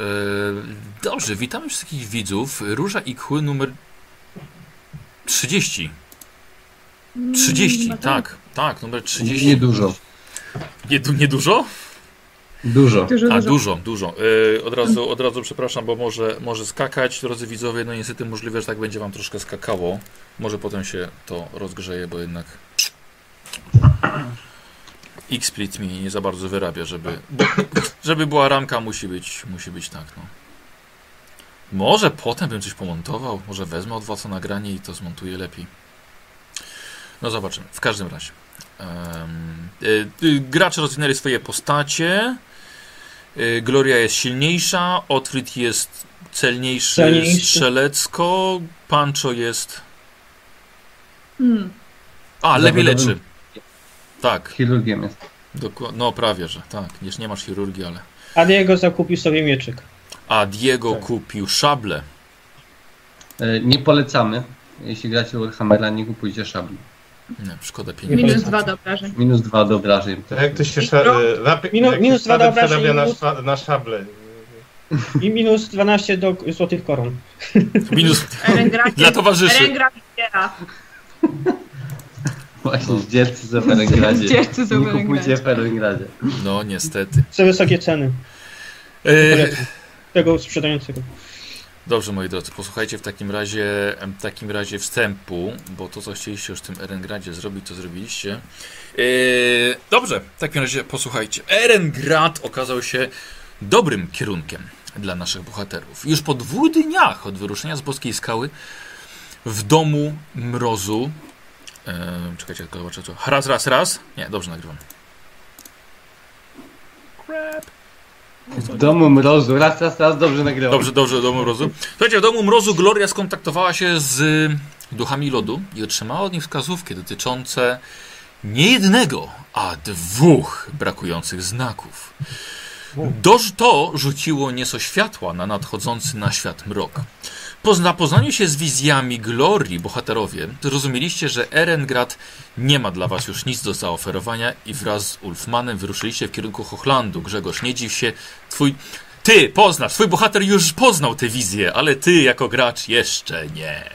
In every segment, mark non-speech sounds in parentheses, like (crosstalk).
E, dobrze, witamy wszystkich widzów. Róża i kły numer 30. 30, tak, tak, numer 30. Niedużo. Nie, du- nie dużo? Dużo. Dużo, A dużo. dużo. E, od, razu, od razu przepraszam, bo może, może skakać, drodzy widzowie. No niestety możliwe, że tak będzie wam troszkę skakało. Może potem się to rozgrzeje, bo jednak X-Split mi nie za bardzo wyrabia, żeby, bo, żeby była ramka, musi być, musi być tak, no. Może potem bym coś pomontował, może wezmę od was nagranie i to zmontuję lepiej. No zobaczymy. W każdym razie. Y, y, gracze rozwinęli swoje postacie. Y, Gloria jest silniejsza, Otfrid jest celniejszy Celniejszy. strzelecko, Pancho jest... Mm. A, lepiej leczy. Tak, Chirurgiem jest. doku- no prawie, że tak. Nie, nie masz chirurgii, ale... A Diego zakupił sobie mieczyk. A Diego Tak. kupił szable. E, Nie polecamy. Jeśli gracie Warhammera, nie kupujcie szabli. Nie, szkoda pieniędzy. Minus dwa do obrażeń. Minus dwa do obrażeń. To jak to się sza, e, Minus- jak minus dwa do obrażeń na, minus- szwa, na szable. I minus 12 do złotych koron. Minus (laughs) dla towarzyszy. Właśnie, Ferengradzie. Zdziercy za Nie Ferengradzie. kupujcie w Ferengradzie. No niestety. Za wysokie ceny E, tego sprzedającego. Dobrze, moi drodzy, posłuchajcie w takim razie, w takim razie wstępu, bo to, co chcieliście już w tym Erengradzie zrobić, to zrobiliście. Eee, dobrze, w takim razie posłuchajcie. Erengrad okazał się dobrym kierunkiem dla naszych bohaterów. Już po dwóch dniach od wyruszenia z Boskiej Skały w domu mrozu. Eee, czekajcie, tylko zobaczę co. Raz, raz, raz. Nie, dobrze nagrywam. Crap. W domu mrozu. Raz, raz, raz. Dobrze nagrałem. Dobrze, dobrze, w domu mrozu. Słuchajcie, w domu mrozu Gloria skontaktowała się z duchami lodu i otrzymała od nich wskazówki dotyczące nie jednego, a dwóch brakujących znaków. Doż to rzuciło nieco światła na nadchodzący na świat mrok. Po zapoznaniu się z wizjami Glorii, bohaterowie, zrozumieliście, że Erengrad nie ma dla was już nic do zaoferowania i wraz z Ulfmanem wyruszyliście w kierunku Hochlandu. Grzegorz, nie dziw się, twój... Ty poznasz, twój bohater już poznał tę wizję, ale ty jako gracz jeszcze nie.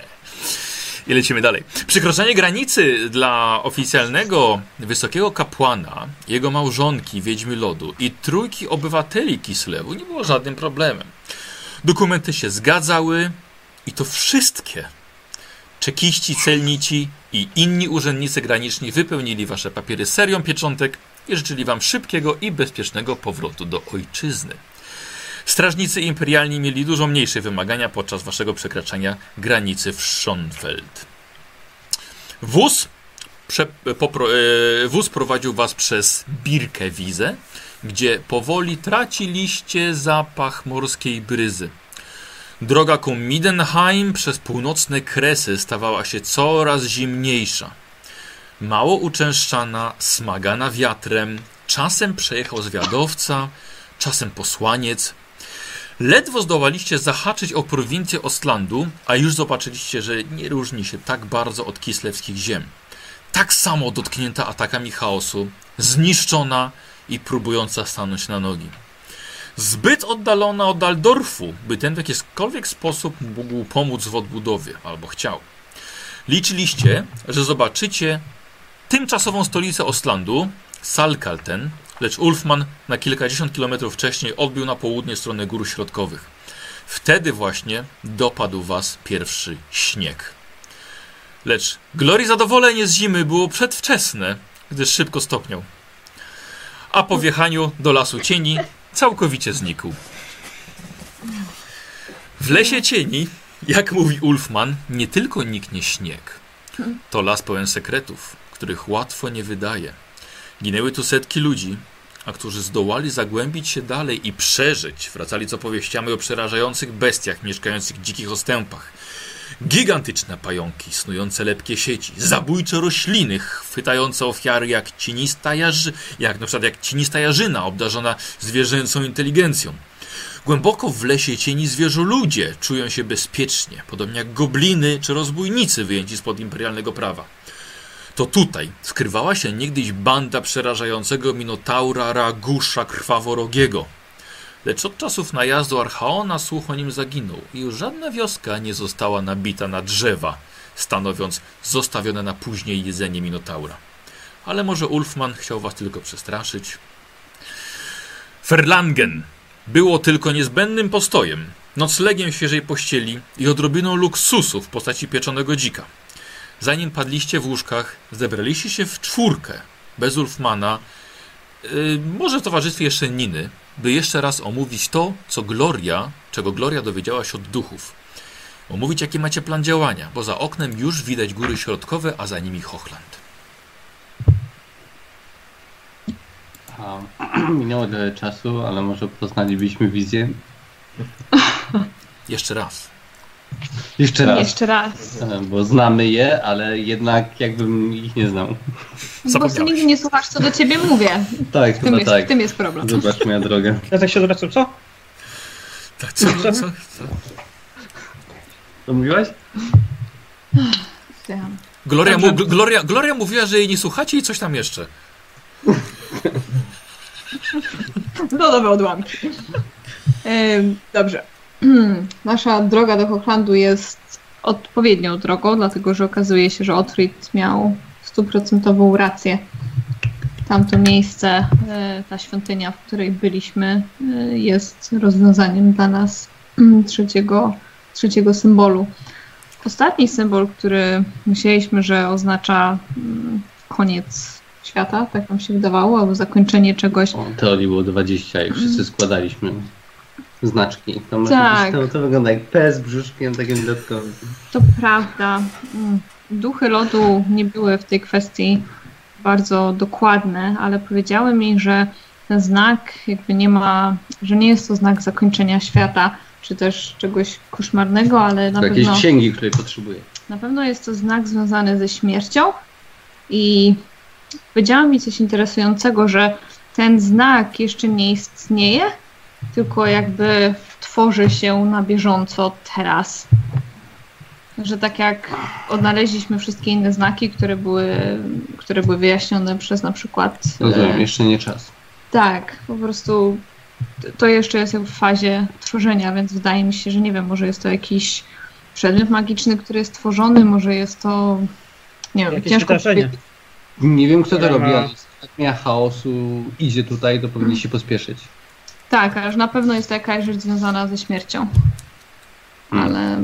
I lecimy dalej. Przekroczenie granicy dla oficjalnego wysokiego kapłana, jego małżonki, Wiedźmy Lodu i trójki obywateli Kislewu nie było żadnym problemem. Dokumenty się zgadzały i to wszystkie. Czekiści, celnici i inni urzędnicy graniczni wypełnili wasze papiery serią pieczątek i życzyli wam szybkiego i bezpiecznego powrotu do ojczyzny. Strażnicy imperialni mieli dużo mniejsze wymagania podczas waszego przekraczania granicy w Schonfeld. Wóz, prze, popro, e, wóz prowadził was przez Birkewizę, gdzie powoli traciliście zapach morskiej bryzy. Droga ku Midenheim przez północne kresy stawała się coraz zimniejsza. Mało uczęszczana, smagana wiatrem, czasem przejechał zwiadowca, czasem posłaniec. Ledwo zdołaliście zahaczyć o prowincję Ostlandu, a już zobaczyliście, że nie różni się tak bardzo od kislewskich ziem. Tak samo dotknięta atakami chaosu, zniszczona i próbująca stanąć na nogi. Zbyt oddalona od Aldorfu, by ten w jakikolwiek sposób mógł pomóc w odbudowie, albo chciał. Liczyliście, że zobaczycie tymczasową stolicę Ostlandu, Salkalten, lecz Ulfman na kilkadziesiąt kilometrów wcześniej odbił na południe stronę gór środkowych. Wtedy właśnie dopadł was pierwszy śnieg. Lecz glorii zadowolenie z zimy było przedwczesne, gdyż szybko stopniał. A po wjechaniu do lasu cieni całkowicie znikł. W lesie cieni, jak mówi Ulfman, nie tylko niknie śnieg. To las pełen sekretów, których łatwo nie wydaje. Ginęły tu setki ludzi, a którzy zdołali zagłębić się dalej i przeżyć, wracali z opowieściami o przerażających bestiach mieszkających w dzikich ostępach. Gigantyczne pająki, snujące lepkie sieci, zabójcze rośliny, chwytające ofiary jak cienista jarzy, jak na przykład jak cienista jarzyna obdarzona zwierzęcą inteligencją. Głęboko w lesie cieni zwierzę ludzie czują się bezpiecznie, podobnie jak gobliny czy rozbójnicy wyjęci spod imperialnego prawa. To tutaj skrywała się niegdyś banda przerażającego minotaura Ragusza Krwaworogiego. Lecz od czasów najazdu Archaona słuch o nim zaginął i już żadna wioska nie została nabita na drzewa, stanowiąc zostawione na później jedzenie Minotaura. Ale może Ulfman chciał was tylko przestraszyć. Ferlangen było tylko niezbędnym postojem, noclegiem świeżej pościeli i odrobiną luksusu w postaci pieczonego dzika. Zanim padliście w łóżkach, zebraliście się w czwórkę, bez Ulfmana, yy, może w towarzystwie jeszcze Niny, by jeszcze raz omówić to, co Gloria, czego Gloria dowiedziała się od duchów. Omówić, jaki macie plan działania, bo za oknem już widać góry środkowe, a za nimi Hochland. (clears throat) Minęło trochę czasu, ale może poznalibyśmy wizję. Jeszcze raz. Jeszcze raz. Jeszcze raz. Bo znamy je, ale jednak jakbym ich nie znał. Po prostu nigdy nie słuchasz, co do ciebie mówię. Tak, W tym, jest, tak. w tym jest problem. Zobacz moja droga. (laughs) Ja tak się zwracam, co? Tak, co, co, co? To mówiłaś? Gloria, mu. Gloria, Gloria mówiła, że jej nie słuchacie i coś tam jeszcze. Lodowe odłamki. Ym, Dobrze. (clears throat) Nasza droga do Hochlandu jest odpowiednią drogą, dlatego że okazuje się, że Otfrid miał stuprocentową rację. Tamto miejsce, e, ta świątynia, w której byliśmy, e, jest rozwiązaniem dla nas (clears throat) trzeciego, trzeciego symbolu. Ostatni symbol, który myśleliśmy, że oznacza mm, koniec świata, tak nam się wydawało, albo zakończenie czegoś, O, teorii było 20 i wszyscy składaliśmy znaczki. To, może Tak. być, to, to wygląda jak P z brzuszkiem takim dodatkowym. To prawda. Mm, Duchy lodu nie były w tej kwestii bardzo dokładne, ale powiedziały mi, że ten znak jakby nie ma, że nie jest to znak zakończenia świata, czy też czegoś koszmarnego, ale na To pewno, księgi, której potrzebuję. na pewno jest to znak związany ze śmiercią i powiedziała mi coś interesującego, że ten znak jeszcze nie istnieje, tylko jakby tworzy się na bieżąco teraz. Że tak jak odnaleźliśmy wszystkie inne znaki, które były, które były wyjaśnione przez na przykład. Rozumiem, e, jeszcze nie czas. tak, po prostu to jeszcze jest w fazie tworzenia, więc wydaje mi się, że nie wiem, może jest to jakiś przedmiot magiczny, który jest tworzony, może jest to. Nie wiem, Jakieś ciężko wydarzenie. powiedzieć. Nie wiem, kto to robi, ale armia chaosu idzie tutaj, to powinni się pospieszyć. Tak, że na pewno jest to jakaś rzecz związana ze śmiercią. Hmm. Ale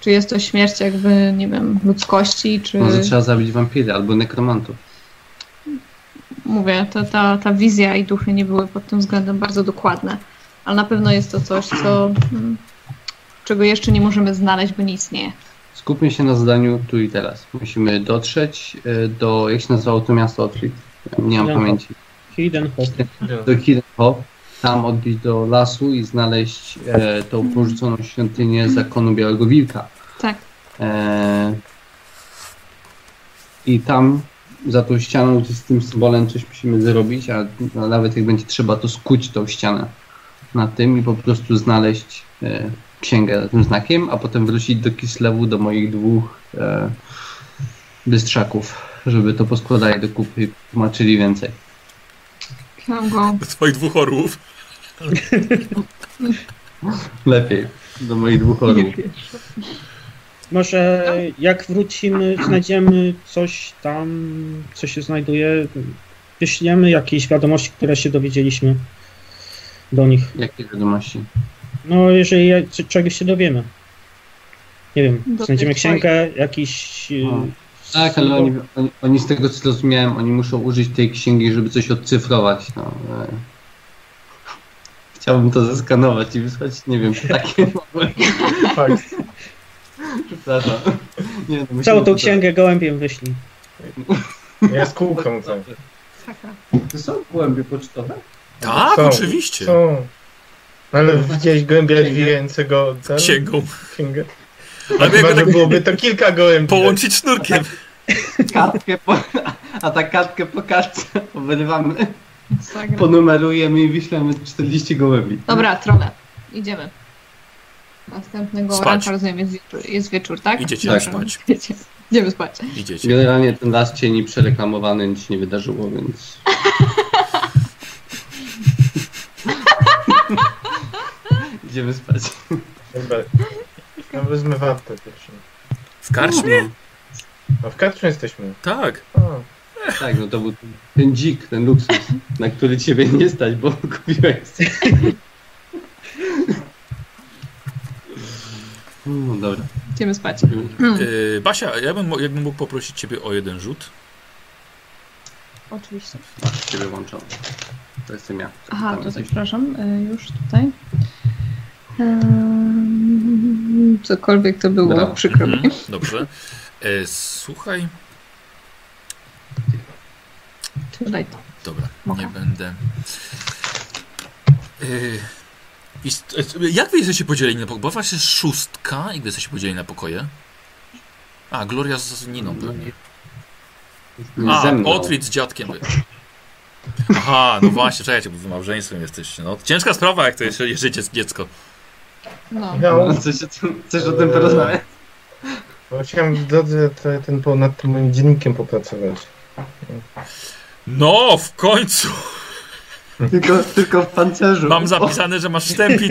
czy jest to śmierć jakby, nie wiem, ludzkości, czy Może trzeba zabić wampiry albo nekromantów. mówię, to, ta, ta wizja i duchy nie były pod tym względem bardzo dokładne. Ale na pewno jest to coś, co mm, czego jeszcze nie możemy znaleźć, bo nie istnieje. Skupmy się na zadaniu tu i teraz. Musimy dotrzeć e, do, jak się nazywało to miasto Otfrid? Nie mam Hidden pamięci. Hidden Hope. Do Hidden Hope, tam odbić do lasu i znaleźć e, tą porzuconą świątynię zakonu Białego Wilka. Tak. E, I tam za tą ścianą, z tym symbolem coś musimy zrobić, a a nawet jak będzie trzeba, to skuć tą ścianę na tym i po prostu znaleźć e, księgę za tym znakiem, a potem wrócić do Kislewu, do moich dwóch e, bystrzaków, żeby to poskładali do kupy i tłumaczyli więcej. Go. Do twoich dwóch orłów. Lepiej, do moich dwóch orłów. Może jak wrócimy, znajdziemy coś tam, co się znajduje, wyślemy jakieś wiadomości, które się dowiedzieliśmy do nich. Jakie wiadomości? No, jeżeli ja- czegoś się dowiemy. Nie wiem, Do znajdziemy księgę, jakiś... y, O. Tak, ale oni, oni, oni z tego co zrozumiałem, oni muszą użyć tej księgi, żeby coś odcyfrować. No. Chciałbym to zeskanować i wysłać, nie wiem, takie (laughs) Fakt. Przepraszam. Nie, no, musimy Całą tą to- księgę gołębiem wyślij. Ja z kółką tam. To są głębie pocztowe? Tak, Są. oczywiście. Są. Ale widziałeś gołębia dźwigającego ten, Księgą. księgę? Ale Chyba, jakby że tak byłoby to kilka gołębi. połączyć sznurkiem. Kartkę po, a ta kartkę po kartce wyrywamy, Masakra. ponumerujemy i wyślemy 40 gołębi. Dobra, trole. Idziemy. Następnego Spać. ranka rozumiem jest wieczór, jest wieczór tak? Idziecie Tak. spać. (laughs) Idziecie. Idziemy spać. Idziecie. Generalnie ten las cieni przereklamowany, nic się nie wydarzyło, więc... (laughs) Idziemy spać. Dobra. Ja wezmę wartę pierwszą. W karczmie? A w karczmie jesteśmy. Tak. O, Tak, no to był ten, dzik, ten luksus, na który ciebie nie stać, bo kupiłeś. No dobra. Idziemy spać. Yy, Basia, ja bym, jakbym mógł poprosić ciebie o jeden rzut. Oczywiście. Masz ciebie włączone. To jestem ja. Aha, to jesteś. przepraszam, y, już tutaj. Cokolwiek to było, Brawo. przykro mi. Mhm, dobrze. E, słuchaj, Tutaj to. dobra, Mogę? nie będę. Yy, ist, e, jak wy jesteście podzieleni na pokoje? Bo was jest szóstka i wy jesteście podzieleni na pokoje? A, Gloria z Niną pewnie. Nie A. Otwit z dziadkiem. Aha, no właśnie, czekajcie, bo wy małżeństwem jesteście. No, ciężka sprawa, jak to jest, jeżeli jest dziecko. No. ja No, coś, o tym- coś o tym porozmawiać? chciałem w drodze te, ten, po, nad tym moim dziennikiem popracować. No, w końcu! Tylko, tylko w pancerzu. Mam zapisane, że masz wstępi,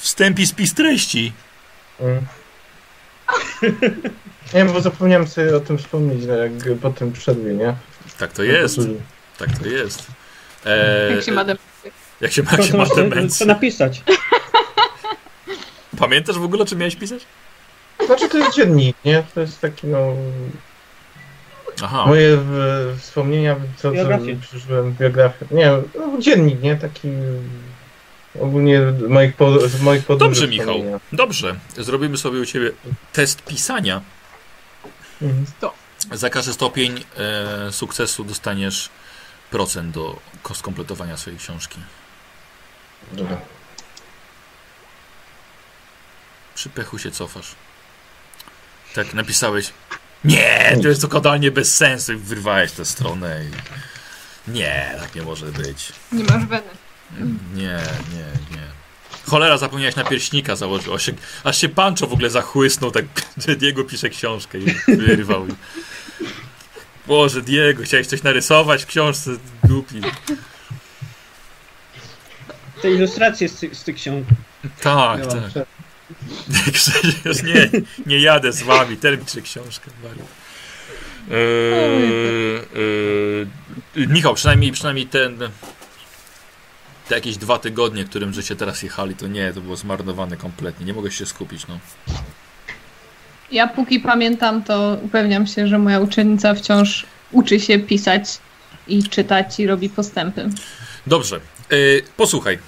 wstępi spis treści. Mm. Nie, bo zapomniałem sobie o tym wspomnieć, no, jak po tym przerwie, nie? Tak to jest, tak to jest. E, Jak się ma dem- jak się jak się ma to demencję. napisać. Pamiętasz w ogóle, czy miałeś pisać? Znaczy to jest dziennik, nie? To jest taki, no... Aha, Moje w, wspomnienia, co, co Biografię. przeżyłem, biografię. Nie, no, dziennik, nie? Taki... Ogólnie moich, po, z moich podróży dobrze Michał, dobrze. Zrobimy sobie u Ciebie test pisania. Mhm. Za każdy stopień e, sukcesu dostaniesz procent do ko- skompletowania swojej książki. Dobra. Przy pechu się cofasz. Tak, napisałeś. Nie, to jest totalnie bez sensu i wyrwałeś tę stronę. I... Nie, tak nie może być. Nie masz weny. Nie, nie, nie. Cholera, zapomniałeś na pierśnika założył. Aż się, aż się Pancho w ogóle zachłysnął, tak, (laughs) że Diego pisze książkę i wyrwał. Boże, Diego, chciałeś coś narysować w książce? Głupi. Te ilustracje z, ty- z tych ksiąg. Tak, tak. (laughs) Krzysiek, nie, nie jadę z wami, ten pisze książkę. Eee, eee, Michał, przynajmniej, przynajmniej ten te jakieś dwa tygodnie, którym żeście teraz jechali, to nie, to było zmarnowane kompletnie. Nie mogę się skupić, no. Ja póki pamiętam, to upewniam się, że moja uczennica wciąż uczy się pisać i czytać i robi postępy. Dobrze, yy, posłuchaj.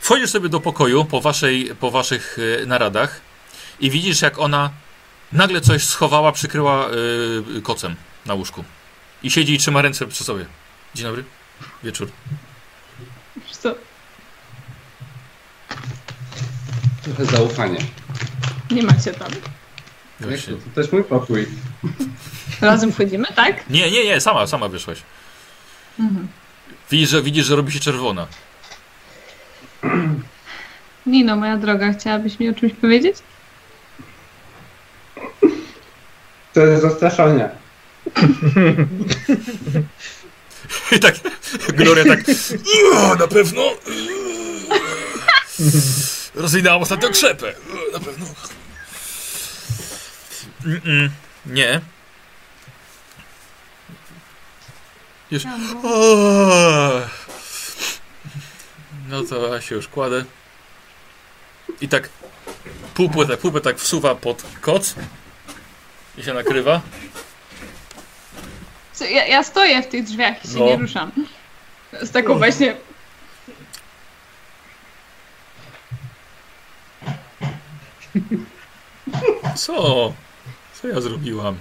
Wchodzisz sobie do pokoju po, waszej, po waszych yy, naradach i widzisz, jak ona nagle coś schowała, przykryła yy, kocem na łóżku. I siedzi i trzyma ręce przy sobie. Dzień dobry. Wieczór. Wiesz co, Trochę zaufanie. nie macie tam. Właśnie. to? to też mój pokój. (laughs) Razem wchodzimy, tak? Nie, nie, nie, sama, sama wyszłaś. Mhm. Widzisz, że, widzisz, że robi się czerwona. Nino, moja droga, chciałabyś mi o czymś powiedzieć? To jest zastraszanie. I tak, Gloria tak, "No, na pewno rozwinęłam ostatnią krzepę. Na pewno. Mm-mm, nie. Już. O! No to ja się już kładę. I tak półpłę, półpłę tak wsuwa pod koc i się nakrywa. Co, Ja, ja stoję w tych drzwiach i się No. nie ruszam. Z taką właśnie... Co? Co ja zrobiłam?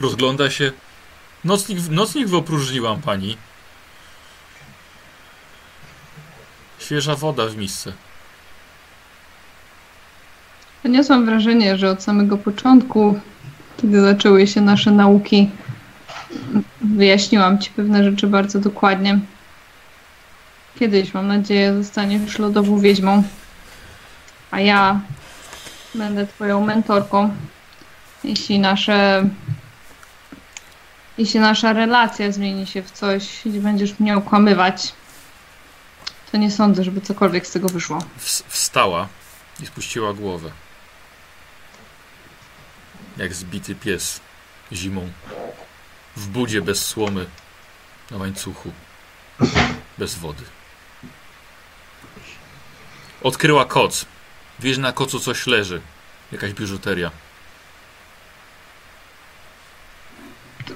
Rozgląda się. Nocnik, nocnik wyopróżniłam pani. Świeża woda w misce. Odniosłam wrażenie, że od samego początku, kiedy zaczęły się nasze nauki, wyjaśniłam ci pewne rzeczy bardzo dokładnie. Kiedyś, mam nadzieję, zostaniesz lodową wiedźmą, a ja będę twoją mentorką. Jeśli nasze jeśli nasza relacja zmieni się w coś, gdzie będziesz mnie okłamywać, to nie sądzę, żeby cokolwiek z tego wyszło. Ws- Wstała i spuściła głowę. Jak zbity pies zimą. W budzie bez słomy, na łańcuchu, bez wody. Odkryła koc. Wiesz, na kocu coś leży. Jakaś biżuteria.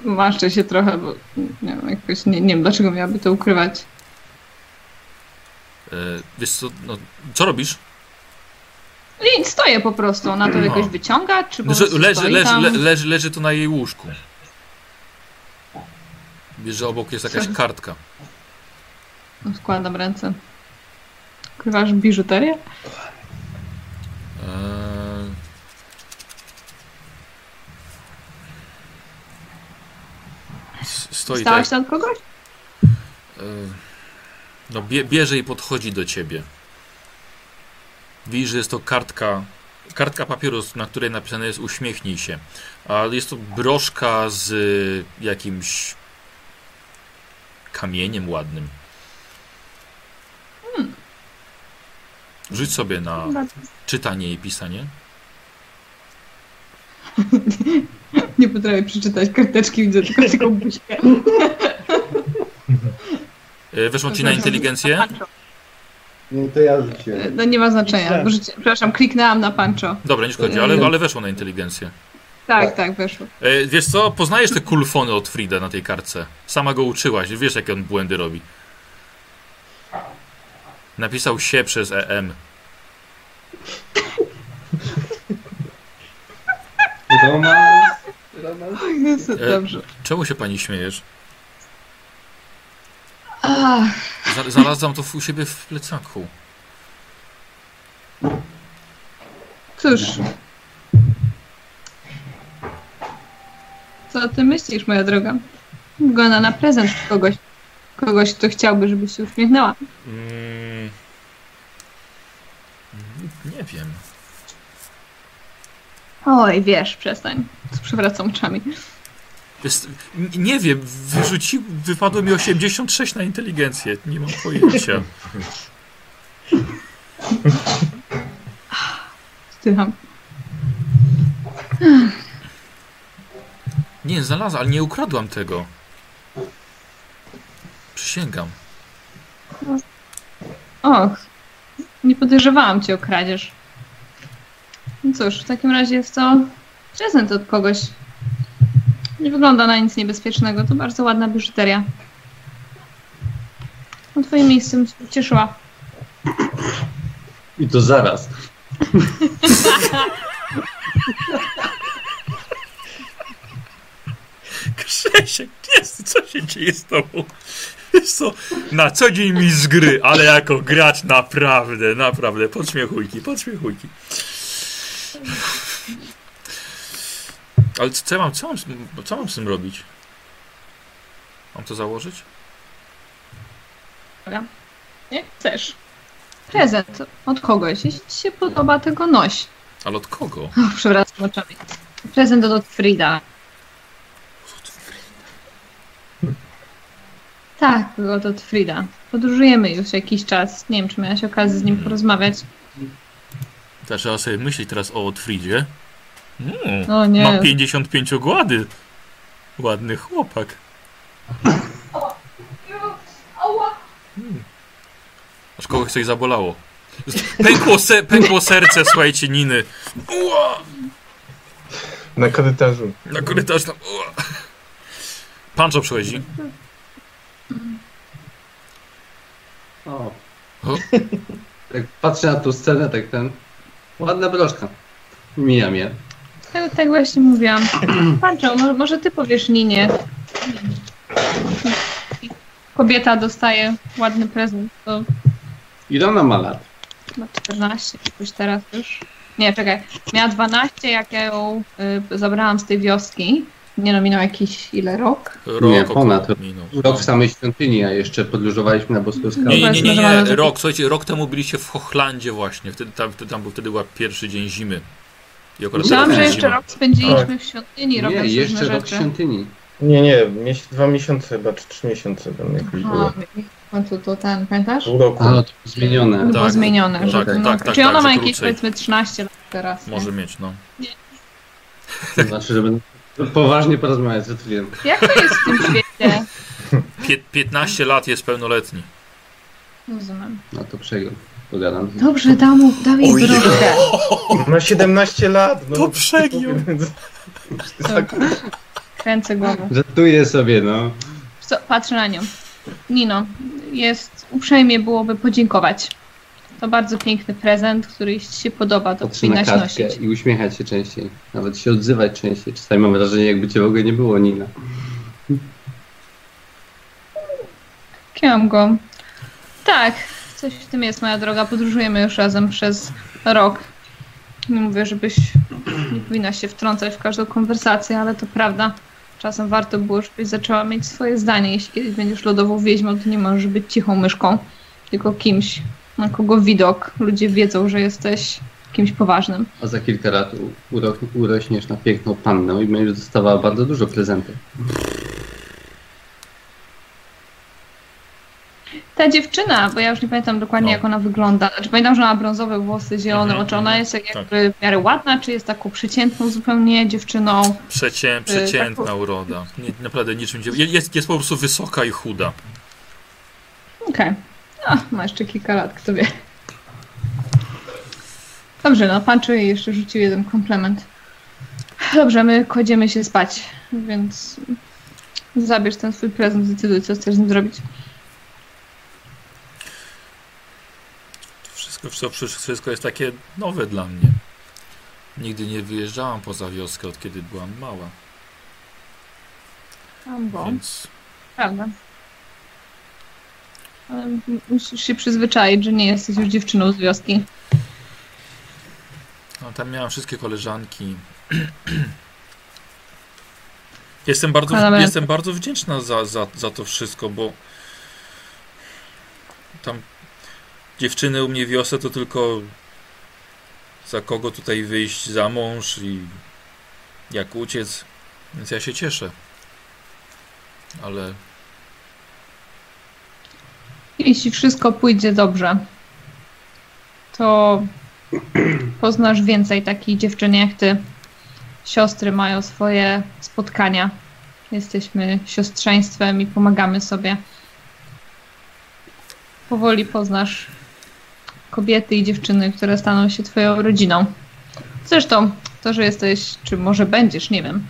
Maszczę się trochę, bo nie wiem, jakoś nie, nie wiem, dlaczego miałaby to ukrywać. E, wiesz co, no, co robisz? I stoję po prostu. Ona to No. jakoś wyciąga, czy po prostu leży, stoi leży, le, leży, leży to na jej łóżku. Wiesz, że obok jest jakaś kartka. No, Składam ręce. Ukrywasz biżuterię? Eee... Stoi tak. Stałaś tam kogoś? Eee, No, bie, bierze i podchodzi do ciebie. Widzisz, że jest to kartka, kartka papieru, na której napisane jest uśmiechnij się. A jest to broszka z y, jakimś kamieniem ładnym. Rzuć sobie na czytanie i pisanie. (laughs) Nie potrafię przeczytać karteczki, widzę tylko taką buźkę. (laughs) E, Weszło ci na inteligencję? Nie, to ja rzuciłem. No nie ma znaczenia. Bo życie- Przepraszam, kliknęłam na pancho. Dobra, nie szkodzi, ale, ale weszło na inteligencję. Tak, tak, weszło. E, wiesz co, poznajesz te kulfony od Frida na tej kartce. Sama go uczyłaś, wiesz jakie on błędy robi. Napisał się przez E EM. Romans. Romans. Jest, E, dobrze. Czemu się pani śmiejesz? Znalazłam to u siebie w plecaku. cóż. Co ty myślisz, moja droga? Wygląda na prezent kogoś, kogoś, kto chciałby, żebyś się uśmiechnęła. Mm. Nie wiem. Oj, wiesz, przestań. Przewracam oczami. Jest, nie wiem, wyrzuci, wypadło mi 86 na inteligencję. Nie mam pojęcia. Wstycham. Nie, znalazłam, ale nie ukradłam tego. Przysięgam. Och, nie podejrzewałam cię o kradzież. No cóż, w takim razie jest to prezent od kogoś. Nie wygląda na nic niebezpiecznego. To bardzo ładna biżuteria. Na twoim miejscu bym się cieszyła. I to zaraz. Grzesiek, jest, co się dzieje z tobą? Wiesz co, na co dzień mi z gry, ale jako gracz naprawdę, naprawdę, podśmiechujki, podśmiechujki. Ale co ja mam, co mam, z- co mam z tym robić? Mam to założyć? Nie chcesz. Prezent od kogoś. Jeśli ci się podoba, tego noś. Ale od kogo? Och, przewracam oczami. Prezent od Frida. Tak, od od Frida. Podróżujemy już jakiś czas. Nie wiem, czy miałaś okazję z nim porozmawiać. To trzeba sobie myśleć teraz o Otfridzie. Mm, O nie. ma 55 ogłady. Ładny chłopak. Aż kogoś coś zabolało. Pękło, se, pękło serce, słuchajcie, Niny. Ua! Na korytarzu. Na korytarz tam. Ua! Pancho przychodzi. O. O. (laughs) Tak patrzę na tą scenę, tak ten. Ładna broszka. Mija mnie. Tak, tak właśnie mówiłam. (clears throat) Pancho, może, może ty powiesz Ninie. Kobieta dostaje ładny prezent. To Ile ona ma lat? ma 14, jakoś teraz już. Nie, czekaj. Miała 12, jak ja ją y, zabrałam z tej wioski. Nie no, minął jakiś ile rok? Rok Nie, około ponad. minął. Rok w samej świątyni, a jeszcze podróżowaliśmy na boską skałę. Nie, nie, nie, nie, nie. Rok, słuchajcie, rok temu byliście w Hochlandzie właśnie. Wtedy tam, wtedy, tam był, wtedy był pierwszy dzień zimy. I akurat Myślałam, że jeszcze zima. rok spędziliśmy w świątyni, robiąc Nie, jeszcze różne rok w świątyni. Nie, nie, mies- dwa miesiące chyba, czy trzy miesiące tam jakoś było. W końcu to ten, pamiętasz? Pół roku. A, to zmienione. To było Tak. zmienione. Że Tak, to, tak, no, tak, Czyli ona tak, ma że jakieś krócej. powiedzmy 13 lat teraz. nie? Może mieć, no. To znaczy, żeby poważnie porozmawiać z Otwilem. Jak to jest w tym świecie? Pie 15 lat jest pełnoletni. Rozumiem. No to przegrał. Pogadam. Dobrze, dam mu, dam jej drogę. Ma 17 lat. No, To przegiął. Kręcę głową. Żartuję sobie, no. Co, patrzę na nią. Nino, jest uprzejmie byłoby podziękować. To bardzo piękny prezent, który jeśli ci się podoba, to Patrzę na powinnaś nosić. i uśmiechać się częściej. Nawet się odzywać częściej. Czasami mam wrażenie, jakby cię w ogóle nie było, Nina. Kiłam go. Tak, coś w tym jest, moja droga. Podróżujemy już razem przez rok. Nie mówię, żebyś nie powinna się wtrącać w każdą konwersację, ale to prawda. Czasem warto było, żebyś zaczęła mieć swoje zdanie. Jeśli kiedyś będziesz lodową wieźmą, to nie możesz być cichą myszką, tylko kimś, na kogo widok. Ludzie wiedzą, że jesteś kimś poważnym. A za kilka lat urośniesz na piękną pannę i będziesz dostawała bardzo dużo prezentów. Ta dziewczyna, bo ja już nie pamiętam dokładnie, No. jak ona wygląda. Znaczy, pamiętam, że ona ma brązowe włosy, zielone Mhm, oczy. Ona mhm, jest jak- tak. jakby w miarę ładna, czy jest taką przeciętną zupełnie dziewczyną? Przecię, przeciętna uroda. Nie, naprawdę niczym nie... Jest, jest po prostu wysoka i chuda. Okej. A, ma jeszcze kilka lat, kto wie. Dobrze, no Pancho jej jeszcze rzucił jeden komplement. Dobrze, my kładziemy się spać, więc zabierz ten swój prezent, zdecyduj, co chcesz z nim zrobić. Wszystko, wszystko, jest takie nowe dla mnie. Nigdy nie wyjeżdżałam poza wioskę, od kiedy byłam mała. Więc Prawda. Ale musisz się przyzwyczaić, że nie jesteś już dziewczyną z wioski. no, tam miałam wszystkie koleżanki. (clears throat) Jestem bardzo, Ale- jestem bardzo wdzięczna za, za, za to wszystko, bo tam dziewczyny u mnie w wiosce to tylko za kogo tutaj wyjść za mąż i jak uciec. Więc ja się cieszę. Ale Jeśli wszystko pójdzie dobrze, to poznasz więcej takich dziewczyn jak ty. Siostry mają swoje spotkania. Jesteśmy siostrzeństwem i pomagamy sobie. Powoli poznasz kobiety i dziewczyny, które staną się twoją rodziną. Zresztą to, że jesteś, czy może będziesz, nie wiem,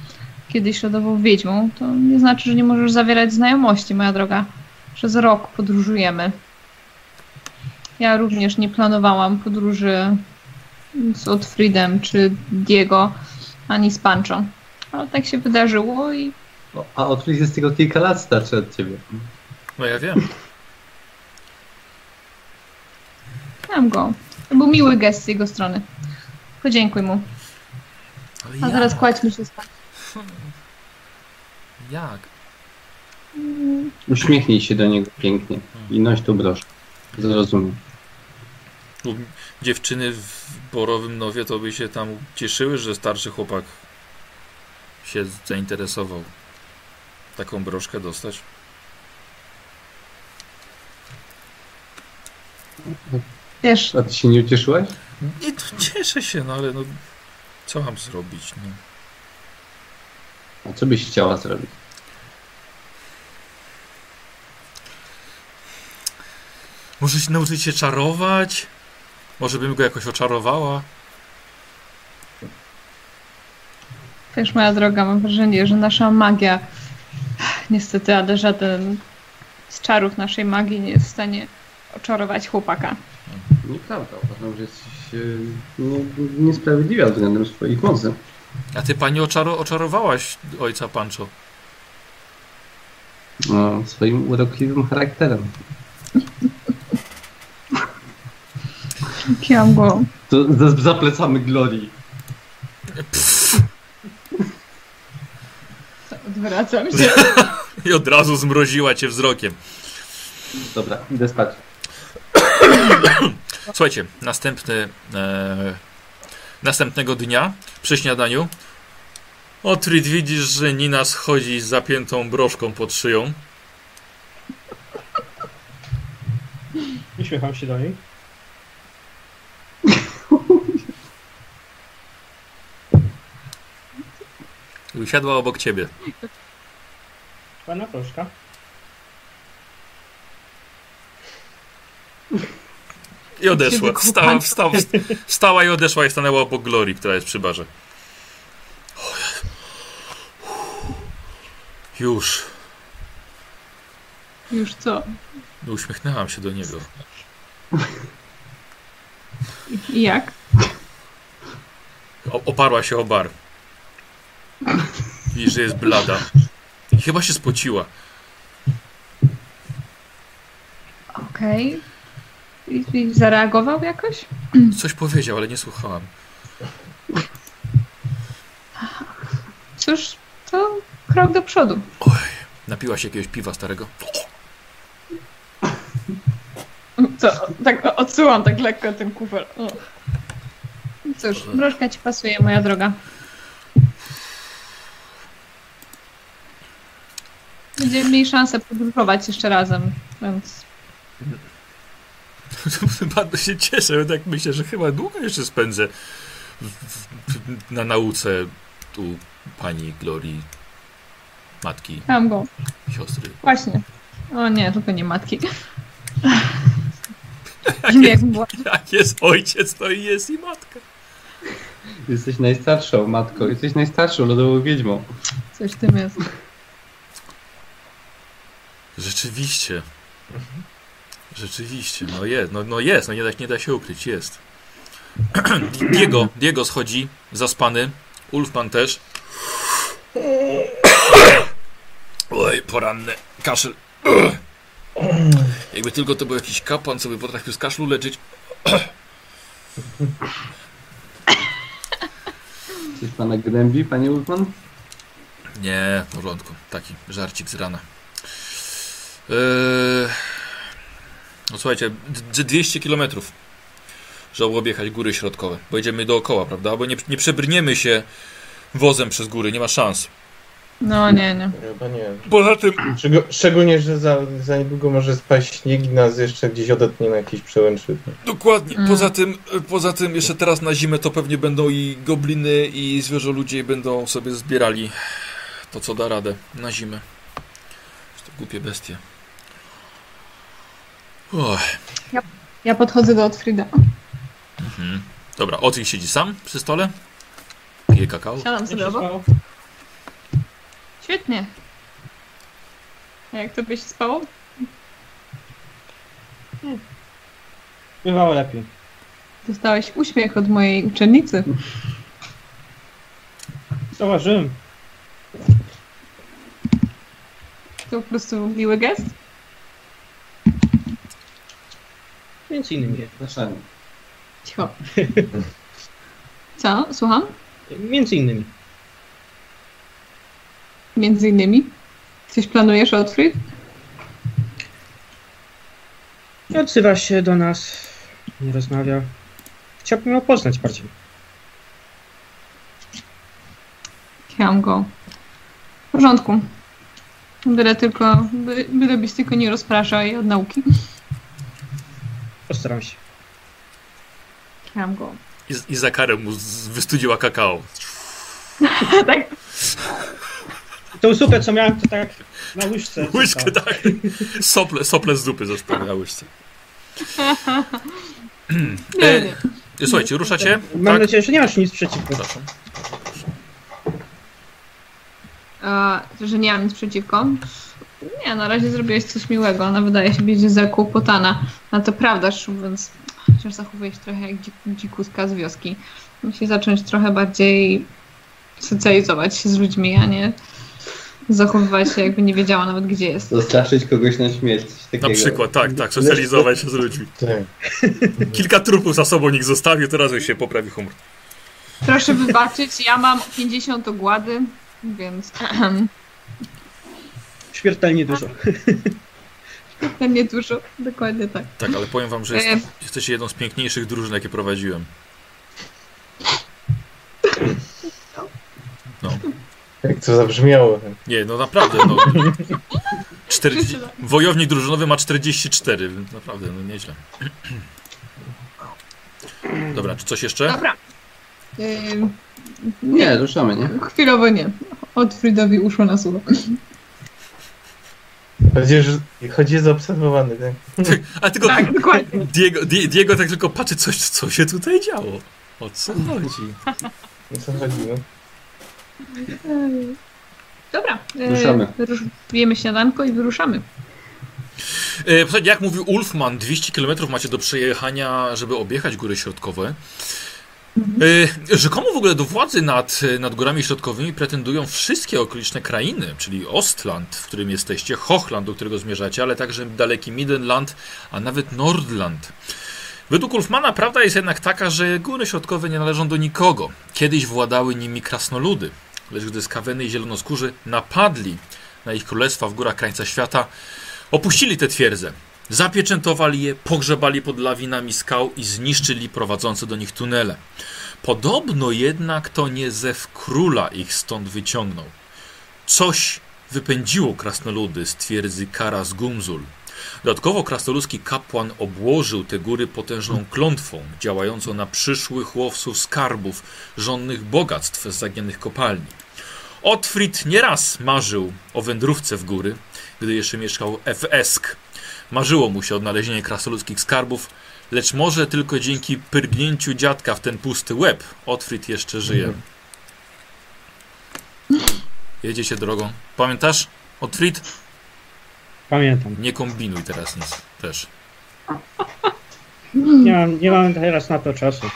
kiedyś rodową wiedźmą, to nie znaczy, że nie możesz zawierać znajomości, moja droga. Przez rok podróżujemy. Ja również nie planowałam podróży z Otfriedem czy Diego, ani z Pancho. Ale tak się wydarzyło i O, A Otwil jest tylko kilka lat starszy od ciebie. no ja wiem. Mam go. To był miły gest z jego strony. Podziękuj mu. Ale A jak? teraz kładźmy się spać. (laughs) Jak? Uśmiechnij się do niego pięknie i noś tu brosz. Zrozumiem. Bo dziewczyny w Borowym Nowie to by się tam cieszyły, że starszy chłopak się zainteresował. Taką broszkę dostać. Wiesz, A ty się nie ucieszyłaś? Nie, to cieszę się, no ale no, co mam zrobić? No. A co byś chciała zrobić? Może się nauczyć się czarować? Może bym go jakoś oczarowała? wiesz, moja droga, mam wrażenie, że nasza magia, niestety, ale żaden z czarów naszej magii nie jest w stanie oczarować chłopaka. Nieprawda. Uważam, że jesteś e, nie, niesprawiedliwa względem swoich mocy. A ty pani oczaro oczarowałaś ojca Pancho. No, swoim urokliwym charakterem. Kiłam głową. To za, za plecami Glorii. Odwracam się. (laughs) I od razu zmroziła cię wzrokiem. Dobra, idę spać. (coughs) Słuchajcie, następny, e, następnego dnia przy śniadaniu Otrid widzisz, że Nina schodzi z zapiętą broszką pod szyją. Uśmiecham się do niej. Usiadła obok ciebie. Pana proszka. I odeszła. Wstała, wstała, wstała i odeszła i stanęła obok Glorii, która jest przy barze. Już. Już co? Uśmiechnęłam się do niego. I jak? O, oparła się o bar. Widzisz, że jest blada. I chyba się spociła. Okej. I, I zareagował jakoś? Coś powiedział, ale nie słuchałam. Cóż, to krok do przodu. Napiła się jakiegoś piwa starego. Co? Tak odsyłam tak lekko ten kufel. O. Cóż, mrożka ci pasuje, moja droga. Będziemy mieli szansę podróżować jeszcze razem, więc (laughs) Bardzo się cieszę, tak myślę, że chyba długo jeszcze spędzę w, w, na nauce tu pani Glorii, matki, tam go. siostry. Właśnie. O nie, tylko nie matki. (laughs) Jak była. (laughs) Jak jest ojciec, to i jest i matka. Jesteś najstarszą matką, jesteś najstarszą lodową wiedźmą. Coś w tym jest. Rzeczywiście. Rzeczywiście, no jest, no, no jest, no nie da, nie da się ukryć, jest. (clears throat) Diego, Diego schodzi, zaspany, Ulfman też. (clears throat) Oj, poranny kaszel. (clears throat) Jakby tylko to był jakiś kapłan, co by potrafił z kaszlu leczyć. Coś pana gnębi, panie Ulfman? Nie, w porządku. Taki żarcik z rana. Eee, no słuchajcie, d- 200 km. Żeby objechać góry środkowe. Bo jedziemy dookoła, prawda? Bo nie, nie przebrniemy się wozem przez góry, nie ma szans. No nie, nie. Chyba nie. Poza tym, Szczeg- szczególnie, że za, za niedługo może spaść śnieg i nas jeszcze gdzieś odetnie na jakiejś przełęczy. dokładnie, Mm. poza tym, poza tym jeszcze teraz na zimę to pewnie będą i gobliny i zwierzę ludzie będą sobie zbierali to, co da radę na zimę. To głupie bestie. Och. Ja podchodzę do Otfrida. Mhm. Dobra, Otwin siedzi sam przy stole. Pije kakao. Siadam sobie obok. Świetnie. A jak to byś spało? Bywało lepiej. Dostałeś uśmiech od mojej uczennicy. Zauważyłem. To po prostu miły gest. Między innymi. Zapraszam. Cicho. Co? Słucham? Między innymi. Między innymi. Coś planujesz, Otfrid? Nie odzywa się do nas. Nie rozmawia. Chciałbym ją poznać bardziej. Chciałam go. W porządku. Byle tylko, by, byle byś tylko nie rozpraszał jej od nauki. Postaram się. Chciałam go. I, i za karę mu z- wystudziła kakao. (laughs) tak, Tą zupę, co miałem, to tak na łyżce. (laughs) Łyżkę, zostało. tak. Sople, sople z zupy zostały na łyżce. (laughs) nie, E, nie. Słuchajcie, ruszacie? Mam Tak? nadzieję, że nie masz nic przeciwko. Przepraszam. A, że nie mam nic przeciwko. Nie, na razie zrobiłeś coś miłego. Ona wydaje się być zakłopotana. No to prawda, więc chociaż zachowuje się trochę jak dzik, dzikuska z wioski. Musi zacząć trochę bardziej socjalizować się z ludźmi, a nie zachowywać się jakby nie wiedziała nawet gdzie jest. Zastraszyć kogoś na śmierć. Takiego. Na przykład, tak, tak, socjalizować się z ludźmi. Tak. Kilka trupów za sobą nikt zostawił, teraz już się poprawi humor. Proszę wybaczyć, ja mam 50 ogłady, więc (clears throat) Śmiertelnie dużo. nie dużo. Dokładnie tak. Tak, ale powiem wam, że jest, E. jesteście jedną z piękniejszych drużyn, jakie prowadziłem. No. Jak to zabrzmiało. Nie, no naprawdę, no. 40, wojownik drużynowy ma 44, więc naprawdę, no nieźle. Dobra, czy coś jeszcze? Dobra. Ym, Nie, ruszamy, nie? chwilowo nie. Otfridowi uszło na sucho. Chodzi, że chodzi jest zaobserwowany, tak? A tylko Tak, dokładnie. Diego, Di- Diego tak tylko patrzy, coś, co się tutaj działo. O co chodzi? O co chodzi, no? Dobra. e, Ruszamy. Rusz, jemy śniadanko i wyruszamy. E, jak mówił Ulfman, 200 km macie do przejechania, żeby objechać góry środkowe. E, Rzekomo w ogóle do władzy nad, nad górami środkowymi pretendują wszystkie okoliczne krainy, czyli Ostland, w którym jesteście, Hochland, do którego zmierzacie, ale także daleki Midenland, a nawet Nordland. Według Ulfmana prawda jest jednak taka, że góry środkowe nie należą do nikogo. Kiedyś władały nimi krasnoludy, lecz gdy skaweny i zielonoskórzy napadli na ich królestwa w górach krańca świata, Opuścili te twierdze, zapieczętowali je, pogrzebali pod lawinami skał i zniszczyli prowadzące do nich tunele. Podobno jednak to nie zew króla ich stąd wyciągnął. Coś wypędziło krasnoludy z twierdzy Karas Gumzul. Dodatkowo krasnoludzki kapłan obłożył te góry potężną klątwą, działającą na przyszłych łowców skarbów, żonnych bogactw z zaginionych kopalni. Otfrid nieraz marzył o wędrówce w góry, gdy jeszcze mieszkał w Esk. Marzyło mu się odnalezienie krasnoludzkich skarbów, lecz może tylko dzięki pyrgnięciu dziadka w ten pusty łeb Otfrid jeszcze żyje. Jedzie się drogą. Pamiętasz? Otfrid? Pamiętam. Nie kombinuj teraz nic też. Nie mam, nie mam teraz na to czasu.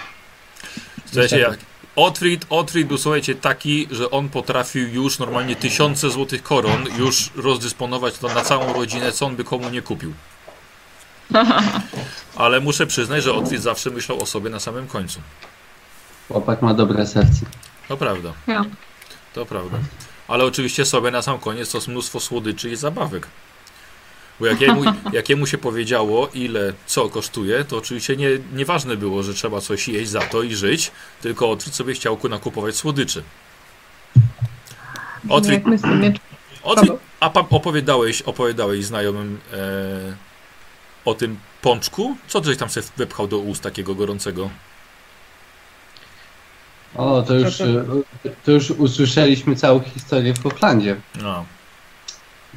Słuchajcie, jak Otfrid, Otfrid był słuchajcie taki, że on potrafił już normalnie tysiące złotych koron już rozdysponować to na całą rodzinę, co on by komu nie kupił. (laughs) Ale muszę przyznać, że Otfrid zawsze myślał o sobie na samym końcu. Chłopak ma dobre serce. To prawda. Ja. To prawda. Ale oczywiście sobie na sam koniec to jest mnóstwo słodyczy i zabawek. Bo jak jemu, jak jemu się powiedziało, ile co kosztuje, to oczywiście nie, nieważne było, że trzeba coś jeść za to i żyć, tylko Otfrid sobie chciał ku- nakupować słodyczy. Otwit, Otwit, a opowiadałeś, opowiadałeś znajomym e, o tym pączku? Co żeś tam sobie wepchał do ust takiego gorącego? O, to już, to już usłyszeliśmy całą historię w Hochlandzie. No.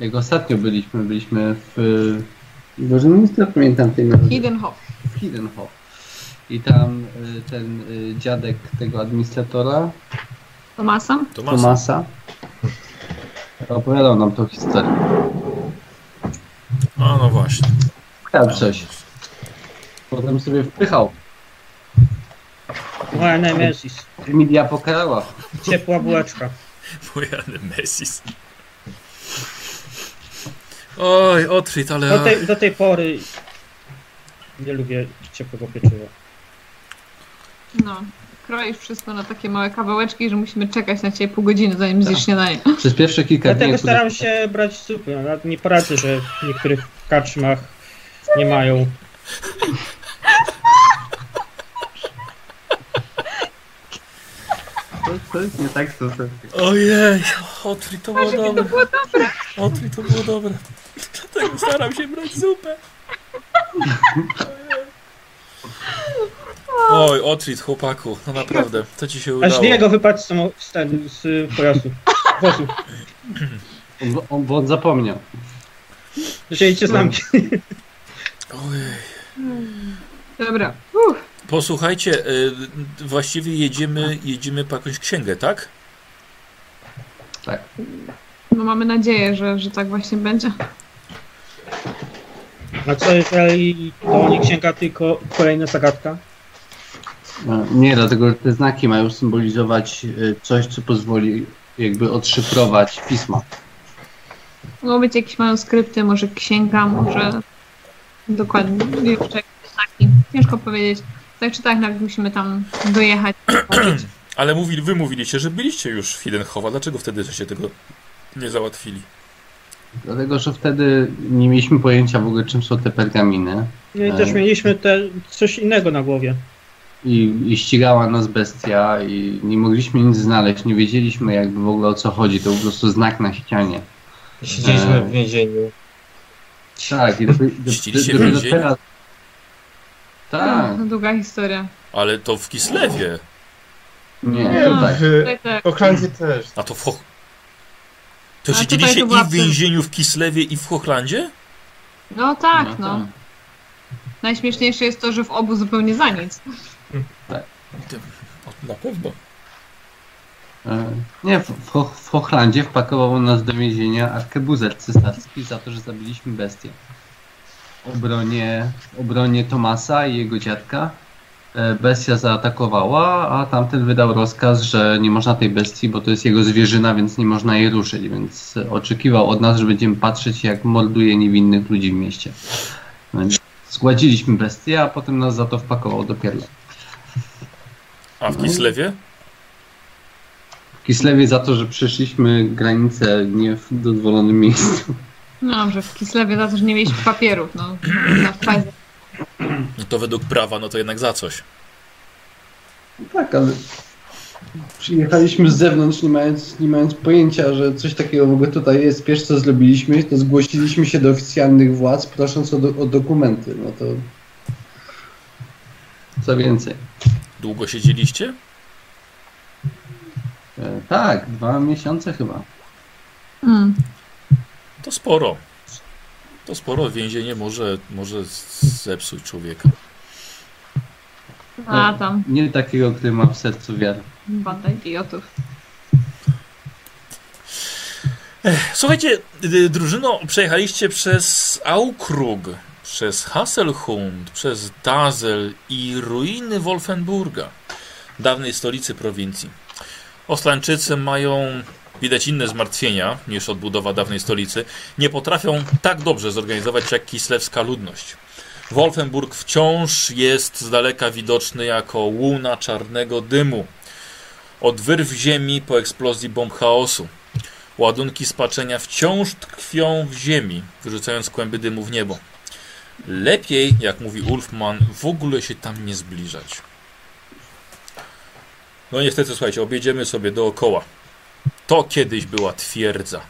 Jak ostatnio byliśmy, byliśmy w... Boże, nie pamiętam tej nazwy. Hidenhof. w Hiddenhof. I tam y, ten y, dziadek tego administratora, Tomasa. To masa. Tomasa, opowiadał nam tą historię. A no właśnie. Tam coś. Potem sobie wpychał. Moja Nemesis. Emilia pokarała. Ciepła bułeczka. Moja Nemesis. Oj, Otfrid, ale... Do tej, do tej pory nie lubię ciepłego pieczywa. No. Kroisz wszystko na takie małe kawałeczki, że musimy czekać na ciebie pół godziny, zanim zjesz śniadanie. (laughs) Przez pierwsze kilka dni... Dlatego staram się brać supy. Nawet nie poradzę, że w niektórych karczmach nie mają. To, jest nie tak, to, to... Ojej, Otfrid to było dobre. było dobre. Otfrid to było dobre. Dlatego staram się brać zupę. Oj, Otfrid, chłopaku, no naprawdę, co ci się Aż udało? niego wypadł z, samo- z, ten- z pojazdu. Wozu. On, on, bo on zapomniał. Żyjcie z nami. Ojej. Dobra. Uff. Posłuchajcie, y, właściwie jedziemy, jedziemy po jakąś księgę, tak? Tak. No mamy nadzieję, że, że tak właśnie będzie. A co jeżeli to nie księga, tylko kolejna zagadka? No, Nie, dlatego że te znaki mają symbolizować y, coś, co pozwoli jakby odszyfrować pisma. Mogą być jakieś manuskrypty, może księga, może dokładnie jeszcze jakieś znaki. Ciężko powiedzieć. Tak czy tak, nawet musimy tam dojechać. (clears throat) Ale mówili, wy mówiliście, że byliście już w Hidenhofa. Dlaczego wtedy żeście tego nie załatwili? Dlatego, że wtedy nie mieliśmy pojęcia w ogóle, czym są te pergaminy. No i też E. mieliśmy te, coś innego na głowie. I, I ścigała nas bestia i nie mogliśmy nic znaleźć, nie wiedzieliśmy jakby w ogóle o co chodzi, to był po prostu znak na ścianie. Siedzieliśmy E. w więzieniu. Tak, i dopiero, Ścieliście dopiero więzienie? teraz. Tak, No, długa historia. Ale to w Kislewie. nie, Nie, tutaj. w Tutaj tak. w Hochlandzie też. A to w. To A siedzieliście i w więzieniu w Kislewie i w Hochlandzie? No tak, no. tak. Najśmieszniejsze jest to, że w obu zupełnie za nic. O, na pewno. E, Nie, w, w, Ho- w Hochlandzie wpakował nas do więzienia arkebuzer cesarski za to, że zabiliśmy bestię. Obronie, obronie Tomasa i jego dziadka bestia zaatakowała, a tamten wydał rozkaz, że nie można tej bestii, bo to jest jego zwierzyna, więc nie można jej ruszyć, więc e, oczekiwał od nas, że będziemy patrzeć jak morduje niewinnych ludzi w mieście. Więc zgładziliśmy bestię, a potem nas za to wpakował do pierla. A w Kislewie? W Kislewie za to, że przeszliśmy granicę nie w dozwolonym miejscu. No dobrze, w Kislewie za to, że nie mieliśmy papierów, no. Na. No to według prawa, no to jednak za coś. Tak, ale przyjechaliśmy z zewnątrz, nie mając, nie mając pojęcia, że coś takiego w ogóle tutaj jest. Pierwsze co zrobiliśmy, to zgłosiliśmy się do oficjalnych władz, prosząc o, do, o dokumenty. No to co więcej. Długo siedzieliście? E, tak, dwa miesiące chyba. Mm. To sporo. To sporo. Więzienie może, może zepsuć człowieka. A tam, Nie takiego, który ma w sercu wiarę. banda idiotów. Słuchajcie, y, drużyno, przejechaliście przez Aukrug, przez Hasselhund, przez Dazel i ruiny Wolfenburga, dawnej stolicy prowincji. Oslańczycy mają, widać, inne zmartwienia niż odbudowa dawnej stolicy. Nie potrafią tak dobrze zorganizować jak kislewska ludność. Wolfenburg wciąż jest z daleka widoczny jako łuna czarnego dymu. Od wyrw ziemi po eksplozji bomb chaosu. Ładunki spaczenia wciąż tkwią w ziemi, wyrzucając kłęby dymu w niebo. Lepiej, jak mówi Ulfman, w ogóle się tam nie zbliżać. No niestety, słuchajcie, objedziemy sobie dookoła. To kiedyś była twierdza.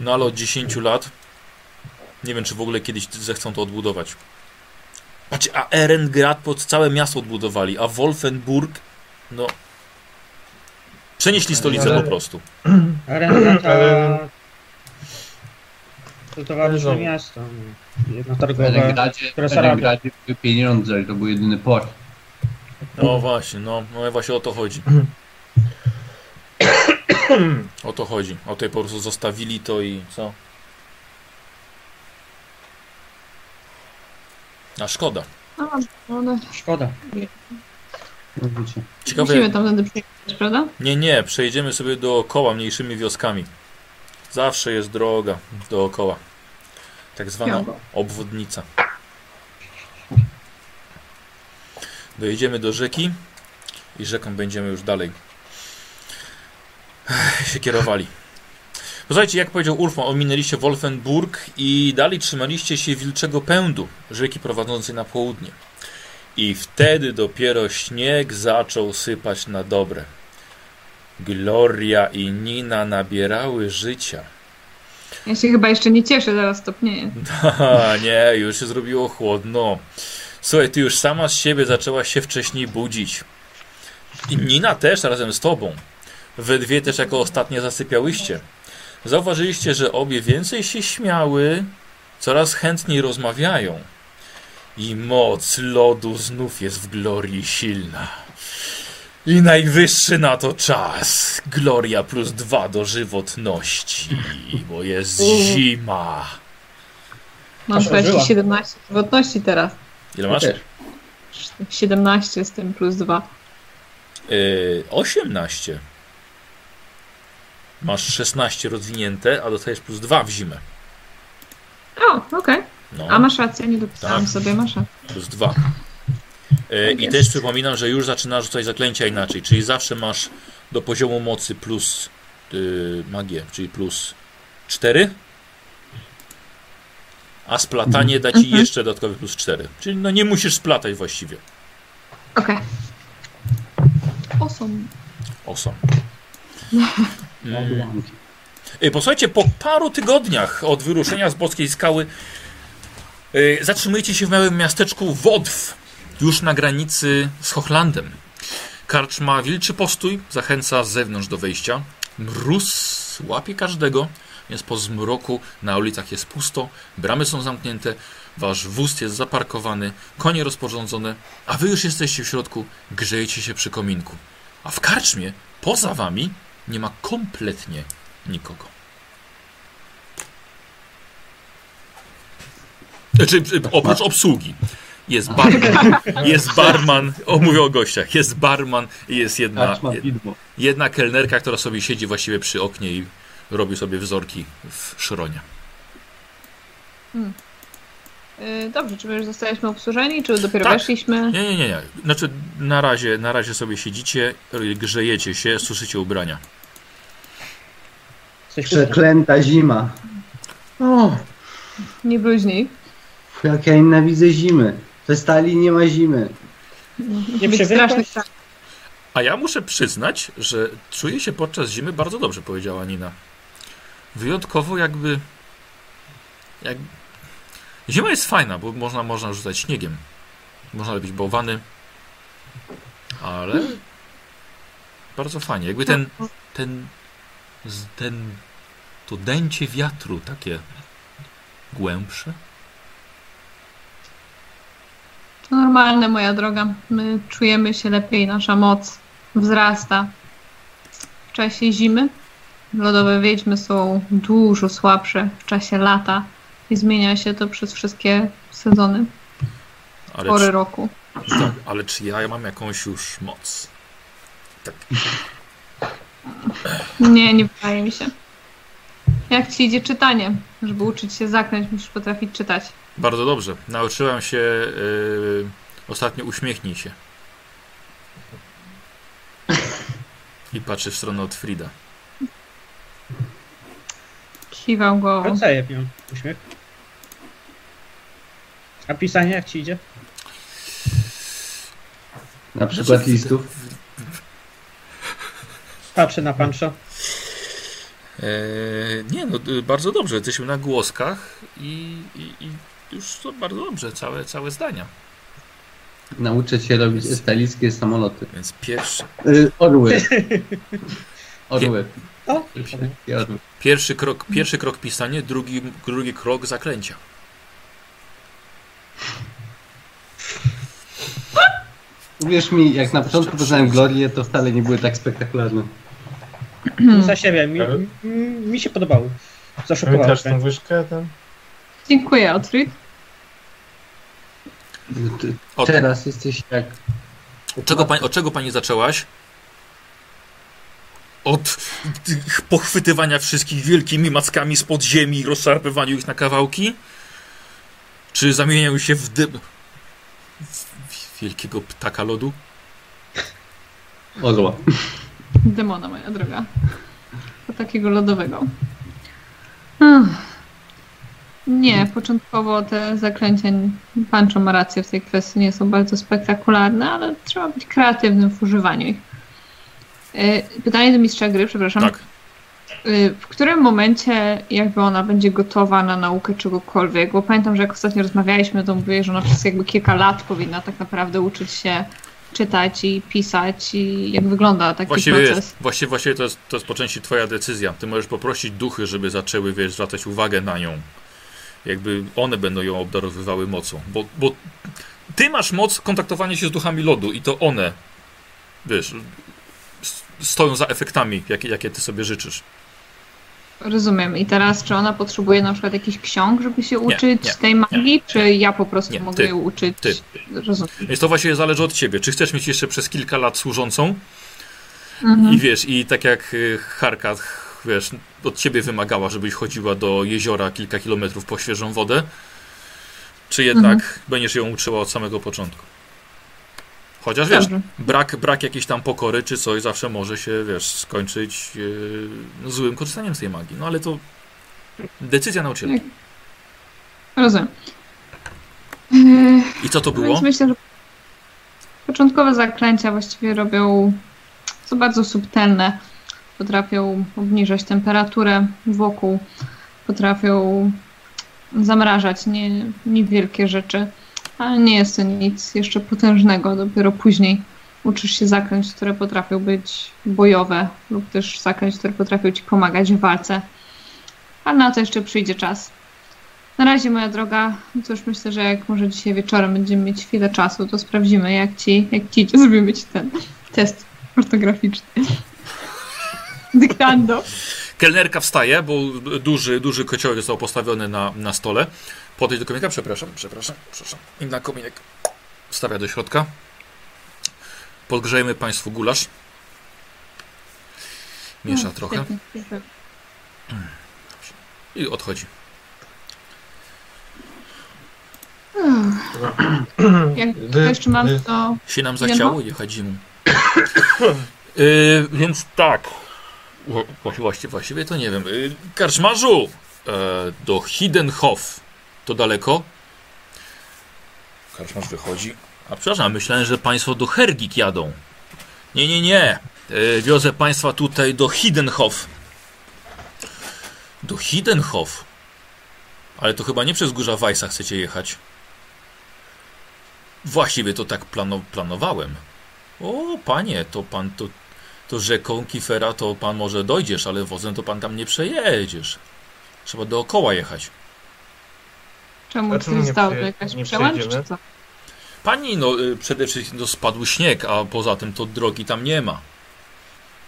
No ale od 10 lat nie wiem, czy w ogóle kiedyś zechcą to odbudować. Patrzcie, a Erengrad pod całe miasto odbudowali, a Wolfenburg, no... Przenieśli stolicę Ale- po prostu. Arendata Ale- to towarzysze Ale- miasta. no. Jedna W targowa. Erengradzie. Erengradzie były pieniądze, to był jedyny port. No właśnie, no, no właśnie o to chodzi. (coughs) O to chodzi. O tej po prostu zostawili to i co? A szkoda. A, no, no. Szkoda. Ciekawe. Musimy przyjechać, prawda? Nie, nie, przejdziemy sobie dookoła mniejszymi wioskami. Zawsze jest droga dookoła. Tak zwana obwodnica. Dojedziemy do rzeki i rzeką będziemy już dalej się kierowali. Posłuchajcie, jak powiedział Ulfman, ominęliście Wolfenburg i dalej trzymaliście się Wilczego Pędu, rzeki prowadzącej na południe. I wtedy dopiero śnieg zaczął sypać na dobre. Gloria i Nina nabierały życia. Ja się chyba jeszcze nie cieszę, zaraz stopnieje. Haha, (laughs) nie, już się zrobiło chłodno. Słuchaj, ty już sama z siebie zaczęłaś się wcześniej budzić. I Nina też razem z tobą. We dwie też jako ostatnie zasypiałyście. Zauważyliście, że obie więcej się śmiały, coraz chętniej rozmawiają. I moc lodu znów jest w Glorii silna. I najwyższy na to czas. Gloria plus dwa do żywotności, bo jest zima. Mam Aż słuchajcie ożyła. 17 żywotności teraz. Ile masz? Też. 17 z tym plus 2. Yy, 18. Masz 16 rozwinięte, a dostajesz plus 2 w zimę. O, okej. No, A masz rację, nie dopisałam Tak. sobie, masz rację. plus 2. Yy, I jest. też przypominam, że już zaczynasz rzucać zaklęcia inaczej, czyli zawsze masz do poziomu mocy plus yy, magię, czyli plus 4. A splatanie da ci Mhm. jeszcze dodatkowy plus 4. Czyli no nie musisz splatać właściwie. Okej. Awesome. Awesome. (laughs) Mm. Y, Posłuchajcie, po paru tygodniach od wyruszenia z Boskiej Skały y, zatrzymujecie się w małym miasteczku Wodw, już na granicy z Hochlandem. Karcz ma wilczy postój, zachęca z zewnątrz do wejścia. Mróz łapie każdego, więc po zmroku na ulicach jest pusto, bramy są zamknięte, wasz wóz jest zaparkowany, konie rozporządzone, a wy już jesteście w środku, grzejecie się przy kominku. A w karczmie, poza wami, nie ma kompletnie nikogo. Znaczy, oprócz obsługi. Jest (laughs) barman, jest barman, o mówię o gościach, jest barman i jest jedna, jedna kelnerka, która sobie siedzi właściwie przy oknie i robi sobie wzorki w szronie. Y, Dobrze, czy my już zostaliśmy obsłużeni, czy dopiero Tak. weszliśmy? Nie, nie, nie, nie. Znaczy na razie, na razie sobie siedzicie, grzejecie się, suszycie ubrania. Jesteśmy Przeklęta zima. O, Nie bluźnij. jak ja nienawidzę zimy. We stali nie ma zimy. Nie tak. A ja muszę przyznać, że czuję się podczas zimy bardzo dobrze, powiedziała Nina. Wyjątkowo jakby... Jak... Zima jest fajna, bo można, można rzucać śniegiem. Można robić bałwany. Ale... Bardzo fajnie. Jakby ten... ten... ten... to dęcie wiatru takie... głębsze. To normalne, moja droga. My czujemy się lepiej, nasza moc wzrasta. W czasie zimy lodowe wiedźmy są dużo słabsze w czasie lata i zmienia się to przez wszystkie sezony, Ale pory czy, roku. tak, ale czy ja mam jakąś już moc? Tak. Nie, nie wydaje mi się. Jak ci idzie czytanie? Żeby uczyć się zaklęć, musisz potrafić czytać. Bardzo dobrze. Nauczyłem się yy, ostatnio uśmiechnij się. I patrzy w stronę od Frida. Kiwał głową. Rodzaje miał uśmiech. A pisanie jak ci idzie? Na przykład listów. Patrzę na pansza. Eee, nie, no y, bardzo dobrze. Jesteśmy na głoskach i, i, i już to bardzo dobrze. Całe, całe zdania. Nauczę się robić estalickie samoloty. Więc pierwszy, Y, orły. (laughs) Orły. O, Orły. pierwszy, krok, pierwszy krok pisanie, drugi, drugi krok zaklęcia. Uwierz mi, jak na początku poznałem Glorię, to wcale nie były tak spektakularne. Za siebie. Mi, mi, się podobało. Zaszokowało Pamiętasz mnie. tą łyżkę? Tam? Dziękuję. Ty- Od, Teraz jesteś jak... czego pani, od czego pani zaczęłaś? Od tych pochwytywania wszystkich wielkimi mackami z podziemi i rozszarpywaniu ich na kawałki? Czy zamieniają się w dyb... w wielkiego ptaka lodu? Orła. Demona, moja droga. To takiego lodowego. Nie, początkowo te zaklęcia, Pancho ma rację w tej kwestii, nie są bardzo spektakularne, ale trzeba być kreatywnym w używaniu ich. E, Pytanie do mistrza gry, przepraszam. Tak. Y, W którym momencie jakby ona będzie gotowa na naukę czegokolwiek? Bo pamiętam, że jak ostatnio rozmawialiśmy, to mówiłeś, że ona przez jakby kilka lat powinna tak naprawdę uczyć się czytać i pisać i jak wygląda taki Właściwie, proces. jest, właściwie, właściwie to, jest, to jest po części twoja decyzja. Ty możesz poprosić duchy, żeby zaczęły wiesz, zwracać uwagę na nią. Jakby one będą ją obdarowywały mocą. Bo, bo ty masz moc kontaktowania się z duchami lodu i to one, wiesz, stoją za efektami, jakie, jakie ty sobie życzysz. Rozumiem. I teraz, czy ona potrzebuje na przykład jakichś ksiąg, żeby się uczyć nie, tej magii, czy ja po prostu Nie, mogę ty, ją uczyć? ty. Rozumiem. Więc to właśnie zależy od ciebie. Czy chcesz mieć jeszcze przez kilka lat służącą Mhm. i wiesz, i tak jak y, Harka, wiesz, od ciebie wymagała, żebyś chodziła do jeziora kilka kilometrów po świeżą wodę, czy jednak Mhm. będziesz ją uczyła od samego początku? Chociaż wiesz, Dobrze. brak, brak jakiejś tam pokory czy coś zawsze może się, wiesz, skończyć yy, no, złym korzystaniem z tej magii. No ale to decyzja nauczyciela. Jak- Rozumiem. Yy, I co to było? Myślę, że początkowe zaklęcia właściwie robią są bardzo subtelne. potrafią obniżać temperaturę wokół, potrafią zamrażać nie, niewielkie rzeczy, ale nie jest to nic jeszcze potężnego. Dopiero później uczysz się zaklęć, które potrafią być bojowe lub też zaklęć, które potrafią ci pomagać w walce. Ale na to jeszcze przyjdzie czas. Na razie, moja droga, cóż, myślę, że jak może dzisiaj wieczorem będziemy mieć chwilę czasu, to sprawdzimy, jak ci, jak ci idzie. Zrobimy ci ten test ortograficzny. Dyktando. Kelnerka wstaje, bo duży, duży kociołek został postawiony na, na stole. Podejdź do kominka, przepraszam, przepraszam, przepraszam. I na kominek wstawia do środka. Podgrzejmy Państwu gulasz. Miesza No, trochę i odchodzi. Jak Wy- jeszcze mam, to Się nam zachciało jechać zimą. Yy, więc tak. Wła- Właściwie, właściwie to nie wiem. Yy, karczmarzu! E, do Hidenhof. To daleko? Karczmarz wychodzi. A przepraszam, myślałem, że państwo do Hergik jadą. Nie, nie, nie. E, wiozę państwa tutaj do Hidenhof. Do Hidenhof? Ale to chyba nie przez Górza Weissa chcecie jechać. Właściwie to tak plano, planowałem. O, panie, to pan to, to rzeką Kifera to pan może dojdziesz, ale wozem to pan tam nie przejedziesz. Trzeba dookoła jechać. Czemu się nie stało? przeje- Jakaś nie przełęcz, czy co? Pani, no y, przede wszystkim no, spadł śnieg, a poza tym to drogi tam nie ma.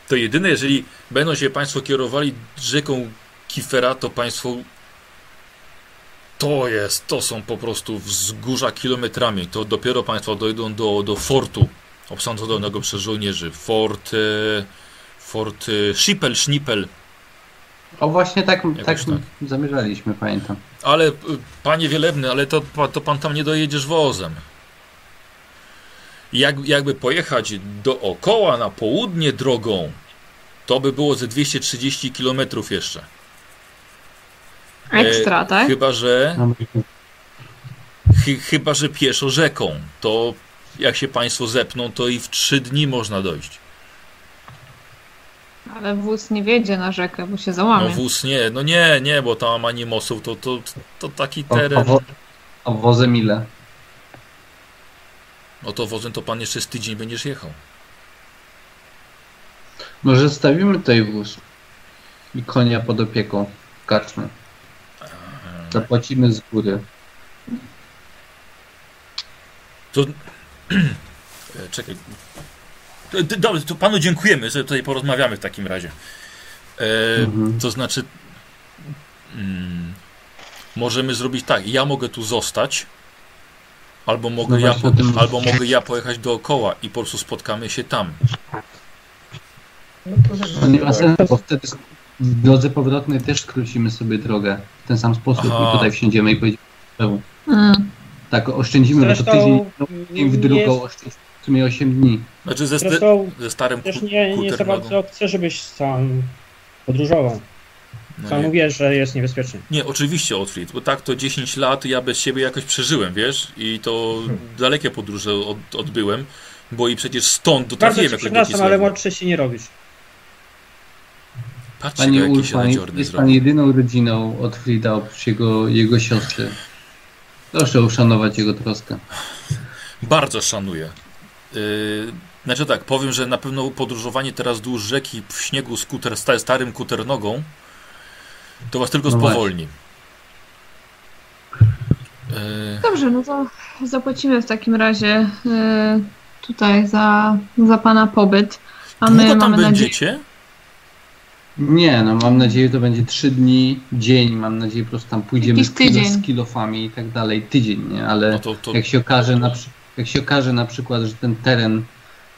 To jedyne, jeżeli będą się państwo kierowali rzeką Kifera, to państwo to jest, to są po prostu wzgórza kilometrami. To dopiero państwo dojdą do, do fortu obsadzonego przez żołnierzy. Fort, e, fort e, Schippel, Schnippel. O właśnie tak, Jakoś tak, tak. zamierzaliśmy, pamiętam. Ale, y, panie Wielebny, ale to, to pan tam nie dojedziesz wozem. Jak, jakby pojechać dookoła na południe drogą, to by było ze 230 km jeszcze. Ekstra, tak? Chyba, że, No, chy, chyba, że pieszo rzeką. To jak się państwo zepną, to i w 3 dni można dojść. Ale wóz nie wiedzie na rzekę, bo się No załamie. wóz nie, no nie, nie, bo tam ani mostów, to, to, to taki A, a, teren. wo, a wozem ile? No to wozem to pan jeszcze z tydzień będziesz jechał. Może stawimy tutaj wóz i konia pod opieką w karczmie. Zapłacimy z góry. To. (clears throat) E, Czekaj. To- Dobrze, to panu dziękujemy, że tutaj porozmawiamy w takim razie. E, Mhm. To znaczy. Mm, możemy zrobić tak. Ja mogę tu zostać. Albo mogę, No ja, właśnie o tym- albo mogę ja pojechać dookoła i po prostu spotkamy się tam. No to rzeczywiście To nie ma sensu, bo wtedy w drodze powrotnej też skrócimy sobie drogę w ten sam sposób Aha. i tutaj wsiądziemy i pojedziemy w. Mm. Tak, oszczędzimy, bo to Zresztą tydzień w drugą jest- oszczędzimy w sumie 8 dni. Znaczy ze, Zresztą ze starym też nie, nie za bardzo chcę, żebyś sam podróżował. No Sam nie. mówię, że jest niebezpiecznie. Nie, oczywiście Otfried, bo tak to 10 lat ja bez siebie jakoś przeżyłem, wiesz? I to dalekie podróże od, odbyłem, bo i przecież stąd Bardzo dotrafiłem przepraszam, ale młodszy się nie robisz. Patrzcie, Pani jaki się Ulfa nadziorny jest pan zrobił. jedyną rodziną od Frida oprócz jego, jego siostry. Proszę uszanować jego troskę. Bardzo szanuję. Yy, znaczy tak, powiem, że na pewno podróżowanie teraz wzdłuż rzeki w śniegu z kuter, sta- starym kuternogą to was tylko No spowolni. Yy, Dobrze, no to zapłacimy w takim razie y, tutaj za, za pana pobyt. A my długo tam mamy nadzieję. będziecie? Nie, no mam nadzieję, to będzie 3 dni, dzień, mam nadzieję, po prostu tam pójdziemy z, z kilofami i tak dalej, tydzień, nie? Ale No to, to jak się okaże na, przy- jak się okaże na przykład, że ten teren,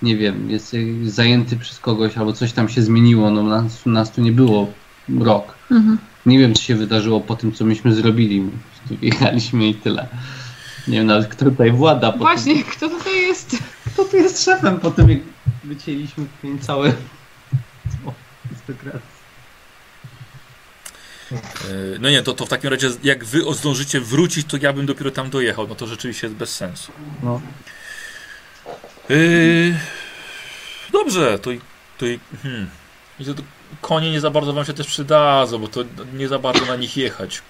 nie wiem, jest zajęty przez kogoś albo coś tam się zmieniło, no nas, nas tu nie było rok. Mhm. Nie wiem, co się wydarzyło po tym, co myśmy zrobili. Jechaliśmy i tyle. Nie wiem nawet, kto tutaj włada. Po Właśnie, Tym, kto tutaj jest? kto tu jest szefem po tym, jak wycięliśmy całe... (laughs) O, arystokrację. Yy, No nie, to, to w takim razie jak wy zdążycie wrócić, to ja bym dopiero tam dojechał. No to rzeczywiście jest bez sensu. No. Yy, dobrze, to, i- to i- hmm. I to, konie nie za bardzo wam się też przydadzą, bo to nie za bardzo na nich jechać.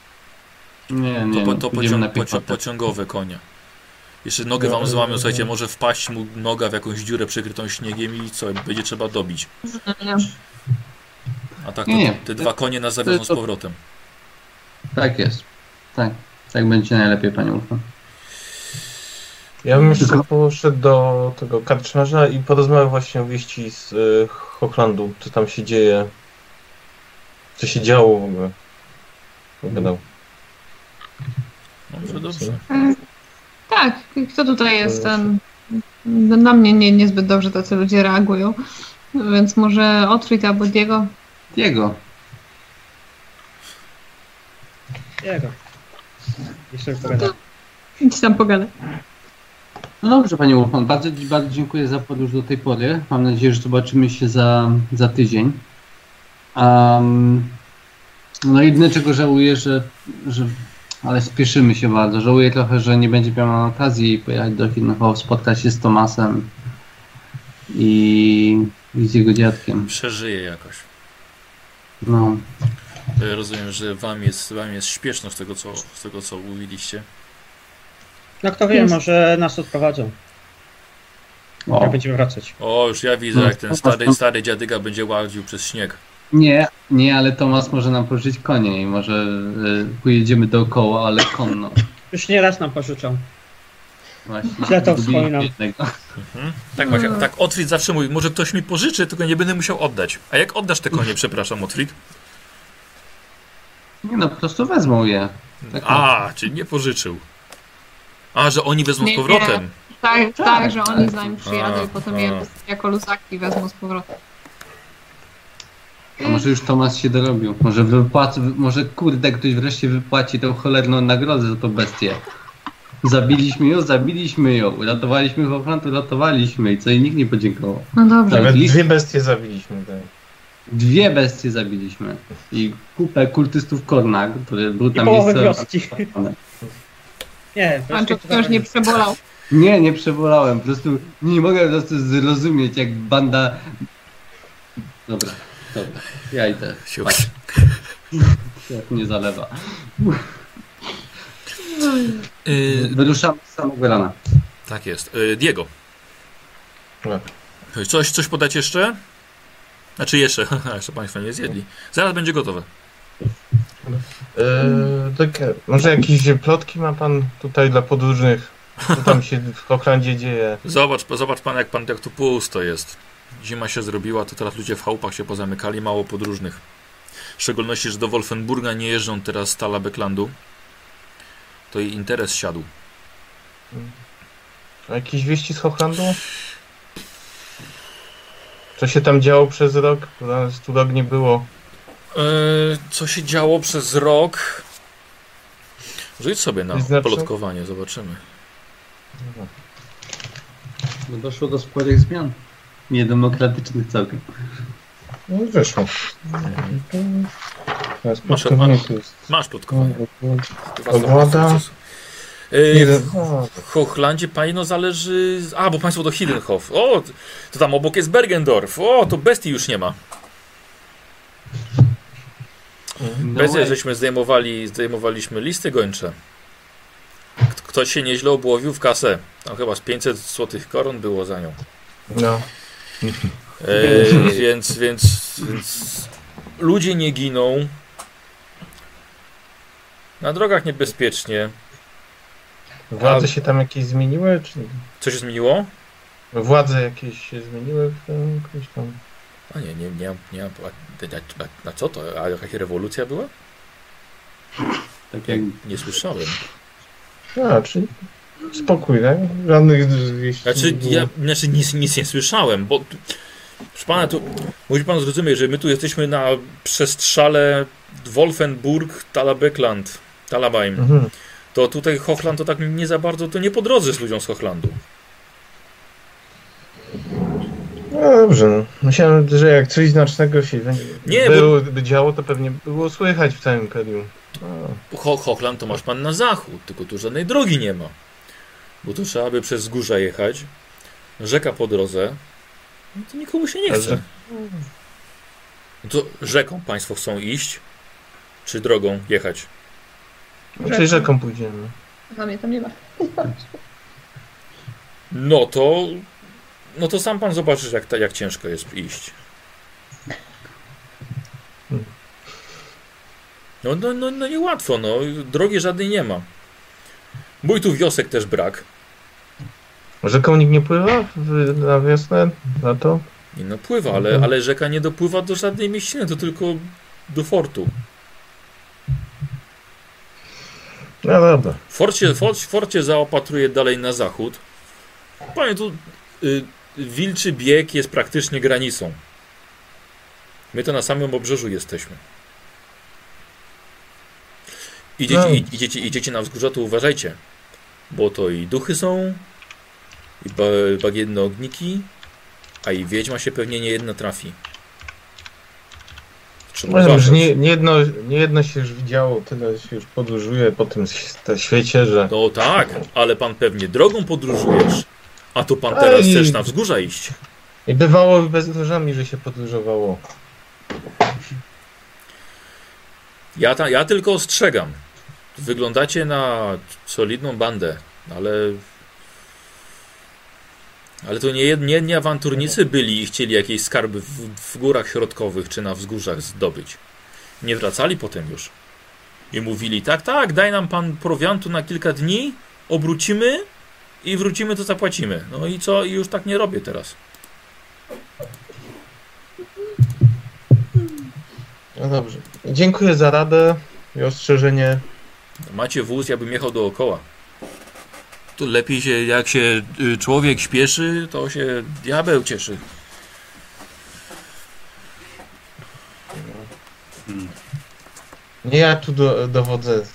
Nie, To, nie, po, to na pociąg, piechotę. pociągowe konie. Jeszcze nogę wam No, złamią, no, słuchajcie, no. może wpaść mu noga w jakąś dziurę przykrytą śniegiem i co, będzie trzeba dobić. Nie. A tak to Nie, nie. te dwa konie nas zawiozą z powrotem. Tak jest. Tak. Tak będzie najlepiej, panie ufam. Ja bym jeszcze Tylko- poszedł do tego karczmarza i porozmawiał właśnie o wieści z y, Hochlandu, co tam się dzieje, co się działo w ogóle. Dobrze, dobrze. Tak, kto tutaj jest ten... Na mnie nie, niezbyt dobrze tacy ludzie reagują. Więc może Otwit albo Diego. Diego. Jego. Jeszcze pogadam. Idź tam pogadaj. No dobrze, panie Ufan. Bardzo, bardzo dziękuję za podróż do tej pory. Mam nadzieję, że zobaczymy się za, za tydzień. Um, no jedyne czego żałuję, że, że ale spieszymy się bardzo. Żałuję trochę, że nie będzie miał okazji pojechać do Hiddenhof, spotkać się z Tomasem i, i z jego dziadkiem. Przeżyję jakoś. No, E, Rozumiem, że wam jest, wam jest śpieszno z tego, co, z tego, co mówiliście. No kto wie, Jest. może nas odprowadzą, o. jak będziemy wracać. O, już ja widzę, No, jak ten stary, stary dziadyga będzie łaził przez śnieg. Nie, nie, ale Tomas może nam pożyczyć konie i może y, pojedziemy dookoła, ale konno. Już nie raz nam pożyczą. Właśnie. Źle to wspominam. Mhm. Tak, właśnie, tak Otfrid zawsze mówi, może ktoś mi pożyczy, tylko nie będę musiał oddać. A jak oddasz te konie, przepraszam, Otfrid? Nie no, po prostu wezmą je. Tak, A, czyli nie pożyczył. A, że oni wezmą z Nie, powrotem. Tak, tak, Tak, że tak. oni z nami przyjadą A, i potem a. je jako luzaki wezmą z powrotem. A może już Tomas się dorobił. Może wypłaci, może kurde ktoś wreszcie wypłaci tą cholerną nagrodę za tą bestię. Zabiliśmy ją, zabiliśmy ją. Uratowaliśmy Hochland, uratowaliśmy i co i nikt nie podziękował. No dobrze. Tak. Nawet list- dwie bestie zabiliśmy. Tak. Dwie bestie zabiliśmy. I kupę kultystów Korna, który był I tam połowę miejsce- wioski. (laughs) Nie, Pancho wreszcie wciąż nie przebolał. Nie, nie przebolałem. Po prostu nie mogę po prostu zrozumieć, jak banda. Dobra, dobra. Ja idę. Jak mnie zalewa. Y, Wyruszamy z samego rana. tak jest. Y, Diego. Tak. Coś, coś podać jeszcze? Znaczy jeszcze, (laughs) jeszcze Państwo nie zjedli. Zaraz będzie gotowe. E, tak, może jakieś plotki ma pan tutaj dla podróżnych? Co tam się w Hochlandzie dzieje? Zobacz, zobacz Pan, jak Pan jak tu pusto jest. Zima się zrobiła, to teraz ludzie w chałupach się pozamykali, mało podróżnych. W szczególności, że do Wolfenburga nie jeżdżą teraz z Tala Becklandu. To jej interes siadł. A jakieś wieści z Hochlandu? Co się tam działo przez rok? Nas tu rok nie było. Eee, co się działo przez rok? Rzuć sobie na znaczy- plotkowanie, zobaczymy. Bo doszło do sporych zmian. Niedemokratycznych całkiem. No i wyszło. Teraz Masz- plotkowanie masz-. Masz sukcesu. Eee, Jeden. w Hochlandzie Pajno zależy... A, bo Państwo do Hiddenhof. O, to tam obok jest Bergendorf. O, to bestii już nie ma. No Bez way. żeśmy zdejmowali, zdejmowaliśmy listy gończe. Ktoś się nieźle obłowił w kasę. Tam chyba z 500 złotych koron było za nią. No. E, więc, więc, więc ludzie nie giną. Na drogach niebezpiecznie. Władze A- się tam jakieś zmieniły? Czy Co się zmieniło? władze jakieś się zmieniły w tym jakoś tam? A nie, nie, nie, nie. A, a, a co to? A jakaś rewolucja była? Tak jak Nie słyszałem. A, czyli spokój, tak? Żadnych wieści Znaczy, ja znaczy nic, nic nie słyszałem, bo proszę pana, tu musi pan zrozumieć, że my tu jesteśmy na przestrzale Wolfenburg, Talabaim. Mhm. To tutaj Hochland to tak nie za bardzo, to nie po drodze z ludziom z Hochlandu. No dobrze, no. Myślałem, że jak coś znacznego się Nie, było, by działo, to pewnie było słychać w całym imperium. No. Ho Hochland to masz pan na zachód, tylko tu żadnej drogi nie ma. Bo tu trzeba by przez wzgórza jechać, rzeka po drodze, no to nikomu się nie chce. No to rzeką Państwo chcą iść? Czy drogą jechać? Czyli rzeką pójdziemy. A mnie tam nie ma. (laughs) No to. No to sam Pan zobaczysz, jak, ta, jak ciężko jest iść. No, no, no, no niełatwo, no. Drogi żadnej nie ma. Mój tu wiosek też brak. Rzeką nikt nie pływa w, na wiosnę? Na to? Nie no, pływa, ale, ale rzeka nie dopływa do żadnej mieściny, to tylko do fortu. No dobra. Forcie, fort, forcie zaopatruje dalej na zachód. Panie, tu y, Wilczy Bieg jest praktycznie granicą. My to na samym obrzeżu jesteśmy. Idziecie, No. idziecie, idziecie na wzgórza, to uważajcie. Bo to i duchy są, i ba, bagienne ogniki, a i wiedźma się pewnie nie jedna trafi. Trzeba Może już nie, nie, jedno, nie jedno się już widziało, tyle się już podróżuje po tym świecie, że... No tak, ale pan pewnie drogą podróżujesz. A tu pan teraz Ej. chcesz na wzgórza iść. I bywało bezdrożami, że się podróżowało. Ja, ta, ja tylko ostrzegam. Wyglądacie na solidną bandę, ale. Ale to nie jedni, jedni awanturnicy byli i chcieli jakieś skarby w, w górach środkowych czy na wzgórzach zdobyć. Nie wracali potem już. I mówili: tak, tak, daj nam pan prowiantu na kilka dni, obrócimy i wrócimy, to zapłacimy. No i co? I już tak nie robię teraz. No dobrze. Dziękuję za radę i ostrzeżenie. Macie wóz, ja bym jechał dookoła. To lepiej się, jak się y, człowiek śpieszy, to się diabeł cieszy. Nie ja tu do, dowodzę.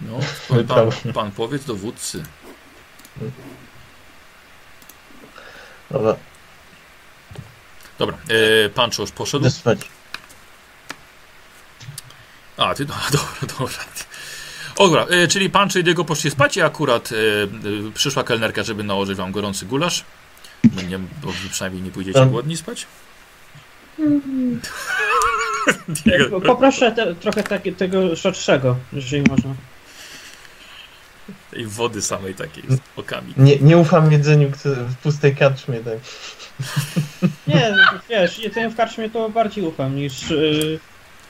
No, pan, pan, powiedz dowódcy. Dobra, Dobra, e, pan już poszedł? A, ty, no, dobra, dobra. Dobra, e, czyli pan czy Diego poszli spać i akurat e, e, przyszła kelnerka, żeby nałożyć wam gorący gulasz. No nie, bo wy przynajmniej nie pójdziecie Tam. głodni spać. Diego, Poproszę te, trochę takie, tego szorstszego, jeżeli można. tej wody samej takiej z okami. Nie, nie ufam jedzeniu w pustej karczmie, tak. (laughs) Nie, wiesz, jedzeniu w karczmie to bardziej ufam niż yy,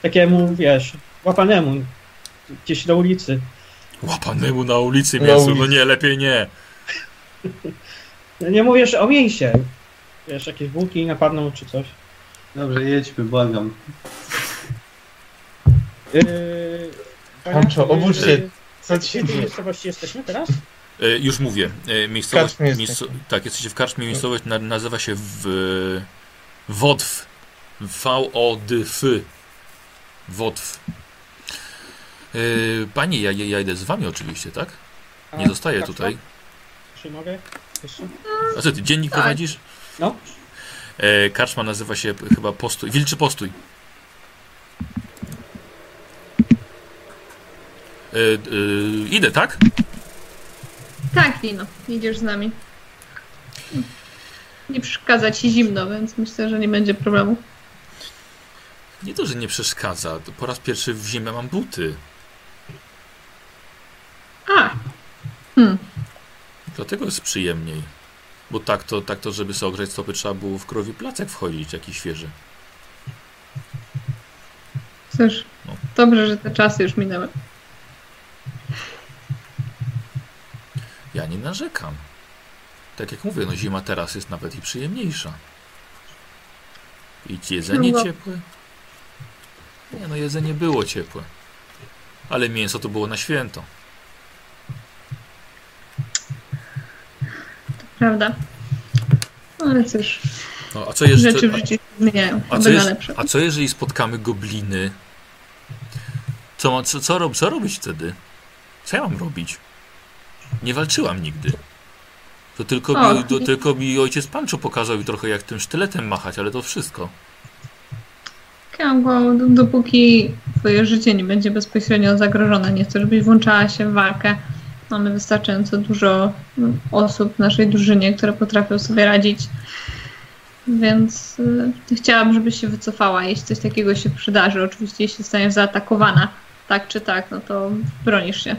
takiemu, wiesz, łapanemu gdzieś na ulicy. Łapanemu na ulicy Na mięsu, no nie, lepiej nie. Nie mówię, że o mięsie. Wiesz, jakieś bułki napadną czy coś. Dobrze, jedźmy, błagam. Yy, Pancho, obudź się. yy, Co W ci się dzieje? miejscowości jesteśmy teraz? E, już mówię. E, miejscowość, miejsco, tak, jesteście w karczmie. Miejscowość na, nazywa się w, Wodw. V-O-D-F. Wodw. E, panie, ja, ja idę z wami oczywiście, tak? Nie A, zostaję karczma? tutaj. Czy mogę? Jeszcze? A co ty, dziennik Tak. prowadzisz? No. E, karczma nazywa się chyba Postój. Wilczy Postój. E, e, idę, tak? Tak, Lino, idziesz z nami. Nie przeszkadza ci zimno, więc myślę, że nie będzie problemu. Nie to, że nie przeszkadza. Po raz pierwszy w zimę mam buty. A! Hmm. Dlatego jest przyjemniej. Bo tak to, tak to żeby sobie ogrzeć stopy, trzeba było w krowi placek wchodzić, jakiś świeży. Cóż, No. dobrze, że te czasy już minęły. Ja nie narzekam. Tak jak mówię, no zima teraz jest nawet i przyjemniejsza. I jedzenie No ciepłe. Nie no, jedzenie było ciepłe. Ale mięso to było na święto. Prawda? Ale cóż, No, a co jeżeli... rzeczy w życiu się zmieniają, A co, a co jeżeli spotkamy gobliny? Co, co, co, rob, co robić wtedy? Co ja mam robić? Nie walczyłam nigdy. To tylko, O, mi, to tylko mi ojciec Pancho pokazał i trochę jak tym sztyletem machać, ale to wszystko. Kęgo, dopóki twoje życie nie będzie bezpośrednio zagrożone, nie chcę, żebyś włączała się w walkę. Mamy wystarczająco dużo osób w naszej drużynie, które potrafią sobie radzić. więc y, chciałam, żebyś się wycofała, jeśli coś takiego się przydarzy. Oczywiście, jeśli zostaniesz zaatakowana, tak czy tak, no to bronisz się.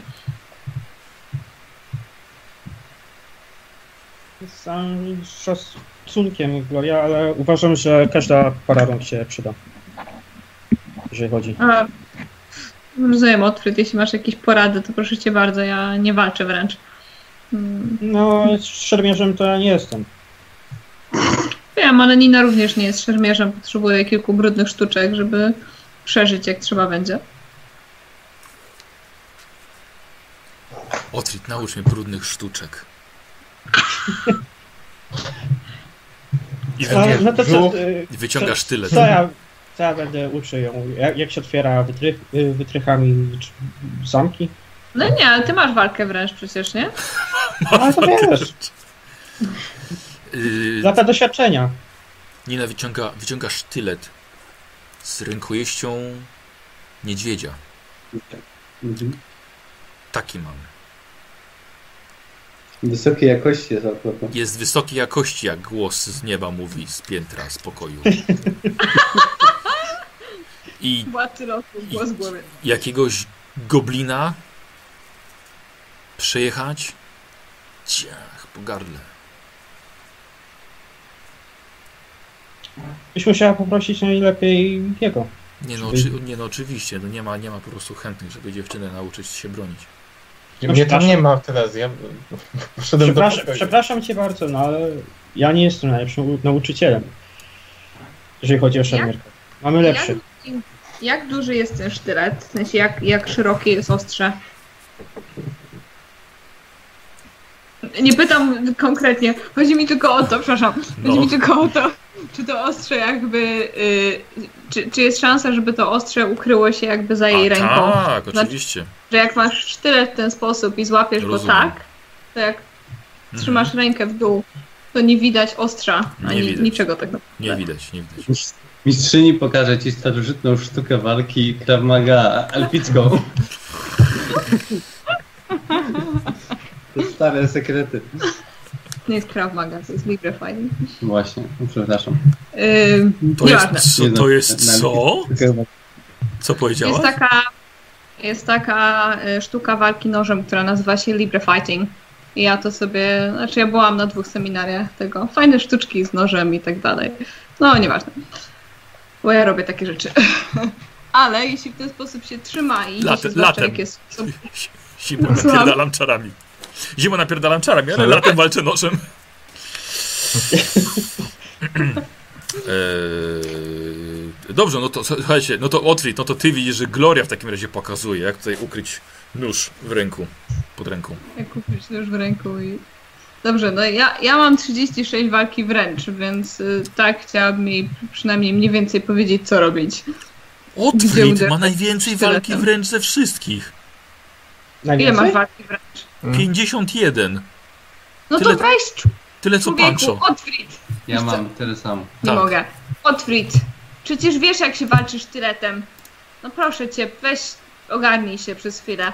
Z całym szacunkiem, Gloria, ale uważam, że każda para rąk się przyda. Jeżeli chodzi. A, rozumiem, Otfryd, jeśli masz jakieś porady, to proszę cię bardzo, ja nie walczę wręcz. No, szermierzem to ja nie jestem. Wiem, ale Nina również nie jest szermierzem, potrzebuje kilku brudnych sztuczek, żeby przeżyć jak trzeba będzie. Otwit, naucz mnie brudnych sztuczek. I No, no to co? Y, wyciągasz tyle. Co ja, co ja będę uczył ją? Jak, jak się otwiera wytrych, y, wytrychami czy zamki? No nie, ale ty masz walkę wręcz przecież, nie? Ale to wiesz, Yy, lata doświadczenia. Nina wyciąga, wyciąga sztylet z rękojeścią niedźwiedzia. Mhm. Taki mam. Wysokiej jakości jest akurat. Jest wysokiej jakości, jak głos z nieba mówi, z piętra, z pokoju. (laughs) I głowy. jakiegoś goblina przejechać ciach po gardle. Byś musiała poprosić najlepiej jego. Nie no, oczy, nie no oczywiście, no nie ma, nie ma po prostu chętnych, żeby dziewczynę nauczyć się bronić. Mnie tam przepraszam. nie ma teraz, ja poszedłem do Przepraszam, przepraszam cię bardzo, no ale ja nie jestem najlepszym nauczycielem. Jeżeli chodzi o szermierkę. Mamy lepszy. Jak, jak duży jest ten sztylet? W sensie, jak, jak szerokie jest ostrze? Nie pytam konkretnie. Chodzi mi tylko o to, przepraszam. Chodzi No. mi tylko o to, czy to ostrze jakby. y, czy, czy jest szansa, żeby to ostrze ukryło się jakby za jej A, ręką? tak, Znaczy- oczywiście. Że jak masz sztylet w ten sposób i złapiesz go Rozumiem. tak, to jak Mhm. trzymasz rękę w dół, to nie widać ostrza, Nie ani widać. niczego tak naprawdę. Nie widać, nie widać. Mistrzyni pokaże ci starożytną sztukę walki Krav Maga elficką. (laughs) To stare sekrety. Nie jest Krav Maga, to jest Libre Fighting. Właśnie, no, przepraszam. To jest, co, Nie to jest co? Co powiedziałaś? Jest taka, jest taka y, sztuka walki nożem, która nazywa się Libre Fighting. I ja to sobie, znaczy ja byłam na dwóch seminariach tego. Fajne sztuczki z nożem i tak dalej. No, nieważne. Bo ja robię takie rzeczy. (laughs) Ale jeśli w ten sposób się trzyma i zwłaszcza latem. jest (laughs) sposób, Zimą napierdalam czarami. Zimą napierdalam czarami, ale latem walczę nożem. Eee, dobrze, no to słuchajcie, no to Otwit, no to ty widzisz, że Gloria w takim razie pokazuje, jak tutaj ukryć nóż w ręku, pod ręką. jak kupić nóż w ręku i... Dobrze, no ja, ja mam 36 walki wręcz, więc y, tak chciałabym jej przynajmniej mniej więcej powiedzieć, co robić. Otwit ma najwięcej walki wręcz ze wszystkich. Ile masz walki wręcz? Mm. 51. No Tyle- to weź Tyle co Pancho. Otwrit. Ja mam tyle samo. Nie Tak. mogę. Otwrit. Przecież wiesz, jak się walczy sztyletem. No proszę cię, weź, ogarnij się przez chwilę.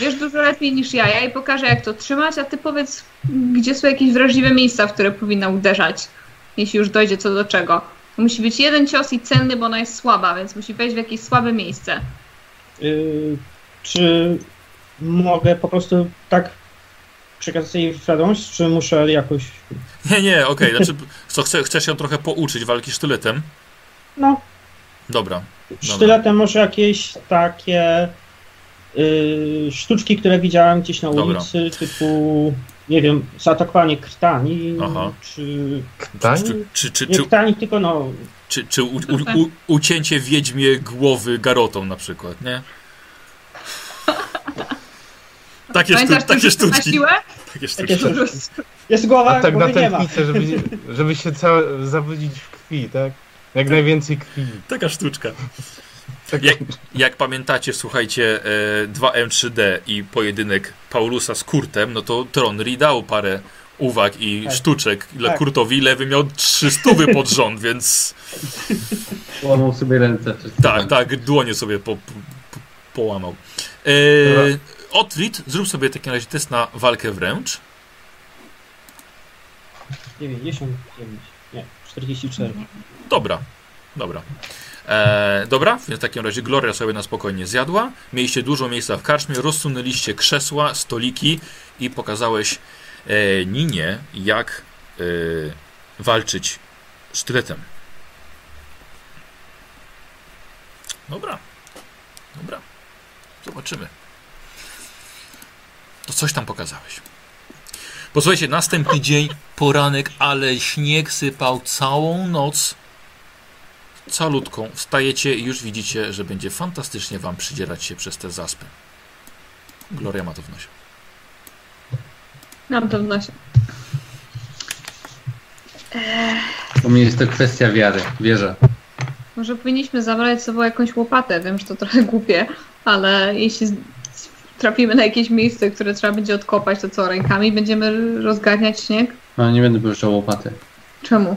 Wiesz dużo lepiej niż ja. Ja jej pokażę, jak to trzymać, a ty powiedz, gdzie są jakieś wrażliwe miejsca, w które powinna uderzać. Jeśli już dojdzie co do czego. To musi być jeden cios i cenny, bo ona jest słaba, więc musi wejść w jakieś słabe miejsce. Y, czy mogę po prostu tak przekazać jej wiadomość, czy muszę jakoś... Nie, nie, okej, znaczy, co, chce, chcesz ją trochę pouczyć walki sztyletem? No, Dobra. sztyletem może jakieś takie y, sztuczki, które widziałem gdzieś na Dobra. ulicy, typu, nie wiem, zaatakowanie krtani, Aha. czy... Tań? Czy, czy, czy, Nie czy, krtani, tylko no... czy, czy u, u, u, ucięcie wiedźmie głowy garotą na przykład, nie? Takie, sztu, takie sztuczki. siłę? Takie sztuczki. Jest głowa, A tak na głowy nie ma. tętnicę, żeby, żeby się całe zawrócić w krwi, tak? Jak najwięcej krwi. Taka sztuczka. Tak, Jak, jak pamiętacie, słuchajcie, e, 2M3D i pojedynek Paulusa z Kurtem, no to Tronry dał parę uwag i Tak. sztuczek dla Tak. Kurtowi. Lewy miał trzy stówy pod rząd, więc Łamał sobie ręce. tak, tak, dłonie sobie po, połamał. E. Otwit, zrób sobie w takim razie test na walkę wręcz. 99. Nie, 44. Dobra, dobra. E, dobra, więc w takim razie Gloria sobie na spokojnie zjadła. Mieliście dużo miejsca w karczmie, rozsunęliście krzesła, stoliki i pokazałeś e, Ninie, jak e, walczyć sztyletem. Dobra, dobra. Zobaczymy. To coś tam pokazałeś. Posłuchajcie, następny dzień, poranek, ale śnieg sypał całą noc. Calutką. Wstajecie i już widzicie, że będzie fantastycznie wam przydzierać się przez te zaspy. Gloria ma to w nosie. Mam to w nosie. U mnie jest to kwestia wiary, wierzę. Może powinniśmy zabrać ze sobą jakąś łopatę. Wiem, że to trochę głupie, ale jeśli trafimy na jakieś miejsce, które trzeba będzie odkopać, to co, rękami będziemy rozgarniać śnieg? No nie będę pożyczał łopaty. Czemu?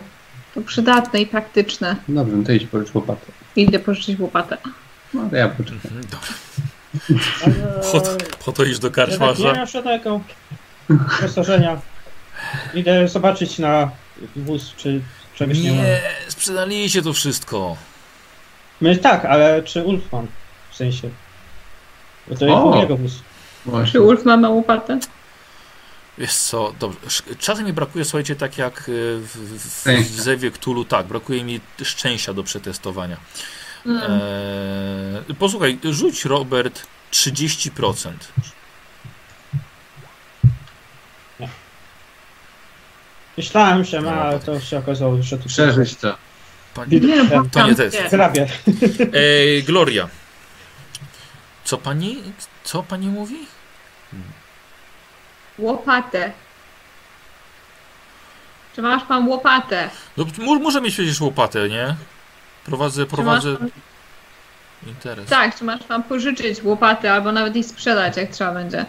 To przydatne i praktyczne. Dobrze, no to idź pożycz łopatę. Idę pożyczyć łopatę. No to ja poczekam. Mhm, Dobra. (laughs) Po, to- po to iż do tak nie karczmarza. mam żadnego wyposażenia. Idę zobaczyć na wóz, czy czegoś nie, ma. Nie, sprzedaliście to wszystko. My tak, ale czy Ulfman? W sensie. Bo to O! jego. Czy. Ulf ma małą łopatę? Wiesz co, dobrze. Czasem mi brakuje, słuchajcie, tak jak y, w, w, w. Zewie Cthulhu, tak, brakuje mi szczęścia do przetestowania. Mm. Eee, posłuchaj, rzuć Robert 30%. Myślałem, że ma, ale to się okazało, że tu Przeżyć to. Pani, Nie, no, To nie test. nie. Zrabię. Eee, Gloria. Co pani, co pani mówi? Łopatę. Czy masz pan łopatę? No, muszę mieć przecież łopatę, nie? Prowadzę, prowadzę pan, interes. tak, czy masz pan pożyczyć łopatę albo nawet i sprzedać, jak trzeba będzie.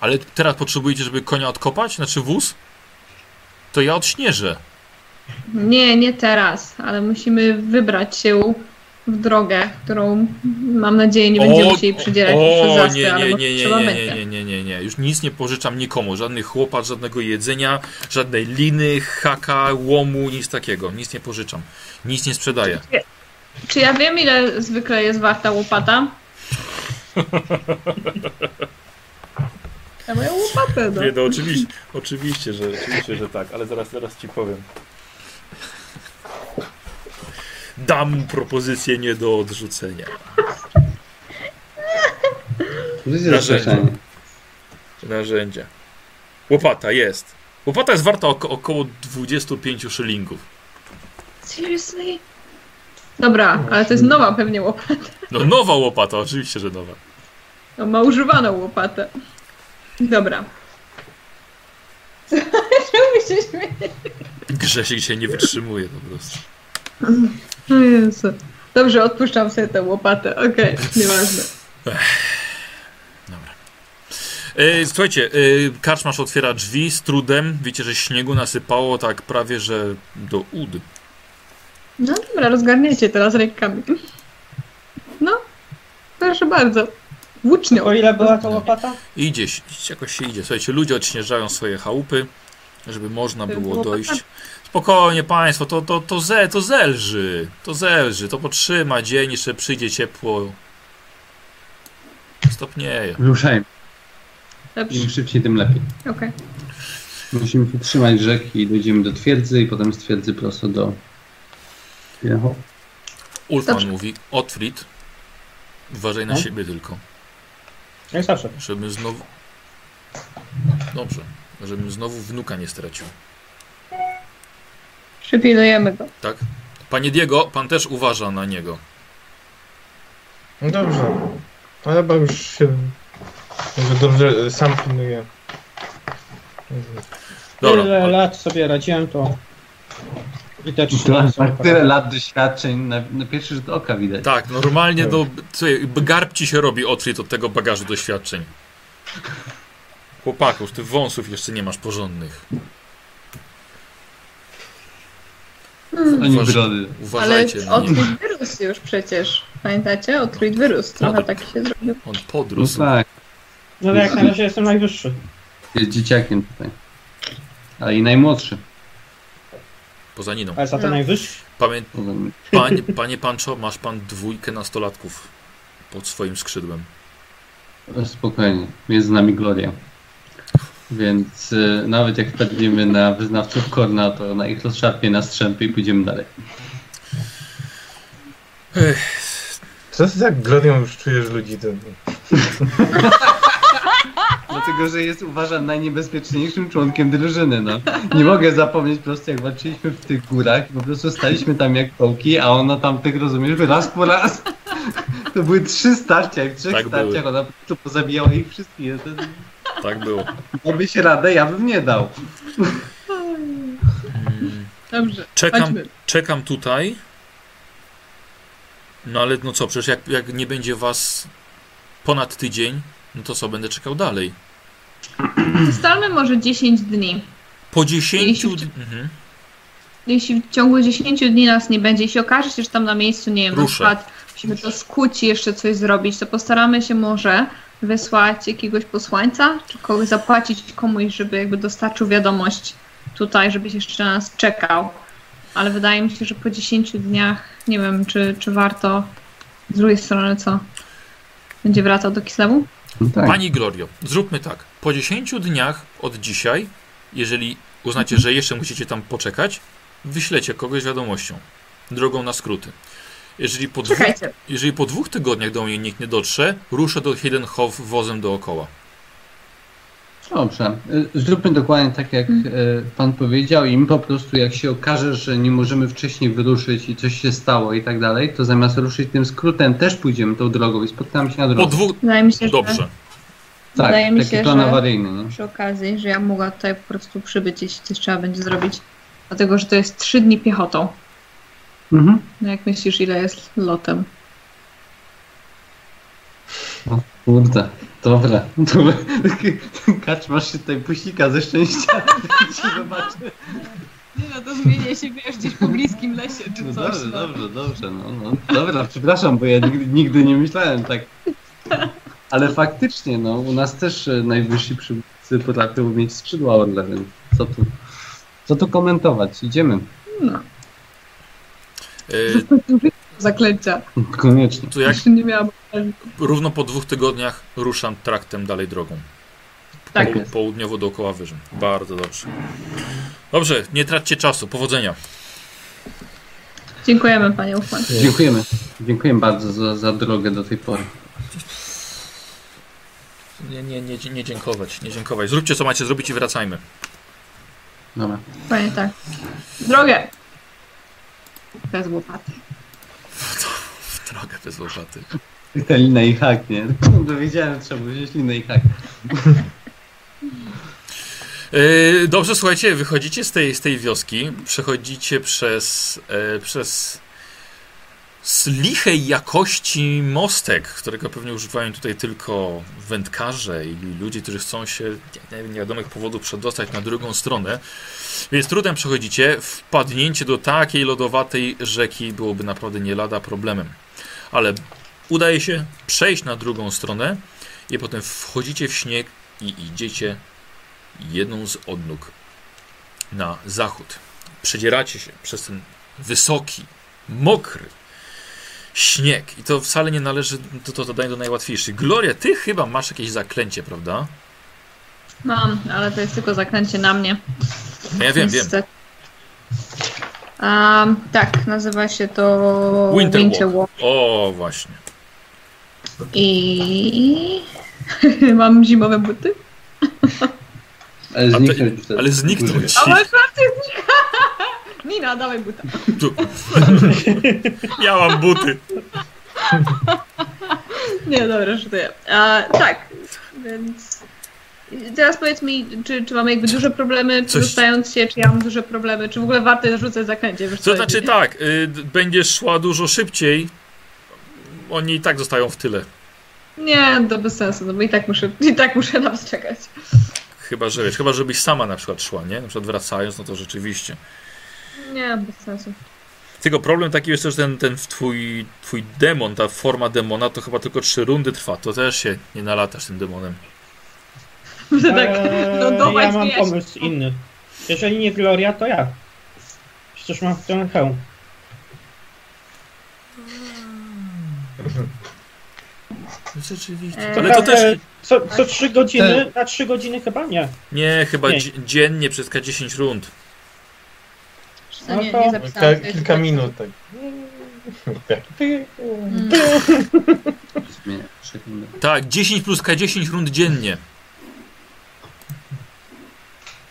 Ale teraz potrzebujecie, żeby konia odkopać? Znaczy wóz? To ja odśnieżę. Nie, nie teraz, ale musimy wybrać się w drogę, którą mam nadzieję nie będziemy musieli przydzierać przez o, nie, ale nie, nie, nie, trzeba nie, będzie. nie, nie, nie, nie. Już nic nie pożyczam nikomu. Żadnych łopat, żadnego jedzenia, żadnej liny, haka, łomu, nic takiego. Nic nie pożyczam. Nic nie sprzedaję. Czy ja wiem, ile zwykle jest warta łopata? Ja moją łopatę, no. Nie, no oczywiście, oczywiście, że, oczywiście, że tak, ale zaraz, zaraz ci powiem. Dam propozycję nie do odrzucenia. Zastraszanie. Narzędzia. Łopata jest. Łopata jest warta oko, około 25 szylingów. Seriously? Dobra, ale to jest nowa pewnie łopata. No nowa łopata, oczywiście, że nowa. No, ma używaną łopatę. Dobra. Czemu się śmieje? Grzesiek się nie wytrzymuje po prostu. (laughs) (laughs) O Jezu. Dobrze, odpuszczam sobie tę łopatę. Okej, (laughs) nieważne. Dobra. E, słuchajcie, e, karczmasz otwiera drzwi z trudem. Wiecie, że śniegu nasypało tak prawie, że do ud. No dobra, rozgarniecie teraz rękami. No, proszę bardzo. Włócznią. O ile była ta łopata? Idzie, jakoś się idzie. Słuchajcie, ludzie odśnieżają swoje chałupy, żeby można było było dojść. Spokojnie państwo, to, to, to, ze, to zelży. To zelży, to potrzyma dzień, jeszcze przyjdzie ciepło. Stopnieje. Ruszajmy. Dobrze, Im szybciej, tym lepiej. okej. Musimy się trzymać rzeki i dojdziemy do twierdzy i potem z twierdzy prosto do... Ulfman Dobrze. mówi, Otfrid, uważaj na No. siebie tylko. Jak zawsze. Żebym znowu... Dobrze. Żebym znowu wnuka nie stracił. Przypilnujemy go. Tak? Panie Diego, pan też uważa na niego. No dobrze. Ale chyba już się... Dobrze sam pilnuję. Dobra. Tyle lat sobie radziłem, to... I te trzy To tak tyle lat doświadczeń, na, na pierwszy rzut oka widać. Tak, normalnie to... Słuchaj, garb ci się robi Otfrid od tego bagażu doświadczeń. Chłopaków, ty wąsów jeszcze nie masz porządnych. Oni Uważ- brody. Ale Uważajcie na niego. Otruj wyrósł już przecież. Pamiętacie? Otruj wyrósł. Trochę tak. taki się zrobił. On No podrósł. tak, No ale jak na razie jestem najwyższy. jest dzieciakiem tutaj. A i najmłodszy. Poza Niną. Ale za to No. najwyższy. Pamię... Panie, panie Pancho, masz pan dwójkę nastolatków pod swoim skrzydłem. Spokojnie, jest z nami Gloria. Więc y, nawet jak wpadniemy na wyznawców Korna, to na ich rozszarpie na strzępy i pójdziemy dalej. Co jest jak Glorią już czujesz ludzi, to... (laughs) Dlatego, że jest uważam najniebezpieczniejszym członkiem drużyny, no. Nie mogę zapomnieć po prostu jak walczyliśmy w tych górach i po prostu staliśmy tam jak kołki, a ona tam tych rozumiesz, raz po raz. (laughs) To były trzy starcia, jak w trzech Tak starciach były. ona po prostu pozabijała ich wszystkich. To- Tak było. Dałbyś radę, ja bym nie dał. Dobrze, Czekam, chodźmy. czekam tutaj. No ale no co, przecież jak, jak nie będzie was ponad tydzień, no to co, będę czekał dalej. Ustalmy może 10 dni. Po 10 Jeśli- dni. Mhm. Jeśli w ciągu 10 dni nas nie będzie, jeśli okaże się, że tam na miejscu, nie wiem, na Ruszę. przykład musimy to skuć i jeszcze coś zrobić, to postaramy się może wysłać jakiegoś posłańca, czy kogoś zapłacić komuś, żeby jakby dostarczył wiadomość tutaj, żebyś jeszcze na nas czekał. Ale wydaje mi się, że po 10 dniach nie wiem, czy, czy warto z drugiej strony co? Będzie wracał do Kislewu? No tak. Pani Glorio, zróbmy tak. Po 10 dniach od dzisiaj, jeżeli uznacie, że jeszcze musicie tam poczekać, wyślecie kogoś z wiadomością. Drogą na skróty. Jeżeli po, dwóch, Czekajcie. jeżeli po dwóch tygodniach do mnie nikt nie dotrze, ruszę do Hiddenhof wozem dookoła. Dobrze. Y, Zróbmy dokładnie tak, jak Mhm. y, pan powiedział i my po prostu jak się okaże, że nie możemy wcześniej wyruszyć i coś się stało i tak dalej, to zamiast ruszyć tym skrótem też pójdziemy tą drogą i spotkamy się na Po drodze. dwóch... Wydaje mi się, że Dobrze. Tak, wydaje mi taki się, plan że- awaryjny, nie? przy okazji, że ja mogła tutaj po prostu przybyć, jeśli coś trzeba będzie zrobić. Dlatego, że to jest 3 dni piechotą. Mhm. No jak myślisz, ile jest lotem? Kurde, dobra. dobra. Kacz, masz się tutaj pusika ze szczęścia. Ci zobaczę. Nie no, to zmienię się, wiesz, gdzieś po bliskim lesie czy No coś. dobrze, dobrze, dobrze. No, no. Dobra, przepraszam, bo ja nigdy, nigdy nie myślałem tak. Ale faktycznie, no, u nas też e, najwyżsi przywódcy potrafią mieć skrzydła orle, więc co tu, co tu komentować? Idziemy. No. Zaklęcia. Koniecznie. to jak nie miałam. równo po dwóch tygodniach ruszam traktem dalej drogą. Tak Po, jest. południowo dookoła wyżyn. Bardzo dobrze. Dobrze, nie traćcie czasu. Powodzenia. Dziękujemy, panie Ufman. Dziękujemy. Dziękujemy bardzo za, za drogę do tej pory. Nie, nie, nie, nie dziękować, nie dziękować. Zróbcie co macie zrobić i wracajmy. Dobra. Panie tak. Drogę! Bez łopaty. W drogę bez łopaty. Ta lina i hak, nie? No, wiedziałem, trzeba wziąć linę i hak. Yy, (laughs) dobrze, słuchajcie, wychodzicie z tej, z tej wioski, przechodzicie przez, e, przez z lichej jakości mostek, którego pewnie używają tutaj tylko wędkarze i ludzie, którzy chcą się nie, nie wiadomych powodów przedostać na drugą stronę. Więc trudem przechodzicie. Wpadnięcie do takiej lodowatej rzeki byłoby naprawdę nie lada problemem. Ale udaje się przejść na drugą stronę i potem wchodzicie w śnieg i idziecie jedną z odnóg na zachód. Przedzieracie się przez ten wysoki, mokry śnieg. I to wcale nie należy, to, to zadanie do najłatwiejszych. Gloria, ty chyba masz jakieś zaklęcie, prawda? Mam, ale to jest tylko zaklęcie na mnie. Ja wiem, wiem. Niestety. Um, tak, nazywa się to Winter Winter Walk. Walk. O, właśnie. I (laughs) mam zimowe buty. Ale zniknąć wtedy. Ale zniknął ci. A szafy znika! Nina, dawaj buta. (laughs) Ja mam buty. Nie, dobra, żartuję. A, tak, więc... Teraz powiedz mi, czy, czy mamy jakby duże problemy, czy Coś- dostając się, czy ja mam duże problemy, czy w ogóle warto rzucać zaklęcie, wiesz co To znaczy tak, y, będziesz szła dużo szybciej. Oni i tak zostają w tyle. Nie, to bez sensu, no bo i tak muszę, i tak muszę na was czekać. Chyba, że wiesz, chyba żebyś sama na przykład szła, nie? Na przykład wracając, no to rzeczywiście. Nie, bez sensu. Tylko problem taki jest też, że ten, ten twój, twój demon, ta forma demona, to chyba tylko trzy rundy trwa. To też się nie nalatasz tym demonem. Że (laughs) tak, Eee, no dawaj ja mam pomysł inny. Jeżeli nie Gloria, to ja. Przecież mam ten hełm. Rzeczywiście. E, Ale to też... Naprawdę, Co, co 3 godziny? Na 3 godziny chyba nie. Nie, chyba Nie. dzi- dziennie przez K 10 rund. To nie, No to- nie zapisałam kilka tego. minut, tak. Mm. (laughs) Tak, 10 plus K10 rund dziennie.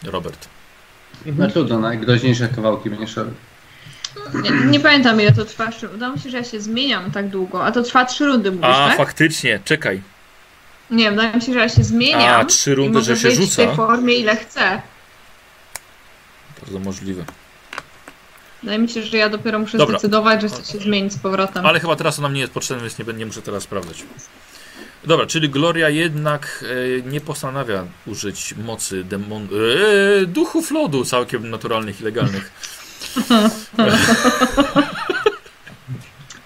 Robert. No trudno, najgroźniejsze kawałki robił. Nie, nie pamiętam ile to trwa. Wydaje mi się, że ja się zmieniam tak długo. A to trwa trzy rundy, mówisz, A, tak? faktycznie, czekaj. Nie, wydaje mi się, że ja się zmieniam. A, trzy i rundy, mogę że się być w rzuca. tej formie ile chcę. Bardzo możliwe. Wydaje mi się, że ja dopiero muszę Dobra. zdecydować, że chcę się zmienić z powrotem. Ale chyba teraz ona mnie jest potrzebna, więc nie, będę- nie muszę teraz sprawdzać. Dobra, czyli Gloria jednak e, nie postanawia użyć mocy demon... E, duchów lodu całkiem naturalnych i legalnych. (laughs)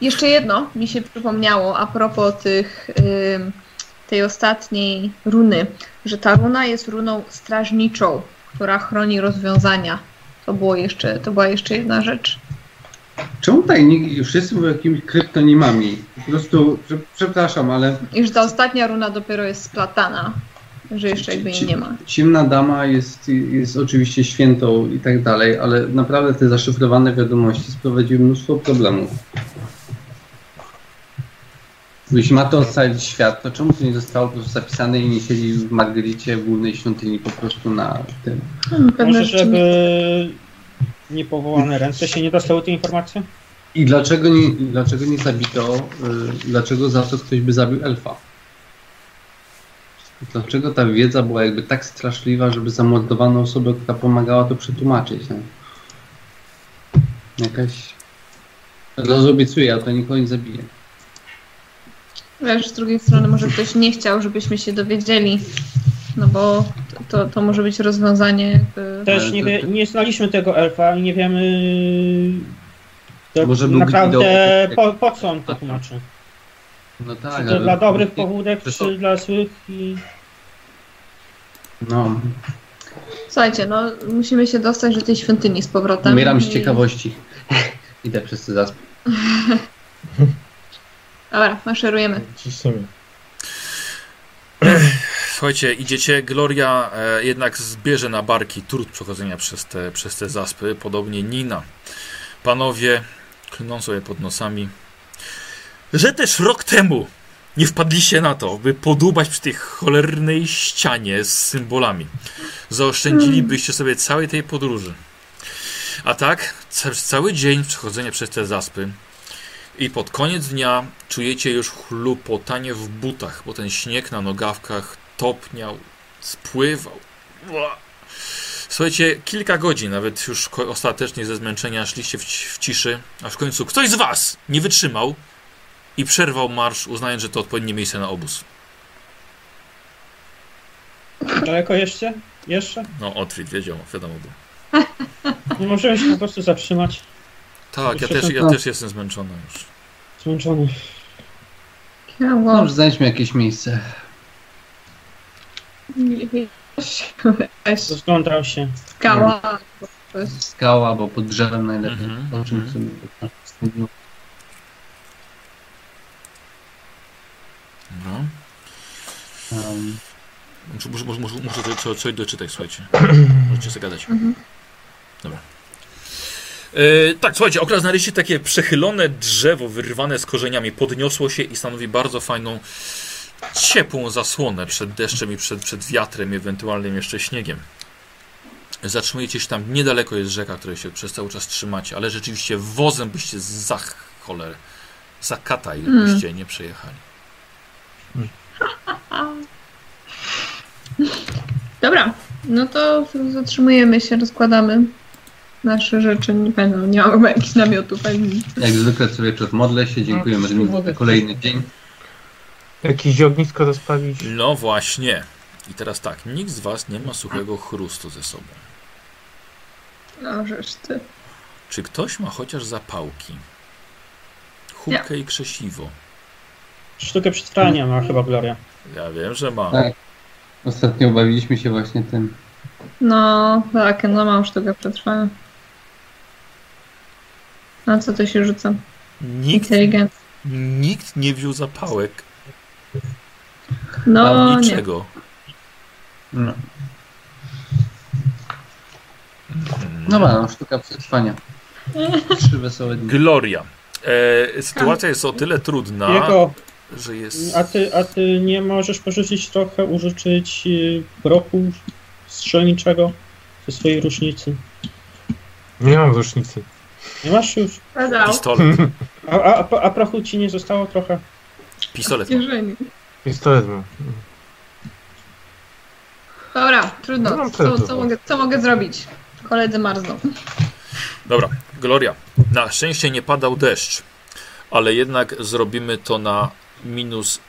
Jeszcze jedno mi się przypomniało a propos tych, ym, tej ostatniej runy, że ta runa jest runą strażniczą, która chroni rozwiązania. To było jeszcze, to była jeszcze jedna rzecz. Czemu tajniki wszyscy mówią jakimiś kryptonimami? Po prostu, prze- przepraszam, ale że ta ostatnia runa dopiero jest splatana, że jeszcze jakby jej nie ma. Ciemna Dama jest, jest oczywiście świętą i tak dalej, ale naprawdę te zaszyfrowane wiadomości sprowadziły mnóstwo problemów. Jeśli ma to ocalić świat, to czemu to nie zostało po prostu zapisane i nie siedzi w Margaricie w głównej świątyni po prostu na tym? Pewne Może, żeby nie- niepowołane ręce się nie dostały tej informacji? I dlaczego nie, dlaczego nie zabito, y, dlaczego za to ktoś by zabił elfa? Dlaczego ta wiedza była jakby tak straszliwa, żeby zamordowaną osobę, która pomagała to przetłumaczyć? No? Jakaś... Rozobiecuję, a to nikogo nie zabije. Wiesz, z drugiej strony może ktoś nie chciał, żebyśmy się dowiedzieli, no bo to, to, może być rozwiązanie jakby... Też nie, wie, nie znaliśmy tego elfa i nie wiemy to Może był naprawdę gwizdał- po, po co on to tłumaczy. No tak, Czy to ale- dla dobrych pobudek, Przecież to- czy dla złych i... No, Słuchajcie, no musimy się dostać do tej świątyni z powrotem. umieram z i- ciekawości. (laughs) Idę przez te zaspy. (laughs) Dobra, maszerujemy. Ciśniemy. Słuchajcie, idziecie, Gloria e, jednak zbierze na barki trud przechodzenia przez te, przez te zaspy, podobnie Nina. Panowie klną sobie pod nosami, że też rok temu nie wpadliście na to, by podłubać przy tej cholernej ścianie z symbolami. Zaoszczędzilibyście sobie całej tej podróży. A tak, ca- cały dzień przechodzenia przez te zaspy i pod koniec dnia czujecie już chlupotanie w butach, bo ten śnieg na nogawkach topniał, spływał. Słuchajcie, kilka godzin, nawet już ostatecznie ze zmęczenia szliście w, w ciszy, aż w końcu ktoś z was nie wytrzymał i przerwał marsz, uznając, że to odpowiednie miejsce na obóz. Daleko jeszcze? Jeszcze? No, Otwit wiedział, wiadomo było. Nie możemy się po prostu zatrzymać. Tak, ja też, ja tak. też jestem zmęczony już. Zmęczony. Kiało. Może znajdźmy jakieś miejsce. Weź Rozglądam się. skała. Skała, bo pod drzewem najlepiej. Mhm, O czym mhm. sobie No. um, Muszę, muszę, muszę, muszę, coś doczytać, słuchajcie. (clears throat) Możecie sobie gadać. Mhm. Dobra. E, tak, słuchajcie, akurat znaleźliście takie przechylone drzewo wyrwane z korzeniami. Podniosło się i stanowi bardzo fajną, ciepłą zasłonę przed deszczem i przed, przed wiatrem, ewentualnym jeszcze śniegiem. Zatrzymujecie się tam, niedaleko jest rzeka, której się przez cały czas trzymacie, ale rzeczywiście wozem byście za cholerę, za kata Mm. byście nie przejechali. (laughs) Dobra, no to zatrzymujemy się, rozkładamy nasze rzeczy. Nie pamiętam, nie mamy jakichś namiotów ani jak zwykle co wieczór modlę się, dziękuję No, za kolejny dzień. Jakieś ognisko rozpalić? No właśnie. I teraz tak, nikt z was nie ma suchego chrustu ze sobą. No, rzecz ty. Czy ktoś ma chociaż zapałki? Chubkę i krzesiwo. Sztukę przetrwania ma chyba Gloria. Ja wiem, że mam. Tak. Ostatnio bawiliśmy się właśnie tym No, tak, no mam sztukę przetrwania. A co to się rzuca? Nikt, nikt nie wziął zapałek. No, nie. niczego. No. No ma, no, sztuka przetrwania. (laughs) Trzy wesołe dni. Gloria. E, sytuacja jest o tyle trudna, Jego, że jest... a ty, a ty nie możesz pożyczyć trochę, użyczyć y, broku strzelniczego ze swojej różnicy. Nie mam różnicy. Nie masz już? Pistolet. A, a, a, a prochu ci nie zostało trochę? Pistolet. mam. Pistolet mam. Dobra, No, trudno. mam Co, też co, mogę, co mogę zrobić? Koledzy marzną. Dobra, Gloria. Na szczęście nie padał deszcz, ale jednak zrobimy to na minus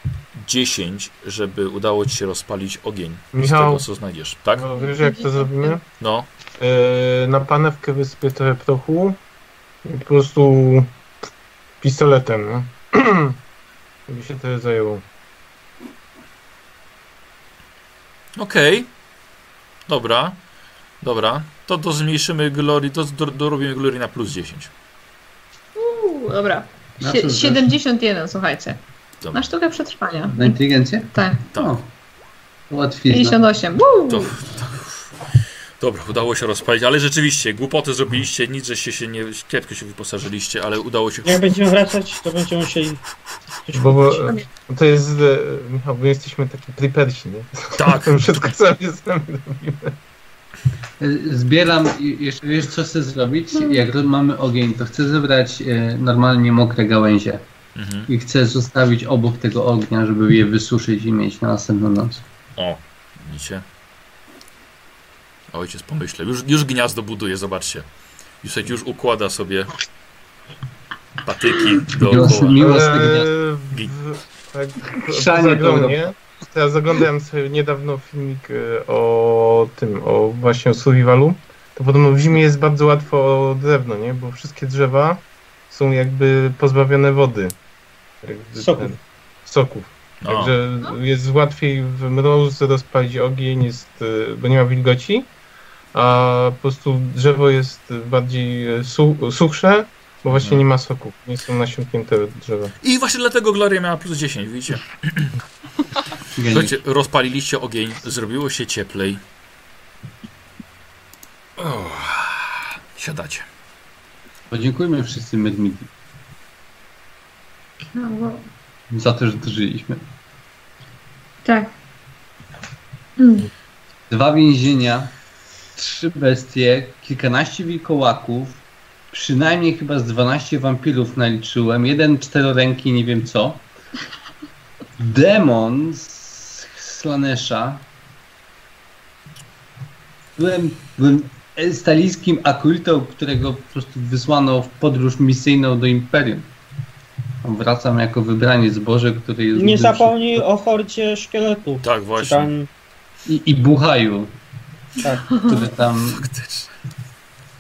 10, żeby udało ci się rozpalić ogień z Michał. tego, co znajdziesz. Tak? No, wiesz jak to zrobimy? No. Yy, na panewkę wysypię trochę prochu po prostu pistoletem, no. (clears throat) Żeby się to zajęło. Okej. Dobra. Dobra. To, to zmniejszymy Glory, to do, dorobimy Glory na plus 10. Uuu, dobra. Sie- co zresztą? 71, słuchajcie. Dobra. Na sztukę przetrwania. Na inteligencję? Tak. Tak. O, łatwizna. 58. Uuu. To, Dobra, udało się rozpalić, ale rzeczywiście, głupoty zrobiliście, nic, żeście się nie, kiepsko się wyposażyliście, ale udało się... Jak będziemy wracać, to będziemy musieli Bo, bo kupić. to jest, e, Michał, my jesteśmy taki prepersi, nie? Tak, (laughs) To wszystko sami sami robimy. E, Zbieram i jeszcze wiesz co chcę zrobić? Jak mamy ogień, to chcę zebrać e, normalnie mokre gałęzie mhm. i chcę zostawić obok tego ognia, żeby je wysuszyć i mieć na następną noc. O, widzicie? Ojciec pomyślał, już, już gniazdo buduje, zobaczcie. Już, już układa sobie patyki dookoła. Gniazdo. w- tak, zagronie. Teraz oglądałem sobie niedawno filmik e, o tym, o właśnie o survivalu. To podobno w zimie jest bardzo łatwo o drewno, nie? Bo wszystkie drzewa są jakby pozbawione wody. Soków. ten- Soków. O, Także jest łatwiej w mroz rozpalić ogień, jest, e, bo nie ma wilgoci, a po prostu drzewo jest bardziej e, su, suchsze, bo właśnie nie ma soków, nie są nasiąknięte drzewa. I właśnie dlatego Gloria miała plus 10, widzicie? Słuchajcie, rozpaliliście ogień, zrobiło się cieplej. O, siadacie. Podziękujmy wszyscy Medmidi No, za to, że dożyliśmy. Tak. Mm. Dwa więzienia, trzy bestie, kilkanaście wilkołaków, przynajmniej chyba z 12 wampirów naliczyłem, jeden czteroręki, nie wiem co. Demon z Slanesha. Byłem, byłem stalijskim akultą, którego po prostu wysłano w podróż misyjną do Imperium. Wracam jako wybranie zboże, który jest... Nie zapomnij o hordzie szkieletów. Tak, właśnie. tam, I, I Buchaju, tak. który tam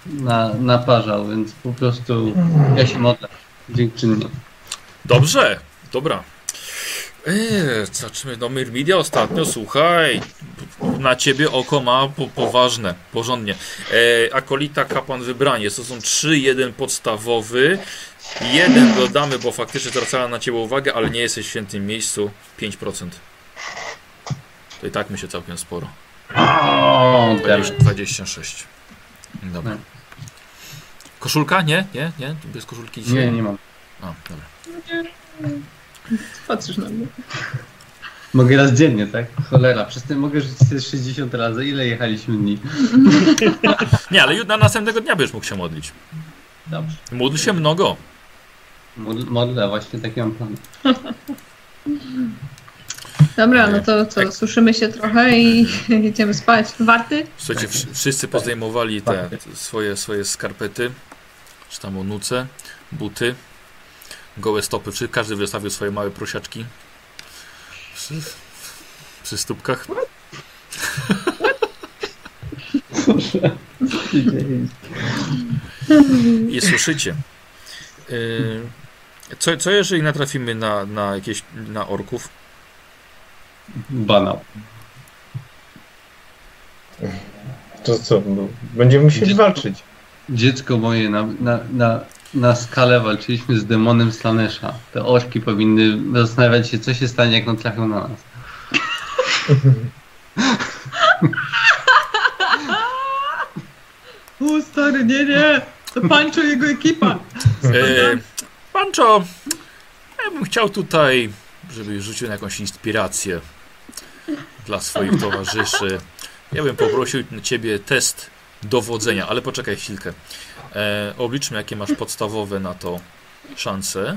na, naparzał, więc po prostu ja się modlę dziękczynnie. Dobrze, dobra. Eee, zobaczymy, no Myrmidia ostatnio, słuchaj, na ciebie oko ma po, poważne, porządnie. Eee, akolita, kapłan, wybranie, to są trzy, jeden podstawowy, jeden dodamy, bo faktycznie zwracała na ciebie uwagę, ale nie jesteś w świętym miejscu, 5%. To i tak mi się całkiem sporo. O, 20, 26. Dobra. Nie. Koszulka? Nie? Nie? Nie? Bez koszulki dzisiaj? Nie, nie mam. A, dobra. Patrzysz na mnie. Mogę raz dziennie, tak? Cholera, przez tym mogę żyć te 60 razy. Ile jechaliśmy dni? (laughs) Nie, ale na następnego dnia będziesz mógł się modlić. Dobrze. Módl się mnogo. Mod- Modlę, właśnie taki mam plan. (laughs) Dobra, no to co, Tak. suszymy się trochę i (laughs) idziemy spać. Warty? Słuchajcie, wsz- wszyscy pozdejmowali te, swoje, swoje skarpety, czy tam onuce, buty, gołe stopy. Czy każdy wystawił swoje małe prosiaczki przy, przy stópkach. I słyszycie. Yy, Co, co jeżeli natrafimy na, na jakieś na orków? Banał. To co? No, będziemy musieli walczyć. Dziecko moje, na, na, na, na skalę walczyliśmy z demonem Slanesha. Te orki powinny zastanawiać się, co się stanie, jak on trafią na nas. (laughs) O stary, nie, nie! To Pancho i jego ekipa! E, Pancho, ja bym chciał tutaj, żeby rzucił na jakąś inspirację dla swoich towarzyszy. Ja bym poprosił ciebie test dowodzenia, ale poczekaj chwilkę. E, obliczmy, jakie masz podstawowe na to szanse.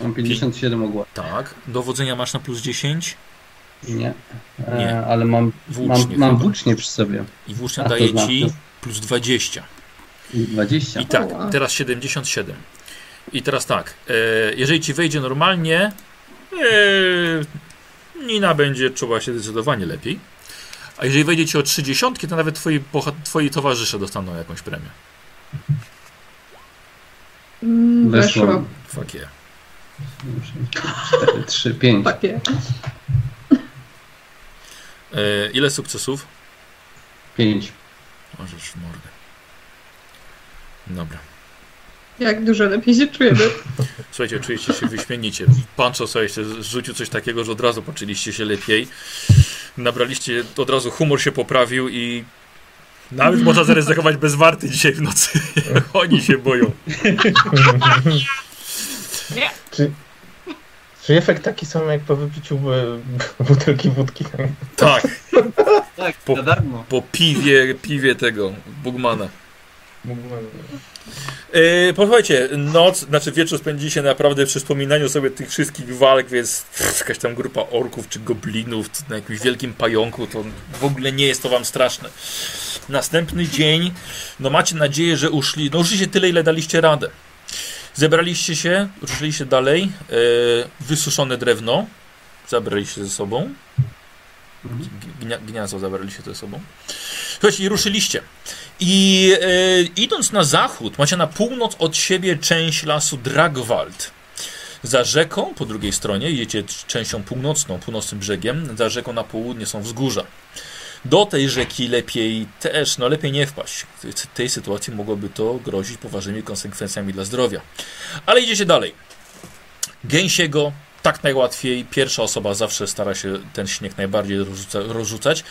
Mam 57 ogła. Tak. Dowodzenia masz na plus 10 Nie. E, Nie. Ale mam, Włócznie mam, mam włócznie przy sobie. i włócznia A, daje znaczy? ci plus 20. 20. I tak, O, teraz 77. I teraz tak, e, jeżeli ci wejdzie normalnie, e, Nina będzie czuła się zdecydowanie lepiej. A jeżeli wejdzie ci o 30, to nawet twoi, twoi towarzysze dostaną jakąś premię. Mm, Weszło. Fuck yeah. 4, 3, 5. Takie. E, ile sukcesów? 5. Możesz w mordę. Dobra. Jak dużo lepiej się czujemy. (laughs) Słuchajcie, czujecie się wyśmienicie. Pancho sobie jeszcze rzucił coś takiego, że od razu poczuliście się lepiej. Nabraliście, od razu humor się poprawił i nawet można zaryzykować bez warty dzisiaj w nocy. (laughs) Oni się boją. Czy, czy efekt taki sam jak po wypiciu e, butelki wódki? Tak, Tak, Po- za darmo. po piwie, piwie tego Bugmana. Mógłbym... Yy, posłuchajcie, noc, znaczy wieczór spędziliście naprawdę przy wspominaniu sobie tych wszystkich walk, więc pff, jakaś tam grupa orków czy goblinów na jakimś wielkim pająku, to w ogóle nie jest to wam straszne. Następny dzień, no macie nadzieję, że uszli, no uszliście tyle, ile daliście radę. Zebraliście się, ruszyliście dalej, yy, wysuszone drewno zabraliście ze sobą. Gnia, gniazdo zabraliście ze sobą. Słuchajcie, i ruszyliście. I e, idąc na zachód, macie na północ od siebie część lasu Dragwald. Za rzeką, po drugiej stronie, jedziecie częścią północną, północnym brzegiem, za rzeką na południe są wzgórza. Do tej rzeki lepiej też, no lepiej nie wpaść. W tej sytuacji mogłoby to grozić poważnymi konsekwencjami dla zdrowia. Ale idziecie dalej. Gęsiego, tak najłatwiej. Pierwsza osoba zawsze stara się ten śnieg najbardziej rozrzuca, rozrzucać.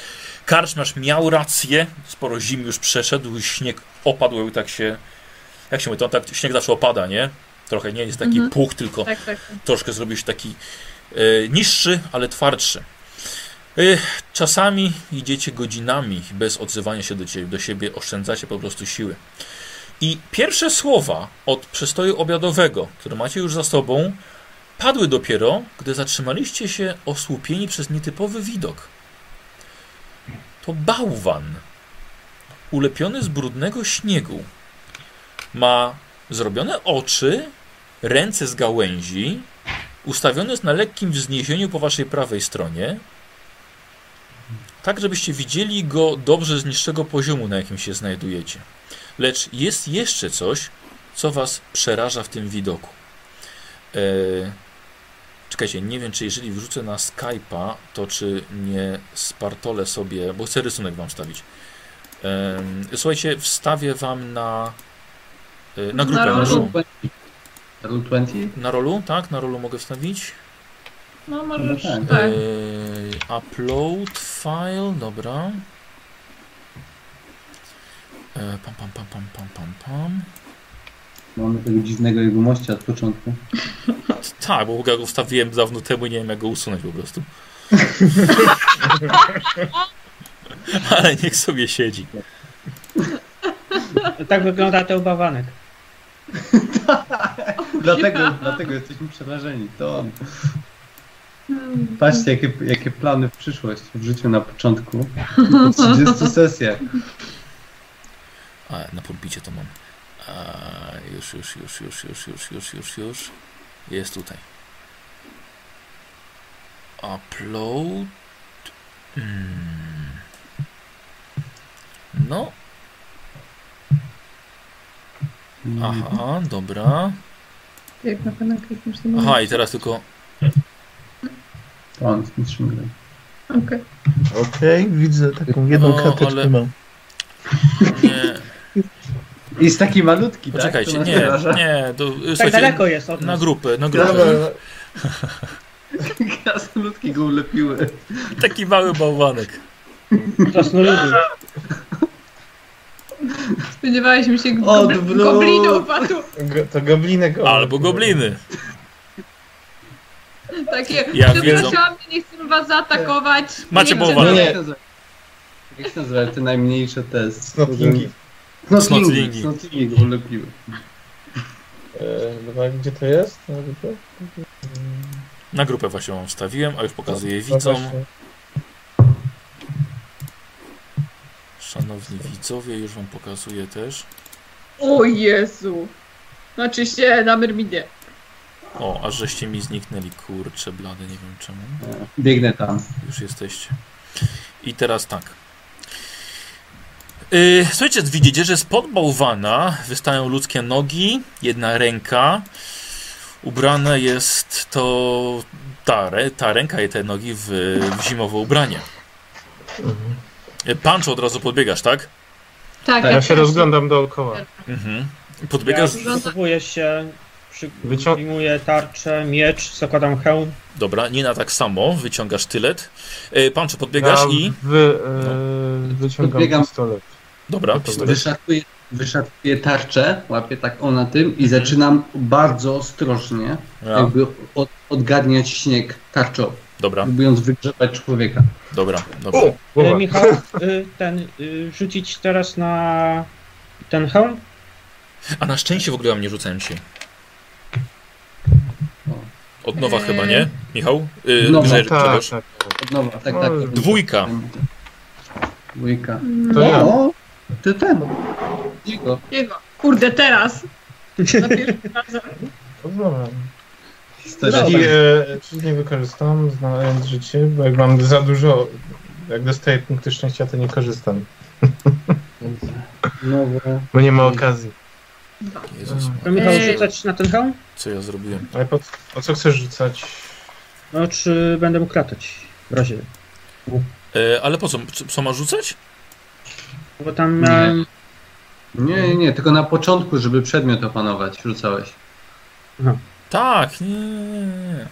Karczmasz miał rację, sporo zim już przeszedł, śnieg opadł i tak się, jak się mówi, to tak śnieg zawsze opada, nie? Trochę nie jest taki Mhm. puch, tylko Tak, tak. troszkę zrobił się taki e, niższy, ale twardszy. E, czasami idziecie godzinami bez odzywania się do, ciebie, do siebie, oszczędzacie po prostu siły. I pierwsze słowa od przestoju obiadowego, które macie już za sobą, padły dopiero, gdy zatrzymaliście się osłupieni przez nietypowy widok. To bałwan, ulepiony z brudnego śniegu. Ma zrobione oczy, ręce z gałęzi, ustawiony jest na lekkim wzniesieniu po waszej prawej stronie, tak żebyście widzieli go dobrze z niższego poziomu, na jakim się znajdujecie. Lecz jest jeszcze coś, co was przeraża w tym widoku. Eee, czekajcie, nie wiem, czy jeżeli wrzucę na Skype'a, to czy nie spartolę sobie, bo chcę rysunek wam wstawić. Słuchajcie, wstawię wam na, e, na grupę Na rolu. Roll 20? Na rolu, tak? Na rolu mogę wstawić. No możesz, No tak. tak. Eee, upload file, dobra. Eee, pam, pam, pam, pam, pam, pam, pam. Mamy tego dziwnego jegomościa od początku. Tak, bo ja go wstawiłem dawno temu i nie wiem jak go usunąć po prostu. (laughs) Ale niech sobie siedzi. Tak wygląda ten bałwanek. (laughs) Dlatego, dlatego jesteśmy przerażeni. To on. Patrzcie, jakie, jakie plany w przyszłość w życiu na początku. Po 30 sesjach. A, na pulpicie to mam. A, już, już, już, już, już, już, już, już, już. Jest tutaj. Upload. Hmm. No, aha, dobra. Jak na pewno klikniesz to Aha, i teraz tylko. Z mistrzem gry. Okej. Okej, widzę taką jedną No, karteczkę ale- mam. Nie, Jest taki malutki, poczekajcie, tak? To nas nie, nie. To, Tak daleko jest od na nas. grupę, na Dobra, grupę. (laughs) Krasnoludki go ulepiły. Taki mały bałwanek. Krasnoludy. Spodziewaliśmy się gobl- goblinów, a tu go- to goblinek. Albo gobliny. takie, Ja przepraszam, nie chcę was zaatakować. Macie Nie. Jak się nazywa- Jak się nazywa te najmniejsze te... Snotlingi. Snotlingi. Go ulepiły. Dobra, gdzie to jest? Na grupie? Na grupę właśnie wam wstawiłem, a już pokazuję No widzom. właśnie. Szanowni widzowie, już wam pokazuję też. O Jezu. Znaczy się na Myrmidzie. O, aż żeście mi zniknęli, kurcze blady, nie wiem czemu. Biegnę tam. Już jesteście. I teraz tak. Yy, słuchajcie, widzicie, że spod bałwana wystają ludzkie nogi, jedna ręka. Ubrane jest to ta, ta ręka i te nogi w, w zimowe ubranie. Mhm. Yy, Pancho od razu podbiegasz, tak? Tak, Ja się rozglądam dookoła. Mhm. Ja Podbiegasz. przygotowuję się, przyjmuję tarczę, miecz, zakładam hełm. Dobra, nie na tak samo. Wyciągasz tylet. Yy, Pancho, podbiegasz ja i. Wy, e, wyciągam Podbiegam. pistolet. Dobra, wyszarpuję tarczę, łapię tak o na tym i zaczynam bardzo ostrożnie Ja. jakby od, odgadniać śnieg tarczą, Dobra, próbując wygrzebać człowieka. dobra, dobra. O, E. Michał, y, ten, y, rzucić teraz na ten hełm? A na szczęście w ogóle wam nie rzucałem dzisiaj. Od nowa Eee. chyba, nie? Michał? Yy, Od nowa, Grzegorz, tak, tak. Od nowa, tak, No, tak. Dwójka. Dwójka. To ja. Ty ten. Jego. Jego. Kurde, teraz. Na (laughs) razem. Dobra. Czyli, e, czyli nie wykorzystam, znając życie, bo jak mam za dużo, jak dostaję punkty szczęścia, to nie korzystam, (laughs) Nowe. bo nie ma okazji. Jezus, To Michał, Eee. rzucać na ten hełm? co ja zrobiłem? Ale po, o co chcesz rzucać? No, czy będę mógł latać? W razie. E, ale po co? Co- Co ma rzucać? Bo tam Nie. miałem... Nie, nie, nie, tylko na początku, żeby przedmiot opanować, rzucałeś. Tak, nie, nie, nie.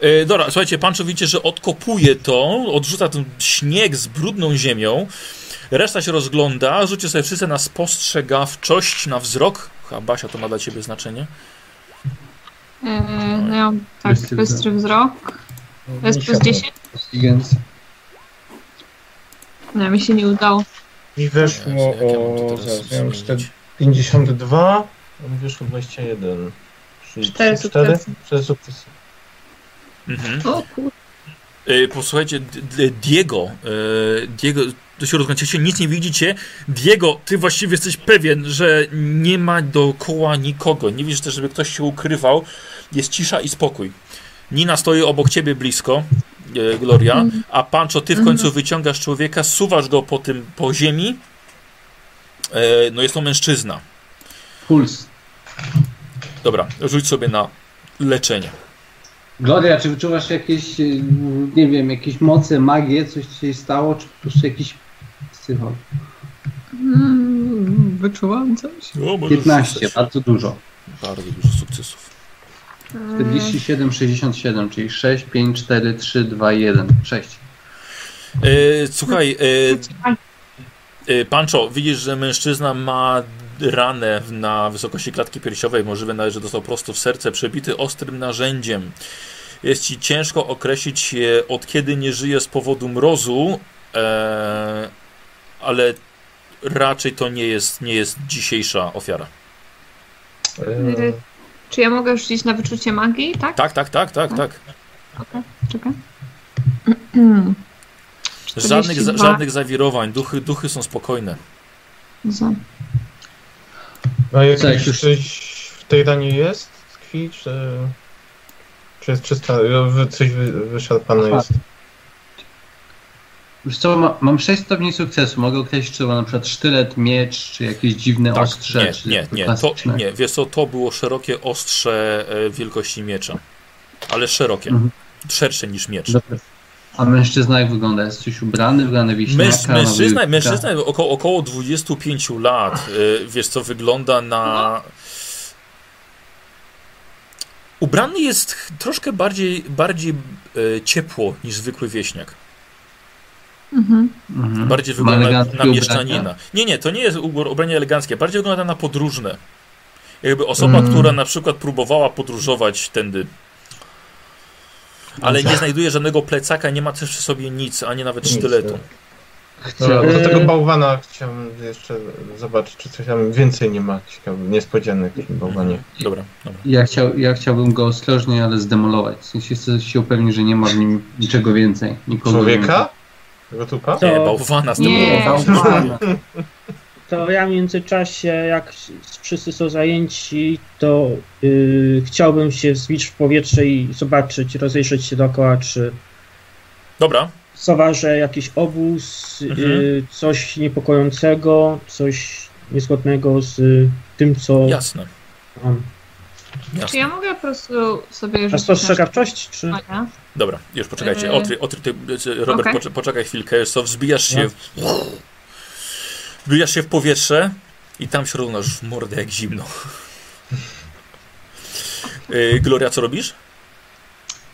E, dobra, słuchajcie, Pancho widzicie, że odkopuje to, odrzuca ten śnieg z brudną ziemią. Reszta się rozgląda, rzućcie sobie wszyscy na spostrzegawczość, na wzrok. Chyba Basia to ma dla ciebie znaczenie. Eee, no ja tak, Bystry bystry wzrok. To jest plus 10? Intelligencja. Nie, mi się nie udało. Mi weszło jak ja mam to o... miałem zmienić? 52, a mi wyszło 21. Czyli Cztery trzy, cztery? sukcesy. Cztery sukcesy. Mhm. O kurde. E, Posłuchajcie, D- D- Diego, e, Diego, to się rozglądacie, nic nie widzicie. Diego, ty właściwie jesteś pewien, że nie ma dookoła nikogo. Nie widzisz też, żeby ktoś się ukrywał. Jest cisza i spokój. Nina stoi obok ciebie blisko, e, Gloria, Mhm. a Pancho, ty w Mhm. końcu wyciągasz człowieka, suwasz go po tym, po ziemi. E, No jest to mężczyzna. Puls. Dobra, rzuć sobie na leczenie. Gloria, czy wyczuwasz jakieś, y, nie wiem, jakieś moce, magię, coś się stało, czy po prostu jakiś psychol? Mm, wyczułam coś. O, możesz 15, rzucać. bardzo dużo. Bardzo dużo sukcesów. Eee, 47, 67, czyli 6, 5, 4, 3, 2, 1, 6. E, słuchaj, e, e, Pancho, widzisz, że mężczyzna ma ranę na wysokości klatki piersiowej, możliwe nawet, że dostał prosto w serce, przebity ostrym narzędziem. Jest ci ciężko określić, od kiedy nie żyje z powodu mrozu, e, ale raczej to nie jest, nie jest dzisiejsza ofiara. Czy ja mogę rzucić na wyczucie magii, tak? Tak, tak, tak, tak, tak. Okej, czekaj. (clears throat) Żadnych, za, 42. żadnych zawirowań, duchy, duchy są spokojne. Za. A jak już- coś w tej ranie jest? Tkwi, czy... Czy jest czysta? Coś wy, wyszarpane jest? Wiesz co, ma, mam 6 stopni sukcesu, mogę określić, czy to na przykład sztylet, miecz, czy jakieś dziwne Tak, ostrze, nie, czy nie, nie, to, nie, wiesz co, to było szerokie ostrze e, wielkości miecza, ale szerokie, Mhm. szersze niż miecz. A mężczyzna jak wygląda? Jest coś ubrany, wygląda wieśniaka? Męż, mężczyzna, na mężczyzna około, około 25 lat, y, wiesz co, wygląda na... Ubrany jest troszkę bardziej, bardziej e, ciepło niż zwykły wieśniak. Mhm. Mhm. Bardziej wygląda na, mieszczanina. ubrania? Nie, nie, to nie jest ubranie eleganckie. Bardziej wygląda na podróżne. Jakby osoba, Mm. która na przykład próbowała podróżować tędy, ale nie znajduje żadnego plecaka, nie ma też przy sobie nic, ani nawet Nic, sztyletu. tak. Dobra, do Eee. tego bałwana chciałem jeszcze zobaczyć, czy coś tam więcej nie ma ciekawych, niespodzianek w tym bałwanie. Dobra, dobra. Ja, chciał, ja chciałbym go ostrożnie, ale zdemolować. W sensie chcę się upewnić, że nie ma w nim niczego więcej. Nikogo Człowieka? Tego tupa? To- Nie, bałwana z tym Nie. Bałwana. (laughs) To ja w międzyczasie, jak wszyscy są zajęci, to yy, chciałbym się wzbić w powietrze i zobaczyć, rozejrzeć się dookoła, czy Dobra, zauważę jakiś obóz, Mhm. yy, coś niepokojącego, coś niezgodnego z y, tym, co jasne. mam. Czy jasne. ja mogę po prostu sobie A spostrzegawczość, czy... na szukania? Dobra, już poczekajcie. Yy. Otry, otry, ty, Robert, Okej. poczekaj, poczekaj chwilkę. Co, wzbijasz się. No. W... Wzbijasz się w powietrze i tam się równasz w mordę jak zimno. Yy, (laughs) Gloria, co robisz?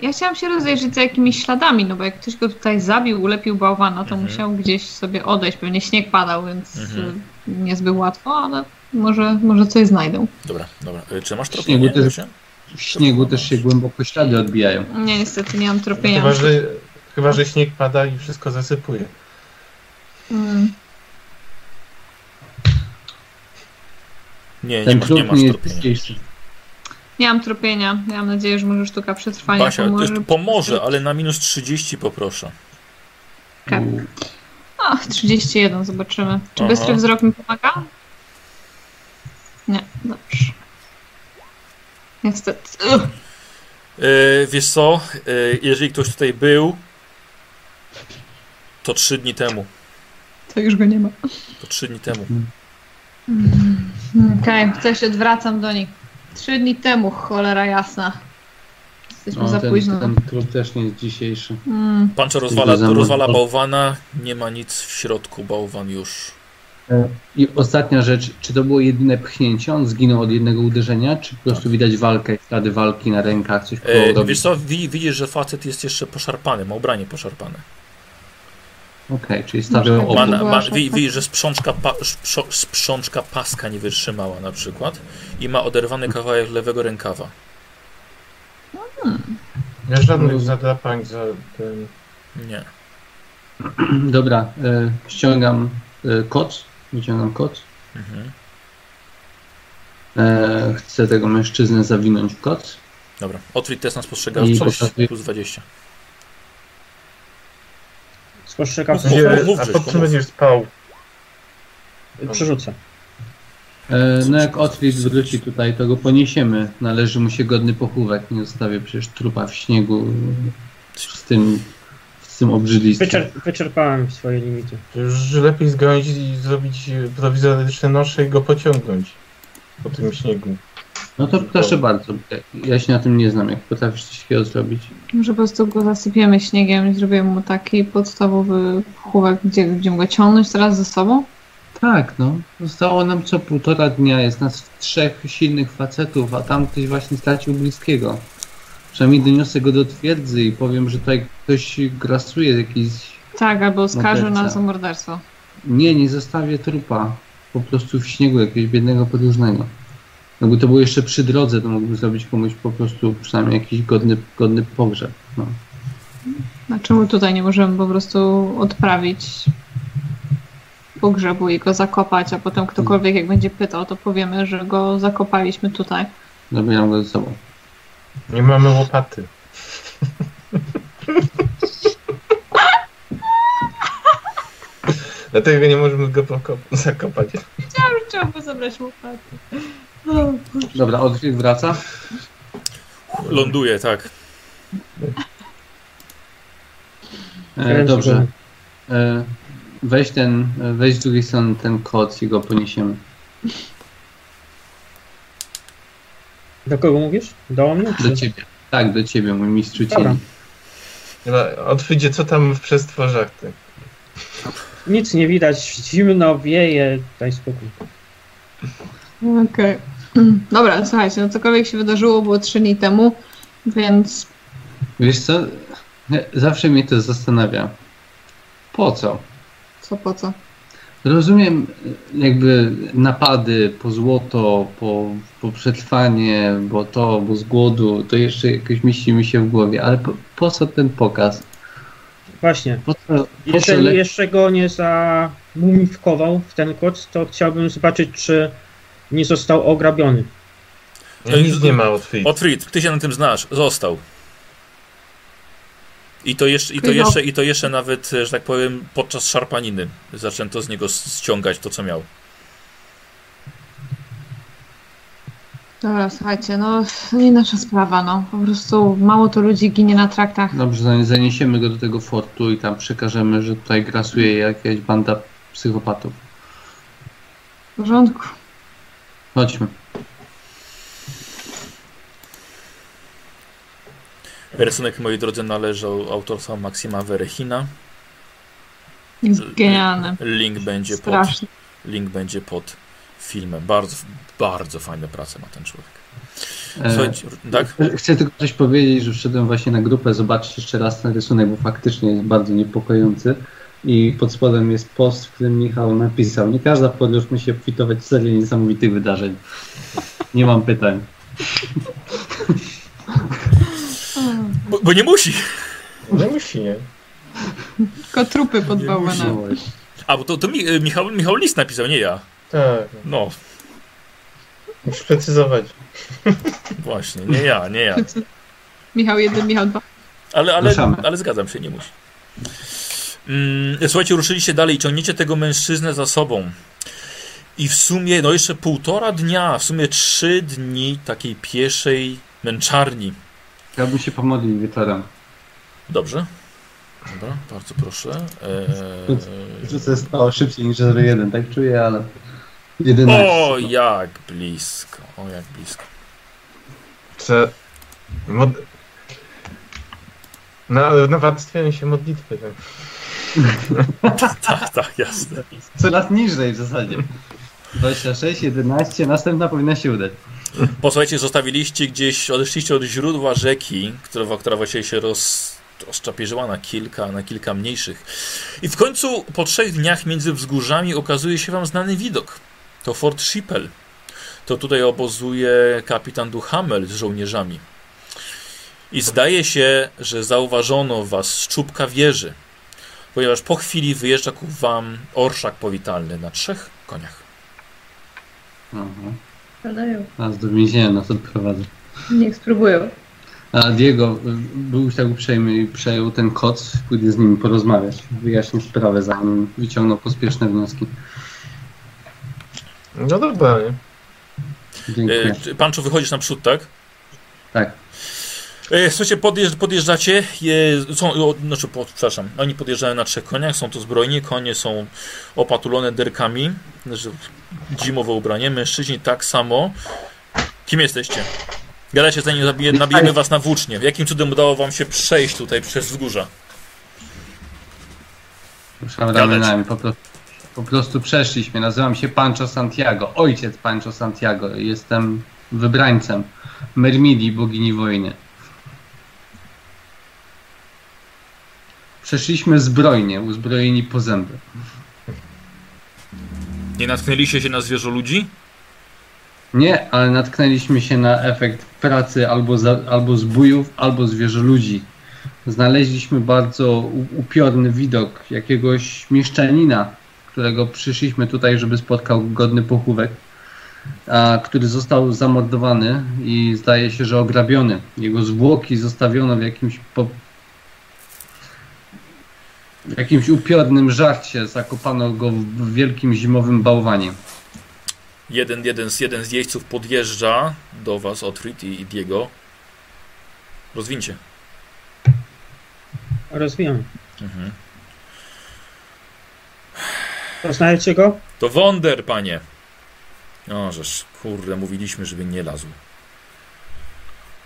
Ja chciałam się rozejrzeć za jakimiś śladami, no bo jak ktoś go tutaj zabił, ulepił bałwana, to Mhm. musiał gdzieś sobie odejść. Pewnie śnieg padał, więc Mhm. y, niezbyt łatwo, ale może, może coś znajdą. Dobra, dobra. Yy, Czy masz Śniegu tropienie? też- Lucie? W śniegu też się głęboko ślady odbijają. Nie, niestety nie mam tropienia. Chyba że, chyba, że śnieg pada i wszystko zasypuje. Mm, Nie, nie Ten masz, nie masz tropienia. nie mam tropienia. Mam nadzieję, że może sztuka przetrwania Basia, pomoże. pomoże. pomoże, ale na minus 30 poproszę. Okej. U, A, 31, zobaczymy. Czy Aha. bystry wzrok mi pomaga? Nie, dobrze. Niestety. Yy, wiesz co? Yy, jeżeli ktoś tutaj był, to 3 dni temu. To już go nie ma. To 3 dni temu. Okej, okay, się odwracam do nich. Trzy dni temu, cholera jasna. Jesteśmy no, za ten, późno. ten trup też nie jest dzisiejszy. Mm, Pancho rozwala, rozwala bałwana, nie ma nic w środku, bałwan już. I ostatnia rzecz, czy to było jedyne pchnięcie? On zginął od jednego uderzenia, czy po prostu widać walkę, ślady walki na rękach, coś E, wiesz co, wi- widzisz, że facet jest jeszcze poszarpany, ma ubranie poszarpane. Okej, czyli była ma, szarpa. wi- widzisz, że sprzączka, pa, sprzo, sprzączka paska nie wytrzymała na przykład i ma oderwany kawałek lewego rękawa. Ja żadnych zadrapań za ten... Nie. (clears throat) Dobra, e, ściągam e, koc, wyciągam koc. Mhm. E, chcę tego mężczyznę zawinąć w koc. Dobra, otwórz test na spostrzegawczość, pokazuję- plus 20. Spostrzegawczość? Mów, mów, a po czym będziesz spał? Przerzucę. E, no jak Otwit wróci tutaj, to go poniesiemy. Należy mu się godny pochówek. Nie zostawię przecież trupa w śniegu z tym, tym obrzydlistwem. Wyczerpałem swoje limity. Już lepiej zgonić i zrobić prowizoryczne nosze i go pociągnąć po tym śniegu. No to proszę bardzo. Ja się na tym nie znam. Jak potrafisz coś takiego zrobić? może po prostu go zasypiemy śniegiem i zrobimy mu taki podstawowy chówek, gdzie będziemy go ciągnąć teraz ze sobą? Tak, no. Zostało nam co półtora dnia. Jest nas trzech silnych facetów, a tam ktoś właśnie stracił bliskiego. Przynajmniej doniosę go do twierdzy i powiem, że tutaj ktoś grasuje jakiś... Tak, albo Morderca. nas o morderstwo. Nie, nie zostawię trupa. Po prostu w śniegu jakiegoś biednego podróżnego. Jakby to było jeszcze przy drodze, to mógłbym zrobić komuś po prostu przynajmniej jakiś godny, godny pogrzeb. No. A czemu tutaj nie możemy po prostu odprawić pogrzebu i go zakopać, a potem ktokolwiek jak będzie pytał, to powiemy, że go zakopaliśmy tutaj. Zabieram go ze sobą. Nie mamy łopaty. Dlatego nie możemy go zakopać. Chciałam, że trzeba było zabrać łopaty. Dobra, Otwit wraca. Ląduje, tak. E, dobrze. E, weź ten, weź z drugiej strony ten koc i go poniesiemy. Do kogo mówisz? Do mnie? Do Czy... ciebie. Tak, do ciebie, mój mistrzu cieni. Otwórcie, co tam w przestworzach ty? Nic nie widać, zimno, wieje, daj spokój. Okej. (clears throat) Dobra, słuchajcie, no cokolwiek się wydarzyło było trzy dni temu, więc Wiesz co? Zawsze mnie to zastanawia. Po co? co po co? Rozumiem jakby napady po złoto, po, po przetrwanie, bo to, bo z głodu, to jeszcze jakoś mieści mi się w głowie, ale po, po co ten pokaz? Właśnie, Po co, jeżeli le- jeszcze go nie zamumifikował w ten koc, to chciałbym zobaczyć, czy nie został ograbiony. No, nic nie ma Otwórcie. Otfrid, ty się na tym znasz. Został. I to, jeszcze, i, to No. jeszcze, I to jeszcze nawet, że tak powiem, podczas szarpaniny zaczęto z niego ściągać to, co miał. Dobra, słuchajcie, no nie nasza sprawa, no. Po prostu mało to ludzi ginie na traktach. Dobrze, zanie- zaniesiemy go do tego fortu i tam przekażemy, że tutaj grasuje jakaś banda psychopatów. W porządku. Chodźmy. Rysunek, moi drodzy, należał autorstwa Maksima Werechina. Jest genialny. Link będzie pod, link będzie pod filmem. Bardzo, bardzo fajne prace ma ten człowiek. E, Słuchajcie, tak? Chcę tylko coś powiedzieć, że wszedłem właśnie na grupę zobaczyć jeszcze raz ten rysunek, bo faktycznie jest bardzo niepokojący. I pod spodem jest post, w którym Michał napisał: Nie każda podróż musi obfitować w serię niesamowitych wydarzeń. Nie mam pytań. Bo, bo nie musi. Nie musi, nie? Tylko trupy pod bałwanem. A, bo to, to Mi, e, Michał, Michał List napisał, nie ja. Tak, No, musisz precyzować. właśnie, nie ja, nie ja. (laughs) Michał jeden, Michał dwa. Ale, ale, ale zgadzam się, nie musi. Mm, słuchajcie, ruszyliście dalej i ciągniecie tego mężczyznę za sobą. I w sumie, no jeszcze półtora dnia, w sumie trzy dni takiej pieszej męczarni. Chciałbym się pomodlić wieczorem. Dobrze? Dobra, bardzo proszę. Eee... Się stało szybciej niż 01, tak czuję, ale 11. O, jak blisko, o, jak blisko. Czy... Mod... Na, na warstwie się modlitwy. Tak. (laughs) Tak, tak, jasne. Coraz niżej w zasadzie. 26, 11, następna powinna się udać. Posłuchajcie, zostawiliście gdzieś, odeszliście od źródła rzeki, która, która właściwie się roz, rozczapierzyła na kilka, na kilka mniejszych. I w końcu po trzech dniach między wzgórzami okazuje się wam znany widok. To Fort Schippel. To tutaj obozuje kapitan Duhamel z żołnierzami. I zdaje się, że zauważono was z czubka wieży, ponieważ po chwili wyjeżdża ku wam orszak powitalny na trzech koniach. Aha. Nas do więzienia nas odprowadzą. Niech spróbują. A Diego był tak uprzejmy i przejął ten koc, pójdę z nim porozmawiać, wyjaśnić sprawę, zanim wyciągnął pospieszne wnioski. No dobra, nie? Dziękuję. E, Panczo, wychodzisz naprzód, tak? Tak. E, Słuchajcie, podjeżdż, podjeżdżacie, je, są, o, znaczy, przepraszam, oni podjeżdżają na trzech koniach, są to zbrojni, konie są opatulone derkami, znaczy zimowe ubranie, mężczyźni tak samo. Kim jesteście? Gadacie zanim zabije, nabijemy was na włócznie. Jakim cudem udało wam się przejść tutaj przez wzgórza? Ruszam Gadać. po prostu, po prostu przeszliśmy. Nazywam się Pancho Santiago, ojciec Pancho Santiago. Jestem wybrańcem Mermidi, bogini wojny. Przeszliśmy zbrojnie, uzbrojeni po zęby. Nie natknęliście się na zwierzę ludzi? Nie, ale natknęliśmy się na efekt pracy albo, za, albo zbójów, albo zwierzę ludzi. Znaleźliśmy bardzo upiorny widok jakiegoś mieszczanina, którego przyszliśmy tutaj, żeby spotkał godny pochówek, a, który został zamordowany i zdaje się, że ograbiony. Jego zwłoki zostawiono w jakimś po, jakimś upiornym żarcie, zakopano go w wielkim zimowym bałwanie. Jeden, jeden, z, jeden z jeźdźców podjeżdża do was, Otfrid i, i Diego. Rozwincie. Rozwijam. Mhm. Poznajecie go? To Wonder, panie. O, żeż, kurde, mówiliśmy, żeby nie lazł.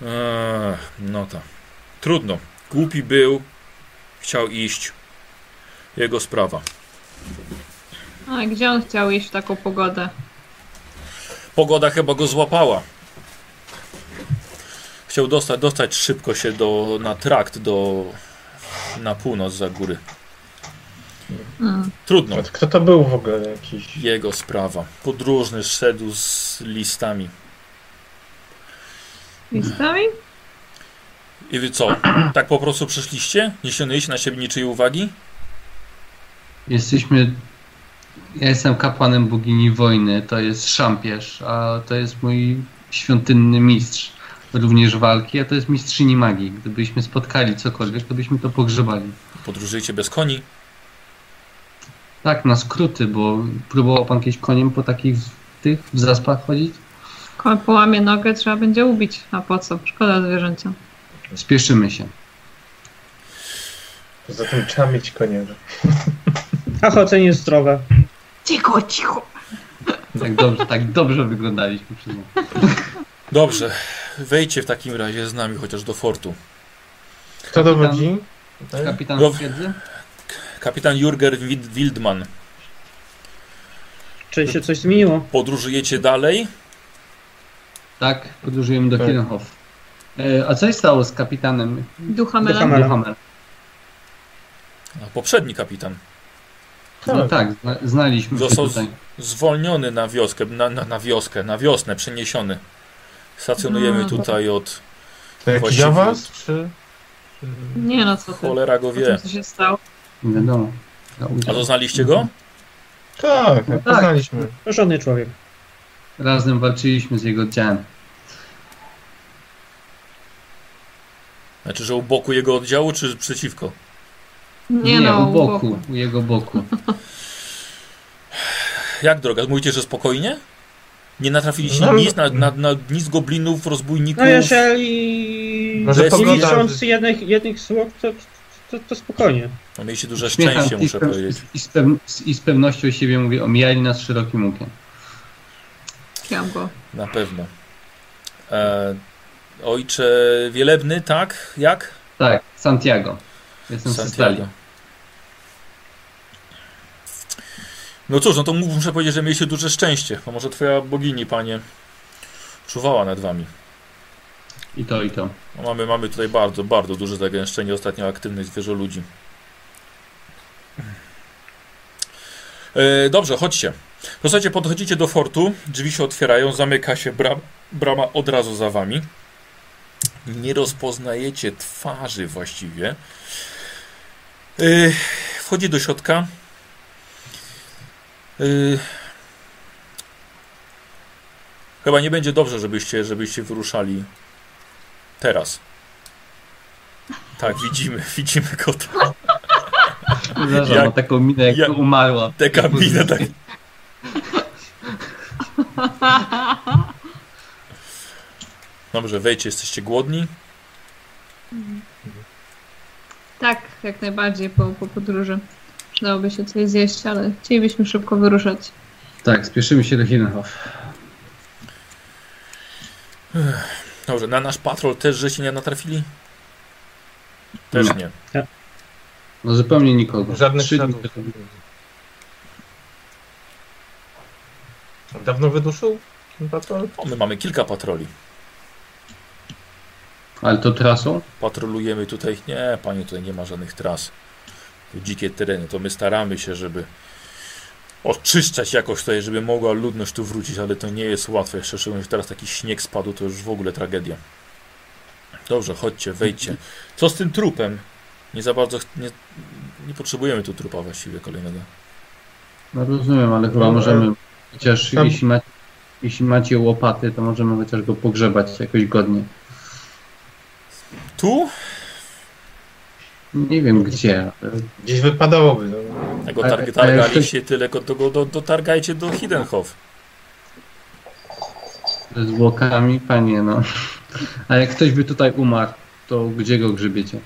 Ech, no to. Trudno. Głupi był, chciał iść. Jego sprawa. A gdzie on chciał iść w taką pogodę? Pogoda chyba go złapała. Chciał dostać, dostać szybko się do, na trakt do, na północ za góry. Mm. Trudno. Kto to był w ogóle jakiś? Jego sprawa. Podróżny szedł z listami. Listami? I wy co? Tak po prostu przyszliście? Nie ściągnęliście na siebie niczyjej uwagi? Jesteśmy. Ja jestem kapłanem bogini wojny, to jest szampierz, a to jest mój świątynny mistrz. Również walki, a to jest mistrzyni magii. Gdybyśmy spotkali cokolwiek, to byśmy to pogrzebali. Podróżujecie bez koni? Tak, na skróty, bo próbował pan kiedyś koniem po takich tych w zaspach chodzić? Koń połamie nogę, trzeba będzie ubić. A po co? Szkoda zwierzęcia. Spieszymy się. Poza tym trzeba mieć konia. A chodzenie zdrowe. Cicho, cicho. Tak dobrze, tak dobrze wyglądaliśmy przez nią. Dobrze. Wejdźcie w takim razie z nami chociaż do fortu. Kto dowodzi? Kapitan No. twierdzy? Kapitan Jurger Wild- Wildman. Czy się coś zmieniło? Podróżujecie dalej? Tak, podróżujemy do Tak. Kielenhof. E, a co się stało z kapitanem. Mela. Hammer? A poprzedni kapitan. No tak, zna, znaliśmy się Został z- tutaj. Zwolniony na wioskę, na, na, na wioskę, na wiosnę, przeniesiony. Stacjonujemy No, tutaj od To jakiś Właściwie- awans, czy... Nie no, co ty. cholera go wie. tym, co się stało. Nie wiadomo. A to znaliście go? Tak, No tak, tak. poznaliśmy. Porządny człowiek. Razem walczyliśmy z jego oddziałem. Znaczy, że u boku jego oddziału, czy przeciwko? Nie, no, u boku, u jego boku. Jak droga? Mówicie, że spokojnie? Nie natrafiliście No, nic na, na, na nic goblinów, rozbójników? No jeżeli Może nie licząc jednych, jednych słów, to, to, to spokojnie. No, mieliście duże Śmiecham szczęście, i z muszę pew- powiedzieć. I z, pew- I z pewnością siebie mówię, omijali nas szerokim łukiem. Kiam go. Na pewno. E, ojcze Wielebny, tak? Jak? Tak, Santiago. Jestem z Stali. Santiago. No cóż, no to muszę powiedzieć, że mieliście duże szczęście. A może twoja bogini, panie, czuwała nad wami. I to, i to. No mamy, mamy tutaj bardzo, bardzo duże zagęszczenie ostatnio aktywnych zwierzoludzi. E, dobrze, chodźcie. Słuchajcie, podchodzicie do fortu, drzwi się otwierają, zamyka się bram, brama od razu za wami. Nie rozpoznajecie twarzy właściwie. E, wchodzi do środka. E, chyba nie będzie dobrze, żebyście, żebyście wyruszali Teraz. Tak, widzimy, (laughs) widzimy go tam. Zdarza, Jak- ma taką minę, jak jak- umarła. (laughs) Te kabiny, tak. Dobrze, wejdźcie, jesteście głodni? Tak, jak najbardziej po, po podróży. Dałoby się coś zjeść, ale chcielibyśmy szybko wyruszać. Tak, spieszymy się do Hillenhof. Dobrze, na nasz patrol też żeście nie natrafili? Też Nie. nie. No zupełnie nikogo. Żadnych Trzy dni śladów. Dawno wyduszył ten patrol? O, my mamy kilka patroli. Ale to trasą? Patrolujemy tutaj. Nie, panie, tutaj nie ma żadnych tras. To dzikie tereny. To my staramy się, żeby oczyszczać jakoś tutaj, żeby mogła ludność tu wrócić, ale to nie jest łatwe. Jeszcze szczególnie, że teraz taki śnieg spadł, to już w ogóle tragedia. Dobrze, chodźcie, wejdźcie. Co z tym trupem? Nie za bardzo. Nie, nie potrzebujemy tu trupa właściwie kolejnego. No rozumiem, ale chyba No, możemy, chociaż tam- jeśli, ma, jeśli macie łopaty, to możemy chociaż go pogrzebać jakoś godnie. Tu? Nie wiem gdzie, Gdzieś wypadałoby. No. Tego targ, ale targaliście tyle, to go do, dotargajcie do Hidenhof. ze zwłokami, panie no. A jak ktoś by tutaj umarł, to gdzie go grzebiecie?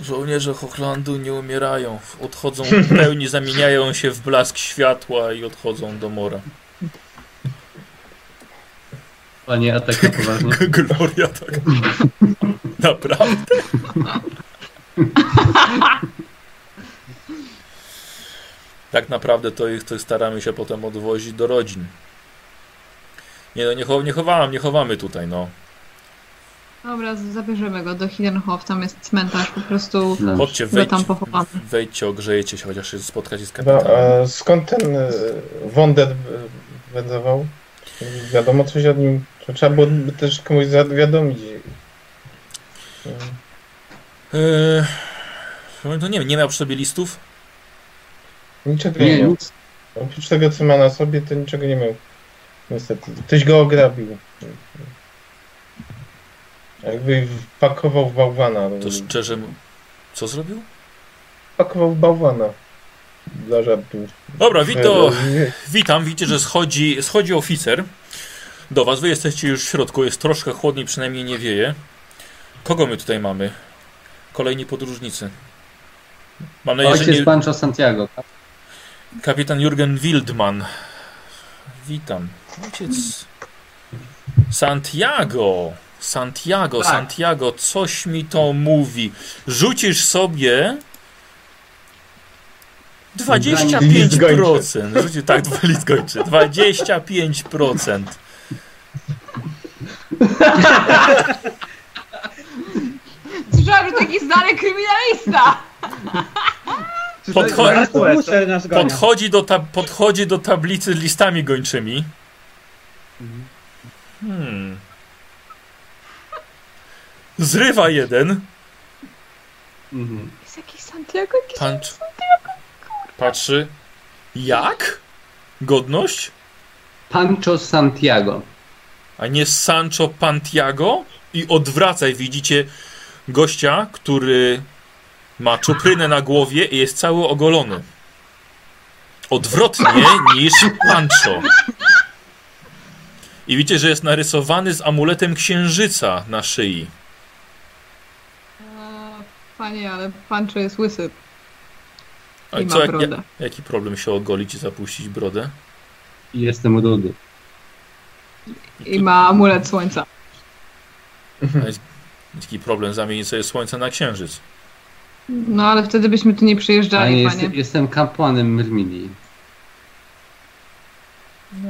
Żołnierze Hochlandu nie umierają. Odchodzą w pełni, (laughs) zamieniają się w blask światła i odchodzą do mora. Panie, a tak na poważnie. (laughs) Gloria, tak. Naprawdę. Tak naprawdę to ich to staramy się potem odwozić do rodzin. Nie no, nie, chow, nie chowamy, nie chowamy tutaj, no. Dobra, zabierzemy go do Hiddenhof, tam jest cmentarz, po prostu No. Chodźcie, go tam wejdźcie, pochowamy. wejdźcie, ogrzejecie się, chociaż się spotkacie z kapitanem. a skąd ten e, Wonder e, wędrował? Wiadomo coś o nim? To trzeba było też komuś zawiadomić. Eee, to nie wiem, nie miał przy sobie listów? Niczego nie, Nie, miał. nic. Oprócz tego, co ma na sobie, to niczego nie miał. Niestety. Ktoś go ograbił. Jakby wpakował w bałwana. To szczerze... Co zrobił? Wpakował w bałwana. Dla żartu. Dobra, Wito, witam. Widzicie, że schodzi, schodzi oficer do was. Wy jesteście już w środku, jest troszkę chłodniej, przynajmniej nie wieje. Kogo my tutaj mamy? Kolejni podróżnicy. Mam nadzieję, że Ojciec nie... Pancho Santiago. tak? Kapitan Jurgen Wildman. Witam. Ojciec. Santiago. Santiago, Tak. Santiago, coś mi to mówi. Rzucisz sobie. 25%. Rzuci, tak, dwa list kończy. 25%. Słyszałam, że taki znany kryminalista! Gania. podchodzi, do tab- podchodzi do tablicy z listami gończymi. Hmm. Zrywa jeden. Mhm. Jest jakiś Santiago, jakiś... Pan patrzy. Jak? Godność? Pancho Santiago. A nie Sancho Pantiago? I odwracaj, widzicie gościa, który ma czuprynę na głowie i jest cały ogolony. Odwrotnie niż Pancho. I widzicie, że jest narysowany z amuletem księżyca na szyi. Eee, Panie, ale Pancho jest łysy i co, ma brodę. jak, jaki problem się ogolić i zapuścić brodę? I jestem rudy. I ma amulet słońca. A jest Jaki problem zamienić sobie słońce na księżyc? No ale wtedy byśmy tu nie przyjeżdżali, Panie, panie. jest, jestem kapłanem Myrmidii.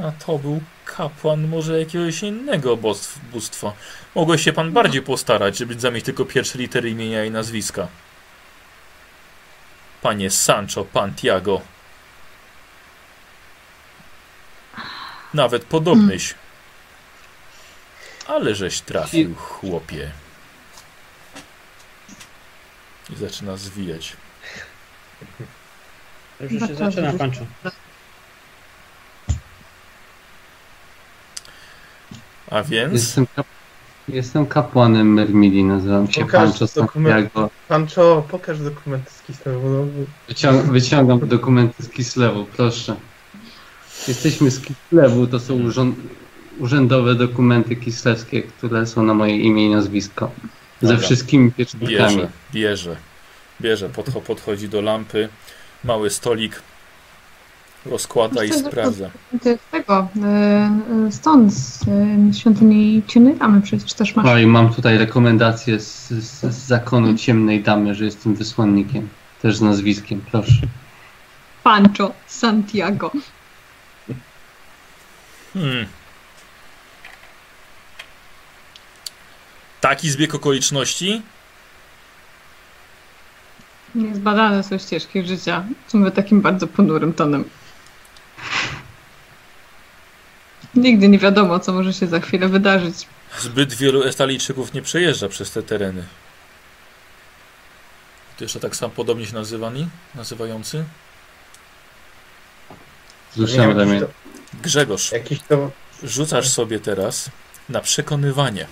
A to był kapłan może jakiegoś innego bóstw- bóstwa. Mogłeś się pan bardziej postarać, żeby zamieć tylko pierwsze litery imienia i nazwiska. Panie Sancho Pantiago. Nawet podobnyś. Ale żeś trafił, chłopie. I zaczyna zwijać. Już się zaczyna, Pancho. A więc... Jestem, kap... jestem kapłanem Myrmidii, nazywam się Pokaż Pancho. Santiago. Pancho, pokaż dokumenty z Kislewu. No, Wycią... Wyciągam dokumenty z Kislewu, proszę. Jesteśmy z Kislewu, to są urząd... urzędowe dokumenty kislewskie, które są na moje imię i nazwisko. Ze Dobra. wszystkimi pieczęciami. Bierze, bierze, bierze, podcho, podchodzi do lampy, mały stolik, rozkłada i sprawdza. Jest tego, e, e, stąd, z e, świątyni Ciemnej Damy przecież też masz. No i mam tutaj rekomendację z, z, z zakonu ciemnej damy, że jestem wysłannikiem. Też z nazwiskiem, proszę. Pancho Santiago. Hmm. Taki zbieg okoliczności? Niezbadane są ścieżki życia. Mówię takim bardzo ponurym tonem. Nigdy nie wiadomo, co może się za chwilę wydarzyć. Zbyt wielu Estalijczyków nie przejeżdża przez te tereny. To jeszcze tak sam podobnie się nazywani, nazywający? Słyszałem, Damian. to, Grzegorz, jakiś to rzucasz sobie teraz na przekonywanie.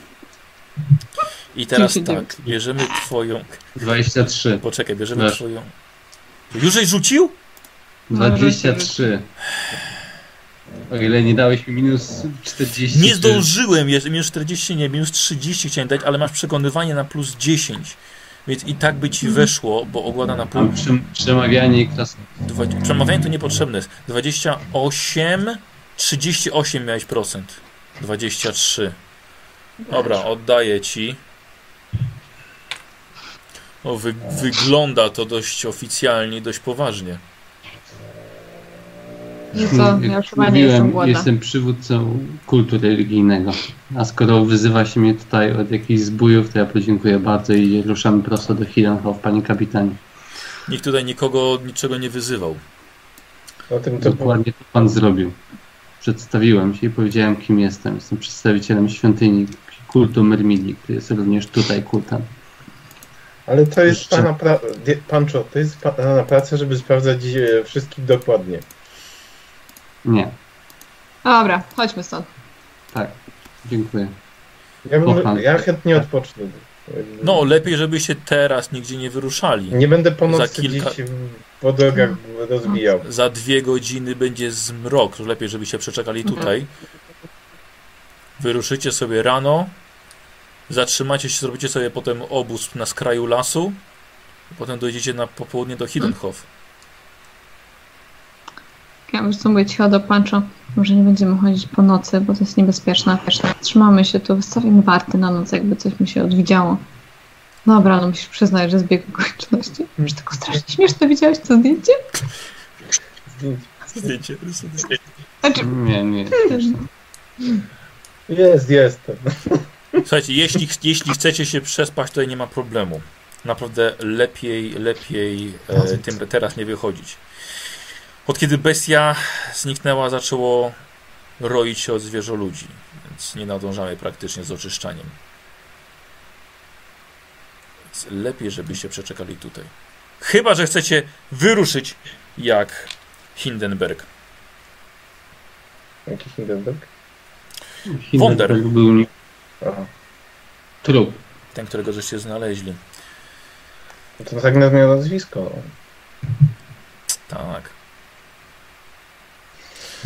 I teraz tak, 99. bierzemy twoją... 23. Poczekaj, bierzemy Wiesz. twoją... Już żeś rzucił? 23. O ile nie dałeś mi minus 40. Nie zdążyłem, jeszcze minus 40 nie, minus 30 chciałem dać, ale masz przekonywanie na plus 10. Więc i tak by ci weszło, bo ogłada na pół. Przemawianie i klas... Dwa, przemawianie to niepotrzebne jest. 28, 38 miałeś procent. 23. Dobra, oddaję ci. O, wy, wygląda to dość oficjalnie, dość poważnie. No co, ja już chyba nie jestem głodna. jestem przywódcą kultu religijnego. A skoro wyzywa się mnie tutaj od jakichś zbójów, to ja podziękuję bardzo i ruszamy prosto do Hillenhof, panie kapitanie. Nikt tutaj nikogo niczego nie wyzywał. O tym to Dokładnie to pan zrobił. Przedstawiłem się i powiedziałem, kim jestem. Jestem przedstawicielem świątyni kultu Myrmidii, który jest również tutaj kultem. Ale to jest Jeszcze- pana pra... Pancho, to jest pana praca, żeby sprawdzać e, wszystkich dokładnie. Nie, Dobra, chodźmy stąd. tak. Dziękuję. Ja, bym, Kocham. ja chętnie odpocznę. No, lepiej, żebyście teraz nigdzie nie wyruszali. Nie będę po Za nocy kilka- gdzieś po drogach rozbijał. Za dwie godziny będzie zmrok. Lepiej, żebyście przeczekali tutaj. Wyruszycie sobie rano. Zatrzymacie się, zrobicie sobie potem obóz na skraju lasu. Potem dojdziecie na popołudnie do Hiddenhof. Ja już mówię cicho do Pancho. Może nie będziemy chodzić po nocy, bo to jest niebezpieczne. Trzymamy się tu, wystawimy warty na noc, jakby coś mi się odwidziało. Dobra, no musisz przyznać, że zbieg okoliczności. Już tylko strasznie śmieszne. Widziałeś to zdjęcie? Zdjęcie. Znaczy, Nie, nie. Jest, jestem. Słuchajcie, jeśli, jeśli chcecie się przespać, to nie ma problemu. Naprawdę lepiej, lepiej e, tym teraz nie wychodzić. Od kiedy bestia zniknęła, zaczęło roić się od zwierzę ludzi, więc nie nadążamy praktycznie z oczyszczaniem. Więc lepiej, żebyście przeczekali tutaj. Chyba, że chcecie wyruszyć jak Hindenberg. Jaki Hindenburg? Wonder. Hindenburg był nie... Aha. trup. Ten, którego żeście znaleźli. To tak nawet miał nazwisko. Tak.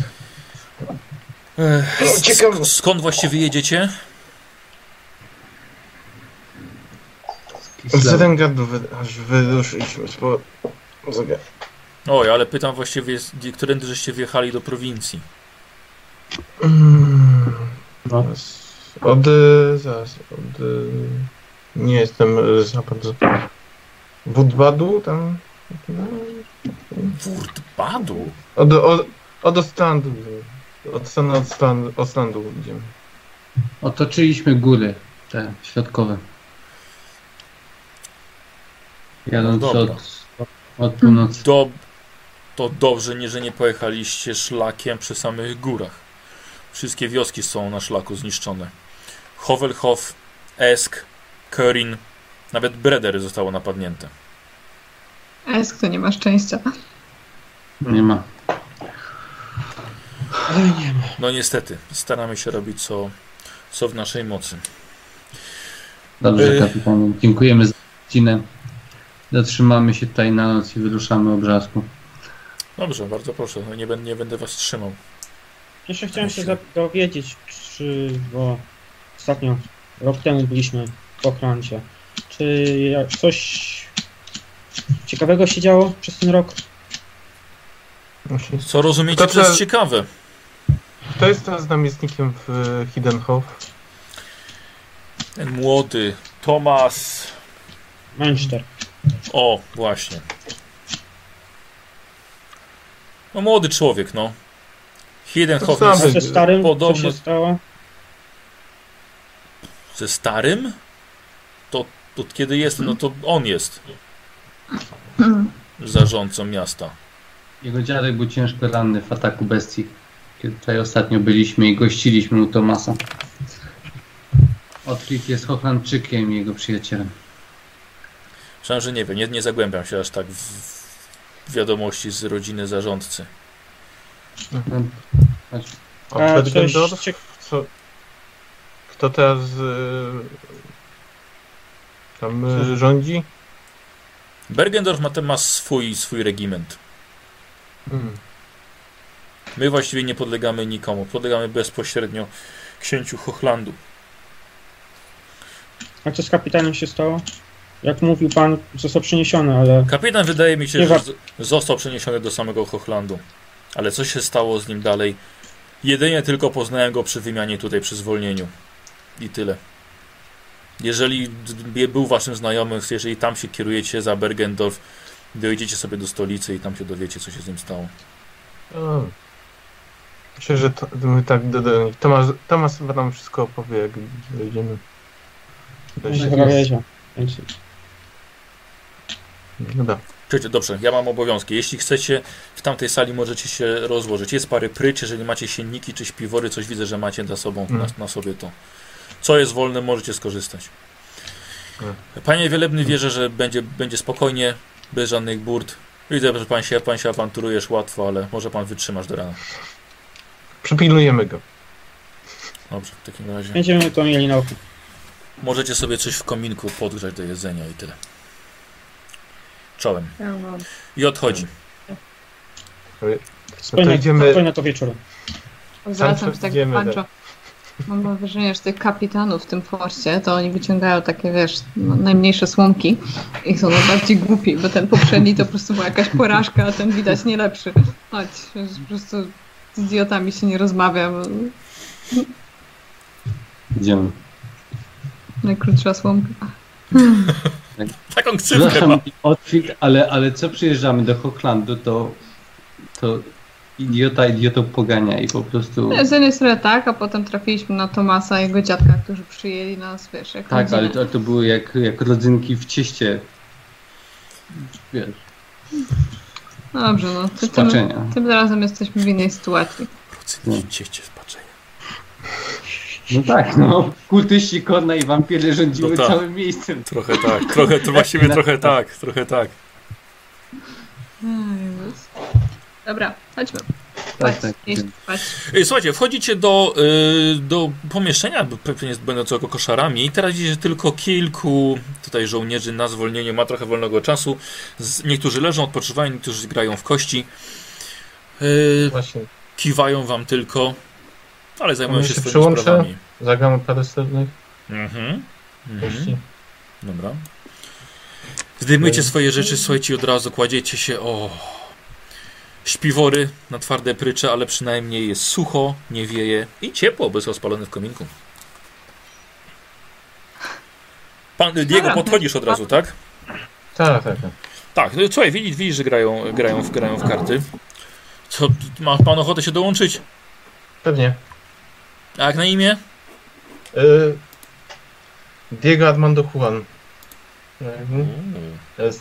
Ech, No, ciekawe. sk- skąd właściwie jedziecie? Z Zerengadu wy, aż wyruszyliśmy. Spo... Zaga- Oj, ale pytam właściwie, którędy żeście wjechali do prowincji? Mm, No. zaraz. Od... Zaraz. Od... Nie jestem za bardzo... Wudbadu tam? No, Wurtbadu? Od, od, od Ostlandu. Od strony Ostlandu, Ostlandu idziemy. Otoczyliśmy góry, te środkowe. Jadąc No dobra. od, od północy. Do, to dobrze, nie, że nie pojechaliście szlakiem przy samych górach. Wszystkie wioski są na szlaku zniszczone. Hovelhof, Esk, Körin, nawet Bredery zostało napadnięte. Esk to nie ma szczęścia. Nie ma. No niestety, staramy się robić co, co w naszej mocy. Dobrze, Y- kapitanie. Dziękujemy za godzinę. Zatrzymamy się tutaj na noc i wyruszamy obrzasku. Dobrze, bardzo proszę, no nie, będę, nie będę was trzymał. Jeszcze chciałem się dowiedzieć, czy, bo ostatnio, rok temu byliśmy w Ochlandzie, czy jak coś ciekawego się działo przez ten rok? Co rozumiecie To przez ciekawe? Kto jest teraz namiestnikiem w e, Hiddenhof? Ten młody Tomas. Manchester. O, właśnie. No młody człowiek, no. Hidenhof To jest ze starym podobno- co się stało? ze starym? To, to kiedy jest, no to on jest zarządcą miasta. Jego dziadek był ciężko ranny w ataku bestii. Kiedy tutaj ostatnio byliśmy i gościliśmy u Tomasa. Otwit jest Hochlandczykiem i jego przyjacielem. Myślałem, że nie wiem, nie, nie zagłębiam się aż tak w, wiadomości z rodziny zarządcy. Chodź. A A coś ciek- Co? Kto teraz e, tam e, rządzi? Bergendorf ma, ma swój, swój regiment. Hmm. My właściwie nie podlegamy nikomu. Podlegamy bezpośrednio księciu Hochlandu. A co z kapitanem się stało? Jak mówił pan, został przeniesiony, ale Kapitan wydaje mi się, Nie że został przeniesiony do samego Hochlandu. Ale co się stało z nim dalej, Jedynie tylko poznałem go przy wymianie tutaj, przy zwolnieniu. I tyle. Jeżeli był waszym znajomym, jeżeli tam się kierujecie za Bergendorf, dojedziecie sobie do stolicy i tam się dowiecie, co się z nim stało. Myślę, że to, tak do, do, Tomasz, Tomasz chyba nam wszystko opowie, jak dojdziemy. Więc Dobra. Czekajcie, dobrze, ja mam obowiązki. Jeśli chcecie, w tamtej sali możecie się rozłożyć. Jest parę pryć, jeżeli macie sienniki czy śpiwory, coś widzę, że macie na, sobą, na, Mm. na sobie to. Co jest wolne, możecie skorzystać. Mm. Panie Wielebny, wierzę, że będzie, będzie spokojnie, bez żadnych burt. Widzę, że pan się, pan się awanturujesz łatwo, ale może pan wytrzymasz do rana. Przypilnujemy go. Dobrze, w takim razie. Będziemy to mieli na oku. Możecie sobie coś w kominku podgrzać do jedzenia i tyle. Czołem. I odchodzi. No to idziemy. to wieczorem. Zwracam się tak do Pancho. Mam wrażenie, że tych kapitanów w tym forcie, to oni wyciągają takie, wiesz, no, najmniejsze słomki i są najbardziej głupi, bo ten poprzedni to po prostu była jakaś porażka, a ten widać nie lepszy. Chodź, że po prostu z idiotami się nie rozmawia. bo Idziemy. Najkrótsza słomka. (laughs) Taką ksywkę ma. Ale, ale co przyjeżdżamy do Hochlandu, to, to idiota idiotą pogania i po prostu... Z jednej strony tak, a potem trafiliśmy na Tomasa i jego dziadka, którzy przyjęli nas, wiesz, jak Tak, rodzinę. ale to, to były jak, jak rodzynki w cieście. Wiesz, dobrze, no. Ty, tym, spaczenia. tym razem jesteśmy w innej sytuacji. Cieście spaczenia. No tak, no. Kultyści Korna i wampiry rządziły No tak. całym miejscem. Trochę tak, trochę, to właściwie trochę (laughs) tak, trochę tak. Jezus. Dobra, chodźmy. Tak, tak. Ej, Słuchajcie, wchodzicie do, y, do pomieszczenia, pewnie będącego koszarami i teraz widzicie tylko kilku tutaj żołnierzy na zwolnieniu, ma trochę wolnego czasu. Niektórzy leżą, odpoczywają, niektórzy grają w kości. Y, Właśnie. kiwają wam tylko, ale zajmują się się swoimi przyłączę. sprawami. Zagramy parę srebrnych Mhm. mhm. kości. Dobra. Zdejmujecie Okej. swoje rzeczy, słuchajcie, i od razu kładziecie się o śpiwory na twarde prycze, ale przynajmniej jest sucho, nie wieje i ciepło, bo jest rozpalony w kominku. Pan Diego, Dobra. podchodzisz od razu, tak? Tak, tak, tak. Tak, no, słuchaj, widzisz, widzisz że grają, grają, w, grają w karty. Co, ma pan ochotę się dołączyć? Pewnie. A jak na imię? Y, Diego Armando Juan. Mhm. Się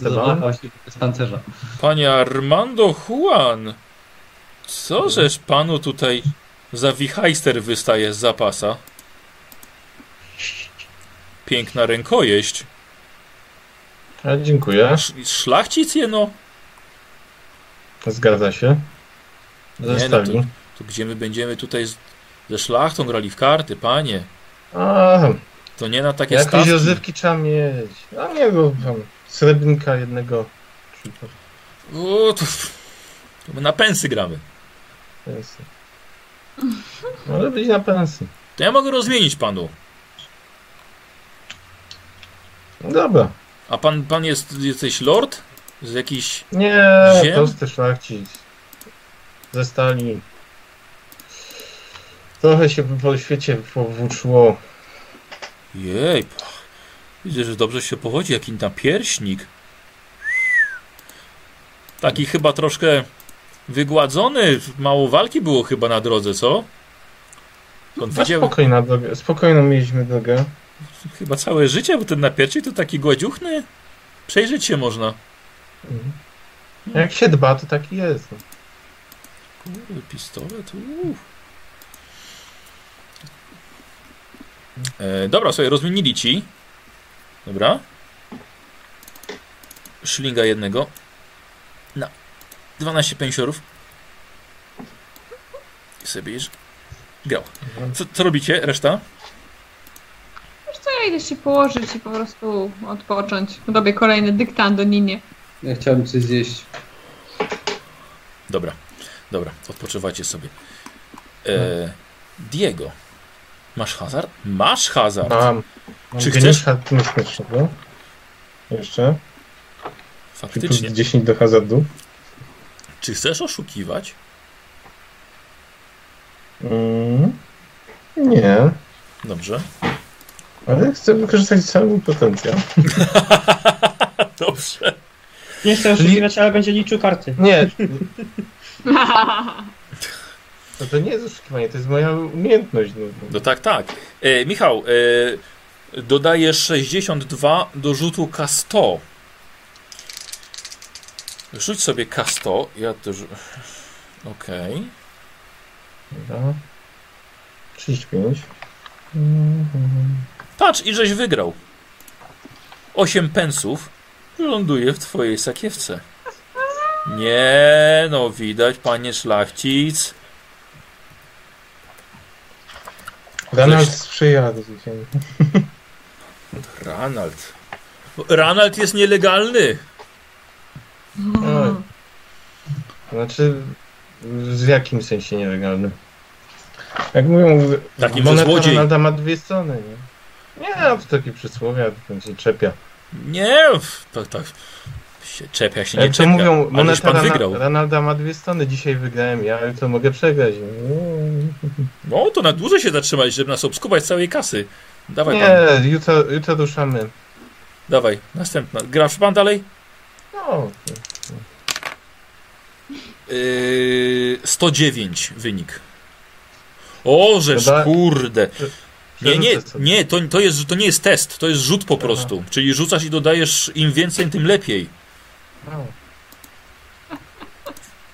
z pancerza. Panie Armando Juan, co żeż panu tutaj za wichajster wystaje z zapasa? Piękna rękojeść. A, dziękuję. Sz- Szlachcic jeno? Zgadza się. Nie, no to, to gdzie my będziemy tutaj z, ze szlachtą grali w karty, panie? A, To nie na takie jakieś stawki. rozrywki trzeba mieć. A nie, bo tam srebrnika jednego. O, to, to my na pensy gramy. Pensy. Może być na pensy. To ja mogę rozmienić panu. No dobra. A pan, pan jest, jesteś lord? Z jakiś... Nie, Ziem? prosty szlachcic. Ze stali. Trochę się po świecie powłóczyło. Jej, widzę, że dobrze się powodzi, jaki tam pierśnik. Taki chyba troszkę wygładzony, mało walki było chyba na drodze, co? On No, widział spokojna drogę. Spokojną mieliśmy drogę. chyba całe życie, bo ten napiercik to taki gładziuchny. Przejrzeć się można. Mhm. Jak się dba, to taki jest. no. Kurde, pistolet, uff. E, dobra, sobie rozmienili ci. Dobra. Szlinga jednego. Na 12 pensiorów. I sobie bierzesz. Grał. Co, co robicie? Reszta? Wiesz co, ja idę się położyć i po prostu odpocząć. Robię kolejny dyktant do Ninie. Ja chciałem coś zjeść. Dobra. Dobra, odpoczywacie sobie. E, Diego. Masz hazard? Masz hazard. Mam. mam Czy geniusza niebezpiecznego. Jeszcze. Plus Faktycznie. 10 do hazardu. Czy chcesz oszukiwać? Mm, nie, Dobrze. ale chcę wykorzystać cały mój potencjał. (laughs) Dobrze. Nie chcę oszukiwać, ale będzie liczył karty. Nie, (laughs) no to nie jest oszukiwanie, to jest moja umiejętność. No. No tak, tak. E, Michał, e, dodajesz 62 do rzutu K100. Rzuć sobie K100. Ja też. Okej. Dobra. 35. Patrz, i żeś wygrał. 8 pensów ląduje w twojej sakiewce. Nie, no widać, panie szlachcic. Ranald sprzyja do zwycięstwa. (laughs) Ranald. Ranald jest nielegalny. Oj. Znaczy, w jakim sensie nielegalny? Jak mówią, Takim, moneta złodziej. Ronalda ma dwie strony, nie? Nie, no to takie przysłowie, to się czepia. Nie, tak, tak. Się czepia się, nie Jak to czepia. mówią, Ależ moneta pan wygrał. Ronalda ma dwie strony, dzisiaj wygrałem ja, ale to mogę przegrać. No, to na dłużej się zatrzymać, żeby nas obskubać całej kasy. Dawaj pan, Nie, jutro, jutro ruszamy. dawaj, następna. Grasz pan dalej? No, Yy, 109 wynik. O, żeż kurde. Nie, nie, nie, to, to, jest, to nie jest test, to jest rzut po prostu. Czyli rzucasz i dodajesz im więcej, tym lepiej.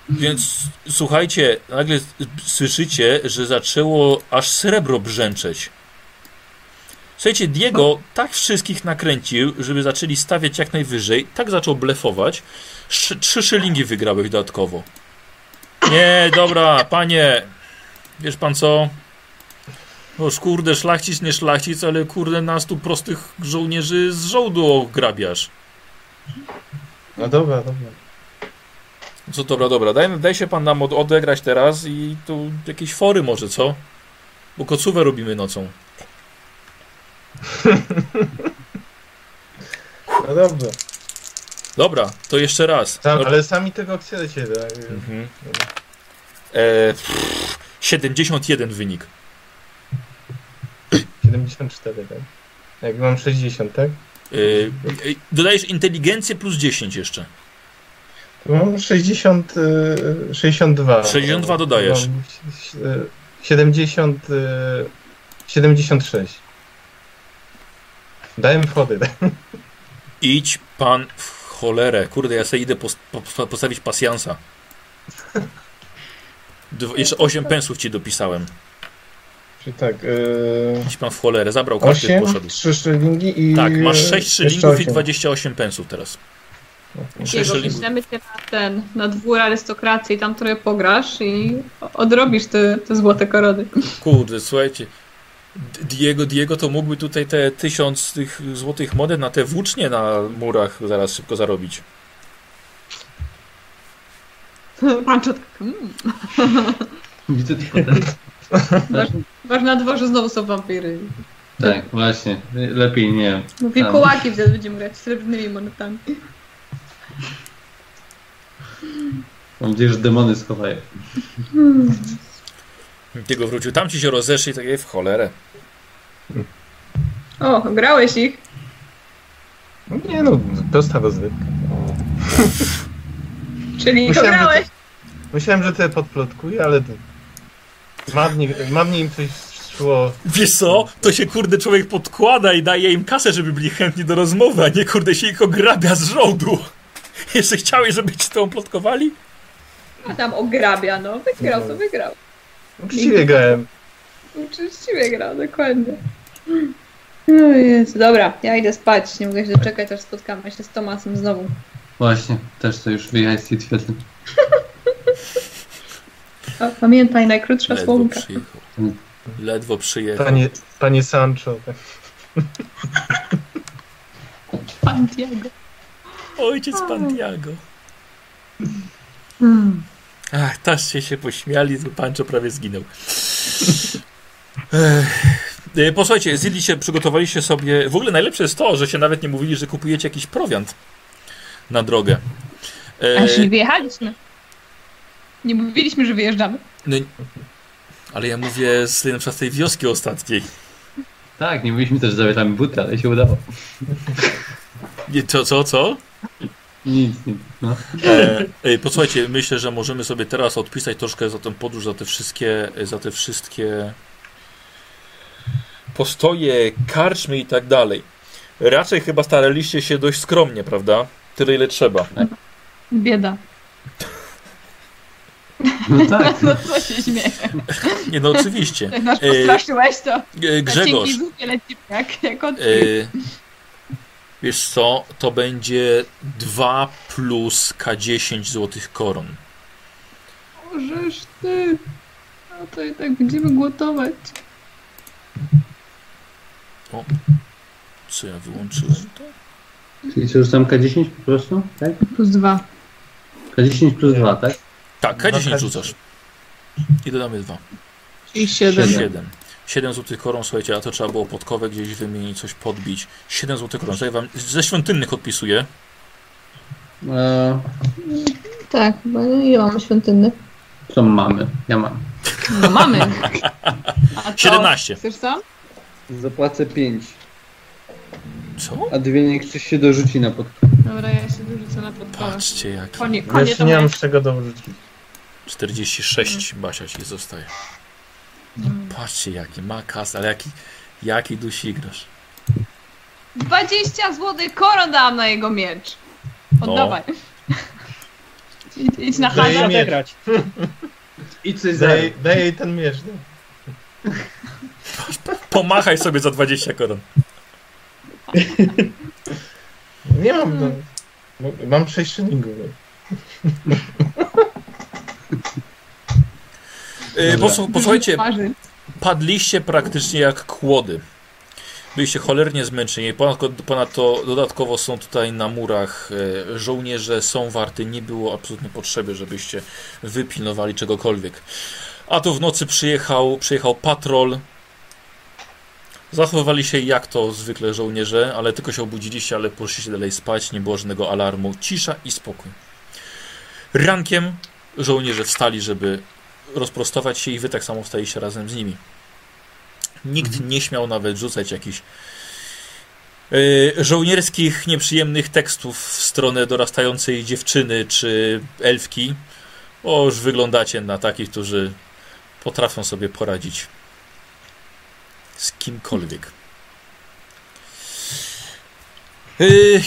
Więc słuchajcie, nagle słyszycie, że zaczęło aż srebro brzęczeć. Słuchajcie, Diego tak wszystkich nakręcił, żeby zaczęli stawiać jak najwyżej, tak zaczął blefować. Sz trzy szylingi wygrałeś dodatkowo. Nie, dobra, panie, wiesz pan co? No kurde, szlachcic, nie szlachcic, ale kurde, nas tu prostych żołnierzy z żołdu ograbiasz. No dobra, dobra. Co dobra, dobra, daj, daj się pan nam od, odegrać teraz i tu jakieś fory może, co? Bo kocówę robimy nocą. (laughs) No dobra. Dobra, to jeszcze raz. Sam, No, ale sami tego chcecie, tak? mhm. e, pff, 71 wynik. 74, tak? Jak mam 60, tak? E, dodajesz inteligencję plus 10 jeszcze. Mam 60, y, 62. 62 dodajesz. Mam si- y, 70, y, 76. Dałem wchody. Idź pan w cholerę. Kurde, ja sobie idę pos, po, postawić pasjansa. Jeszcze 8 pensów ci dopisałem. Czyli tak, y, Idź pan w cholerę, zabrał karty i 8, poszedł. 3 szylingi i... Tak, masz y, 6 jeszcze szylingów i osiem. 28 pensów teraz. Szylingów. piszemy cię na ten, na dwór arystokracji, tam trochę pograsz i odrobisz te, te złote korony. Kurde, słuchajcie. Diego, Diego to mógłby tutaj te tysiąc tych złotych monet na te włócznie na murach zaraz szybko zarobić. Panczot. Mm. Widzę to Masz na dworze znowu są wampiry. Tak, właśnie. Lepiej nie. Mówi Tam. kołaki wtedy będziemy grać srebrnymi monetami. Mam nadzieję, że demony schowają. Diego wrócił, tam ci się rozeszli, tak w cholerę. O, grałeś ich. Nie no, prosta rozrywka. Czyli Myślałem, że grałeś. Myślałem, że te podplotkuję, ale to... Madnie, madnie im coś szło. Wiesz co, to się kurde człowiek podkłada i daje im kasę, żeby byli chętni do rozmowy, a nie kurde się ich ograbia z żołdu. (laughs) Jeszcze chciałeś, żeby ci to plotkowali? A tam ograbia, no. Wygrał, to wygrał. Uczciwie grałem. Uczciwie grał, dokładnie. O Jezu. Dobra, ja idę spać. Nie mogę się doczekać, aż spotkamy się z Tomasem znowu. Właśnie, też to już wyjechać z tej. Pamiętaj, najkrótsza Ledwo słomka. przyjechał. Ledwo przyjechał. Panie, panie Sancho. Pan Diego. Ojciec Pantiago. Hmm. Ach, taście się pośmiali, Pancho prawie zginął. Ech. E, Posłuchajcie, zjedliście, przygotowaliście sobie... W ogóle najlepsze jest to, że się nawet nie mówili, że kupujecie jakiś prowiant na drogę. E, A jeśli wyjechaliśmy? Nie mówiliśmy, że wyjeżdżamy. no, Ale ja mówię z na przykład tej wioski ostatniej. Tak, nie mówiliśmy też, że zabieramy buty, ale się udało. Nie, co, co, co? Nic, nic. No. E, e, posłuchajcie, myślę, że możemy sobie teraz odpisać troszkę za tę podróż, za te wszystkie, za te wszystkie postoje, karczmy i tak dalej. Raczej chyba staraliście się dość skromnie, prawda? Tyle ile trzeba. Bieda. No (laughs) tak. No co się śmieje? Nie, no oczywiście. Jak nas E, postraszyłeś, to E, Grzegorz, jak, jak od... e, wiesz co, to będzie 2 plus K10 złotych koron. Możesz ty. No to i tak będziemy głotować. Co ja wyłączyłem to? Czyli co, rzucam K10 po prostu? Tak? Plus dwa. K10 plus 2, tak? Tak, Dwa K10 K10. rzucasz. I dodamy 2. Czyli siedem. Siedem. 7. 7 złotych koron, słuchajcie, a to trzeba było podkowę gdzieś wymienić, coś podbić. 7 złotych koron. Tutaj wam ze świątynnych odpisuję. E, Tak, chyba ile mamy świątynny? co mamy? Ja mam. No mamy. A to, 17. Chcesz co? Zapłacę 5, Co? a dwie niech ktoś się dorzuci na pod. Dobra, ja się dorzucę na podpałę. Patrzcie jak. Konie, Ja konie to nie mam z czego dorzucić. 46 Basia ci zostaje. Patrzcie jaki ma kas, ale jaki, jaki dusigrasz. 20 złotych koron dałam na jego miecz. Oddawaj. Idź, idź na Daję handel. miecz. odegrać. I coś Daję, daję jej ten miecz. No. Pomachaj sobie za 20 koron. Nie mam. No. No, Mam 6 szylingów. no. Posłu- posłuchajcie, padliście praktycznie jak kłody. Byliście cholernie zmęczeni. Ponadto, ponadto dodatkowo są tutaj na murach e, żołnierze, są warty. Nie było absolutnie potrzeby, żebyście wypilnowali czegokolwiek. A tu w nocy przyjechał, przyjechał patrol. Zachowywali się jak to zwykle żołnierze, ale tylko się obudziliście, ale poszliście dalej spać. Nie było żadnego alarmu. Cisza i spokój. Rankiem żołnierze wstali, żeby rozprostować się i wy tak samo wstaliście razem z nimi. Nikt nie śmiał nawet rzucać jakichś yy, żołnierskich, nieprzyjemnych tekstów w stronę dorastającej dziewczyny czy elfki. O, już wyglądacie na takich, którzy potrafią sobie poradzić z kimkolwiek. Yy,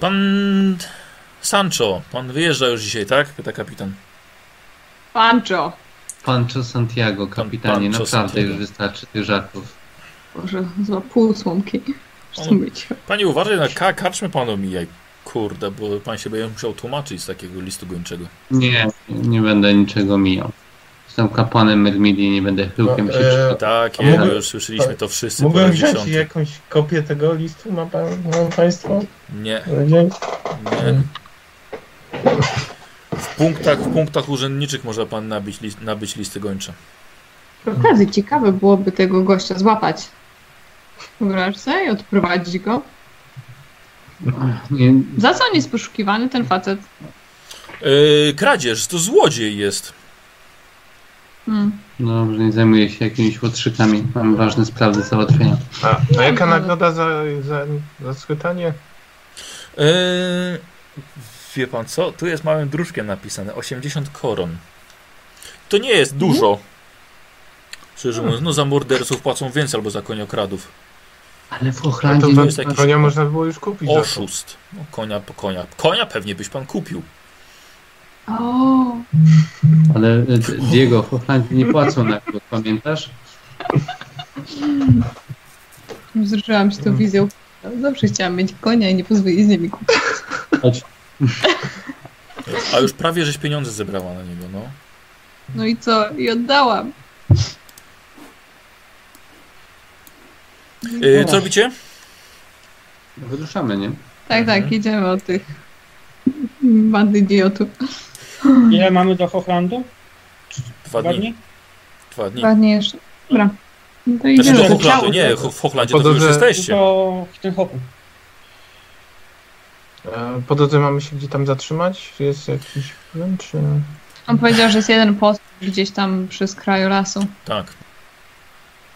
pan Sancho, pan wyjeżdża już dzisiaj, tak? Pyta kapitan. Pancho. Pancho Santiago, kapitanie, Pancho naprawdę Santiago. już wystarczy tych żartów. Boże, za pół słomki. On- być. Panie uważaj na ka karczmy pan omijaj. Kurde, bo pan się będzie musiał tłumaczyć z takiego listu gończego. Nie, nie będę niczego mijał. Jestem kapłanem Myrmidii, nie będę chyłkiem No, się e, Tak, a jego mogę- już słyszeliśmy to wszyscy raz wziąć dziesiąty. jakąś kopię tego listu, ma, pan, ma państwo? Nie, Nie. nie. W punktach, w punktach urzędniczych może pan nabyć, list, nabyć listy gończe. Przy okazji ciekawe byłoby tego gościa złapać. Wyobraź sobie i odprowadzić go. Nie, Za co on jest poszukiwany, ten facet? Yy, kradzież, to złodziej jest. Hmm. dobrze, nie zajmuję się jakimiś łotrzykami. Mam ważne sprawy do załatwienia. A, a jaka nagroda za, za, za schwytanie? Yy, wie pan co? Tu jest małym druczkiem napisane 80 koron. To nie jest dużo. Szczerze mówiąc, no za morderców płacą więcej albo za koniokradów. Ale w A Ochlandzie to nie jest jakiś- konia można było już kupić. za to. Oszust. No, konia po konia. Konia pewnie byś pan kupił. O, Ale e, Diego, w Ochlandzie nie płacą na głos, pamiętasz? wzruszyłam się tą wizją. Zawsze chciałam mieć konia i nie pozwolić z nimi kupić. A już prawie żeś pieniądze zebrała na niego, no. No i co? I oddałam. Yy, co robicie? Wyruszamy, nie? Tak, Mhm. tak, jedziemy od tych bandy idiotów. Ile mamy do Hochlandu? Dwa Dwa dni. dni? Dwa dni. Dwa dni jeszcze. Dobra. No to Znaczy idziemy. do Idziemy. Hochlandu, nie, w Hochlandzie to wy już jesteście. Do ten Hopu. E, Po drodze mamy się gdzie tam zatrzymać? Czy jest jakiś plan, czy... On powiedział, że jest jeden post gdzieś tam przy skraju lasu. Tak.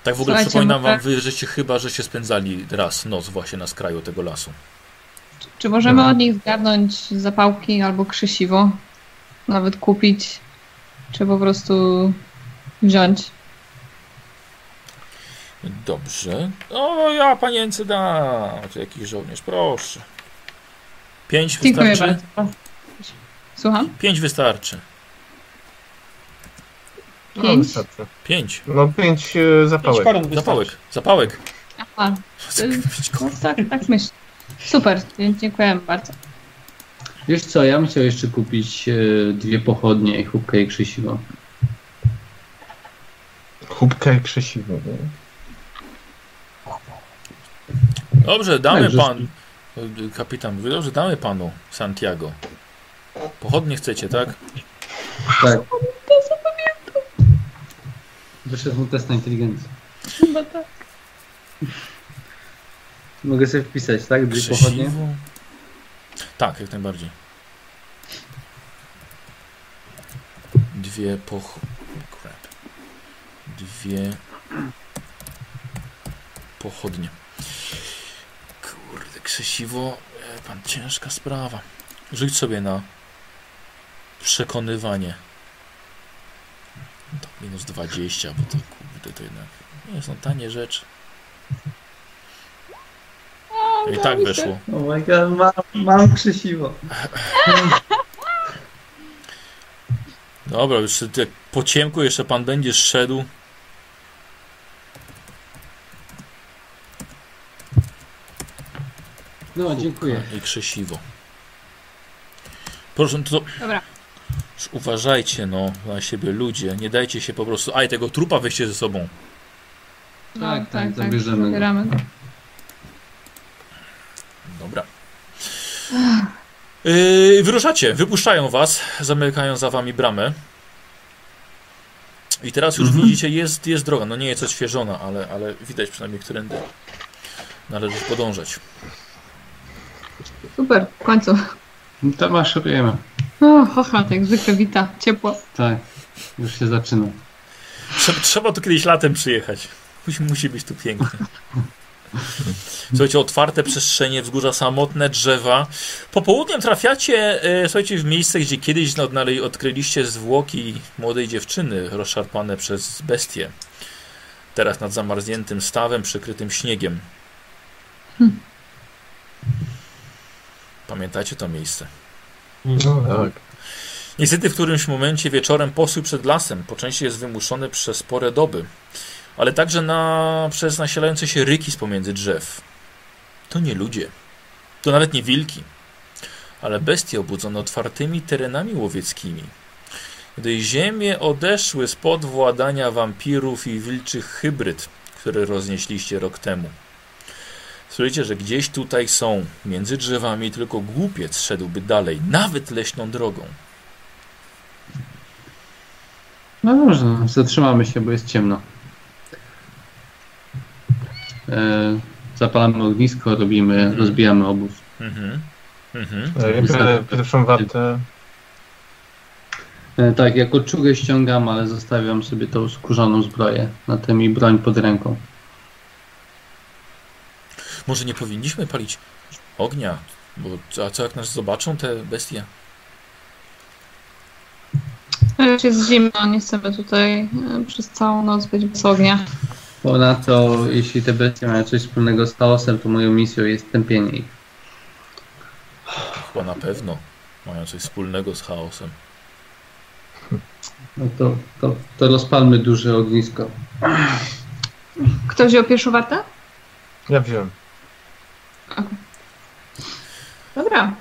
Tak w ogóle Słuchajcie, przypominam wam, wy żeście chyba, żeście spędzali raz noc właśnie na skraju tego lasu. Czy, czy możemy No. od nich zgarnąć zapałki albo krzesiwo? Nawet kupić? Czy po prostu wziąć? Dobrze. O, ja panience da. Jakiś żołnierz, proszę. Pięć Dziękuję wystarczy? bardzo. Słucham? Pięć wystarczy. No, Pięć? wystarczy. Pięć. No pięć e, Pięć zapałek. koron wystarczy. Zapałek. Zapałek. Aha, y, no tak, tak myślę. Super, dzie- dziękujemy bardzo. Wiesz co, ja bym chciał jeszcze kupić e, dwie pochodnie, chłopkę i krzesiwo. Chubka i krzesiwo. nie? Dobrze, damy Tak, że- pan. Kapitan mówi, dobrze, damy panu Santiago. Pochodnie chcecie, tak? Tak. Wyszedł mu test na inteligencję. Chyba tak. Mogę sobie wpisać, tak? Dwie pochodnie? Tak, jak najbardziej. Dwie poch... Crap. Dwie pochodnie. Krzesiwo. e, Pan, ciężka sprawa. Rzuć sobie na przekonywanie. No To minus 20, bo to kurde, to jednak nie są tanie rzeczy. I tak weszło. Oh my god, mam, mam krzesiwo. Dobra, już po ciemku jeszcze pan będzie szedł. No, dziękuję. I krzesiwo. Proszę, to Dobra. już uważajcie no na siebie ludzie. Nie dajcie się po prostu. Aj, tego trupa weźcie ze sobą. No, Tak, tak, tak, tak. zabierzemy go. Zabieramy go. Dobra. Yy, wyruszacie, wypuszczają was, zamykają za wami bramę. I teraz już widzicie, jest, jest droga. No nie jest odświeżona, ale, ale widać przynajmniej, którędy należy podążać. Super, w końcu. No to maszerujemy. O, hocha, jak zwykle wita, ciepło. Tak, już się zaczyna. Trzeba, trzeba tu kiedyś latem przyjechać. Musi, musi być tu pięknie. Słuchajcie, otwarte przestrzenie, wzgórza samotne, drzewa. Popołudniem trafiacie, e, słuchajcie, w miejsce, gdzie kiedyś odkryliście zwłoki młodej dziewczyny rozszarpane przez bestie. Teraz nad zamarzniętym stawem przykrytym śniegiem. Pamiętacie to miejsce? No tak. Niestety w którymś momencie wieczorem postój przed lasem po części jest wymuszony przez spore doby, ale także na, przez nasilające się ryki z pomiędzy drzew. To nie ludzie, to nawet nie wilki, ale bestie obudzone otwartymi terenami łowieckimi. Gdy ziemie odeszły spod władania wampirów i wilczych hybryd, które roznieśliście rok temu. Słyszycie, że gdzieś tutaj są, między drzewami, tylko głupiec szedłby dalej, nawet leśną drogą. No dobrze, no, zatrzymamy się, bo jest ciemno. E, zapalamy ognisko, robimy, Mhm. rozbijamy obóz. Mhm. Mhm. E, pierwszą wartę. E, tak, jako czugę ściągam, ale zostawiam sobie tą skórzaną zbroję. Na tym i broń pod ręką. Może nie powinniśmy palić ognia, bo a co jak nas zobaczą te bestie? Już jest zimno, nie chcemy tutaj e, przez całą noc być bez ognia. Ponadto, jeśli te bestie mają coś wspólnego z chaosem, to moją misją jest tępienie ich. Chyba na pewno mają coś wspólnego z chaosem. No to, to, to rozpalmy duże ognisko. Kto wziął pierwszą wartę? Ja wziąłem. Dobra.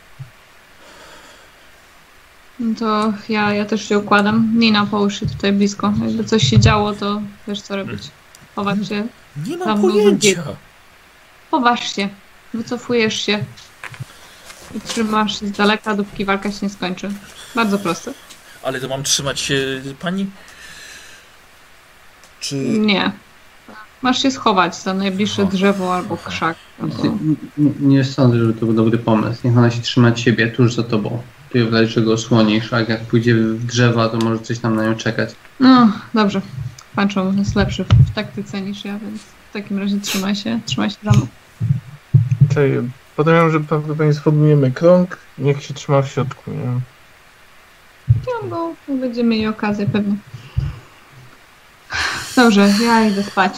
No to ja, ja też się układam. Nina, połóż się tutaj blisko. Jakby coś się działo, to wiesz co robić. Chować się. Nie mam pojęcia. Chowasz się. Wycofujesz się. I trzymasz z daleka, dopóki walka się nie skończy. Bardzo proste. Ale to mam trzymać się pani? Czy... Nie. Masz się schować za najbliższe drzewo albo krzak. Albo... Nie, nie sądzę, żeby to był dobry pomysł. Niech ona się trzyma ciebie tuż za tobą. Pierw leży go osłoni, szlak jak pójdzie w drzewa, to może coś tam na nią czekać. No, dobrze. Pancho jest lepszy w, w taktyce niż ja, więc w takim razie trzymaj się, trzymaj się za mną. Czyli podejrzewam, że prawdopodobnie sformujemy krąg, niech się trzyma w środku, nie? No, bo będziemy mieli okazję pewnie. Dobrze, ja idę spać.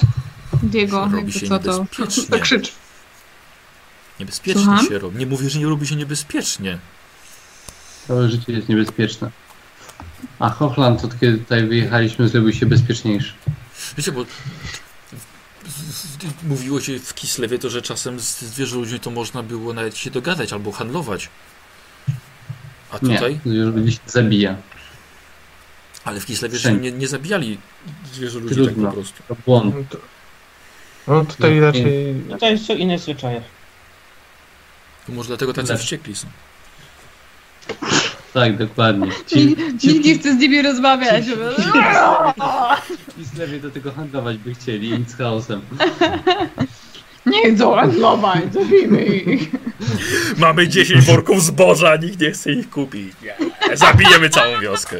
Diego, Robi jakby się co to, niebezpiecznie. (laughs) to krzycz. Niebezpiecznie Słucham? się robi. Nie mówię, że nie robi się niebezpiecznie. Całe życie jest niebezpieczne. A Hochland, od kiedy tutaj wyjechaliśmy, zrobił się bezpieczniejszy. Wiecie, bo z- z- mówiło się w Kislewie to, że czasem z zwierzę ludźmi to można było nawet się dogadać albo handlować. A Nie, tutaj? zwierzę ludzi się zabija. Ale w Kislewie nie, nie zabijali zwierzę ludzi tak Trudno. po prostu. To błąd. No, to, no tutaj No, raczej... No to jest co inne zwyczaje. To może dlatego tacy Tak. wściekli są. Tak, dokładnie. Ci, Nikt nikt nie chce z nimi rozmawiać. ci Kislewie do tego handlować by chcieli, nic z chaosem. Nie chcą handlować, zabijmy ich. Mamy 10 worków zboża, nikt nie chce ich kupić. Nie. Zabijemy całą wioskę.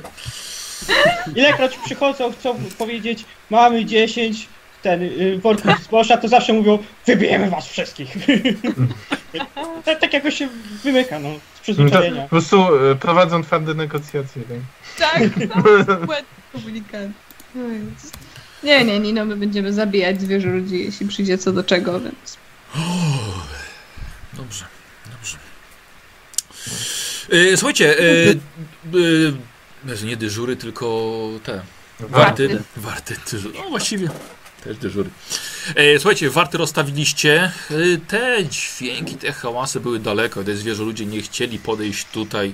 Ilekroć przychodzą, chcą powiedzieć, mamy 10 ten y, worków zboża, to zawsze mówią, wybijemy was wszystkich. (laughs) tak, tak jakoś się wymyka, no, z No przyzwyczajenia. po prostu e, prowadzą twarde negocjacje, tak? Tak, (laughs) tak, komunikat. Nie, nie, nie, no my będziemy zabijać zwierzę ludzi, jeśli przyjdzie co do czego, więc... (gasps) Dobrze, dobrze. E, słuchajcie, e, e, nie dyżury, tylko te. Warty. Warty, dyżury. No właściwie też dyżury. E, słuchajcie, warty rozstawiliście. E, te dźwięki, te hałasy były daleko. Te zwierzę ludzie nie chcieli podejść tutaj.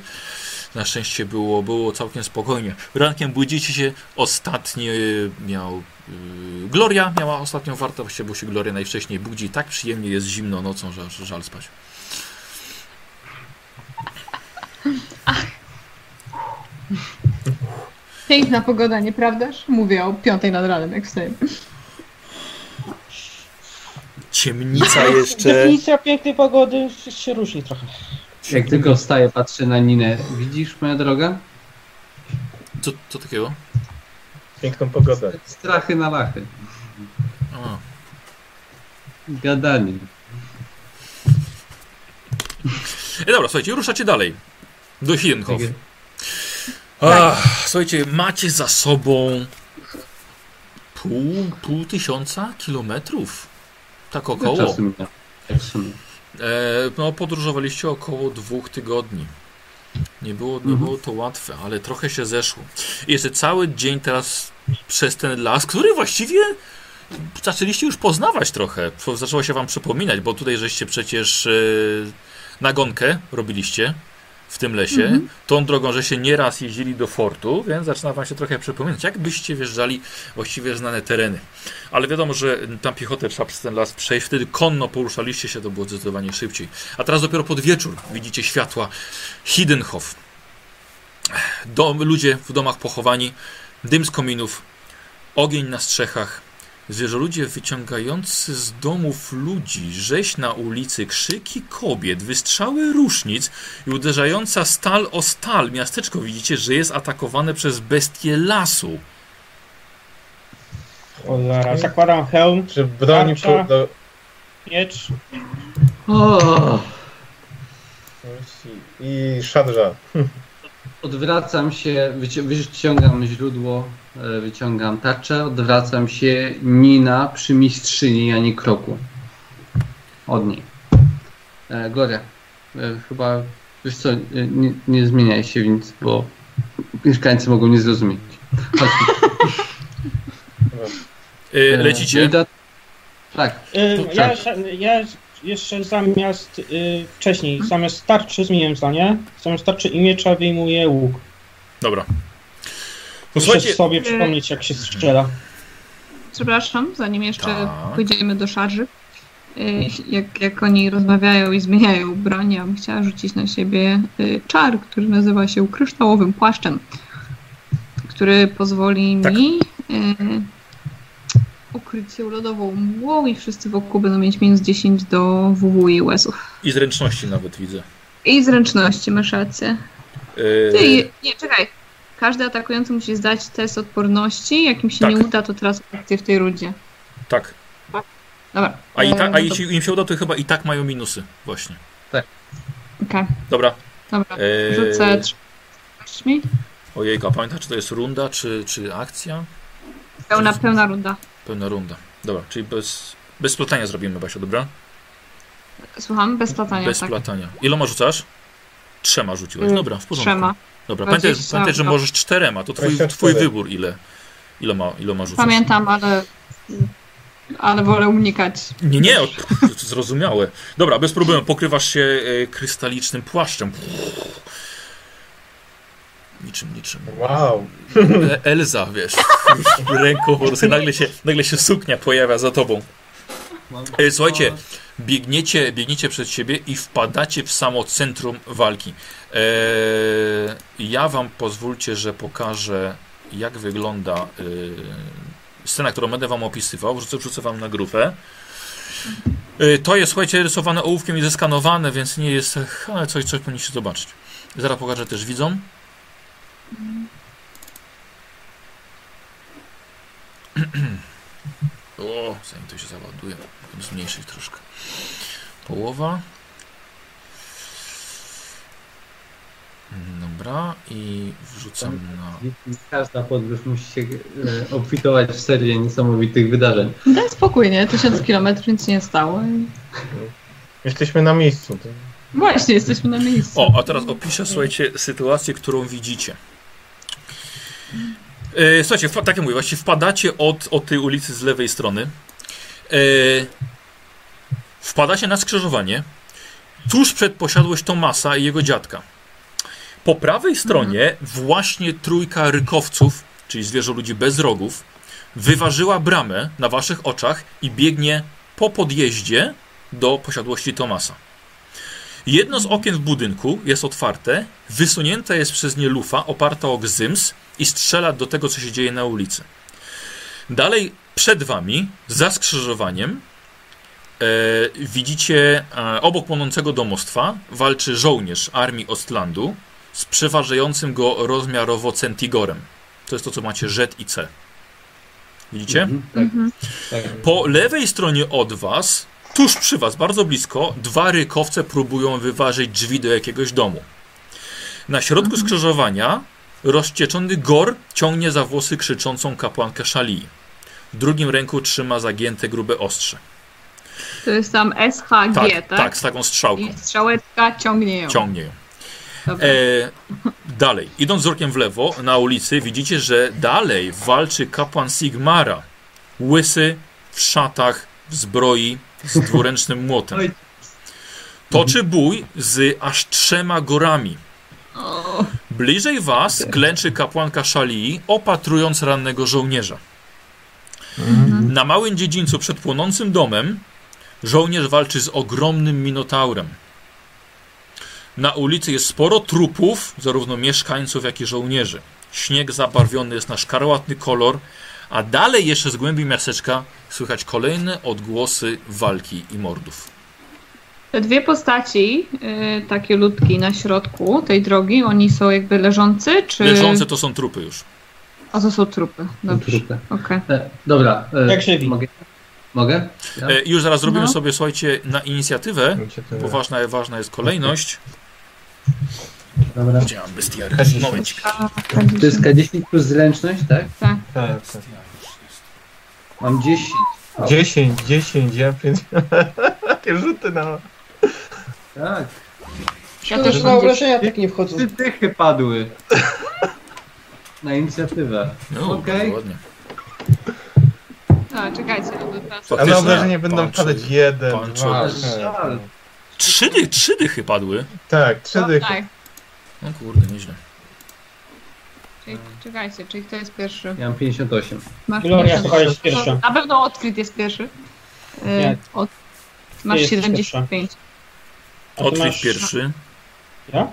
Na szczęście było, było całkiem spokojnie. Rankiem budzicie się. Ostatni miał. y, Gloria miała ostatnią wartę, właściwie bo się Gloria najwcześniej budzi. Tak przyjemnie jest zimno nocą, że aż żal spać. Piękna pogoda, nieprawdaż? Mówię o piątej nad ranem, jak wstaję. Ciemnica (laughs) jeszcze. Definicja pięknej pogody się różni trochę. Jak tylko wstaję, patrzę na Ninę. Widzisz, moja droga? Co, co takiego? Piękną pogodę. Strachy na lachy. A, Gadanie. E, dobra, słuchajcie, ruszacie dalej. Do Hidenhof. Ach, słuchajcie, macie za sobą pół, pół tysiąca kilometrów. Tak około. czasu mija? Tak. E, no, podróżowaliście około dwóch tygodni. Nie było, nie Mhm. było to łatwe, ale trochę się zeszło. I jeszcze cały dzień teraz przez ten las, który właściwie zaczęliście już poznawać trochę. Zaczęło się wam przypominać, bo tutaj żeście przecież e, nagonkę robiliście w tym lesie. Mhm. Tą drogą, że się nieraz jeździli do fortu, więc zaczyna wam się trochę przypominać, jakbyście wjeżdżali właściwie znane tereny. Ale wiadomo, że tam piechotę trzeba przez ten las przejść, wtedy konno poruszaliście się, to było zdecydowanie szybciej. A teraz dopiero pod wieczór widzicie światła Hidenhof. Dom, ludzie w domach pochowani, dym z kominów, ogień na strzechach, zwierzoludzie wyciągający z domów ludzi, rzeź na ulicy, krzyki kobiet, wystrzały różnic i uderzająca stal o stal. Miasteczko widzicie, że jest atakowane przez bestie lasu. Cholera, zakładam hełm, Czy broń Tarcza. po, do, miecz. O, i szarża. odwracam się, wyci- wyciągam źródło, wyciągam tarczę, odwracam się Nina przy mistrzyni, ani kroku. Od niej. E, Gloria, e, chyba, wiesz co, e, nie, nie zmieniaj się nic, bo mieszkańcy mogą nie zrozumieć. Yy, E, lecicie. da- Tak, ja, ja jeszcze zamiast wcześniej, zamiast tarczy zmieniłem zdanie. Zamiast tarczy i miecza wyjmuję łuk. Dobra. No Muszę sobie przypomnieć jak się strzela. Przepraszam, zanim jeszcze Tak. pójdziemy do szarży. Y, Jak, jak oni rozmawiają i zmieniają broń, ja bym chciała rzucić na siebie y, czar, który nazywa się kryształowym płaszczem, który pozwoli Tak. mi ukryć się lodową mgłą i wszyscy wokół będą mieć minus 10 do WW i łezów. i zręczności nawet widzę. I zręczności, masz rację. Yy, Ty, nie, czekaj. Każdy atakujący musi zdać test odporności. Jak im się Tak. nie uda, to teraz akcję w tej rundzie. tak. Dobra. A, i ta, a E, jeśli im się uda, to chyba i tak mają minusy. Właśnie. Okej, Dobra. dobra. Yy, Rzucę trzy. mi. Ojejka, pamiętasz, czy to jest runda, czy, czy akcja? Pełna, pełna runda. Pełna runda. Dobra, czyli bez, bez splatania zrobimy, Basia, dobra? Słucham, bez platania, bez tak. splatania. Iloma rzucasz? Trzema rzuciłeś. Mm, Dobra, w porządku. Trzema. Dobra, pamiętaj, 20, pamiętaj, że możesz czterema. To twój, 24. twój wybór, ile, iloma, iloma rzucasz. Pamiętam, ale... Ale wolę unikać. Nie, nie, zrozumiałe. Dobra, bez problemu, pokrywasz się e, krystalicznym płaszczem. Niczym, niczym. Wow. E, Elza, wiesz, (laughs) ręką po prostu nagle się, nagle się suknia pojawia za tobą. E, Słuchajcie, biegniecie, biegniecie przed siebie i wpadacie w samo centrum walki. E, ja wam pozwólcie, że pokażę, jak wygląda e, scena, którą będę wam opisywał. Wrzucę, wrzucę wam na grupę. E, to jest, słuchajcie, rysowane ołówkiem i zeskanowane, więc nie jest, ale coś, coś powinniście zobaczyć. Zaraz pokażę też widzom. (clears throat) O, zanim to się załaduje, zmniejszyć troszkę. Połowa. Dobra, i wrzucam na. Każda podróż musi się e, obfitować w serię niesamowitych wydarzeń. Daj spokój, nie? Tysiąc kilometrów nic nie stało. Jesteśmy na miejscu. To... Właśnie, jesteśmy na miejscu. O, a teraz opiszę, słuchajcie, sytuację, którą widzicie. E, słuchajcie, tak jak mówię, właściwie wpadacie od, od tej ulicy z lewej strony. E, wpadacie na skrzyżowanie tuż przed posiadłość Tomasa i jego dziadka. Po prawej stronie właśnie trójka rykowców, czyli zwierzę ludzi bez rogów, wyważyła bramę na waszych oczach i biegnie po podjeździe do posiadłości Tomasa. Jedno z okien w budynku jest otwarte, wysunięta jest przez nie lufa oparta o gzyms i strzela do tego, co się dzieje na ulicy. Dalej przed wami, za skrzyżowaniem, e, widzicie e, obok płonącego domostwa walczy żołnierz armii Ostlandu z przeważającym go rozmiarowo Centigorem. To jest to, co macie Z i C. Widzicie? Mhm, tak, Mhm. tak. Po lewej stronie od was, tuż przy was, bardzo blisko, dwa rykowce próbują wyważyć drzwi do jakiegoś domu. Na środku skrzyżowania rozcieczony Gor ciągnie za włosy krzyczącą kapłankę Szalii. W drugim ręku trzyma zagięte grube ostrze. To jest tam SHG, Tak, tak? tak, z taką strzałką. I strzałeczka ciągnie ją. Ciągnie ją. E, dalej, idąc wzrokiem w lewo, na ulicy widzicie, że dalej walczy kapłan Sigmara. Łysy, w szatach, w zbroi, z dwuręcznym młotem. Toczy bój z aż trzema gorami. Bliżej was klęczy kapłanka Szalii, opatrując rannego żołnierza. Mhm. Na małym dziedzińcu przed płonącym domem żołnierz walczy z ogromnym minotaurem. Na ulicy jest sporo trupów, zarówno mieszkańców, jak i żołnierzy. Śnieg zabarwiony jest na szkarłatny kolor, a dalej jeszcze z głębi miasteczka słychać kolejne odgłosy walki i mordów. Te dwie postaci, y, takie ludki na środku tej drogi, oni są jakby leżący, czy... Leżące to są trupy już. A to są trupy. Dobrze, Trupy. okej. E, dobra. E, Jak żywi. Mogę? Mogę? Ja? E, już zaraz zrobimy No. sobie, słuchajcie, na inicjatywę, to- bo ważna, ważna jest kolejność. Dobra. Gdzie mam bestiary? K10. Momencik. To jest K10 plus zręczność, tak? Tak. Tak, tak. Mam 10. 10, 10, ja pięć. (laughs) Takie rzuty na. Tak. Ja też na obrażenia tak nie wchodzą. Trzy dychy padły. (laughs) Na inicjatywę. No, Okej. ładnie. A, czekajcie, no bo teraz... A Faktycznie. na obrażenie będą Pan padać jeden, dwa. Żal. Trzy, dy, trzy dychy padły. Tak, trzy O, dychy. tak. No kurde, nieźle. Czyli, czekajcie, czyli kto jest pierwszy? Ja mam 58. Masz Gloria 50. chyba jest pierwsza. Na pewno odkryt jest pierwszy. Y, Nie. Od... Masz jesteś 75. A ty Otwórz masz- pierwszy. Ja?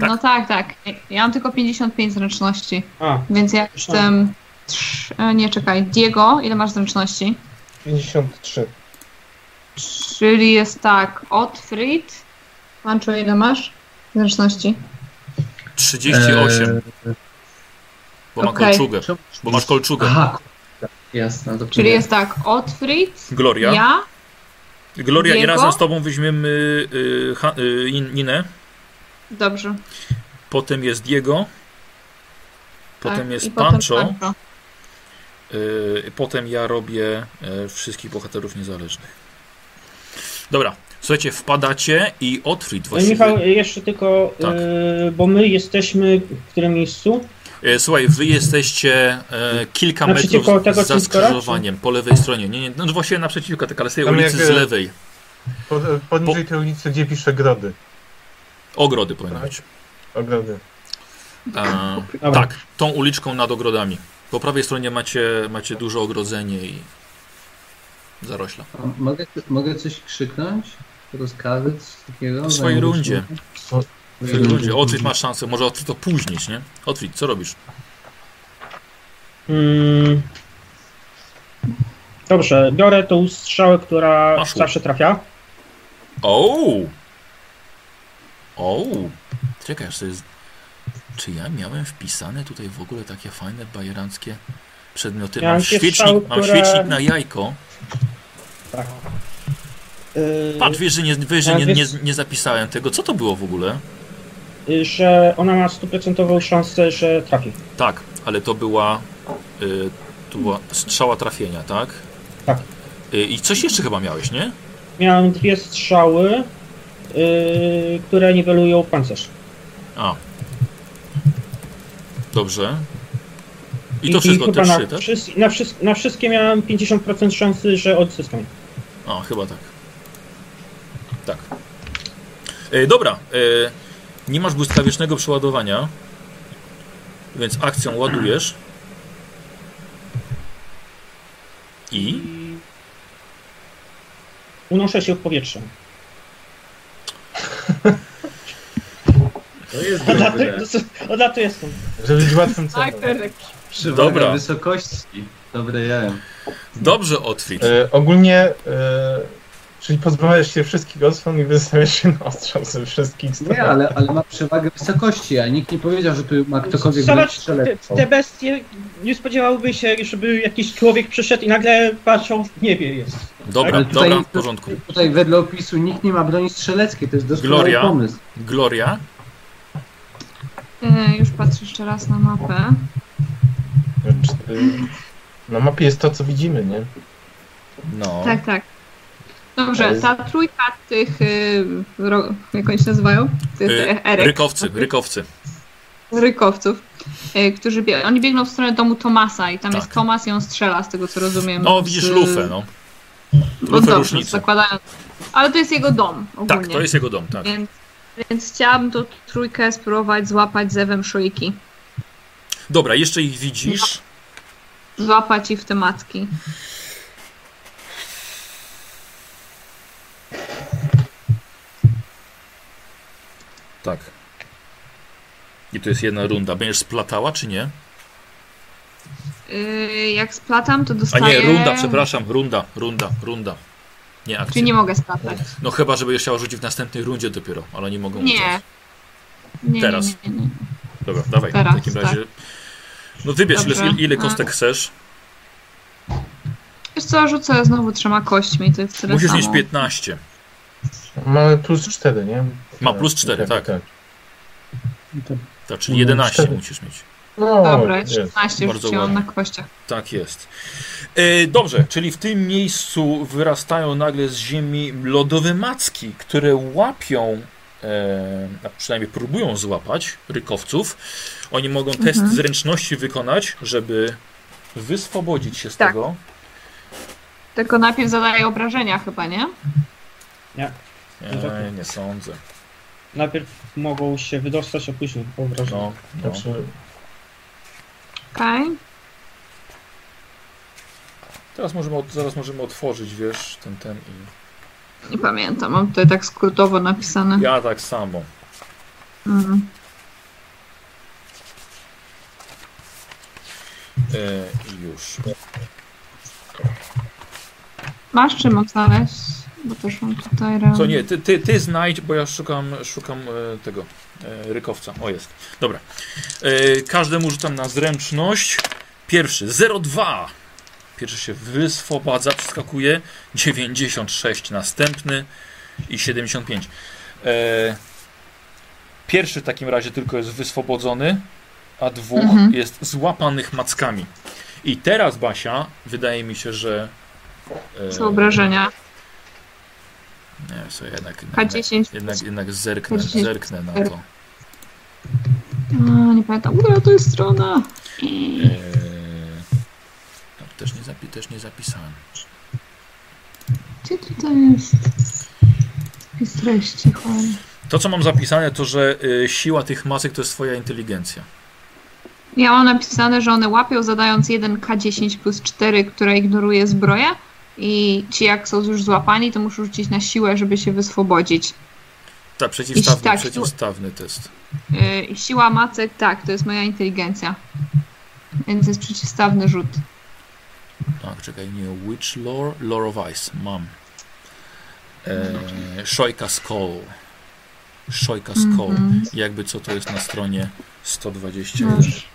Tak. No tak, tak. Ja mam tylko 55 zręczności, A, więc ja jestem... trz- e, Nie, czekaj. Diego, ile masz zręczności? 53. Czyli jest tak, Otfrid. Mancho, ile masz zręczności? 38, bo ma Okej. kolczugę. Bo masz kolczugę. Aha, jasne. To Czyli jest tak, Otfrid, Gloria. ja, Gloria i Diego? razem z tobą weźmiemy y, y, In- Ninę. Dobrze. Potem jest Diego. Potem tak, jest i potem Pancho. Pancho. y, potem ja robię y, wszystkich bohaterów niezależnych. Dobra, słuchajcie, wpadacie i Otfrid właściwie. Michał, jeszcze tylko, Tak. e, bo my jesteśmy w którym miejscu? E, Słuchaj, wy jesteście e, kilka metrów tego za skrzyżowaniem, po lewej stronie. Nie, nie, no właściwie naprzeciwko, tak, ale z tej Tam ulicy jak, z e, lewej. Po, poniżej tej ulicy, gdzie pisze Grody. Ogrody powinny Tak. być. Ogrody. E, tak, tą uliczką nad ogrodami. Po prawej stronie macie, macie duże ogrodzenie i zarośla. A Mogę, mogę coś krzyknąć? Rozkazy, takiego? W swojej rundzie. W swojej rundzie. Otwit masz szansę, może Otwit to późnić, nie? Otwit, co robisz? Mm. Dobrze, biorę tą strzałę, która zawsze trafia. O! O! Czekaj, to jest... Czy ja miałem wpisane tutaj w ogóle takie fajne bajeranckie przedmioty? Miałem Mam świecznik, strzały, mam świecznik na jajko. Tak. Yy, Patrz, wiesz, że nie, wiesz, że nie, nie, nie zapisałem tego. Co to było w ogóle? yy, że ona ma stuprocentową szansę, że trafi. Tak, ale to była... Y, to była strzała trafienia, tak? Tak. Y, I coś jeszcze chyba miałeś, nie? Miałem dwie strzały, yy, które niwelują pancerz. A. Dobrze. I to wszystko, te chyba trzy, na, tak? wszys- na, wszys- na wszystkie miałem 50% szansy, że odzyskam. A, chyba tak. Tak. E, dobra. E, nie masz błyskawicznego przeładowania, więc akcją ładujesz. I Unoszę się w powietrze. To jest dobre. odlatuję stąd. Żeby być łatwym celem. Przewaga Dobra. wysokości. Dobre jajem. dobrze, Otwit. E, ogólnie, e, czyli pozbawiasz się wszystkich osłon i wystawiasz się na ostrzał ze wszystkich stron. Nie, ale, ale ma przewagę wysokości, a nikt nie powiedział, że tu ma ktokolwiek Zobacz, te, te bestie, nie spodziewałby się, żeby jakiś człowiek przyszedł i nagle patrzą w niebie jest. Dobra, Ale tutaj- dobra, w porządku. Tutaj wedle opisu nikt nie ma broni strzeleckiej, to jest doskonały Gloria? pomysł. Gloria. E, już patrzę jeszcze raz na mapę. Cztery- Na mapie jest to, co widzimy, nie? No. Tak, tak. Dobrze, ta trójka tych, y, ro, jak oni się nazywają? Tych Y, e, erek, Rykowcy, rykowcy. rykowców, y, którzy bie, oni biegną w stronę domu Tomasa i tam Tak. jest Tomas i on strzela, z tego co rozumiem. No, z- widzisz lufę, no. Bo Lufę dobrze, różnicę. zakładając. Ale to jest jego dom ogólnie. Tak, to jest jego dom, tak. Więc, więc chciałabym tą trójkę spróbować złapać zewem szojki. Dobra, jeszcze ich widzisz. Złapać ich w te matki. Tak. I to jest jedna runda. Będziesz splatała, czy nie? Y, jak splatam, to A dostaję... nie, runda, przepraszam. Runda, runda, runda. Nie akcja. Czyli nie mogę splatać. No chyba, żeby chciała rzucić w następnej rundzie dopiero, ale nie mogą Nie. uciec. Nie, Teraz. Nie, nie, nie. Dobra, dawaj. Teraz, w takim tak. razie. No wybierz, ile, Dobrze. ile kostek chcesz. Wiesz co, rzucę znowu trzema kośćmi, to jest tyle Musisz samo. mieć 15. Mamy plus 4, nie? Ma plus cztery, tak. Tak, czyli No, 11 cztery. musisz mieć. No, Dobra, jest. 16 Bardzo rzuciłam ładnie. na kościach. Tak jest. E, dobrze, czyli w tym miejscu wyrastają nagle z ziemi lodowe macki, które łapią, e, a przynajmniej próbują złapać rykowców. Oni mogą test Mhm. zręczności wykonać, żeby wyswobodzić się z Tak. tego. Tylko najpierw zadaję obrażenia chyba, nie? E, nie sądzę. Najpierw mogą się wydostać, a później obrażenia. No, no. Znaczy, Okej. Teraz możemy, od- zaraz możemy otworzyć, wiesz, ten, ten i... Nie pamiętam, mam tutaj tak skrótowo napisane. Ja tak samo. Mhm. E, już. Masz czy mam znaleźć? Bo też mam tutaj. Co nie, ty, ty, ty znajdź, bo ja szukam, szukam e, tego e, rykowca. O, jest. Dobra. E, każdemu rzucam na zręczność. Pierwszy 0,2. Pierwszy się wyswobadza, przeskakuje. 96 następny i 75. E, pierwszy w takim razie tylko jest wyswobodzony, a dwóch Mhm. jest złapanych mackami. I teraz, Basia, wydaje mi się, że. Są obrażenia. Nie, so jednak. K10. Jednak, jednak zerknę, K10. zerknę na to. A, nie pamiętam. Która to jest strona? Eee, no, też, nie zapi- też nie zapisałem. Gdzie tutaj jest? Spis treści, chory. To, co mam zapisane, to że y, siła tych masek to jest twoja inteligencja. Ja mam napisane, że one łapią zadając 1K10 plus 4, które ignoruje zbroję. I ci jak są już złapani, to muszą rzucić na siłę, żeby się wyswobodzić. Tak, przeciwstawny, tak, przeciwstawny test. Yy, siła macek, tak, to jest moja inteligencja. Więc jest przeciwstawny rzut. Tak, czekaj, nie. Witch lore? Lore of Ice. Mam. Eee, Szojka Skull. Szojka Skull. Mhm. Jakby co to jest na stronie 120. Już,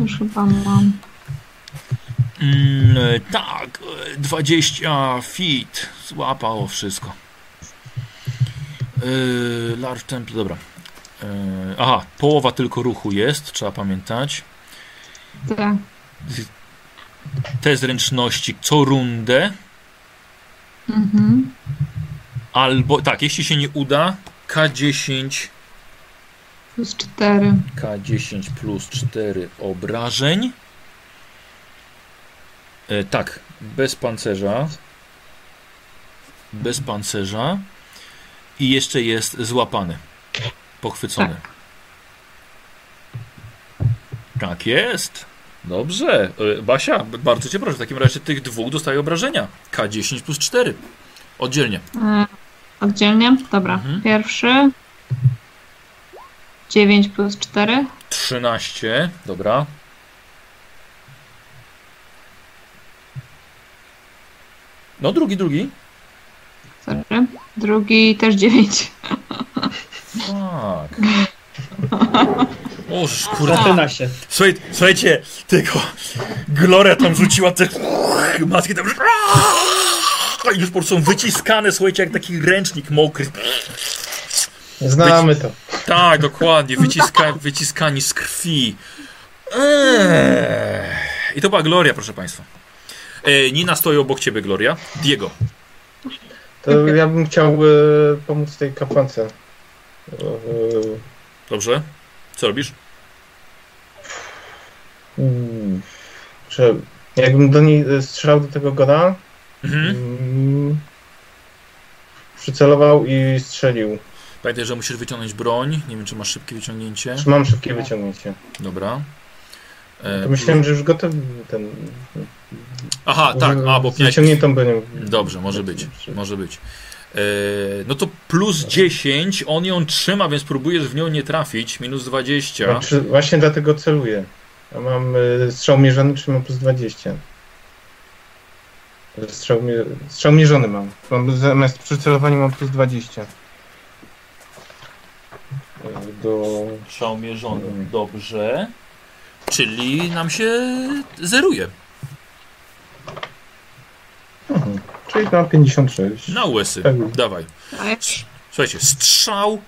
już chyba mam. Mm, e, tak, e, 20 feet. Złapało wszystko. Yy, large temple, dobra. Yy, aha, połowa tylko ruchu jest, trzeba pamiętać. Tak. Te zręczności co rundę, Mhm. albo tak, jeśli się nie uda, K10, Plus 4. K10 plus 4 obrażeń. E, tak, bez pancerza. Bez pancerza. I jeszcze jest złapany. Pochwycony. Tak, jest. Dobrze. E, Basia, bardzo cię proszę. W takim razie tych dwóch dostaje obrażenia. K10 plus 4. Oddzielnie. E, oddzielnie? Dobra. Mhm. Pierwszy. 9 plus 4. 13. Dobra. No, drugi, drugi. Sorry. Drugi też 9. Tak. (laughs) O. Zaczyna się. Słuchaj, słuchajcie, tylko Gloria tam rzuciła te maski tam. I już po prostu są wyciskane, słuchajcie, jak taki ręcznik mokry. Znamy to. Tak, dokładnie, wyciska, wyciskani z krwi. Eee. I to była Gloria, proszę Państwa. E, Nina stoi obok Ciebie, Gloria. Diego. To ja bym chciał e, pomóc tej kapłance. E, Dobrze? Co robisz? mm, jakbym do niej e, strzelał do tego goda, Mhm. mm, przycelował i strzelił. Pamiętaj, że musisz wyciągnąć broń. Nie wiem, czy masz szybkie wyciągnięcie. Czy mam szybkie wyciągnięcie? Dobra. E, To myślałem, że już gotowy ten. Aha, tak, a bo z miałeś... wyciągniętą bronią. Dobrze, może być. Może być. E, no to plus 10, on ją trzyma, więc próbujesz w nią nie trafić. Minus 20. Znaczy, właśnie dlatego celuję. A mam e, strzał mierzony, czy mam plus 20? Strzał, mie- strzał mierzony mam. mam. Zamiast przycelowania mam plus 20. E, Do... Strzał mierzony. Dobrze. Czyli nam się zeruje. Mhm. Czyli mam 56. Na łysy. Tak. Dawaj. Słuchajcie, strzał,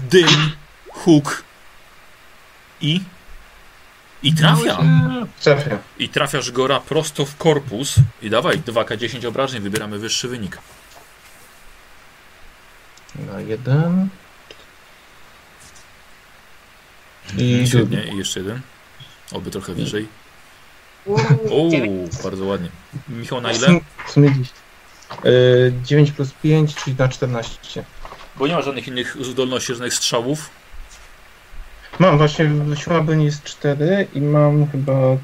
dym, huk i... I trafia. Trafia. I trafiasz Gora prosto w korpus. I dawaj, 2K10 obrażeń, wybieramy wyższy wynik. Na jeden. I i jeszcze jeden. Oby trochę wyżej. O, bardzo ładnie. Michał, na ile? W sumie 10. E, 9 plus 5, czyli na 14. Bo nie ma żadnych innych zdolności, żadnych strzałów. Mam właśnie, siła broni jest 4 i mam chyba e,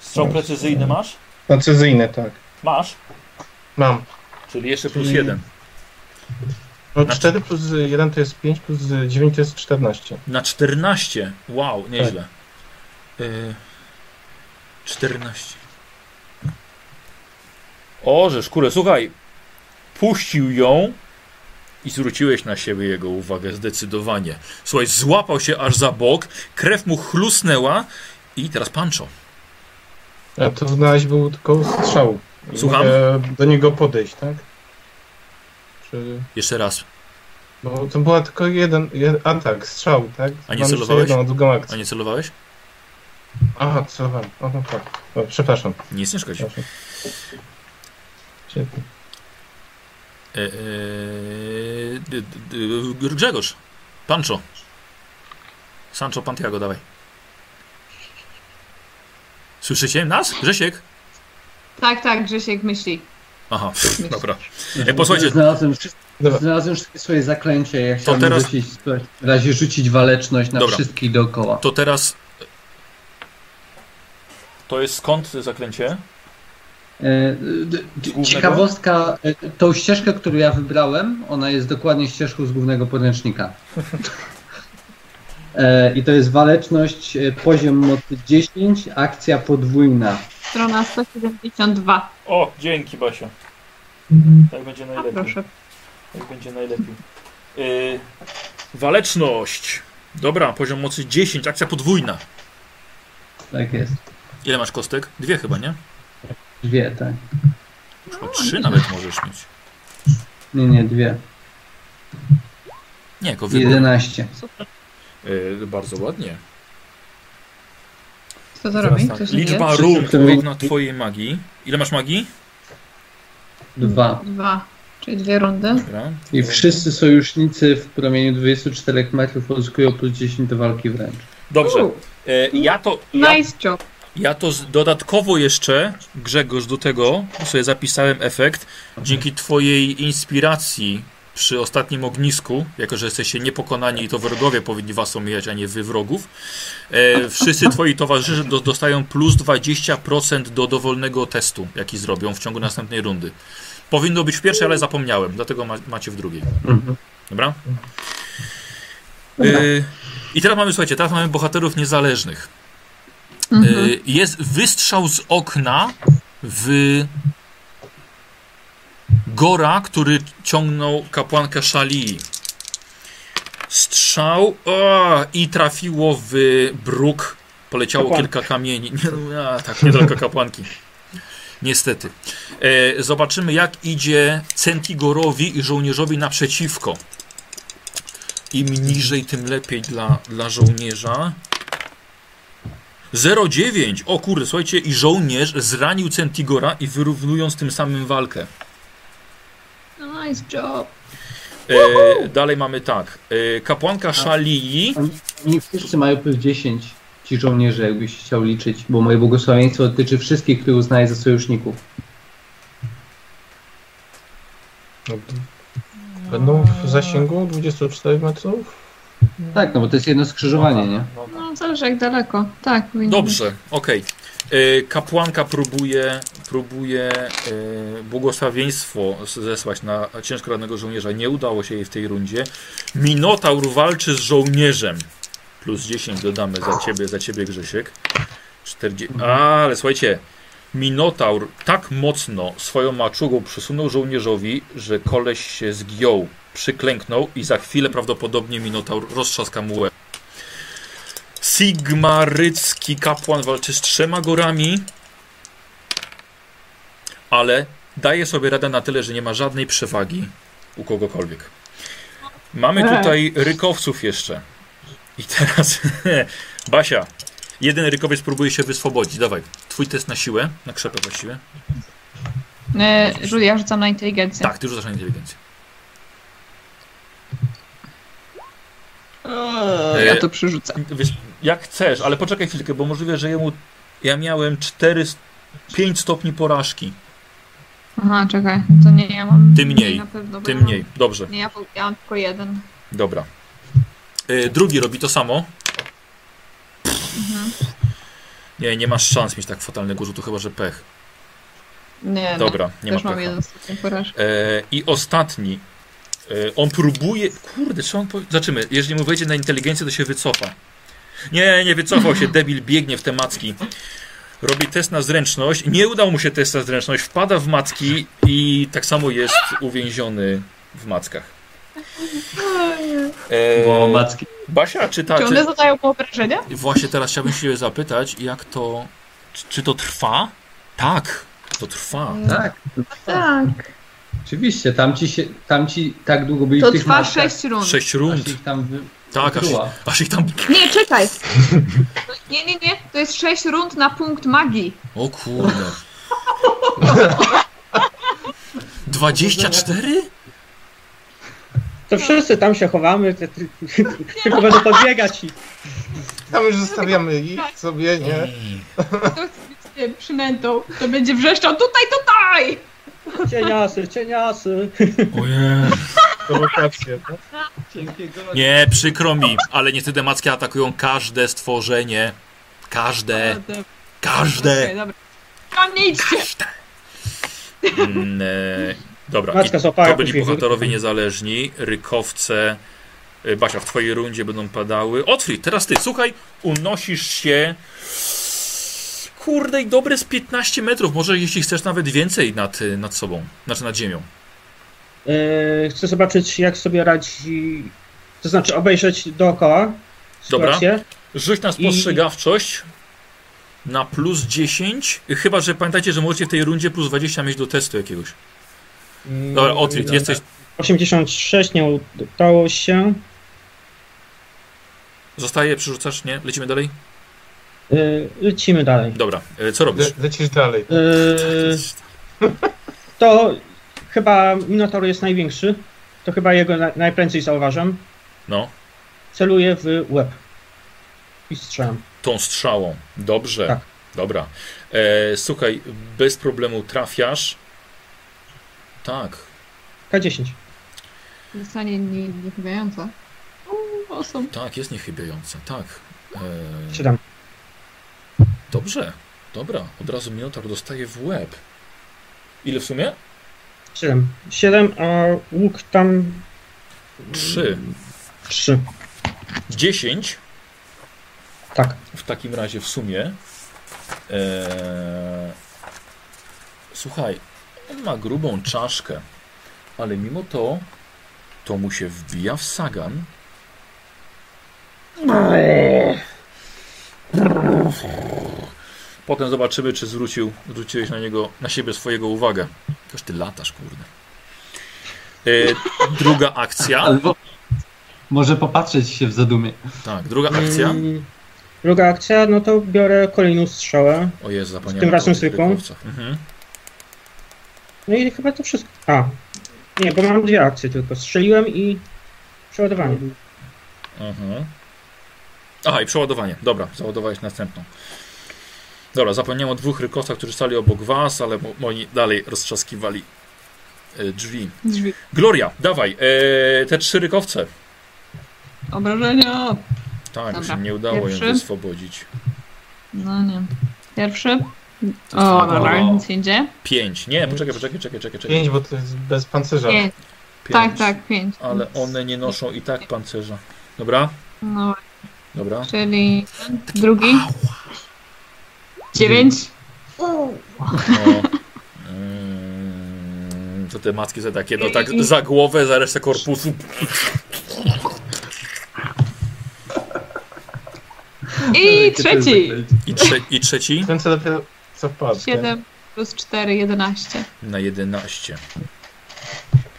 Strzał precyzyjny masz? precyzyjne, tak. Masz. Mam. Czyli jeszcze plus Czyli- jeden. No Znaczy- 4 plus 1 to jest 5, plus 9 to jest 14. Na 14. Wow, nieźle. Y, 14. O, że szkule, słuchaj, puścił ją i zwróciłeś na siebie jego uwagę zdecydowanie. Słuchaj, złapał się aż za bok, krew mu chlusnęła i teraz pancho. A to na razie był tylko strzał. Słucham? mogę do niego podejść, tak? Czy... Jeszcze raz. Bo to była tylko jeden, jeden atak, strzał, tak? A nie celowałeś? jedną, drugą A nie celowałeś? Aha, celowałem. O, no tak. O, przepraszam. Nic nie szkodzi. przepraszam. Świetnie. Grzegorz, Pancho. Sancho Pantiago, dawaj. Słyszycie nas? Grzesiek? Tak, tak, Grzesiek myśli. Aha, pff, dobra. E, posłuchajcie, Znalazłem, znalazłem wszystkie swoje zaklęcia. Ja chciałem teraz- rzucić, w razie rzucić waleczność na Dobra. wszystkich dookoła. to teraz... To jest skąd zaklęcie? E, głównego? Ciekawostka, e, tą ścieżkę, którą ja wybrałem, ona jest dokładnie ścieżką z głównego podręcznika. (laughs) E, I to jest waleczność, poziom mocy 10, akcja podwójna. Strona 172. O, dzięki Basia. Tak będzie A najlepiej. proszę. Tak będzie najlepiej. Yy, waleczność. Dobra, poziom mocy 10, akcja podwójna. Tak jest. Ile masz kostek? Dwie chyba, nie? Dwie, tak. O, trzy nawet możesz mieć. Nie, nie, dwie. Nie, jako wybór. 11. Super. Yy, bardzo ładnie. Co to robi? tak, Kto się Liczba którzy- równa twojej magii. Ile masz magii? Dwa. Dwa. Czyli dwie rundy. Dobra. I wszyscy sojusznicy w promieniu 24 metrów uzyskują plus 10 do walki wręcz. Dobrze. U, E, ja to. Ja, Nice job. Ja to z, dodatkowo jeszcze, Grzegorz, do tego sobie zapisałem efekt. Dzięki Twojej inspiracji przy ostatnim ognisku, jako że jesteście niepokonani i to wrogowie powinni Was omijać, a nie Wy wrogów, e, wszyscy Twoi towarzysze do, dostają plus 20% do dowolnego testu, jaki zrobią w ciągu następnej rundy. Powinno być w pierwszej, ale zapomniałem, dlatego ma, macie w drugiej. Mhm. Dobra? Y, I teraz mamy, słuchajcie, teraz mamy bohaterów niezależnych. Mhm. Y, jest wystrzał z okna w Gora, który ciągnął kapłankę Szalii. Strzał o, i trafiło w bruk. Poleciało kilka kamieni. Nie, no, a, tak, niedaleko (laughs) kapłanki. Niestety. E, zobaczymy, jak idzie Centigorowi i żołnierzowi naprzeciwko. Im niżej, tym lepiej dla, dla żołnierza. 0,9. O kurde, słuchajcie, i żołnierz zranił Centigora i wyrównując tym samym walkę. Nice job. E, dalej mamy tak. E, kapłanka Szalii. Oni wszyscy mają plus 10, ci żołnierze, jakbyś chciał liczyć, bo moje błogosławieństwo dotyczy wszystkich, których uznaję za sojuszników. No, Będą w zasięgu 24 metrów? Tak, no bo to jest jedno skrzyżowanie, nie? No, zależy jak daleko. Tak, powinno Dobrze, okej. E, Kapłanka próbuje, próbuje e, błogosławieństwo zesłać na ciężko rannego żołnierza. Nie udało się jej w tej rundzie. Minotaur walczy z żołnierzem. Plus 10 dodamy za ciebie, za ciebie Grzesiek. 40... Ale słuchajcie, Minotaur tak mocno swoją maczugą przysunął żołnierzowi, że koleś się zgiął, przyklęknął i za chwilę prawdopodobnie Minotaur roztrzaska mu łeb. Sigmarycki kapłan walczy z trzema gorami, ale daje sobie radę na tyle, że nie ma żadnej przewagi u kogokolwiek. Mamy tutaj rykowców jeszcze. I teraz (laughs) Basia, jeden rykowiec próbuje się wyswobodzić. Dawaj, twój test na siłę, na krzepę właściwie. E, Żu- ja rzucam na inteligencję. Tak, ty rzucasz na inteligencję. Ja to przerzucę. Wiesz, jak chcesz, ale poczekaj chwilkę, bo możliwe, że jemu ja miałem 4, 5 stopni porażki. Aha, czekaj. To nie, ja mam... Ty mniej, Na pewno, mam- mniej. Dobrze, Nie, ja, ja mam tylko jeden. dobra. E, drugi robi to samo. Mhm. Nie, nie masz szans mieć tak fatalnego rzutu, chyba że pech. Nie, Dobra, nie nie. Ma mam pecha. jeden. E, I ostatni. On próbuje. Kurde, czy on. Po... Zobaczymy. Jeżeli mu wejdzie na inteligencję, to się wycofa. Nie, nie wycofał się. Debil biegnie w te macki. robi test na zręczność. Nie udał mu się test na zręczność, wpada w macki i tak samo jest uwięziony w mackach. E, Bo macki. Basia, czy ta, Czy one czy, zadają mu obrażenia? Właśnie teraz chciałbym się zapytać, jak to. Czy, czy to trwa? Tak, to trwa. Tak, Tak. Oczywiście. Tamci, się, tamci tak długo byli To w tych trwa mackach, 6 rund. Sześć aż rund. ich tam wy... Tak, aż, Była. aż ich tam. Nie, czekaj. (laughs) Nie, nie, nie. To jest 6 rund na punkt magii. O kurde. (laughs) 24? To wszyscy tam się chowamy, te, ty, tylko będą podbiegać i Tam już zostawiamy ich sobie, nie? To tym przynętą. To będzie wrzeszczał tutaj, tutaj! Cieniasy, cieniasy. Ojej. Prowokacje, tak? Nie, przykro mi, ale niestety macki atakują każde stworzenie. Każde. Każde. Każde. Mm, e, dobra, i to byli bohaterowie niezależni. Rykowce. e, Basia, w twojej rundzie będą padały. Otwit, teraz ty, słuchaj, unosisz się. Kurde, i dobre z 15 metrów, może jeśli chcesz nawet więcej nad, e, nad sobą, znaczy nad ziemią. Yy, chcę zobaczyć, jak sobie radzi. To znaczy, obejrzeć dookoła Dobra. Rzuć na spostrzegawczość na plus 10. Chyba, że pamiętajcie, że możecie w tej rundzie plus 20 mieć do testu jakiegoś. Mm, Dobra, Otwit, jesteś. 86 nie udało się. Zostaje, przerzucasz, nie? Lecimy dalej? Yy, lecimy dalej. Dobra, e, co robisz? Le lecisz dalej. Yy, to chyba Minotaur jest największy. To chyba jego na, najprędzej zauważam. No, Celuję w łeb. I strzelam. tą strzałą. Dobrze. Tak. Dobra. E, słuchaj, bez problemu trafiasz. Tak. K10. Zostanie nie- Awesome. Tak, jest niechybiająca, tak. E, 7. dobrze, dobra. Od razu Minotaur dostaje w łeb. Ile w sumie? 7. 7, a łuk tam. Trzy. 3. 10 Tak. w takim razie w sumie. E, słuchaj, on ma grubą czaszkę, ale mimo to to mu się wbija w sagan. Potem zobaczymy, czy zwrócił, zwróciłeś na niego, na siebie swojego uwagę. Jakoś ty latasz, kurde. E, druga akcja. Albo może popatrzeć się w zadumie. Tak, druga akcja. Mm, Druga akcja, no to biorę kolejną strzałę. O Jezu, zapomniałem. tym razem zwykłą? Mhm. No i chyba to wszystko. A. Nie, bo mam dwie akcje tylko. Strzeliłem i przeładowanie. Mhm. Aha, i przeładowanie. Dobra, załadowałeś następną. Dobra, zapomniałem o dwóch rykosach, którzy stali obok was, ale oni dalej roztrzaskiwali e, drzwi. Drzwi. Gloria, dawaj, e, te trzy rykowce. Obrażenia. Tak, już Dobra, im nie udało pierwszy. im wyswobodzić. No nie. Pierwszy. O, na- dobra, nic nie dzieje. Pięć. Nie, poczekaj, poczekaj, czekaj, czekaj, czekaj. Pięć, bo to jest bez pancerza. Pięć. Pięć. Tak, tak, pięć. Ale one nie noszą i tak pancerza. Dobra, No, dobra. czyli drugi. Dziewięć. O. Mm, to te macki za takie, no tak za głowę, za resztę korpusu. I trzeci. I, trze i trzeci Ten co dopiero co wpadł. nie? Siedem plus cztery, jedenaście. na 11.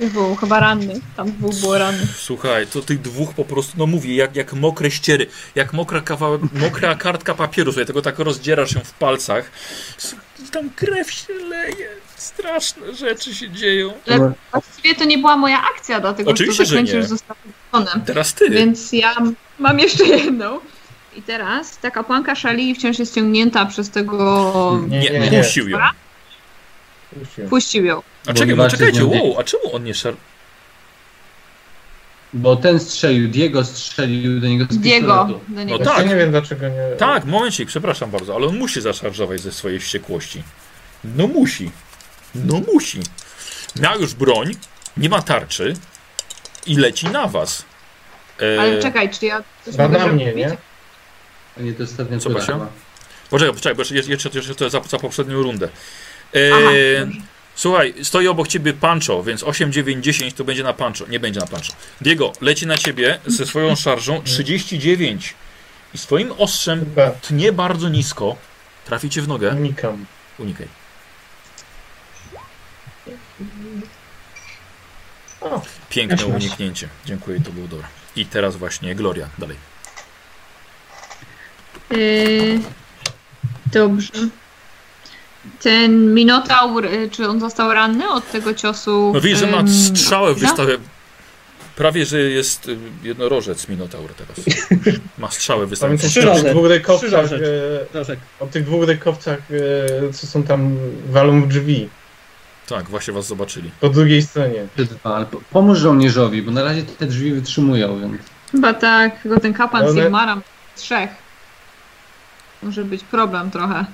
Był chyba ranny. Tam dwóch było rannych. Słuchaj, to tych dwóch po prostu, no mówię, jak, jak mokre ściery, jak mokra kawałek, mokra kartka papieru, sobie tego tak rozdzierasz się w palcach. Tam krew się leje, straszne rzeczy się dzieją. Ale właściwie to nie była moja akcja, dlatego Oczywiście, że nie. zostało wykonane. Teraz ty. Więc ja mam jeszcze jedną. I teraz ta kapłanka szali wciąż jest ciągnięta przez tego... Nie, nie, nie. Puścił. Puścił ją. A czekaj, no czekajcie, wow, a czemu on nie szar... Bo ten strzelił, Diego strzelił do niego z Diego. pistoletu. Do niego. No Ja tak. nie wiem dlaczego nie. Tak, momencik, przepraszam bardzo, ale on musi zaszarżować ze swojej wściekłości. No musi. No musi. Miał już broń, nie ma tarczy i leci na was. E, Ale czekaj, czy ja coś Chyba mogę na mnie, nie? A nie, to ostatnia Co, Basia? Poczekaj, poczekaj, bo jeszcze, jeszcze, jeszcze to za, za poprzednią rundę. E, Aha, dobrze. słuchaj, stoi obok ciebie Pancho, więc 8, 9, 10 to będzie na Pancho. Nie będzie na Pancho. Diego, leci na ciebie ze swoją szarżą 39 i swoim ostrzem tnie bardzo nisko. Traficie w nogę. unikam. Unikaj. O. Piękne masz. uniknięcie. Dziękuję, to było dobre. I teraz właśnie Gloria, dalej. Yy, dobrze. Ten Minotaur, y, czy on został ranny od tego ciosu? No widzisz, że ma strzałę wystawę. Prawie, że jest y, jednorożec Minotaur teraz. Ma strzałę tych razy. dwóch rykowcach, e, Proszę. o tych dwóch rykowcach, e, co są tam, walą w drzwi. Tak, właśnie was zobaczyli. Po drugiej stronie. Dwa, ale po- pomóż żołnierzowi, bo na razie te drzwi wytrzymują, więc... Chyba tak, tylko ten kapan One- Sigmara ma trzech. Może być problem trochę.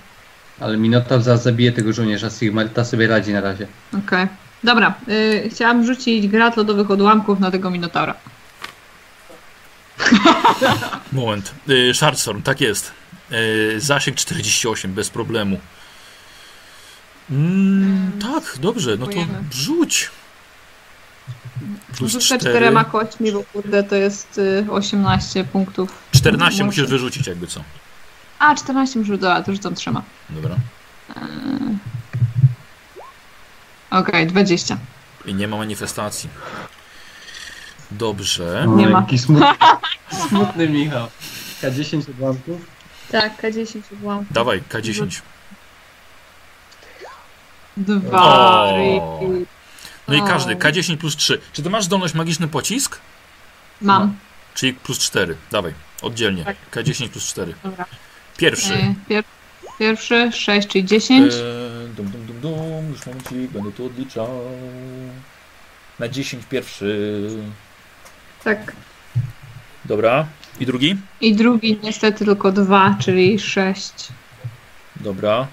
Ale Minotaur zaraz zabije tego żołnierza, Sigmarita sobie radzi na razie. Okej. Dobra, y, chciałam rzucić grat lodowych odłamków na tego Minotaura. (laughs) Moment. Y, Shardstorm, tak jest. Y, zasięg 48, bez problemu. Mm, tak, dobrze, no to rzuć. Plus Rzucę 4. czterema kośćmi, bo kurde to jest y, 18 punktów. 14 Muszę. musisz wyrzucić jakby co. A, 14 muszę dodać, to rzucam trzema. Dobra. Okej, 20. I nie ma manifestacji. Dobrze. O, Nie ma. Jaki smutny, (laughs) smutny Michał. K10 odłamków. Tak, K10 odłamków. Dawaj, K10. Dwa. O. No i każdy, K10 plus 3. Czy ty masz zdolność magiczny pocisk? Mam. Czyli plus 4. Dawaj, oddzielnie. Tak. K10 plus 4. Dobra. Pierwszy. Y, pier pierwszy, 6, czyli 10. Eee, dum, dum, dum, dum. Już momencik, będę tu odliczał. Na 10 pierwszy. Tak. Dobra. I drugi? I drugi niestety tylko 2, czyli 6. Dobra.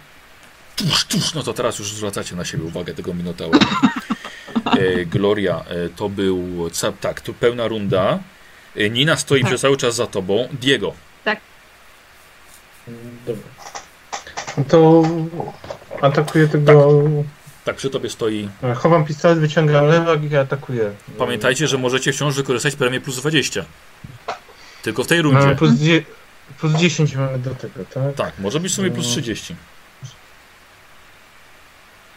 Tuż, tuż. No to teraz już zwracacie na siebie uwagę tego Minotaura. (laughs) E, Gloria, e, to był. ca- Tak, to pełna runda. E, Nina stoi Tak. przez cały czas za tobą. Diego. Dobra. No to atakuję tego... Tak, przy tobie stoi. Chowam pistolet, wyciągam lewak i atakuję. Pamiętajcie, że możecie wciąż wykorzystać premię plus 20. Tylko w tej Mamy rundzie. plus, dzie- plus 10 mamy do tego, tak? Tak, może być w sumie plus 30.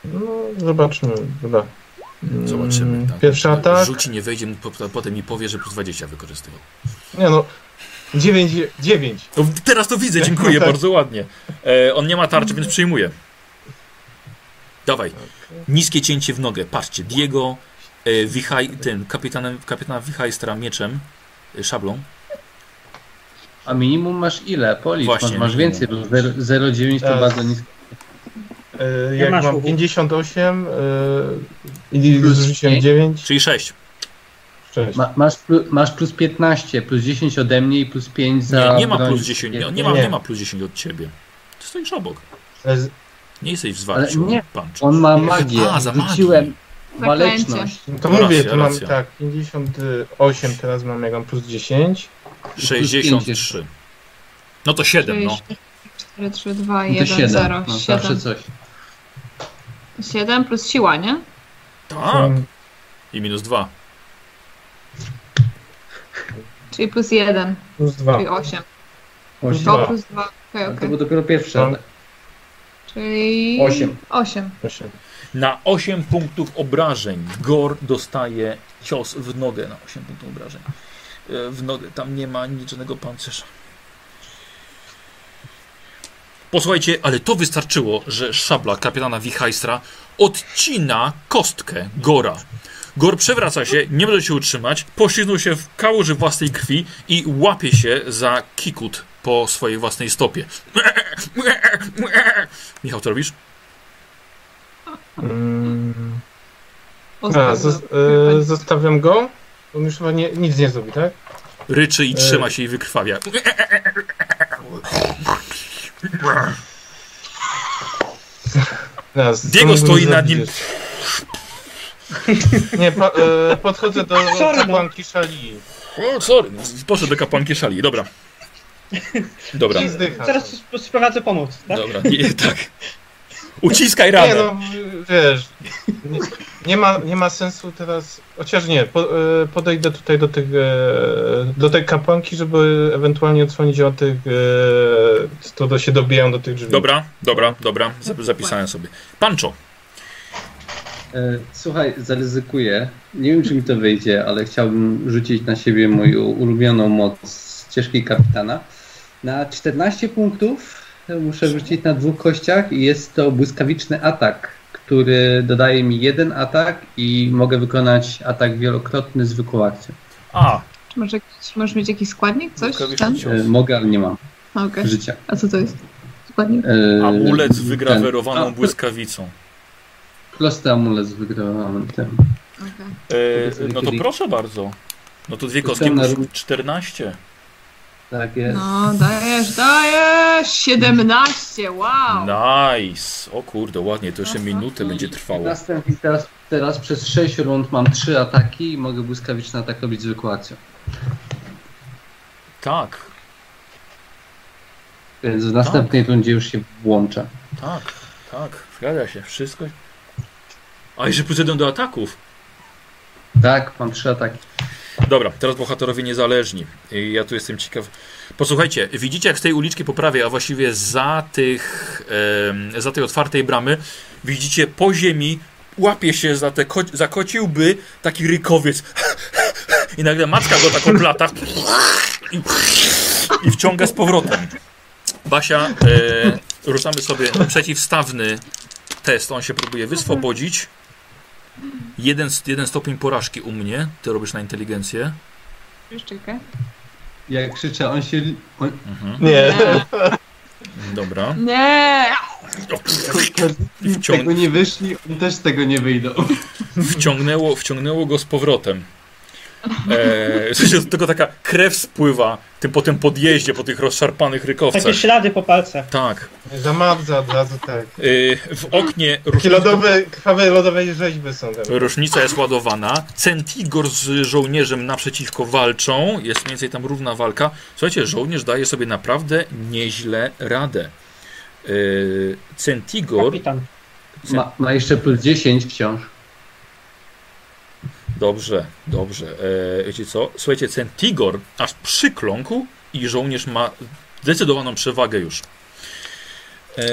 No, zobaczmy, dobra. Mm, Zobaczymy. Tak. Pierwszy atak. Rzuci, nie wejdzie, potem mi powie, że plus 20 wykorzystywał. Nie no, 9, 9. No, teraz to widzę, dziękuję, (laughs) Tak. bardzo ładnie. E, on nie ma tarczy, więc przyjmuje. Dawaj. Niskie cięcie w nogę. Patrzcie, Diego, e, Wichaj, ten, kapitanem, kapitana Wichajstra mieczem, e, szablą. A minimum masz ile? Policz, Właśnie, masz, więcej, bo 0,9 to bardzo nisko. E, Jak masz mam łuku? 58 e, i Plus zrzuciłem pięć. 9, Czyli 6. 6. Ma, masz, plu, masz plus 15, plus 10 ode mnie i plus 5 za Nie, nie ma plus 10, nie, nie, ma, Nie. ma plus 10 od ciebie. Ty stoisz obok. Ale Nie jesteś w Ale zwarciu. nie. Punch. On ma magię, A, za magię. rzuciłem waleczność. No to No mówię, tu mam racja. tak, 58 teraz mam, jak mam plus 10. 63. No to 7, no. 4, 3, 2, No to 1, 7, 0, no zawsze 7. coś. 7 plus siła, nie? Tak. I minus 2. Czyli plus 1, Plus 2. czyli 8. Osiem. Dwa. To plus 2, okej, No To był dopiero pierwszy atak. Czyli... Osiem. 8. Na 8 punktów obrażeń Gor dostaje cios w nogę na 8 punktów obrażeń. E, W nogę, tam nie ma nic żadnego pancerza. Posłuchajcie, ale to wystarczyło, że szabla kapitana Wichajstra odcina kostkę Gora. Gor przewraca się, nie może się utrzymać, poślizgnął się w kałuży własnej krwi i łapie się za kikut po swojej własnej stopie. (laughs) Michał, co robisz? Mm, Ostatnio. a, zos- e, zostawiam go. On już chyba nie, nic nie zrobi, tak? Ryczy i trzyma się i wykrwawia. Diego stoi nad nim. (laughs) Nie, pa, e, podchodzę do (laughs) Sorry, no. kapłanki Szali. O, sorry, poszedł do kapłanki szali, dobra. Dobra. Zaraz sp- sprowadzę pomoc, tak? dobra, nie, tak. Uciskaj Nie ramę. no, wiesz, nie, nie, ma, nie ma sensu teraz, chociaż nie, po, e, podejdę tutaj do tych, e, do tej kapłanki, żeby ewentualnie odsłonić od tych, to do się dobijają do tych drzwi. Dobra, dobra, dobra, zap- zapisałem sobie. Pancho, Słuchaj, zaryzykuję. Nie wiem, czy mi to wyjdzie, ale chciałbym rzucić na siebie moją ulubioną moc ścieżki kapitana. Na 14 punktów muszę rzucić na dwóch kościach i jest to błyskawiczny atak, który dodaje mi jeden atak i mogę wykonać atak wielokrotny zwykłą akcją. a, Czy Masz, jakiś, możesz mieć jakiś składnik? Coś. E, Mogę, ale nie mam A, okej. życia. A co to jest? Składnik? E, amulet z ten- wygrawerowaną a, błyskawicą. Prosty amulet z tym. Okej. E, no to proszę bardzo. No to dwie kostki plus na- 14. Tak jest. No, dajesz, dajesz! 17, wow! Nice. O kurde, ładnie, to jeszcze minutę będzie trwało. Teraz, teraz przez 6 rund mam 3 ataki i mogę błyskawiczny atak robić zwykłą akcją. Tak, Więc w następnej rundzie już się włącza. tak, tak, zgadza się, wszystko. A plus jeden do ataków. Tak, mam 3 ataki. Dobra, teraz bohaterowie niezależni. I Ja tu jestem ciekaw. Posłuchajcie, widzicie jak z tej uliczki po prawej, a właściwie za tych, em, za tej otwartej bramy, widzicie po ziemi łapie się za, te ko za taki rykowiec. I nagle matka go taką plata i, i wciąga z powrotem. Basia, e, ruszamy sobie przeciwstawny test. On się próbuje wyswobodzić. Jeden, jeden stopień porażki u mnie. Ty robisz na inteligencję. Czekaj. Jak krzyczę, on się... On, Mhm. Nie, (laughs) Dobra. Nie! z tego nie wyszli, oni też z tego nie wyjdą. Wciągnęło, wciągnęło go z powrotem. E, w sensie tylko taka krew spływa tym, po tym podjeździe, po tych rozszarpanych rykowcach. Takie ślady po palcach. Tak. zamadza od razu tak. E, w oknie różnica, lodowe, krwawe lodowe rzeźby są tam. różnica jest ładowana. Centigor z żołnierzem naprzeciwko walczą. Jest mniej więcej tam równa walka. Słuchajcie, żołnierz daje sobie naprawdę nieźle radę. E, Centigor Kapitan. Ma, ma jeszcze plus 10 wciąż. Dobrze, dobrze. E, wiecie co? Słuchajcie, Centigor aż przykląkł i żołnierz ma zdecydowaną przewagę już. E,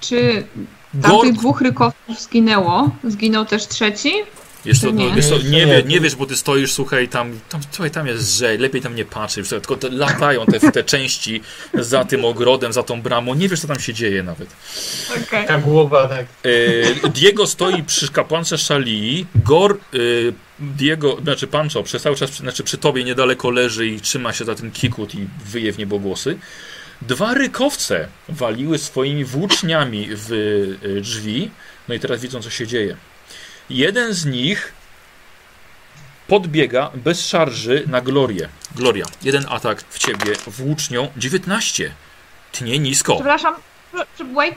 Czy tamtych dwóch rykowców zginęło? Zginął też trzeci? Wiesz co, no, nie? wiesz co, nie, wie, nie wiesz, bo ty stoisz, słuchaj, tam, tam, słuchaj, tam jest rzeź, lepiej tam nie patrzysz, tylko te, latają te, te części za tym ogrodem, za tą bramą, nie wiesz, co tam się dzieje nawet. Okej. Ta głowa tak. E, Diego stoi przy kapłance Szalii. Gor, e, Diego, znaczy Pancho, przez cały czas, przy- znaczy przy tobie niedaleko leży i trzyma się za ten kikut i wyje w niebogłosy. Dwa rykowce waliły swoimi włóczniami w e, drzwi. No i teraz widzą, co się dzieje. Jeden z nich podbiega bez szarży na Glorię. Gloria, jeden atak w ciebie włócznią. 19. Tnie nisko. Przepraszam, pr- pr- wait.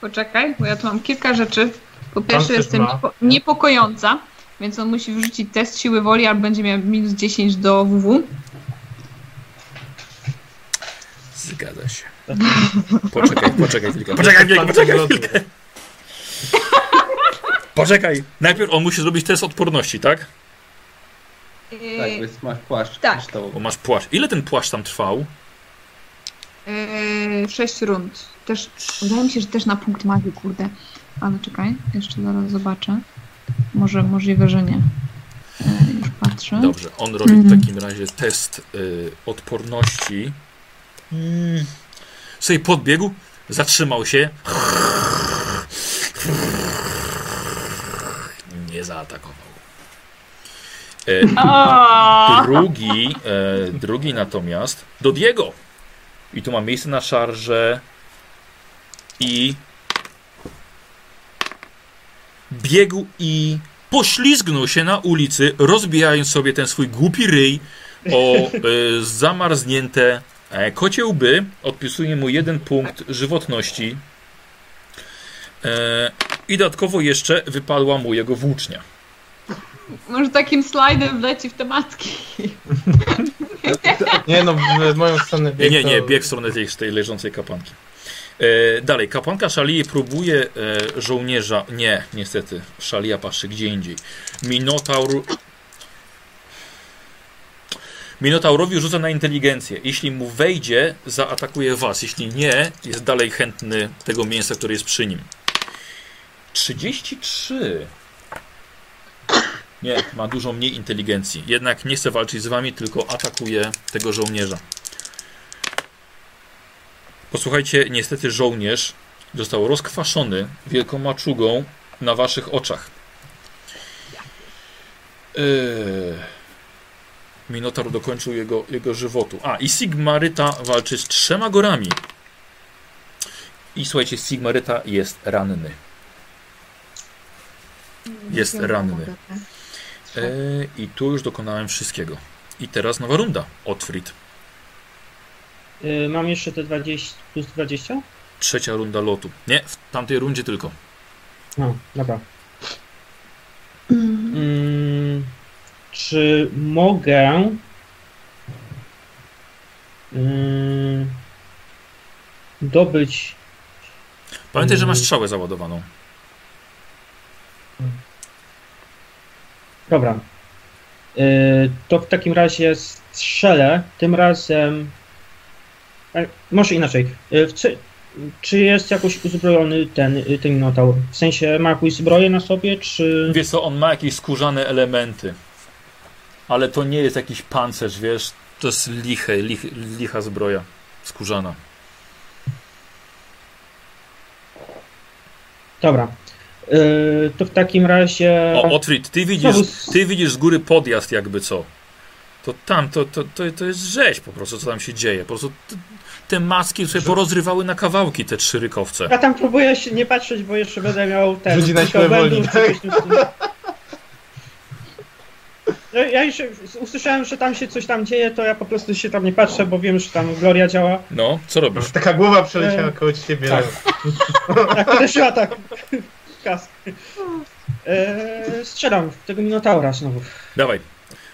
Poczekaj, bo ja tu mam kilka rzeczy. Po pierwsze jestem niepo- niepokojąca, więc on musi wrzucić test siły woli, albo będzie miał minus 10 do WW. Zgadza się. Poczekaj, poczekaj chwilkę. Poczekaj chwilkę, poczekaj chwilkę. Poczekaj. Najpierw on musi zrobić test odporności, tak? Tak, Yy, bo jest, masz płaszcz tak. kryształowy. Bo masz płaszcz. Ile ten płaszcz tam trwał? Yy, 6 rund. Też, wydaje mi się, że też na punkt magii, kurde. Ale czekaj, jeszcze zaraz zobaczę. Może możliwe, że nie. Yy, już patrzę. Dobrze, on robi w Mhm. takim razie test y, odporności. Mm. Sobie podbiegł, zatrzymał się. Nie zaatakował. E! Drugi, e, drugi natomiast do Diego. I tu ma miejsce na szarże i biegł i poślizgnął się na ulicy, rozbijając sobie ten swój głupi ryj o e, zamarznięte e, kocie łby. Odpisuje mu jeden punkt żywotności. E, I dodatkowo jeszcze wypadła mu jego włócznia. Może takim slajdem wleci w tematki. (laughs) Nie no, w moją stronę Nie, bieg nie, nie, to- bieg w stronę tej, tej leżącej kapłanki. E, dalej, kapłanka Szalii próbuje e, żołnierza. Nie, niestety, Szalia patrzy gdzie indziej. Minotaur. Minotaurowi rzuca na inteligencję. Jeśli mu wejdzie, zaatakuje was. Jeśli nie, jest dalej chętny tego mięsa, które jest przy nim. 33. Nie, ma dużo mniej inteligencji. Jednak nie chce walczyć z wami, tylko atakuje tego żołnierza. Posłuchajcie, niestety żołnierz został rozkwaszony wielką maczugą na waszych oczach. Eee, Minotaur dokończył jego, jego żywotu. A, i Sigmaryta walczy z trzema gorami. I słuchajcie, Sigmaryta jest ranny. Jest ranny. Eee, I tu już dokonałem wszystkiego. I teraz nowa runda. Otfrid. Y, mam jeszcze te 20 plus 20? Trzecia runda lotu. Nie, w tamtej rundzie tylko. No, dobra. Mm, czy mogę. mm, dobyć. Pamiętaj, że masz Mm. strzałę załadowaną. Dobra. Y, to w takim razie strzelę. Tym razem. e, Może inaczej. Y, w czy, czy jest jakoś uzbrojony ten, y, ten minotaur? W sensie ma jakąś zbroję na sobie, czy. Wiesz co, on ma jakieś skórzane elementy. Ale to nie jest jakiś pancerz, wiesz. To jest liche, lich, licha zbroja. Skórzana. Dobra. Y, to w takim razie. O, Otfrid, ty widzisz, ty widzisz z góry podjazd jakby co. To tam, to, to, to, to jest rzeź po prostu, co tam się dzieje. Po prostu te maski sobie porozrywały na kawałki te trzy rykowce. Ja tam próbuję się nie patrzeć, bo jeszcze będę miał ten. Ludzi na siłę woli, tak? Ja, ja już usłyszałem, że tam się coś tam dzieje, to ja po prostu się tam nie patrzę, bo wiem, że tam Gloria działa. No, co robisz? Taka głowa przeleciała E, koło ciebie. tak. Tak, uderzyła tak. Eee, strzelam w tego Minotaura znowu. Dawaj.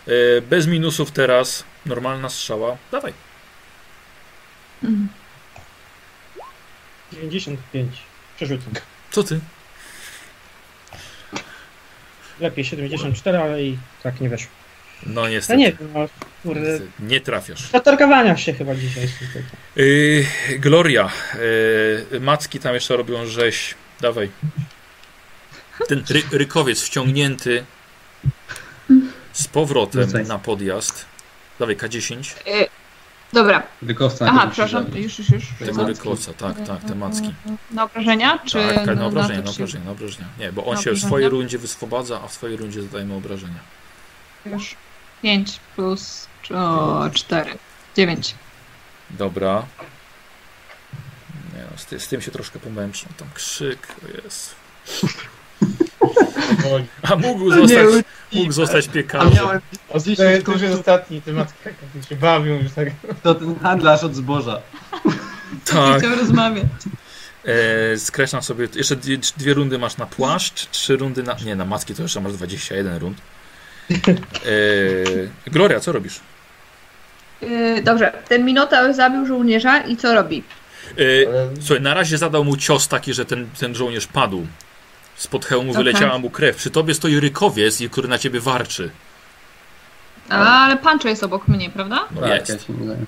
E, bez minusów teraz. Normalna strzała. Dawaj. Mm. 95. Przerzucam. Co ty? Lepiej 74, ale i tak nie weszło. No No niestety. nie wiem, no kurde. Nie trafiasz. Zatargowania się chyba dzisiaj. Yy, Gloria, yy, macki tam jeszcze robią rzeź. Dawaj. Ten ry rykowiec wciągnięty z powrotem na podjazd. Dawaj, K10. Y, Dobra. Rykowca Aha, przepraszam, już, już, już. Tego rykowca, tak, tak, te macki. Na obrażenia, czy Tak, na na obrażenia, na obrażenia, na obrażenia. Nie, bo on się w swojej rundzie wyswobadza, a w swojej rundzie zadajemy obrażenia. Już 5 plus o, 4. 9. Dobra. Nie, no, z, ty, z tym się troszkę pomęczę. Tam krzyk, jest. A mógł zostać, mógł zostać A piekarzem. miałem To, to 10 już ostatni, te matki jak się bawią już tak. to ten handlarz od zboża. (laughs) Tak. Chcę rozmawiać. E, skreślam sobie. Jeszcze dwie, dwie rundy masz na płaszcz, trzy rundy na. Nie, na macki to jeszcze masz 21 rund. E, Gloria, co robisz? Yy, dobrze, ten Minotaur zabił żołnierza i co robi? E, słuchaj, na razie zadał mu cios taki, że ten, ten żołnierz padł. Spod hełmu Okej. wyleciała mu krew. Przy tobie stoi rykowiec, który na ciebie warczy. A, ale Pancho jest obok mnie, prawda? No tak, jest. ja się nie zająłem.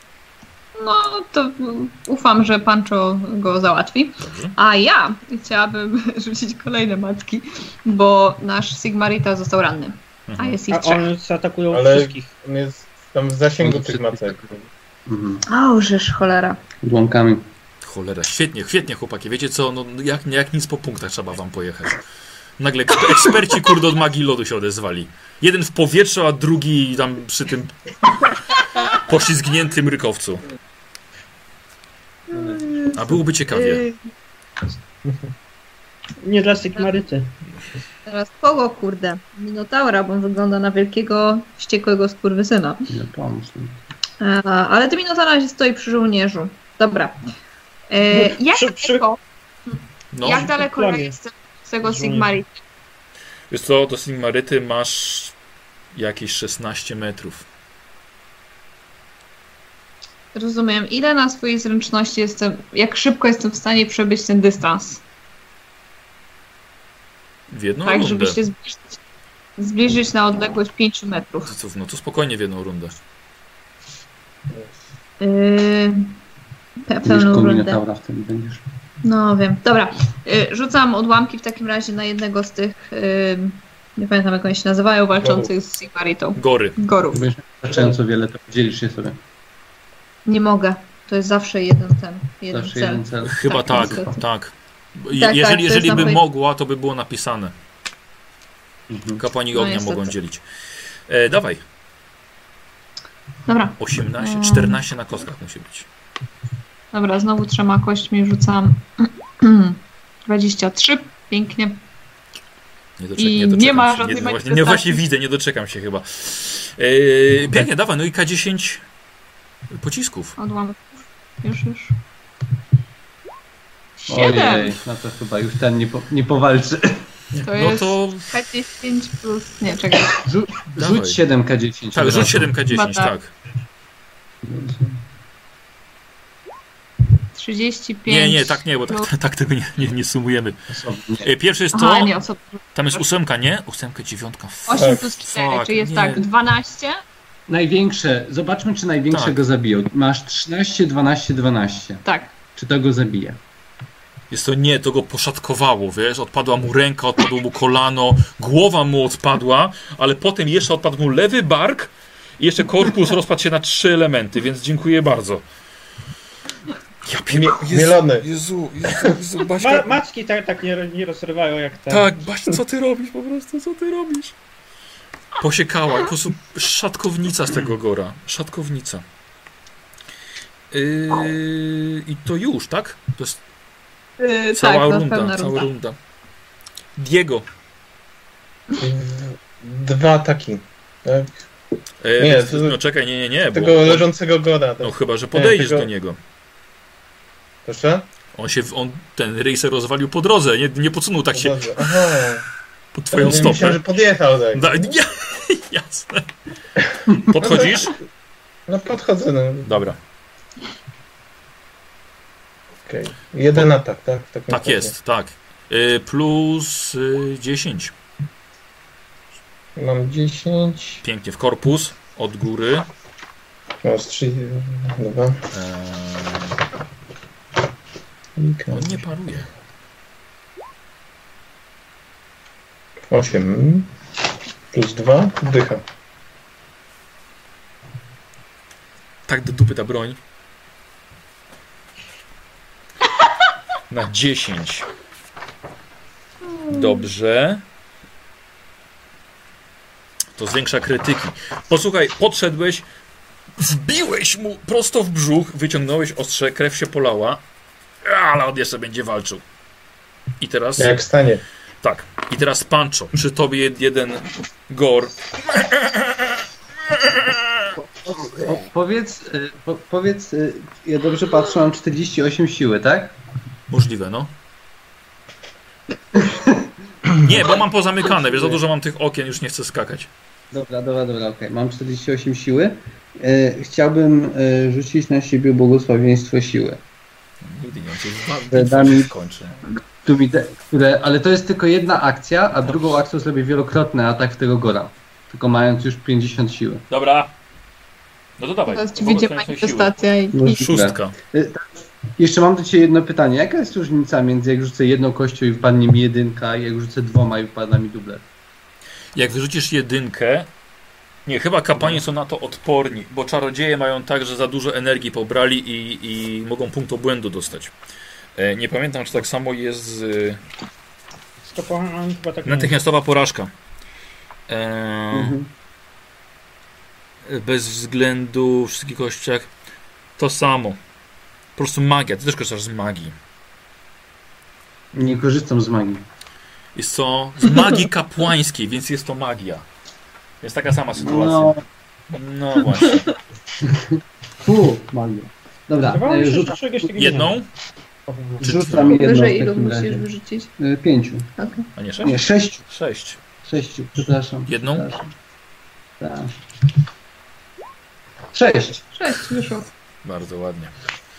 No to ufam, że Pancho go załatwi. Dobrze. A ja chciałabym (laughs) rzucić kolejne matki, bo nasz Sigmarita został ranny, a Mhm. jest ich A trzech. one zaatakują Ale- wszystkich. on jest tam w zasięgu On tych wszystkich macek. Mhm. O, żeż cholera. Odłamkami. Cholera, świetnie, świetnie chłopaki. Wiecie co, no jak, jak nic po punktach trzeba wam pojechać. Nagle eksper- eksperci kurde od magii lodu się odezwali. Jeden w powietrzu, a drugi tam przy tym poślizgniętym rykowcu. A byłoby ciekawie. (laughs) Nie dla Sigmaryty. teraz kogo, kurde? Minotaura, bo on wygląda na wielkiego, wściekłego skurwysyna. Nie mi. E, ale ten Minotaur na razie stoi przy żołnierzu. Dobra. E, jak Przy- przy- daleko, No, jak daleko ja jestem z tego. Sigmarita? wiesz co, do Sigmaryty masz jakieś 16 metrów. Rozumiem. Ile na swojej zręczności jestem, jak szybko jestem w stanie przebyć ten dystans? W jedną tak, rundę. żeby się zbliżyć, zbliżyć na odległość 5 To metrów. co, no to spokojnie w jedną rundę. Yy, pe- pełną rundę. kombinotaura wtedy będziesz. No wiem. Dobra. Yy, rzucam odłamki w takim razie na jednego z tych, nie pamiętam jak oni się nazywają, walczących z Sigmaritą. Gory. Gorów. Będziesz wystarczająco wiele, to dzielisz się sobie. Nie mogę. To jest zawsze jeden ten, jeden Zawsze cel. jeden cel. Chyba Tak, tak, niestety. tak. tak, jeżeli jest jeżeli by mogła, to by było napisane. Mhm. Kapłani No ognia niestety. mogą dzielić. E, dawaj. Dobra. 18, Mm. 14 na kostkach musi być. Dobra, znowu trzema kośćmi rzucam (clears throat) 23. Pięknie. Nie, doczek, I nie, doczekam nie ma się. żadnej nie, nie właśnie widzę, nie doczekam się chyba. E, pięknie, dawaj, no i K10 pocisków. Odłamek. Już, już. Ojej, Siedem. no to chyba już ten nie, po, nie powalczy. To No jest to K10 plus... Nie, czekaj. Rzu, rzuć 7K10. tak, rzuć razu. 7K10, Chyba tak. tak. 35 Nie, nie, tak nie, bo plus... tak, tak tego nie, nie, nie sumujemy. E, Pierwszy jest to, Aha, nie, osobno. tam jest ósemka, nie? Ósemka, dziewiątka. 8 plus 4, Fuck, czyli jest nie. tak, 12. Największe, zobaczmy czy największe Tak. go zabiją. Masz 13, 12, 12. Tak. Czy to go zabije? Jest to nie, to go poszatkowało, wiesz, odpadła mu ręka, odpadło mu kolano, głowa mu odpadła, ale potem jeszcze odpadł mu lewy bark i jeszcze korpus rozpadł się na trzy elementy, więc dziękuję bardzo. Ja. Mie- Jezu, mielony. Jezu, Jezu, Jezu Ma, Baśka, maczki tak, tak nie, nie rozrywają jak te. tak, Baśka, co ty robisz po prostu, co ty robisz? Posiekała, po prostu szatkownica z tego gora, szatkownica. Yy, I to już, tak? To jest Yy, cała tak, no, runda, cała runda. Diego. Dwa ataki. Tak? E, Nie, to- no czekaj, nie, nie, nie. Bo, Tego leżącego gora. no Tak. chyba, że podejdziesz tego- do niego. Proszę? On się, on, ten racer rozwalił po drodze, nie, nie podsunął tak się Dobrze. Aha. pod twoją Ja Myślałem, stopę. że podjechał tak. Da, (laughs) ja, jasne. (laughs) Podchodzisz? No podchodzę. No. Dobra, Okej. Jeden atak, tak? W takim tak razie. jest, tak. Y, plus y, 10. Mam 10. Pięknie, w korpus, od góry. Mam 3. Dwa. Eee, on nie paruje. 8. Plus 2. Dycha. Tak do dupy ta broń. Na 10. Dobrze. To zwiększa krytyki. Posłuchaj, podszedłeś, wbiłeś mu prosto w brzuch, wyciągnąłeś ostrze, krew się polała, ale on jeszcze będzie walczył. I teraz. Jak stanie. Tak. I teraz Pancho. Przy tobie jed- jeden gor. O, powiedz, y, po, powiedz, y, ja dobrze patrzę, mam 48 siły, tak? Możliwe, no. Nie, bo mam pozamykane, wiesz, za dużo mam tych okien, już nie chcę skakać. Dobra, dobra, dobra, okej. Mam 48 siły. Y, chciałbym rzucić na siebie błogosławieństwo siły. Nigdy nie wiem, czy Redami- w kończy. Tu mi te, które, ale to jest tylko jedna akcja, a drugą akcją zrobię wielokrotny atak w tego gora. Tylko mając już 50 siły. Dobra. No to dawaj. Teraz ci wyjdzie manifestacja i... Możliwe. siły. Szóstka. Jeszcze mam do Ciebie jedno pytanie. Jaka jest różnica między jak rzucę jedną kością i wpadnie mi jedynka, i jak rzucę dwoma i wpadnie mi dublet? Jak wyrzucisz jedynkę, nie, chyba kapłani są na to odporni, bo czarodzieje mają tak, że za dużo energii pobrali i, i mogą punkt obłędu dostać. E, nie pamiętam, czy tak samo jest z Z kapłanami chyba tak natychmiastowa porażka. E, Mhm. Bez względu w wszystkich kościach to samo. Po prostu magia. Ty też korzystasz z magii. Nie korzystam z magii. Jest to z magii kapłańskiej, więc jest to magia. Jest taka sama sytuacja. No, No (laughs) właśnie. fu, magia. Dobra, Wydawało e, mi się, rzuc, że czegoś takiego Jedną, nie rzucam jedną Wyżej w ilu takim musisz razie. wyrzucić? E, Pięciu. Okej. a nie sześć? Nie, sześciu. Sześć. Sześciu, przepraszam. Jedną? Przepraszam. Tak. Sześć. Sześć, wyszło. Bardzo ładnie.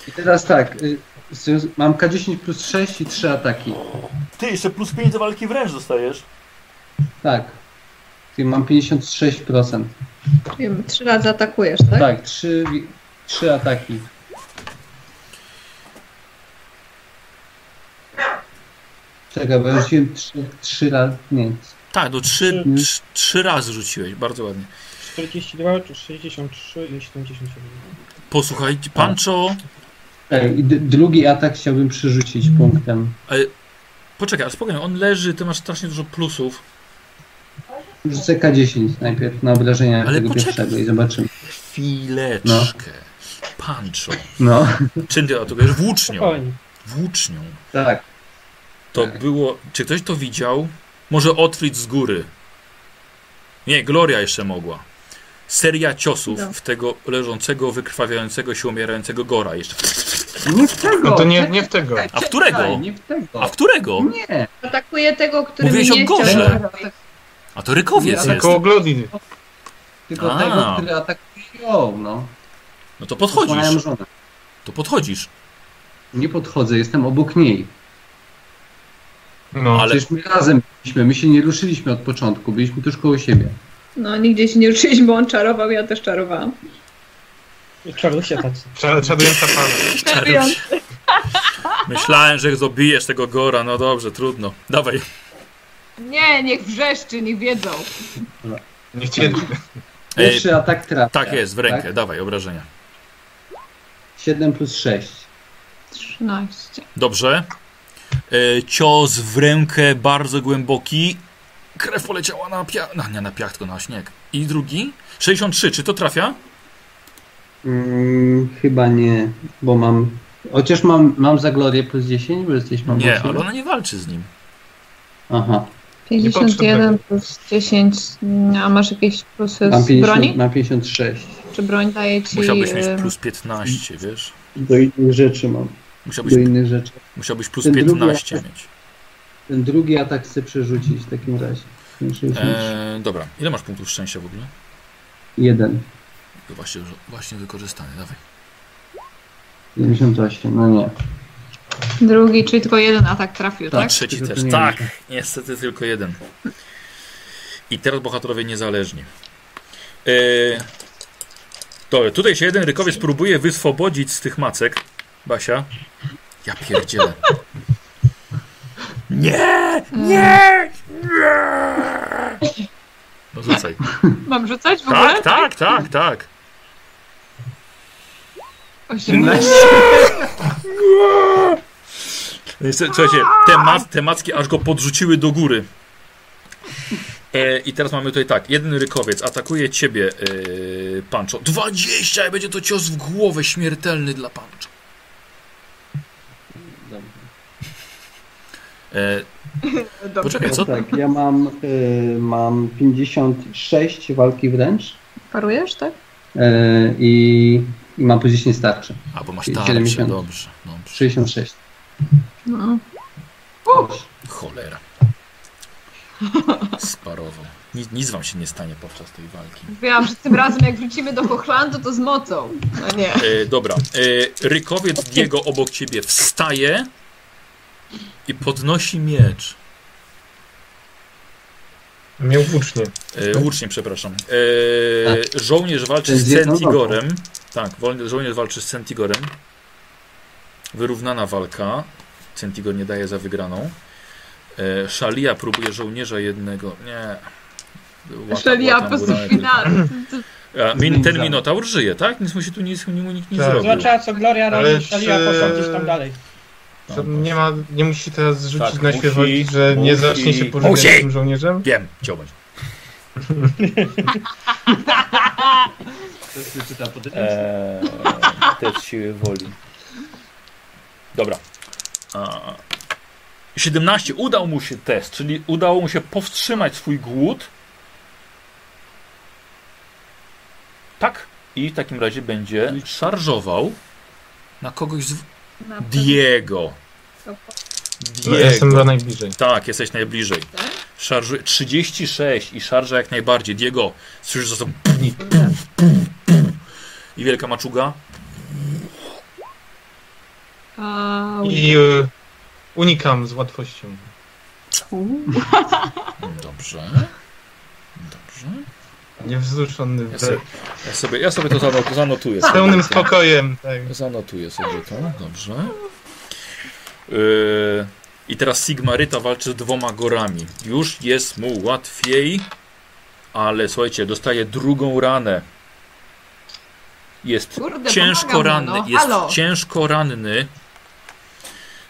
I teraz tak, y, z- mam K10 plus 6 i 3 ataki. Ty jeszcze plus 5 do walki wręcz dostajesz. Tak. Czyli mam 56%. Wiem, trzy razy atakujesz, tak? Tak, 3, 3 ataki. Czekaj, bo ja rzuciłem 3, 3 razy. Nie. Tak, do 3, Mhm. 3, 3 razy rzuciłeś, bardzo ładnie. 42, czy 63 i 77. Posłuchajcie, Pancho, Tak, drugi atak chciałbym przerzucić punktem. poczekaj, a spokojnie, on leży, ty masz strasznie dużo plusów. Rzucę K10 najpierw na obrażenia Ale tego poczekaj. pierwszego i zobaczymy. Chwileczkę. Pancho. No, Czym ty atakujesz? Włócznią. Włócznią. tak. To Tak. było. Czy ktoś to widział? Może Otfrid z góry. Nie, Gloria jeszcze mogła. Seria ciosów No. w tego leżącego, wykrwawiającego się, umierającego Gora jeszcze. Nie w tego! No to nie, nie w tego. A w którego? Nie w tego. A w którego? Nie, Atakuje tego, który Mówiłeś o nie chciał gorze. zaatakować. A to Rykowiec Nie, jest. Koło tylko A. tego, który atakuje ją, no. No to podchodzisz. żonę. To podchodzisz. Nie podchodzę, jestem obok niej. No. Ale- Przecież my razem byliśmy, my się nie ruszyliśmy od początku, byliśmy tuż koło siebie. No, nigdzie się nie ruszyliśmy, bo on czarował, ja też czarowałam. Czaruj się tacy. Cza- Czarująca pana. Czaruj. Myślałem, że dobijesz tego Gora. No dobrze, trudno. Dawaj. Nie, niech wrzeszczy, niech wiedzą. Nie cię... Pierwszy atak trafia. Tak jest, w rękę. Tak? Dawaj, obrażenia. 7 plus 6. 13. Dobrze. E, cios w rękę bardzo głęboki. Krew poleciała na piach. No, nie na piach, tylko na śnieg. I drugi? 63. Czy to trafia? Mm, chyba nie, bo mam... Chociaż mam, mam za Glorię plus 10, bo jesteśmy obok Nie, ale ona nie walczy z nim. Aha, 51 plus 10. A masz jakieś plusy mam, z 50, broni? mam 56. Czy broń daje ci... Musiałbyś mieć em, plus 15, wiesz? Do innych rzeczy mam. Musiałbyś, Do innych rzeczy. musiałbyś plus Ten drugi 15 atak. mieć. Ten drugi atak chcę przerzucić w takim razie. Ten 63. E, dobra. Ile masz punktów szczęścia w ogóle? Jeden. To właśnie, właśnie wykorzystany. Dawaj. 98, no nie. Drugi, czyli tylko jeden atak trafił, Tak, tak? trzeci też. Tak, niestety tylko jeden. I teraz bohaterowie niezależni. E, dobra, tutaj się jeden rykowiec próbuje wyswobodzić z tych macek. Basia. Ja pierdzielę. Nie! Nie! Nie! No rzucaj. Mam rzucać w ogóle? Tak, tak, tak, tak. 18. Słuchajcie, te, mac, te macki aż go podrzuciły do góry. E, I teraz mamy tutaj tak, jeden rykowiec atakuje ciebie, e, Pancho. 20 i będzie to cios w głowę śmiertelny dla Pancho. E, poczekaj, co? Tak, ja mam, y, mam 56 walki wręcz Parujesz, tak? y, i, i mam plus 10 starczy. A, bo masz 70. tarczę, dobrze, dobrze. 66. No. Cholera. Sparował. Nic, nic wam się nie stanie podczas tej walki. Mówiłam, że tym razem jak wrócimy do Hochlandu, to z mocą. No nie. E, dobra. E, rykowiec Diego obok ciebie wstaje i podnosi miecz. Miał włócznie. E, łucznie, przepraszam. E, żołnierz walczy z Centigorem. Tak, żołnierz walczy z Centigorem. Wyrównana walka. Centigor nie daje za wygraną. E, Szalia próbuje żołnierza jednego. Nie. Łata- łata po prostu min, ten Minotaur żyje, tak? Nic mu się tu nic, mu nikt nie Tak. zrobił. Zobaczyła co Gloria Ale robi, Shalia czy- poszła gdzieś tam dalej. To nie ma, nie musi teraz rzucić Tak, na świeżości, że nie musi. zacznie się pożywiać tym żołnierzem? Wiem, ciągnąć. (laughs) To się czyta po Eee, test siły woli. Dobra. A, 17. Udał mu się test, czyli udało mu się powstrzymać swój głód. Tak. I w takim razie będzie szarżował na kogoś z... Na Diego. No, ja jestem Diego. najbliżej. Tak, jesteś najbliżej. Szarżuje 36 i szarża jak najbardziej. Diego, słyszysz za to i wielka maczuga A, I e, unikam z łatwością. (laughs) Dobrze. Dobrze. Niewzruszony Ja wręcz. sobie, ja sobie, ja sobie to zanot- zanotuję. Z sobie pełnym to. spokojem. Tak. Zanotuję sobie to. Dobrze. Yy, I teraz Sigmaryta walczy z dwoma gorami. Już jest mu łatwiej, ale słuchajcie, dostaje drugą ranę. Jest Kurde, ciężko ranny. no. Jest ciężko ranny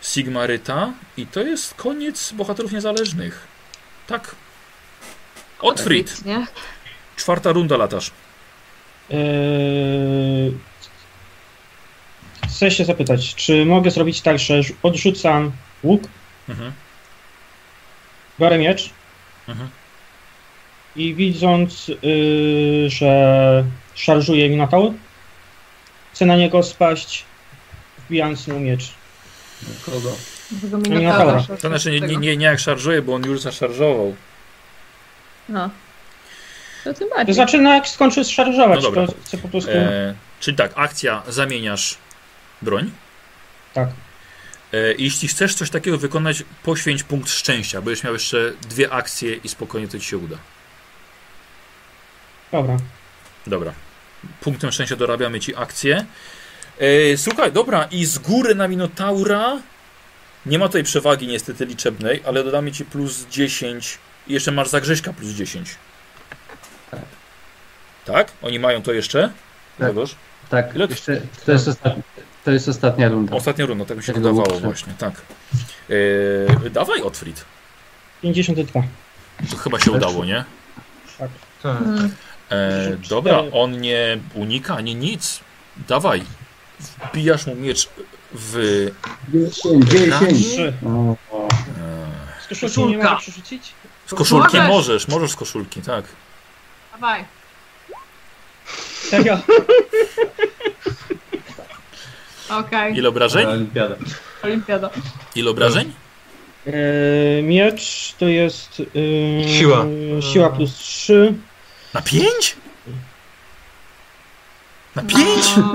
Sigmaryta i to jest koniec bohaterów niezależnych. Tak. Otfrid. Czwarta runda latasz. Eee, Chcę się zapytać, czy mogę zrobić tak, że odrzucam łuk, Mhm. biorę miecz Mhm. i widząc, yy, że szarżuje Minotaur, chcę na niego spaść, wbijając mu miecz. Kogo? Tego Minotaura. minotaura. To znaczy nie, nie, nie, nie jak szarżuje, bo on już zaszarżował. No. To tym To bardziej. zaczyna jak skończy szarżować, No dobra. to chcę po prostu... E, czyli tak, akcja zamieniasz broń. Tak. E, jeśli chcesz coś takiego wykonać, poświęć punkt szczęścia, będziesz miał jeszcze dwie akcje i spokojnie to ci się uda. Dobra. Dobra. Punktem szczęścia dorabiamy ci akcję. Słuchaj, dobra, i z góry na Minotaura nie ma tutaj przewagi niestety liczebnej, ale dodamy ci plus 10 i jeszcze masz zagrześka plus 10. Tak? Oni mają to jeszcze? Tak. Tak, Ile- jeszcze, to, jest ostatnia, to jest ostatnia runda. Ostatnia runda, tak mi się Tak wydawało właśnie, tak. E, dawaj Otfrid. 52. To chyba się udało, nie? Tak. Mm. E, dobra, on nie unika ani nic. Dawaj. Wbijasz mu miecz w... 10, 10. Trzy. O, o. E, Z koszulki nie Koszulka. mogę przerzucić? z koszulki Możesz. możesz, możesz z koszulki, tak. Dawaj. (laughs) Okej. Ile obrażeń? Olimpiada. Olimpiada. Ile obrażeń? Eee, miecz to jest... Yy, Siła. Siła plus 3. Na pięć? Na pięć? No.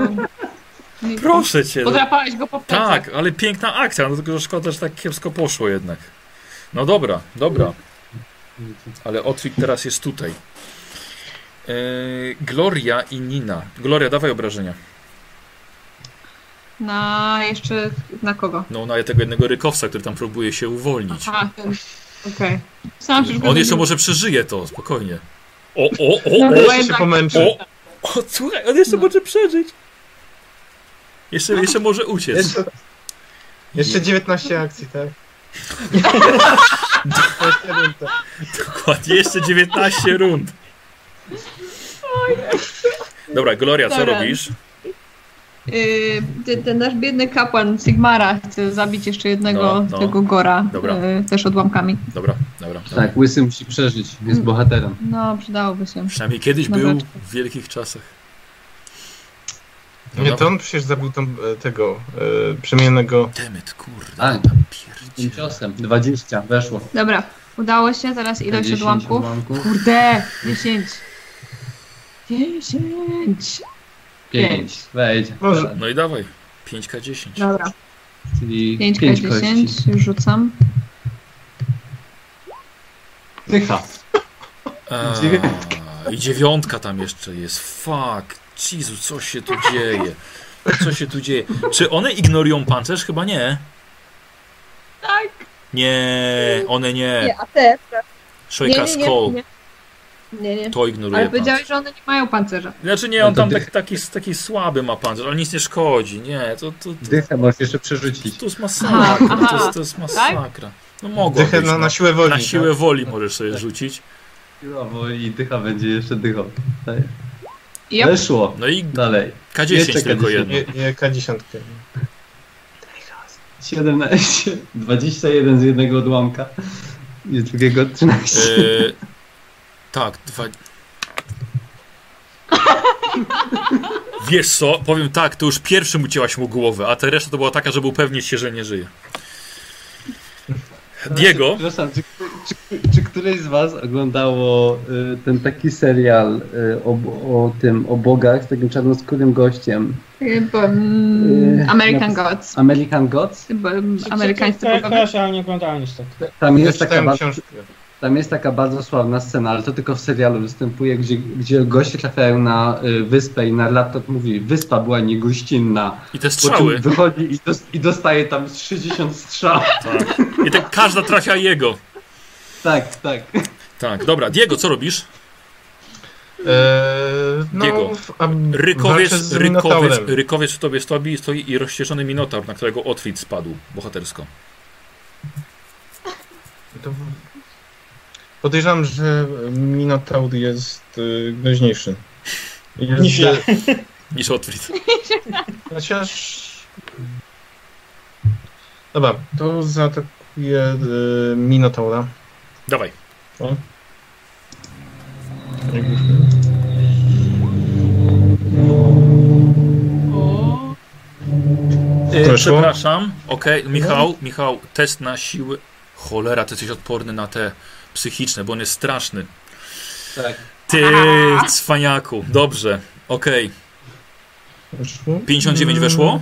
Proszę cię. no- Podrapałeś go po plecach. Tak, ale piękna akcja, no tylko że szkoda, że tak kiepsko poszło jednak. No dobra, dobra. Ale Otwit teraz jest tutaj. E, Gloria i Nina. Gloria, dawaj obrażenia. Na jeszcze... Na kogo? No na tego jednego rykowca, który tam próbuje się uwolnić. Aha, ten. Okej. Go On jeszcze może przeżyje to, spokojnie. O, o, o, No, o, Jeszcze się pomęczy. o, o, słuchaj, on jeszcze No. może przeżyć. Jeszcze, jeszcze może uciec. Jeszcze, jeszcze 19 akcji, tak? (laughs) Dokładnie, jeszcze 19 rund. Dobra, Gloria, co Dobra. robisz? Yy, ten, ten nasz biedny kapłan Sigmara chce zabić jeszcze jednego No, no. tego gora. Dobra. Yy, też odłamkami. Dobra, dobra. dobra. Tak, Łysy musi przeżyć, jest bohaterem. No, przydałoby się. Przynajmniej kiedyś No był w wielkich czasach. No Nie, to on przecież zabił tam e, tego e, przemiennego. Demet, kurde. Tak. tam Tym ciosem. 20, weszło. Dobra, udało się, teraz ilość 10 odłamków. odłamków. Kurde, 10. 10. 5. Wejdź. Może. No i dawaj. 5K10. Dobra, Czyli 5 kości. 5K10, już rzucam. Dycha. A, I dziewiątka tam jeszcze jest. Fuck. Jezu, co się tu dzieje? Co się tu dzieje? Czy one ignorują pancerz? Chyba nie. Tak. Nie, one nie. a te? Szojka nie, nie, nie. Nie, nie. to ignoruje Ale pancerz. powiedziałeś, że one nie mają pancerza. Znaczy nie, No on tam tak, taki, taki słaby ma pancerz, ale nic nie szkodzi. Nie, to, to, to, Dychę możesz jeszcze przerzucić. to jest masakra. Aha, aha. To, jest, to jest masakra. No mogło Dychę być. na, no. na siłę woli. Na siłę woli możesz sobie rzucić. Chwilowo i dycha będzie jeszcze dychał. Tak. Yep. Weszło. No i Dalej. K10 Jeszcze tylko K10. jedno. Nie, nie K10. 17. 21 z jednego odłamka. I z drugiego 13. E, tak, dwa... Wiesz co, powiem tak, to już pierwszym ucięłaś mu głowę, a ta reszta to była taka, żeby upewnić się, że nie żyje. Diego, Przepraszam, czy, czy, czy któreś z was oglądało y, ten taki serial y, o, o tym, o bogach z takim czarnoskórym gościem? Y, bo, mm, Y, American napis- Gods. American Gods. Bo, mm, Amerykańscy bogowie. ale nie oglądałem niestety. Tam jest, taka książkę. Tam jest taka bardzo sławna scena, ale to tylko w serialu występuje, gdzie, gdzie goście trafiają na y, wyspę i narrator mówi, wyspa była niegościnna. I te strzały. wychodzi i, dos, i dostaje tam z 60 strzał. Tak. I tak każda trafia jego. Tak, tak. Tak, dobra. Diego, co robisz? Eee, no, Diego. Rykowiec, rykowiec, rykowiec w tobie stoi, stoi i rozścieżony minotaur, na którego Otwit spadł bohatersko. To Podejrzewam, że Minotaur jest y, groźniejszy. Jest, Niż ja. (laughs) Niż Otwit. (laughs) Chociaż... Dobra, to zaatakuje y, Minotaura. Dawaj. E, Weszło? przepraszam. Okej, Michał, Michał, test na siły. Cholera, ty jesteś odporny na te psychiczne, bo on jest straszny. tak. Ty, cwaniaku. Dobrze, okej. Weszło? 59 weszło?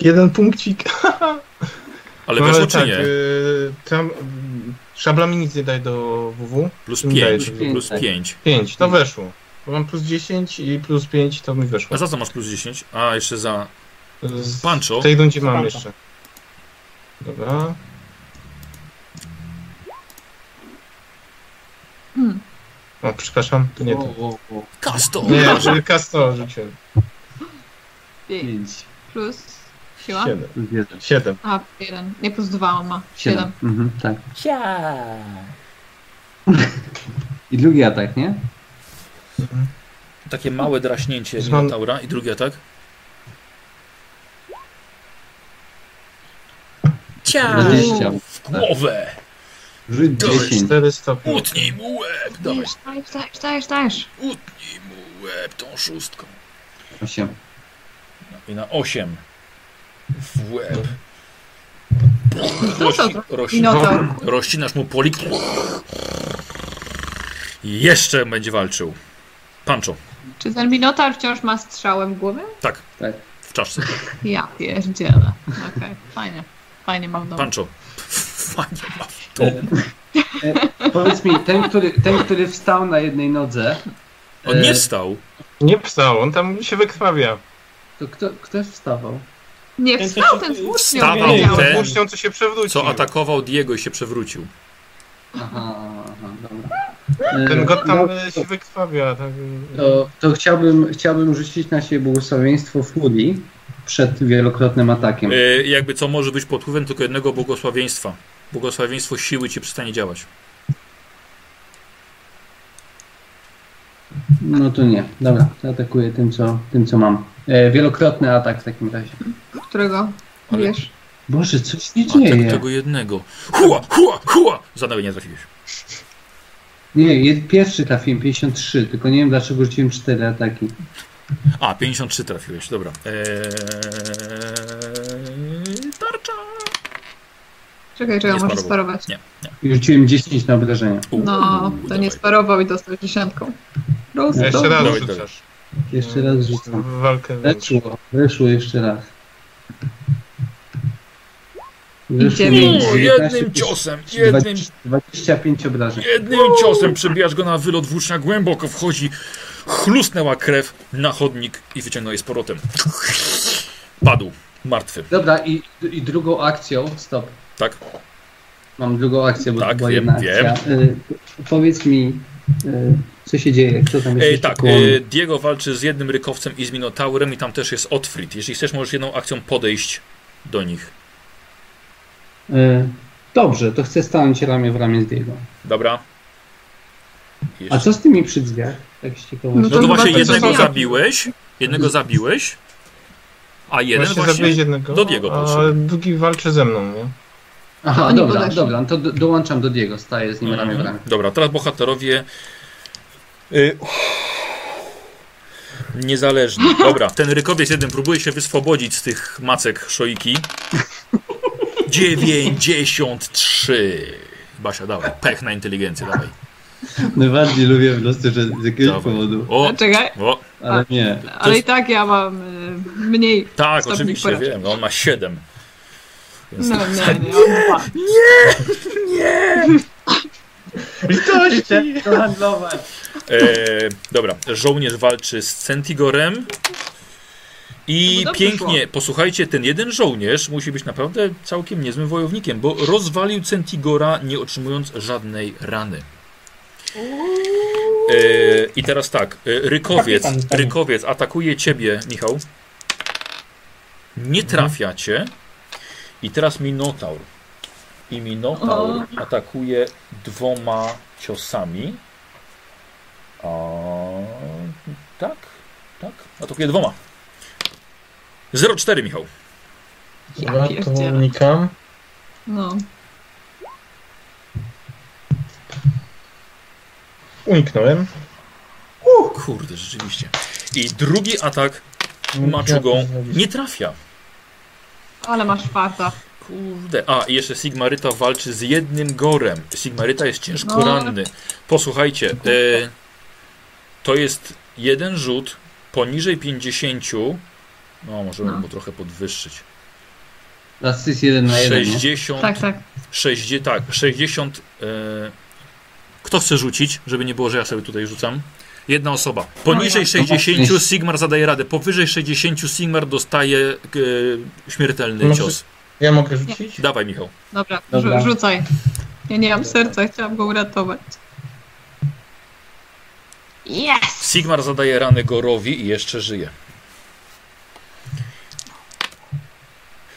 Jeden punkcik. (laughs) Ale No, weszło czy tak, nie? y, tam, szabla mi nic nie daje do WW. Plus mi daje 5, pięć, plus tak. 5. 5, to weszło. Bo mam plus 10 i plus 5 to mi weszło. A za co masz plus 10? A, jeszcze za Z- Pancho. W tej rundzie mam jeszcze. Dobra. Hmm. O, przepraszam, to nie to. O, o, o. Kasto! Nie, że Kasto rzuciłem. Pięć. Plus siła? 7. Plus jeden. 7. A, jeden. Nie plus dwa on ma. Siedem. Siedem. Mhm, tak. (laughs) I drugi atak, nie? Takie małe draśnięcie Zwan- Minotaura i drugi atak. Cia! 20. W głowę! Rzuć To jest 10. 4 stopnie. Utnij mu łeb! Dawaj, Dajesz, dajesz, dajesz, utnij mu łeb tą szóstką. 8. I na 8. W łeb. Rości, rości, Minotaur. rościnasz mu polik. Jeszcze będzie walczył. Pancho. Czy ten Minotaur wciąż ma strzałem w głowie? Tak, Tak. w czaszce. Ja pierdzielę. Okej, fajnie. Fajnie mam w domu. Pancho. (laughs) Fajnie ma w. E, powiedz mi, ten który, ten, który wstał na jednej nodze, On e, nie wstał. Nie wstał, on tam się wykrwawia. to kto, kto wstał? Nie Ten, wstał, ten włócznią Wstawał wiedział. ten- Włócznią co się przewrócił. Co atakował Diego i się przewrócił. Aha, aha dobra. E, Ten god tam no, e, się wykrwawia. Tak, to, to chciałbym, chciałbym rzucić na siebie błogosławieństwo Furii przed wielokrotnym atakiem. E, jakby co może być pod wpływem tylko jednego błogosławieństwa. Błogosławieństwo siły ci przestanie działać. No to nie. Dobra, to atakuję tym, co, tym, co mam. E, wielokrotny atak w takim razie. Którego? Ale- Wiesz? Boże, coś tego, dzieje. tego jednego. Hua, hua, hua! Zadałem nie trafiłeś. Nie, jed- pierwszy trafiłem 53, tylko nie wiem dlaczego rzuciłem 4 ataki. A, 53 trafiłeś, dobra. Eee! Czekaj, czekaj, Nie może sparował. sparować. Nie. I rzuciłem 10 na obrażenia. No, to dawaj. nie sparował i dostał dziesiątką. Roz, Jeszcze raz Dawaj, rzucasz. Jeszcze raz rzucam. Walkę. Weszło, weszło jeszcze raz. I dziewięć. U, 19 jednym ciosem, jednym, 20, 25 obrażeń. jednym ciosem przebijasz go na wylot włócznia, głęboko wchodzi, chlusnęła krew na chodnik i wyciągnął je z powrotem. Padł, martwy, Dobra, i, i drugą akcją, stop. Tak? Mam drugą akcję, bo Tak, to była wiem, jedna wiem. akcja. Y, powiedz mi, y, co się dzieje? Kto tam jest E, tak, e, Diego walczy z jednym rykowcem i z Minotaurem i tam też jest Otfrid. Jeśli chcesz, możesz jedną akcją podejść do nich. Y, Dobrze, to chcę stanąć ramię w ramię z Diego. Dobra? A Jeszcze. co z tymi przy drzwiach? Tak. No No to chyba właśnie jednego zabiłeś, jednego zabiłeś, a jeden Właśnie właśnie... do Diego a drugi walczy ze mną, nie? Aha, Oni dobra, podeszli. dobra, no to do, dołączam do Diego, staję z nim ramię w Mhm. ramię. Dobra, teraz bohaterowie y, niezależni. Dobra, ten rykowiec jeden próbuje się wyswobodzić z tych macek szoiki. 93. Basia, dawaj. Pech na inteligencję, dawaj. Najbardziej lubię po prostu, że z jakiegoś Dawaj. powodu. O, Czekaj, o, Ale nie. ale i tak ja mam y, mniej. tak, oczywiście porażki. wiem, on ma 7. Więc (laughs) No nie, nie, ja mam dwa. Litości! To handlować. E, dobra, żołnierz walczy z Centigorem. I No pięknie, szło. posłuchajcie, ten jeden żołnierz musi być naprawdę całkiem niezłym wojownikiem, bo rozwalił Centigora nie otrzymując żadnej rany. E, I teraz tak, e, Rykowiec. Rykowiec atakuje ciebie, Michał. Nie trafia cię. I teraz Minotaur. I Minotaur atakuje dwoma ciosami. A, tak, tak. Atakuje dwoma. 0,4 Michał. Ja Dobra, to unikam. No. Uniknąłem. Kurde, rzeczywiście. I drugi atak maczugą nie trafia. Ale masz farta. Kurde. A, i jeszcze Sigmaryta walczy z jednym gorem. Sigmaryta jest ciężko No. ranny. Posłuchajcie, e, to jest jeden rzut poniżej 50. No, możemy No. mu trochę podwyższyć. Raz jest jeden na jeden. nie? 60. Tak, tak. 60, tak, 60. E, kto chce rzucić, żeby nie było, że ja sobie tutaj rzucam? Jedna osoba. Poniżej ja. 60 Sigmar zadaje radę. Powyżej 60 Sigmar dostaje e, śmiertelny Może- cios. Ja mogę rzucić? Dawaj, Michał. Dobra, Dobra. Rzu- rzucaj. Ja nie mam serca, chciałam go uratować. Yes! Sigmar zadaje ranę Gorowi i jeszcze żyje.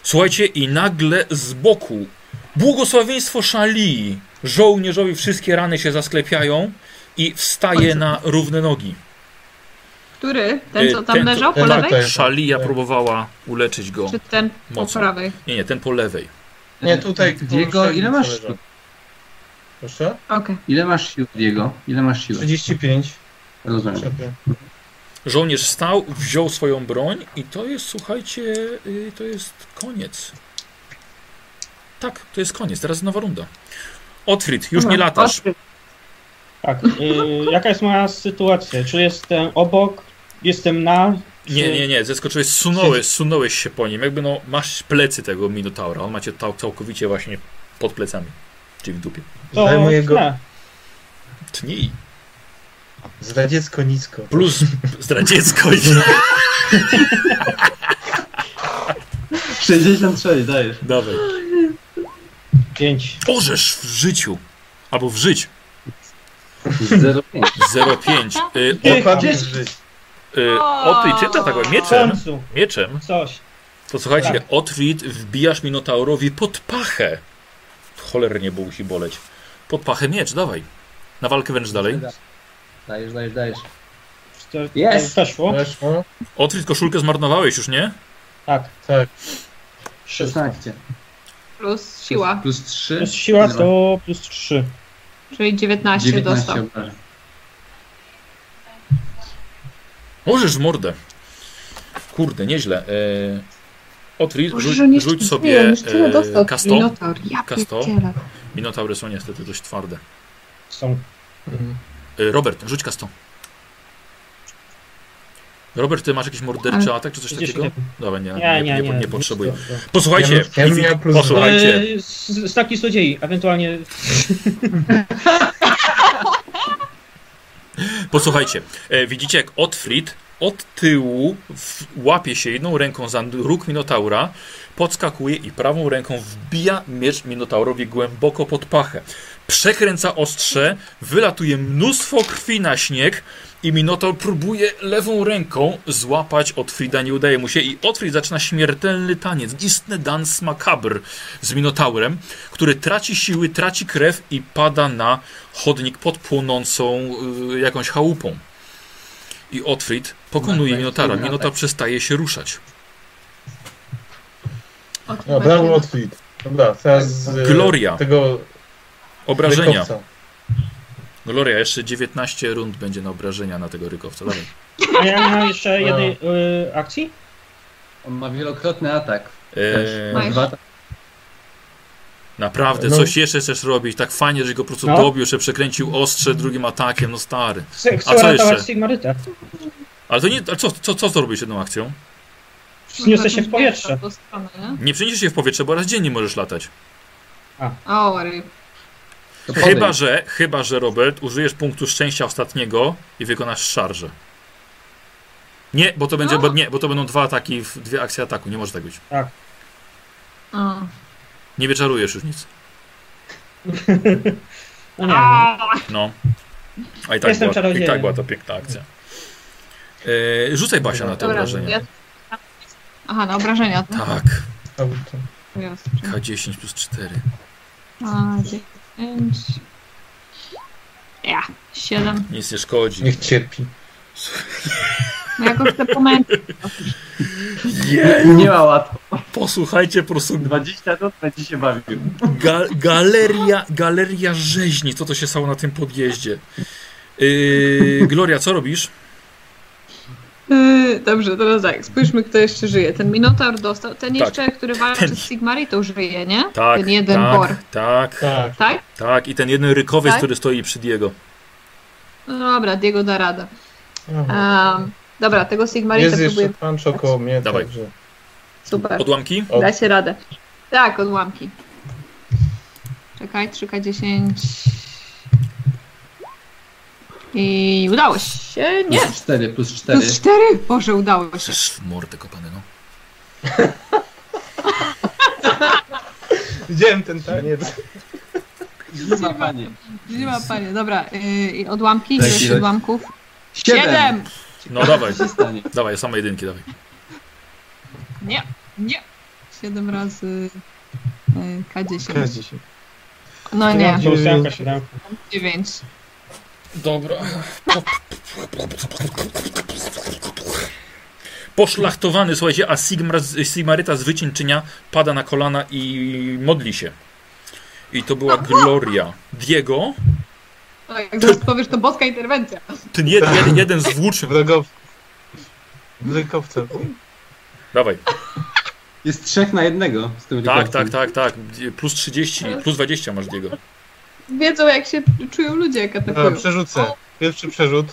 Słuchajcie, i nagle z boku błogosławieństwo szali. Żołnierzowi wszystkie rany się zasklepiają i wstaje na równe nogi. Który? Ten, co Y, tam ten, co- leżał po ten, lewej? tak. Szalia Tak. próbowała uleczyć go. Czy ten po prawej? Nie, nie, ten po lewej. Nie, tutaj. Diego, ile masz sił? Proszę? Okej. Ile masz sił, Diego? Ile masz sił? 35. Rozumiem. Żołnierz stał, wziął swoją broń i to jest, słuchajcie, y, to jest koniec. Tak, to jest koniec. Teraz nowa runda. Otfrid, już nie Dobra, latasz. Tak, y, jaka jest moja sytuacja? Czy jestem obok, jestem na... Czy... Nie, nie, nie, zeskoczyłeś, sunąłeś, sunąłeś się po nim. Jakby no, masz plecy tego Minotaura. On macie cał- całkowicie właśnie pod plecami. Czyli w dupie. To Zajmuję go. Tnij. zdradziecko nisko. Plus (laughs) zdradziecko. 66, (laughs) dajesz. Dawaj. Pięć. Orzesz w życiu. Albo w żyć. 0,5. 0,5. Y, y, o, ty czyta tak mieczem. końcu. Mieczem. Coś. To słuchajcie, Tak. Otfrid wbijasz Minotaurowi pod pachę. Cholernie bo musi boleć. Pod pachę miecz, dawaj. Na walkę wręcz dalej. Dajesz, dajesz, dajesz. To, Jest. Weszło? Weszło? Otfrid, koszulkę zmarnowałeś już, nie? Tak. Tak. 16. Plus siła, Plus 3. Plus siła to plus trzy. Czyli 19, 19 dostał. obrażeń. Możesz w mordę. Kurde, nieźle. E, Boże, rzuć, nie rzuć sobie e, dostał. kasto. Minotaur, ja Kasto. Minotaury są niestety dość twarde. Są. Mhm. E, Robert, rzuć kasto. Robert, ty masz jakiś morderczy atak czy coś takiego? nie. Dobra, nie, Nie, nie, nie. nie, potrzebuję. Posłuchajcie, Ja bym- ja bym miał plus posłuchajcie. Eee, z- Znaki złodziei, ewentualnie (laughs) Posłuchajcie, e, widzicie jak Otfrid od tyłu łapie się jedną ręką za róg Minotaura, podskakuje i prawą ręką wbija miecz Minotaurowi głęboko pod pachę. Przekręca ostrze, wylatuje mnóstwo krwi na śnieg i Minotaur próbuje lewą ręką złapać Otfrida, nie udaje mu się i Otfrid zaczyna śmiertelny taniec, istny dans macabre z Minotaurem, który traci siły, traci krew i pada na chodnik pod płonącą y, jakąś chałupą. I Otfrid pokonuje Tak, Minotaura. tak. Minotaur przestaje się ruszać. No, brawo Otfrid. Dobra, teraz z Gloria. tego Obrażenia. Rykowca. Gloria, jeszcze 19 rund będzie na obrażenia na tego rykowca. Dawaj. A ja nie mam jeszcze jednej y, akcji? On ma wielokrotny atak. Eee, Naprawdę, No. coś jeszcze chcesz robić, tak fajnie, że go po prostu No. dobił, że przekręcił ostrze drugim atakiem, no stary. Chcę, chcę A co uratować jeszcze? Sigmarytę. Ale to nie, ale co, co, co zrobisz jedną akcją? Wzniosę się w powietrze. Nie przeniesiesz się w powietrze, bo raz dziennie możesz latać. O, ryb. Chyba, że, chyba, że Robert, użyjesz punktu szczęścia ostatniego i wykonasz szarżę. Nie, bo to będzie, No. bo, nie, bo to będą dwa ataki, w- dwie akcje ataku, nie może tak być. O. Nie wieczarujesz już nic. (laughs) No nie, No. A i tak, Jestem była, i tak była to piękna akcja. E, rzucaj Basia na te Dobra, obrażenia. ja... Aha, na obrażenia. Tak, Cały czas. Jasne. K10 plus 4. A, dziewięć. Ja, siedem. Nic nie szkodzi. Niech cierpi. No Jakoś te momenty. Nie ma łatwo. Posłuchajcie po prostu 20 minut będzie się bawił. Ga galeria, galeria rzeźni, co to się stało na tym podjeździe. Yy, Gloria, co robisz? Yy, dobrze, teraz tak, spójrzmy kto jeszcze żyje. Ten Minotaur dostał, ten Tak. jeszcze, który walczy Ten- z Sigmaritą żyje, nie? Tak, Ten jeden tak, bor. tak, Tak. Tak? tak. I ten jeden rykowiec, Tak? który stoi przy Diego. No dobra, Diego da radę. Aha. Um, dobra, tego Sigmarita Jest jeszcze próbuję. punch około mnie, Dawaj. także... Super, Odłamki? O. da się radę. Tak, odłamki. Czekaj, 3K10. I udało się, nie. Plus 4, plus 4. Plus 4? Boże, udało się. Przecież w mordę kopany, no. (laughs) Widziałem ten taniec. Nie ma panie. Nie ma panie, dobra. Yy, i odłamki, ile odłamków? 7. Siedem! No dawaj, dawaj, same jedynki, dawaj. Nie, nie. 7 razy y, K10. K10. No nie. 9. Dobra. Poszlachtowany, słuchajcie, a Sigmar, Sigmaryta z wycieńczenia pada na kolana i modli się. I to była Gloria. Diego, No, jak zaraz powiesz, to boska interwencja. ten jeden, jeden, jeden z włóczym. Wrogow... Wrogowca. Dawaj. Jest trzech na jednego z tym Tak, tak, tak, tak. Plus 30, plus 20 masz Diego. Wiedzą, jak się czują ludzie, jak Dobra, atakują. przerzucę. Pierwszy przerzut.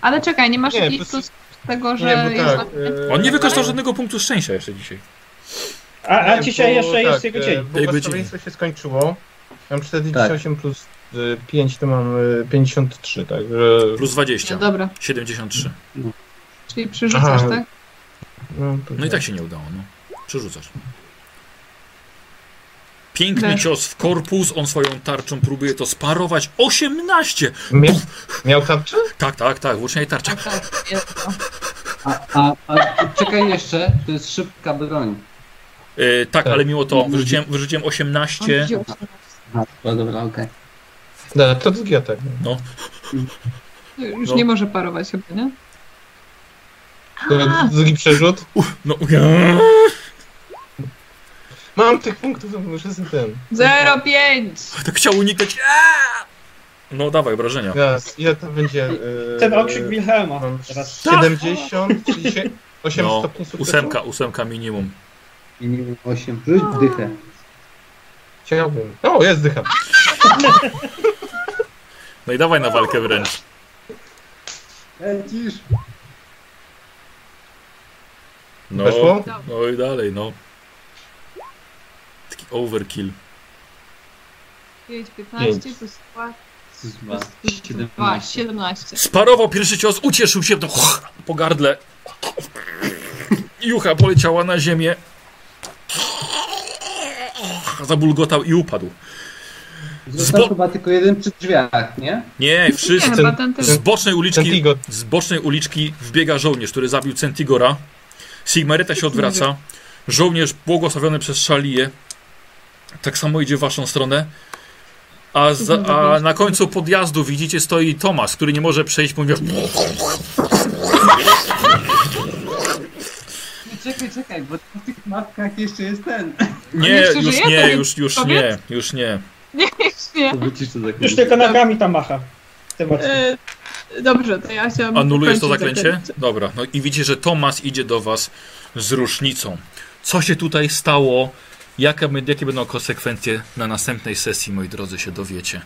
Ale czekaj, nie masz Nie, jakiś plus- plus tego, że Nie, jest tak. na- e, On nie wykorzystał żadnego punktu szczęścia jeszcze dzisiaj. A, a Nie, dzisiaj bo jeszcze jest jego e, dzień. Bo błogosławieństwo się skończyło. Mam 48 plus e, 5 to mam e, 53, także... Plus Nie, 20. dobra, 73. czyli przerzucasz, Aha. tak? No, No i tak się nie udało, no. Przerzucasz. Piękny cios w korpus, on swoją tarczą próbuje to sparować. 18! Mia miał tarczę? Tak, tak, tak, włócznia i tarcza. Tak, tak. A, a, a czekaj jeszcze, to jest szybka broń. E, tak, Tak. ale mimo to wyrzuciłem, wyrzuciłem 18. On wziął. A, dobra, dobra, okej. Dobra, to drugi atak. Już No. nie może parować chyba, nie? Dobra, drugi przerzut. No, Mam tych punktów, to muszę sobie ten. 0,5! tak chciał unikać. Aaa! No dawaj, obrażenia. Raz, ile to będzie? e, Ten okrzyk Wilhelma. Mam Teraz 70, 38 No, stopni sukcesu. ósemka, ósemka minimum. Minimum 8. Rzuć dychę. Chciałbym. O, jest dycha. No i dawaj na walkę wręcz. Lecisz. No, Weszło? no i dalej, no. Overkill. 5, 15 plus 2, Zma. plus 2, 17. 17. Sparował pierwszy cios, ucieszył się no, po gardle. Jucha poleciała na ziemię. Zabulgotał i upadł. Został Zbo- chyba tylko jeden przy drzwiach, nie? Nie, Nie, wszyscy. też. Z bocznej uliczki, z bocznej uliczki wbiega żołnierz, który zabił Centigora. Sigmaryta się odwraca. Żołnierz błogosławiony przez Szalię. Tak samo idzie w waszą stronę. A, za, a na końcu podjazdu widzicie stoi Tomas, który nie może przejść, ponieważ Czekaj, czekaj, bo w tych mapkach jeszcze jest ten. nie, jeszcze już żyje? nie, nie już, już nie, już nie. Nie, nie. Za chwilę. już tylko nogami tam macha. E, dobrze, to ja chciałam. Anulujesz to dokończyć zaklęcie? Dobra, no i widzicie, że Tomas idzie do was z rusznicą. Co się tutaj stało? Jakie, jakie będą konsekwencje na następnej sesji, moi drodzy, się dowiecie.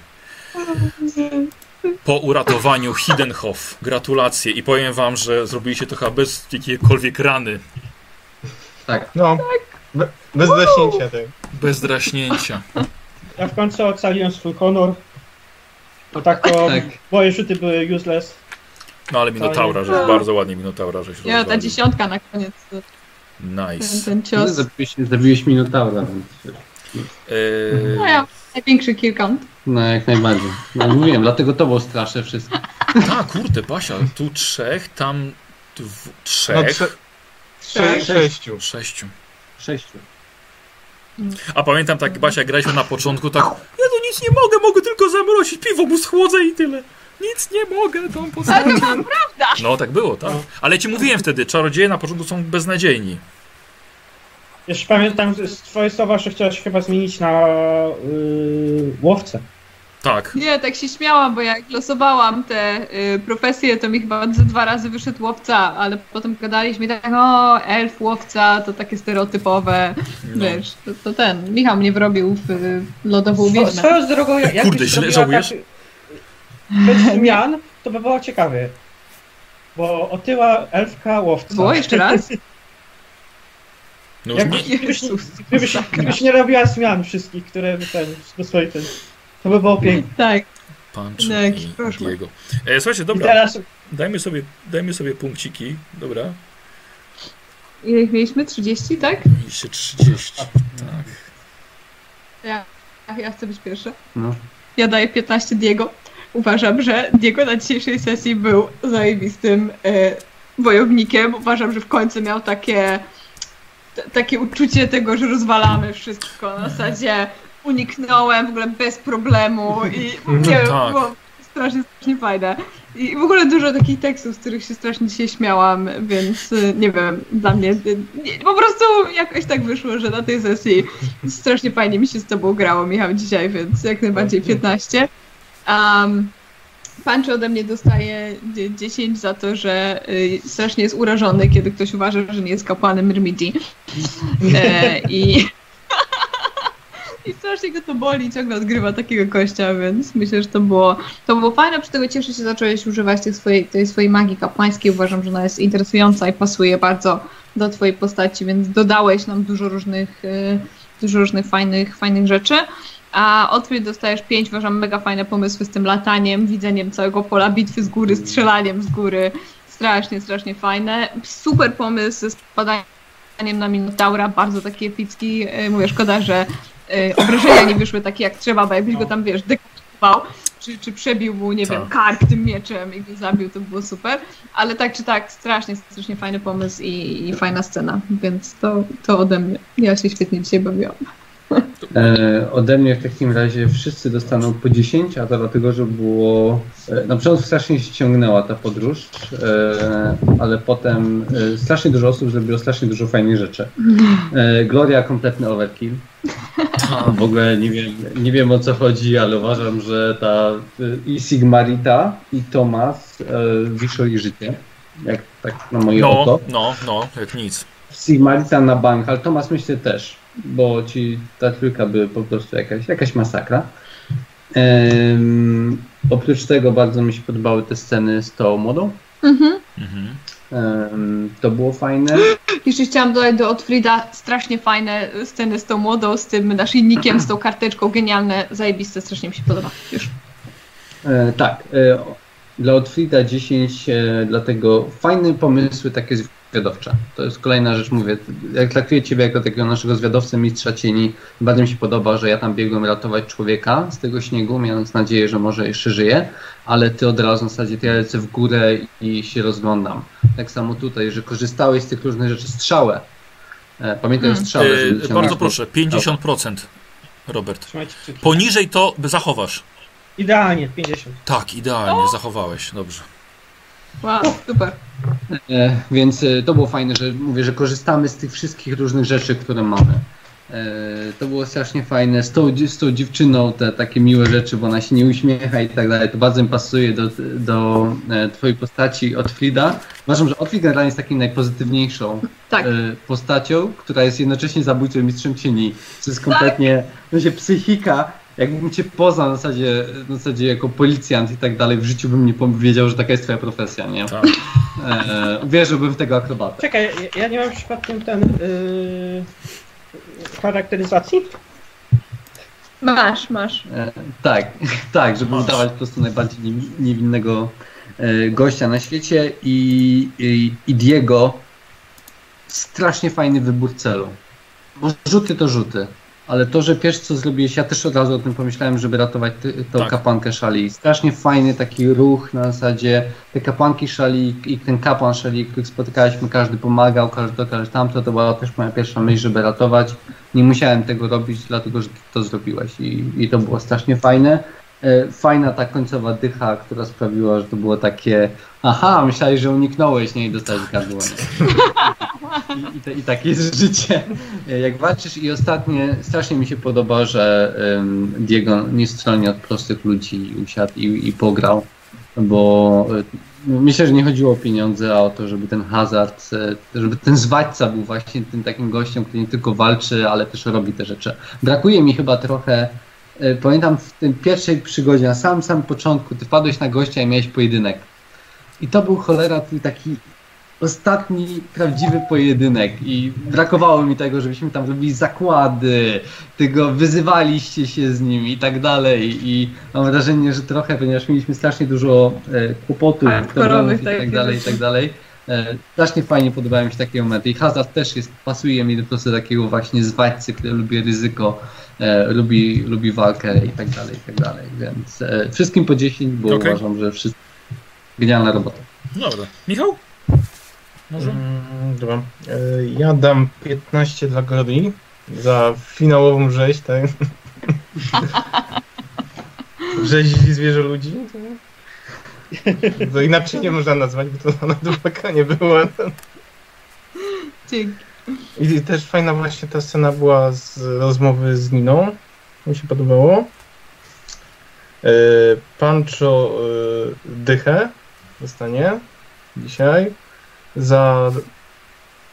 Po uratowaniu Hiddenhof. Gratulacje i powiem wam, że zrobiliście to chyba bez jakiejkolwiek rany, Tak. No, be, bez zaśnięcia tak. bez draśnięcia. Ja w końcu ocaliłem swój honor. Bo tak to Tak. moje rzuty były useless. No ale Minotaura, żeś bardzo ładnie Minotaura, żeś Ja ta dziesiątka na koniec, Nice. ten cios. Zabiłeś, zabiłeś Minotaura, więc Eee, No ja największy kill count. no jak najbardziej. No mówiłem, dlatego tobą straszę wszystko. tak, kurde, Basia, tu trzech, tam dwu, No, trzech, trze, trze, sześciu. sześciu. Sześciu. A pamiętam tak, Basia, graliśmy na początku, tak, ja tu nic nie mogę, mogę tylko zamrozić, piwo mu schłodzę i tyle. Nic nie mogę tam postawić. No tak było, tak. Ale ci mówiłem wtedy, czarodzieje na początku są beznadziejni. Jeszcze pamiętam z twoje słowa, że chciałeś chyba zmienić na yy, łowcę. Tak. Nie, tak się śmiałam, bo jak losowałam te y, profesje, to mi chyba ze dwa razy wyszedł łowca, ale potem gadaliśmy i tak, o, elf, łowca, to takie stereotypowe, No. wiesz, to, to ten, Michał mnie wrobił w y, lodową Swo, wiedźmę. swoją drogą, jak, jakbyś Kurde, źle zrobiła żałujesz? Tak, bez zmian, to by było ciekawie. Bo otyła elfka łowca. Było jeszcze raz? (laughs) No już Jak- nie, Gdybyś, gdybyś nie robiła zmian wszystkich, które ten, do swojej ten, to by było pięknie. tak. Punch No, i koszmar. Diego. E, słuchajcie, dobra, teraz dajmy sobie, dajmy sobie punkciki, dobra. Ile ich mieliśmy? 30, tak? Mieliście 30, tak. Ja, ja chcę być pierwsza. No. Ja daję 15 Diego. Uważam, że Diego na dzisiejszej sesji był zajebistym e, wojownikiem. Uważam, że w końcu miał takie, takie uczucie tego, że rozwalamy wszystko. Na zasadzie uniknąłem w ogóle bez problemu i nie wiem, Tak. było strasznie, strasznie fajne. I w ogóle dużo takich tekstów, z których się strasznie dzisiaj śmiałam, więc y, nie wiem, dla mnie y, nie, po prostu jakoś tak wyszło, że na tej sesji strasznie fajnie mi się z tobą grało, Michał, dzisiaj, więc jak najbardziej 15. Um, Pancho ode mnie dostaje dzie- 10 za to, że y, strasznie jest urażony, kiedy ktoś uważa, że nie jest kapłanem Myrmidii. E, I (laughs) i strasznie go to boli, ciągle odgrywa takiego kościa, więc myślę, że to było, to było fajne. Przy tego cieszę się, że zacząłeś używać tej swojej, tej swojej magii kapłańskiej. Uważam, że ona jest interesująca i pasuje bardzo do twojej postaci, więc dodałeś nam dużo różnych, y, dużo różnych fajnych, fajnych rzeczy. A Otwit dostajesz pięć, uważam, mega fajne pomysły z tym lataniem, widzeniem całego pola bitwy z góry, strzelaniem z góry. Strasznie, strasznie fajne. Super pomysł ze spadaniem na Minotaura, bardzo taki epicki. Y, Mówię, szkoda, że y, obrażenia nie wyszły takie jak trzeba, bo jakbyś go tam, wiesz, dekapitował, czy, czy przebił mu, nie wiem, Tak. kark tym mieczem i go zabił, to było super. Ale tak czy tak, strasznie, strasznie fajny pomysł i, i fajna scena, więc to, to ode mnie. Ja się świetnie dzisiaj bawiłam. E, ode mnie w takim razie wszyscy dostaną po 10, a to dlatego, że było. E, na początku strasznie się ciągnęła ta podróż, e, ale potem e, strasznie dużo osób zrobiło strasznie dużo fajnych rzeczy. E, Gloria kompletny overkill. (laughs) W ogóle nie wiem, nie wiem o co chodzi, ale uważam, że ta e, i Sigmarita, i Tomas e, wiszą życie. Jak tak na moje No, oko. no, no, jak nic. Sigmarita na bank, ale Tomas myślę też, bo ci ta trójka by po prostu jakaś, jakaś masakra. Em, oprócz tego bardzo mi się podobały te sceny z tą modą. Mhm. Mhm. Em, to było fajne. (gasps) Jeszcze chciałam dodać do Otfrida strasznie fajne sceny z tą młodą, z tym naszyjnikiem, z tą karteczką, genialne, zajebiste, strasznie mi się podoba. Już. E, tak, e, dla Otfrida 10, e, dlatego fajne pomysły takie zwiadowcze. To jest kolejna rzecz, mówię, jak traktuję Ciebie jako takiego naszego zwiadowcę, mistrza cieni, bardzo mi się podoba, że ja tam biegłem ratować człowieka z tego śniegu, mając nadzieję, że może jeszcze żyje, ale Ty od razu w zasadzie to ja lecę w górę i się rozglądam. Tak samo tutaj, że korzystałeś z tych różnych rzeczy, strzałę. E, Pamiętaj o Mm. strzałę. E, bardzo proszę, 50%, Robert. Poniżej to zachowasz. Idealnie, 50. Tak, idealnie, zachowałeś, dobrze. Wow, super. E, więc e, to było fajne, że mówię, że korzystamy z tych wszystkich różnych rzeczy, które mamy. E, to było strasznie fajne. Z tą, z tą dziewczyną te takie miłe rzeczy, bo ona się nie uśmiecha i tak dalej. To bardzo mi pasuje do, do e, twojej postaci Otfrida. Uważam, że Otfrid generalnie jest taką najpozytywniejszą Tak. e, postacią, która jest jednocześnie zabójcą i mistrzem cieni. To jest kompletnie, w sensie psychika, jakbym cię poznał na zasadzie, na zasadzie jako policjant i tak dalej, w życiu bym nie powiedział, że taka jest twoja profesja, nie? Tak. E, wierzyłbym w tego akrobatę. Czekaj, ja, nie mam przypadkiem ten yy, charakteryzacji? Masz, masz. E, tak, (laughs) tak, żeby Masz. udawać po prostu najbardziej niewi- niewinnego e, gościa na świecie i, i, i Diego strasznie fajny wybór celu. Bo rzuty to rzuty, ale to, że pierwsze co zrobiłeś, ja też od razu o tym pomyślałem, żeby ratować ty, tą Tak. kapłankę szali. Strasznie fajny taki ruch na zasadzie te kapłanki szali i ten kapłan szali, których spotykaliśmy, każdy pomagał, każdy to, każdy tamto, to była też moja pierwsza myśl, żeby ratować. Nie musiałem tego robić, dlatego że ty to zrobiłeś i, i to było strasznie fajne. E, Fajna ta końcowa dycha, która sprawiła, że to było takie aha, myślałeś, że uniknąłeś, nie? I dostałeś gardło, nie? I, i, te, I takie jest życie. E, Jak walczysz i ostatnie, strasznie mi się podoba, że em, Diego nie stroni od prostych ludzi i usiadł i, i pograł, bo e, myślę, że nie chodziło o pieniądze, a o to, żeby ten hazard, żeby ten zwadźca był właśnie tym takim gościem, który nie tylko walczy, ale też robi te rzeczy. Brakuje mi chyba trochę, pamiętam w tej pierwszej przygodzie, na samym samym początku, ty wpadłeś na gościa i miałeś pojedynek. I to był cholera twój taki ostatni prawdziwy pojedynek i brakowało mi tego, żebyśmy tam robili zakłady, tego wyzywaliście się z nim i tak dalej i mam wrażenie, że trochę, ponieważ mieliśmy strasznie dużo e, kłopotów, Hardkorowych problemów i tak dalej, i tak dalej. E, strasznie fajnie podobają mi się takie momenty i Hazard też jest, pasuje mi do prostu takiego właśnie zwadźcy, który lubi ryzyko, e, lubi, lubi walkę i tak dalej, i tak dalej, więc e, wszystkim po 10, bo Okej. uważam, że wszyscy genialna robota. Dobra. Michał? Może? Mm, Dobra. E, Ja dam 15 dla Glorii za finałową rzeź, tak? (laughs) Rzeź zwierzę ludzi. To inaczej nie można nazwać, bo to na dupaka nie była. Dzięki. I też fajna właśnie ta scena była z rozmowy z Niną. Mi się podobało. E, Pancho e, dychę dostanie dzisiaj za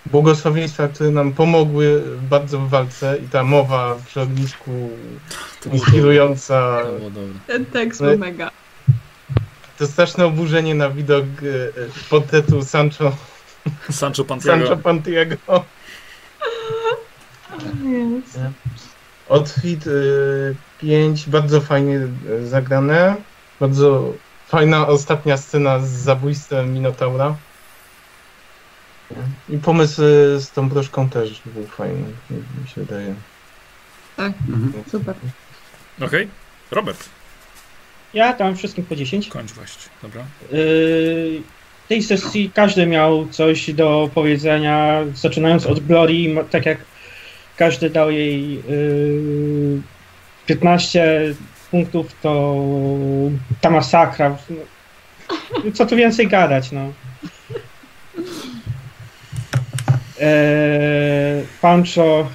błogosławieństwa, które nam pomogły bardzo w walce i ta mowa w było inspirująca. To było dobre. Ten tekst No był mega. To straszne oburzenie na widok e, e, portretu Sancho, Sancho Pantiago. Sancho Pantiago. Jest. Outfit 5, bardzo fajnie y, zagrane. Bardzo fajna ostatnia scena z zabójstwem Minotaura. I pomysł z tą broszką też był fajny, mi się wydaje. Mhm. Super. Okej. Robert, Ja tam wszystkim po 10. kończ właśnie. Dobra. Yy, w tej sesji każdy miał coś do powiedzenia, zaczynając od Glory, tak jak każdy dał jej yy, 15 punktów, to ta masakra. No, Co tu więcej gadać, no. Eee, Pancho,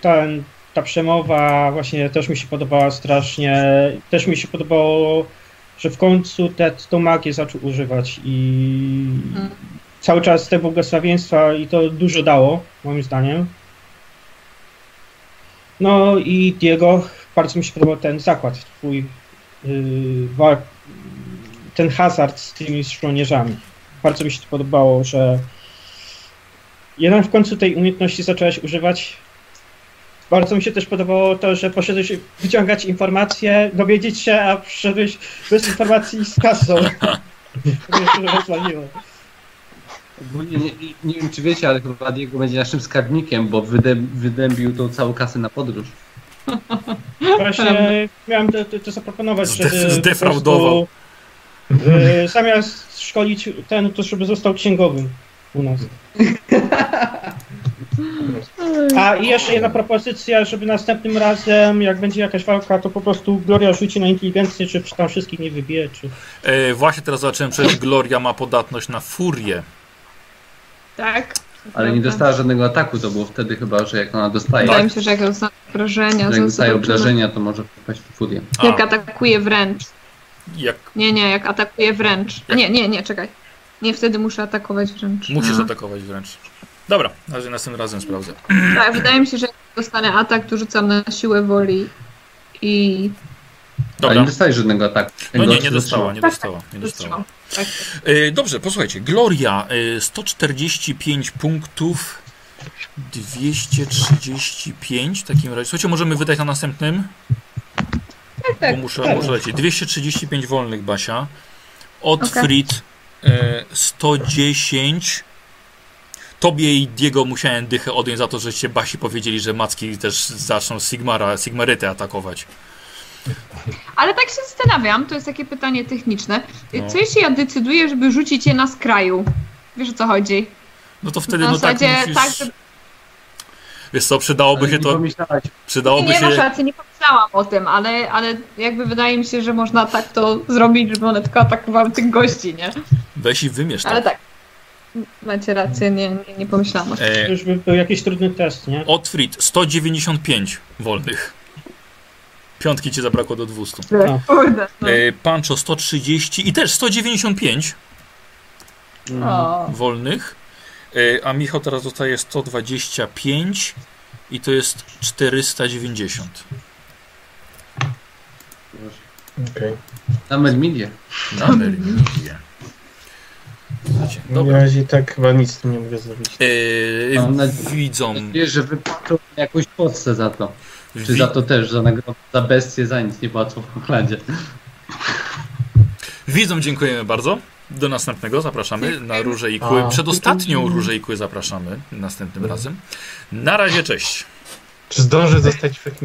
ten, ta przemowa właśnie też mi się podobała strasznie. Też mi się podobało że w końcu te, tą magię zaczął używać i Mm. cały czas te błogosławieństwa i to dużo dało, moim zdaniem. No i Diego, bardzo mi się podobał ten zakład twój, yy, ten hazard z tymi żołnierzami. Bardzo mi się to podobało, że jednak w końcu tej umiejętności zacząłeś używać. Bardzo mi się też podobało to, że poszedłeś wyciągać informacje, dowiedzieć się, a przyszedłeś bez informacji z kasą. Ogólnie Nie, nie, nie wiem, czy wiecie, ale chyba Diego będzie naszym skarbnikiem, bo wydę, wydębił tą całą kasę na podróż. Właśnie miałem to, to, to zaproponować, Zde- żeby zdefraudował. prostu, e, zamiast szkolić ten, to żeby został księgowym u nas. (laughs) A i jeszcze jedna propozycja, żeby następnym razem, jak będzie jakaś walka, to po prostu Gloria rzuci na inteligencję, czy tam wszystkich nie wybije, czy... E, właśnie teraz zobaczyłem, przecież Gloria ma podatność na furię. Tak. Ale nie dostała żadnego ataku, to było wtedy chyba, że jak ona dostaje, Wydaje mi się, że jak dostaje obrażenia, jak to dostaje obrażenia, to może wpaść w furię. A, Jak atakuje wręcz. jak Nie, nie, jak atakuje wręcz. Jak- Nie, nie, nie, czekaj. Nie, wtedy muszę atakować wręcz. musisz A. atakować wręcz. Dobra, na razie następnym razem sprawdzę. (clears throat) Tak, wydaje mi się, że jak dostanę atak, to rzucam na siłę woli i Ale Dobra. nie dostaje żadnego ataku. No nie, nie dostała, nie Tak, dostała, nie dostała. Tak. E, Dobrze, posłuchajcie. Gloria, e, 145 punktów. 235 w takim razie. Słuchajcie, możemy wydać na następnym? Tak, tak. Bo muszę, muszę lecieć. 235 wolnych, Basia. Otfrid e, 110. Tobie i Diego musiałem dychę odjąć za to, żeście Basi powiedzieli, że Macki też zaczną Sigmara, Sigmarytę atakować. Ale tak się zastanawiam, to jest takie pytanie techniczne. No. Co jeśli ja decyduję, żeby rzucić je na skraju? Wiesz o co chodzi? No to wtedy, no tak zasadzie musisz... tak, żeby... Wiesz co, przydałoby się nie to... Przydałoby Nie, się... masz rację, nie pomyślałam o tym, ale, ale jakby wydaje mi się, że można tak to zrobić, żeby one tylko atakowały tych gości, nie? Weź i wymierz Ale tak. Macie rację, nie, nie, nie pomyślałam. E, To już by był jakiś trudny test, nie? Otfrid 195 wolnych. Piątki ci zabrakło do 200. no. Kurde. No. E, Pancho 130 i też 195 O. wolnych. E, a Michał teraz dostaje 125 i to jest 490. Okej. na Mermidzie. Na Mermidzie. Słuchajcie, W razie tak chyba nic z tym nie mogę zrobić. E, Mam nadzieję- widzą, Wiesz, że wypłacą jakąś podstę za to. Czy wi, za to też, za nagrodę, za bestię, za nic nie płacą w Hochlandzie. widzą, dziękujemy bardzo. Do następnego zapraszamy na Róże i Kły. Przedostatnią Róże i Kły zapraszamy następnym razem. Na razie, cześć. Czy zdążę zostać w jakimś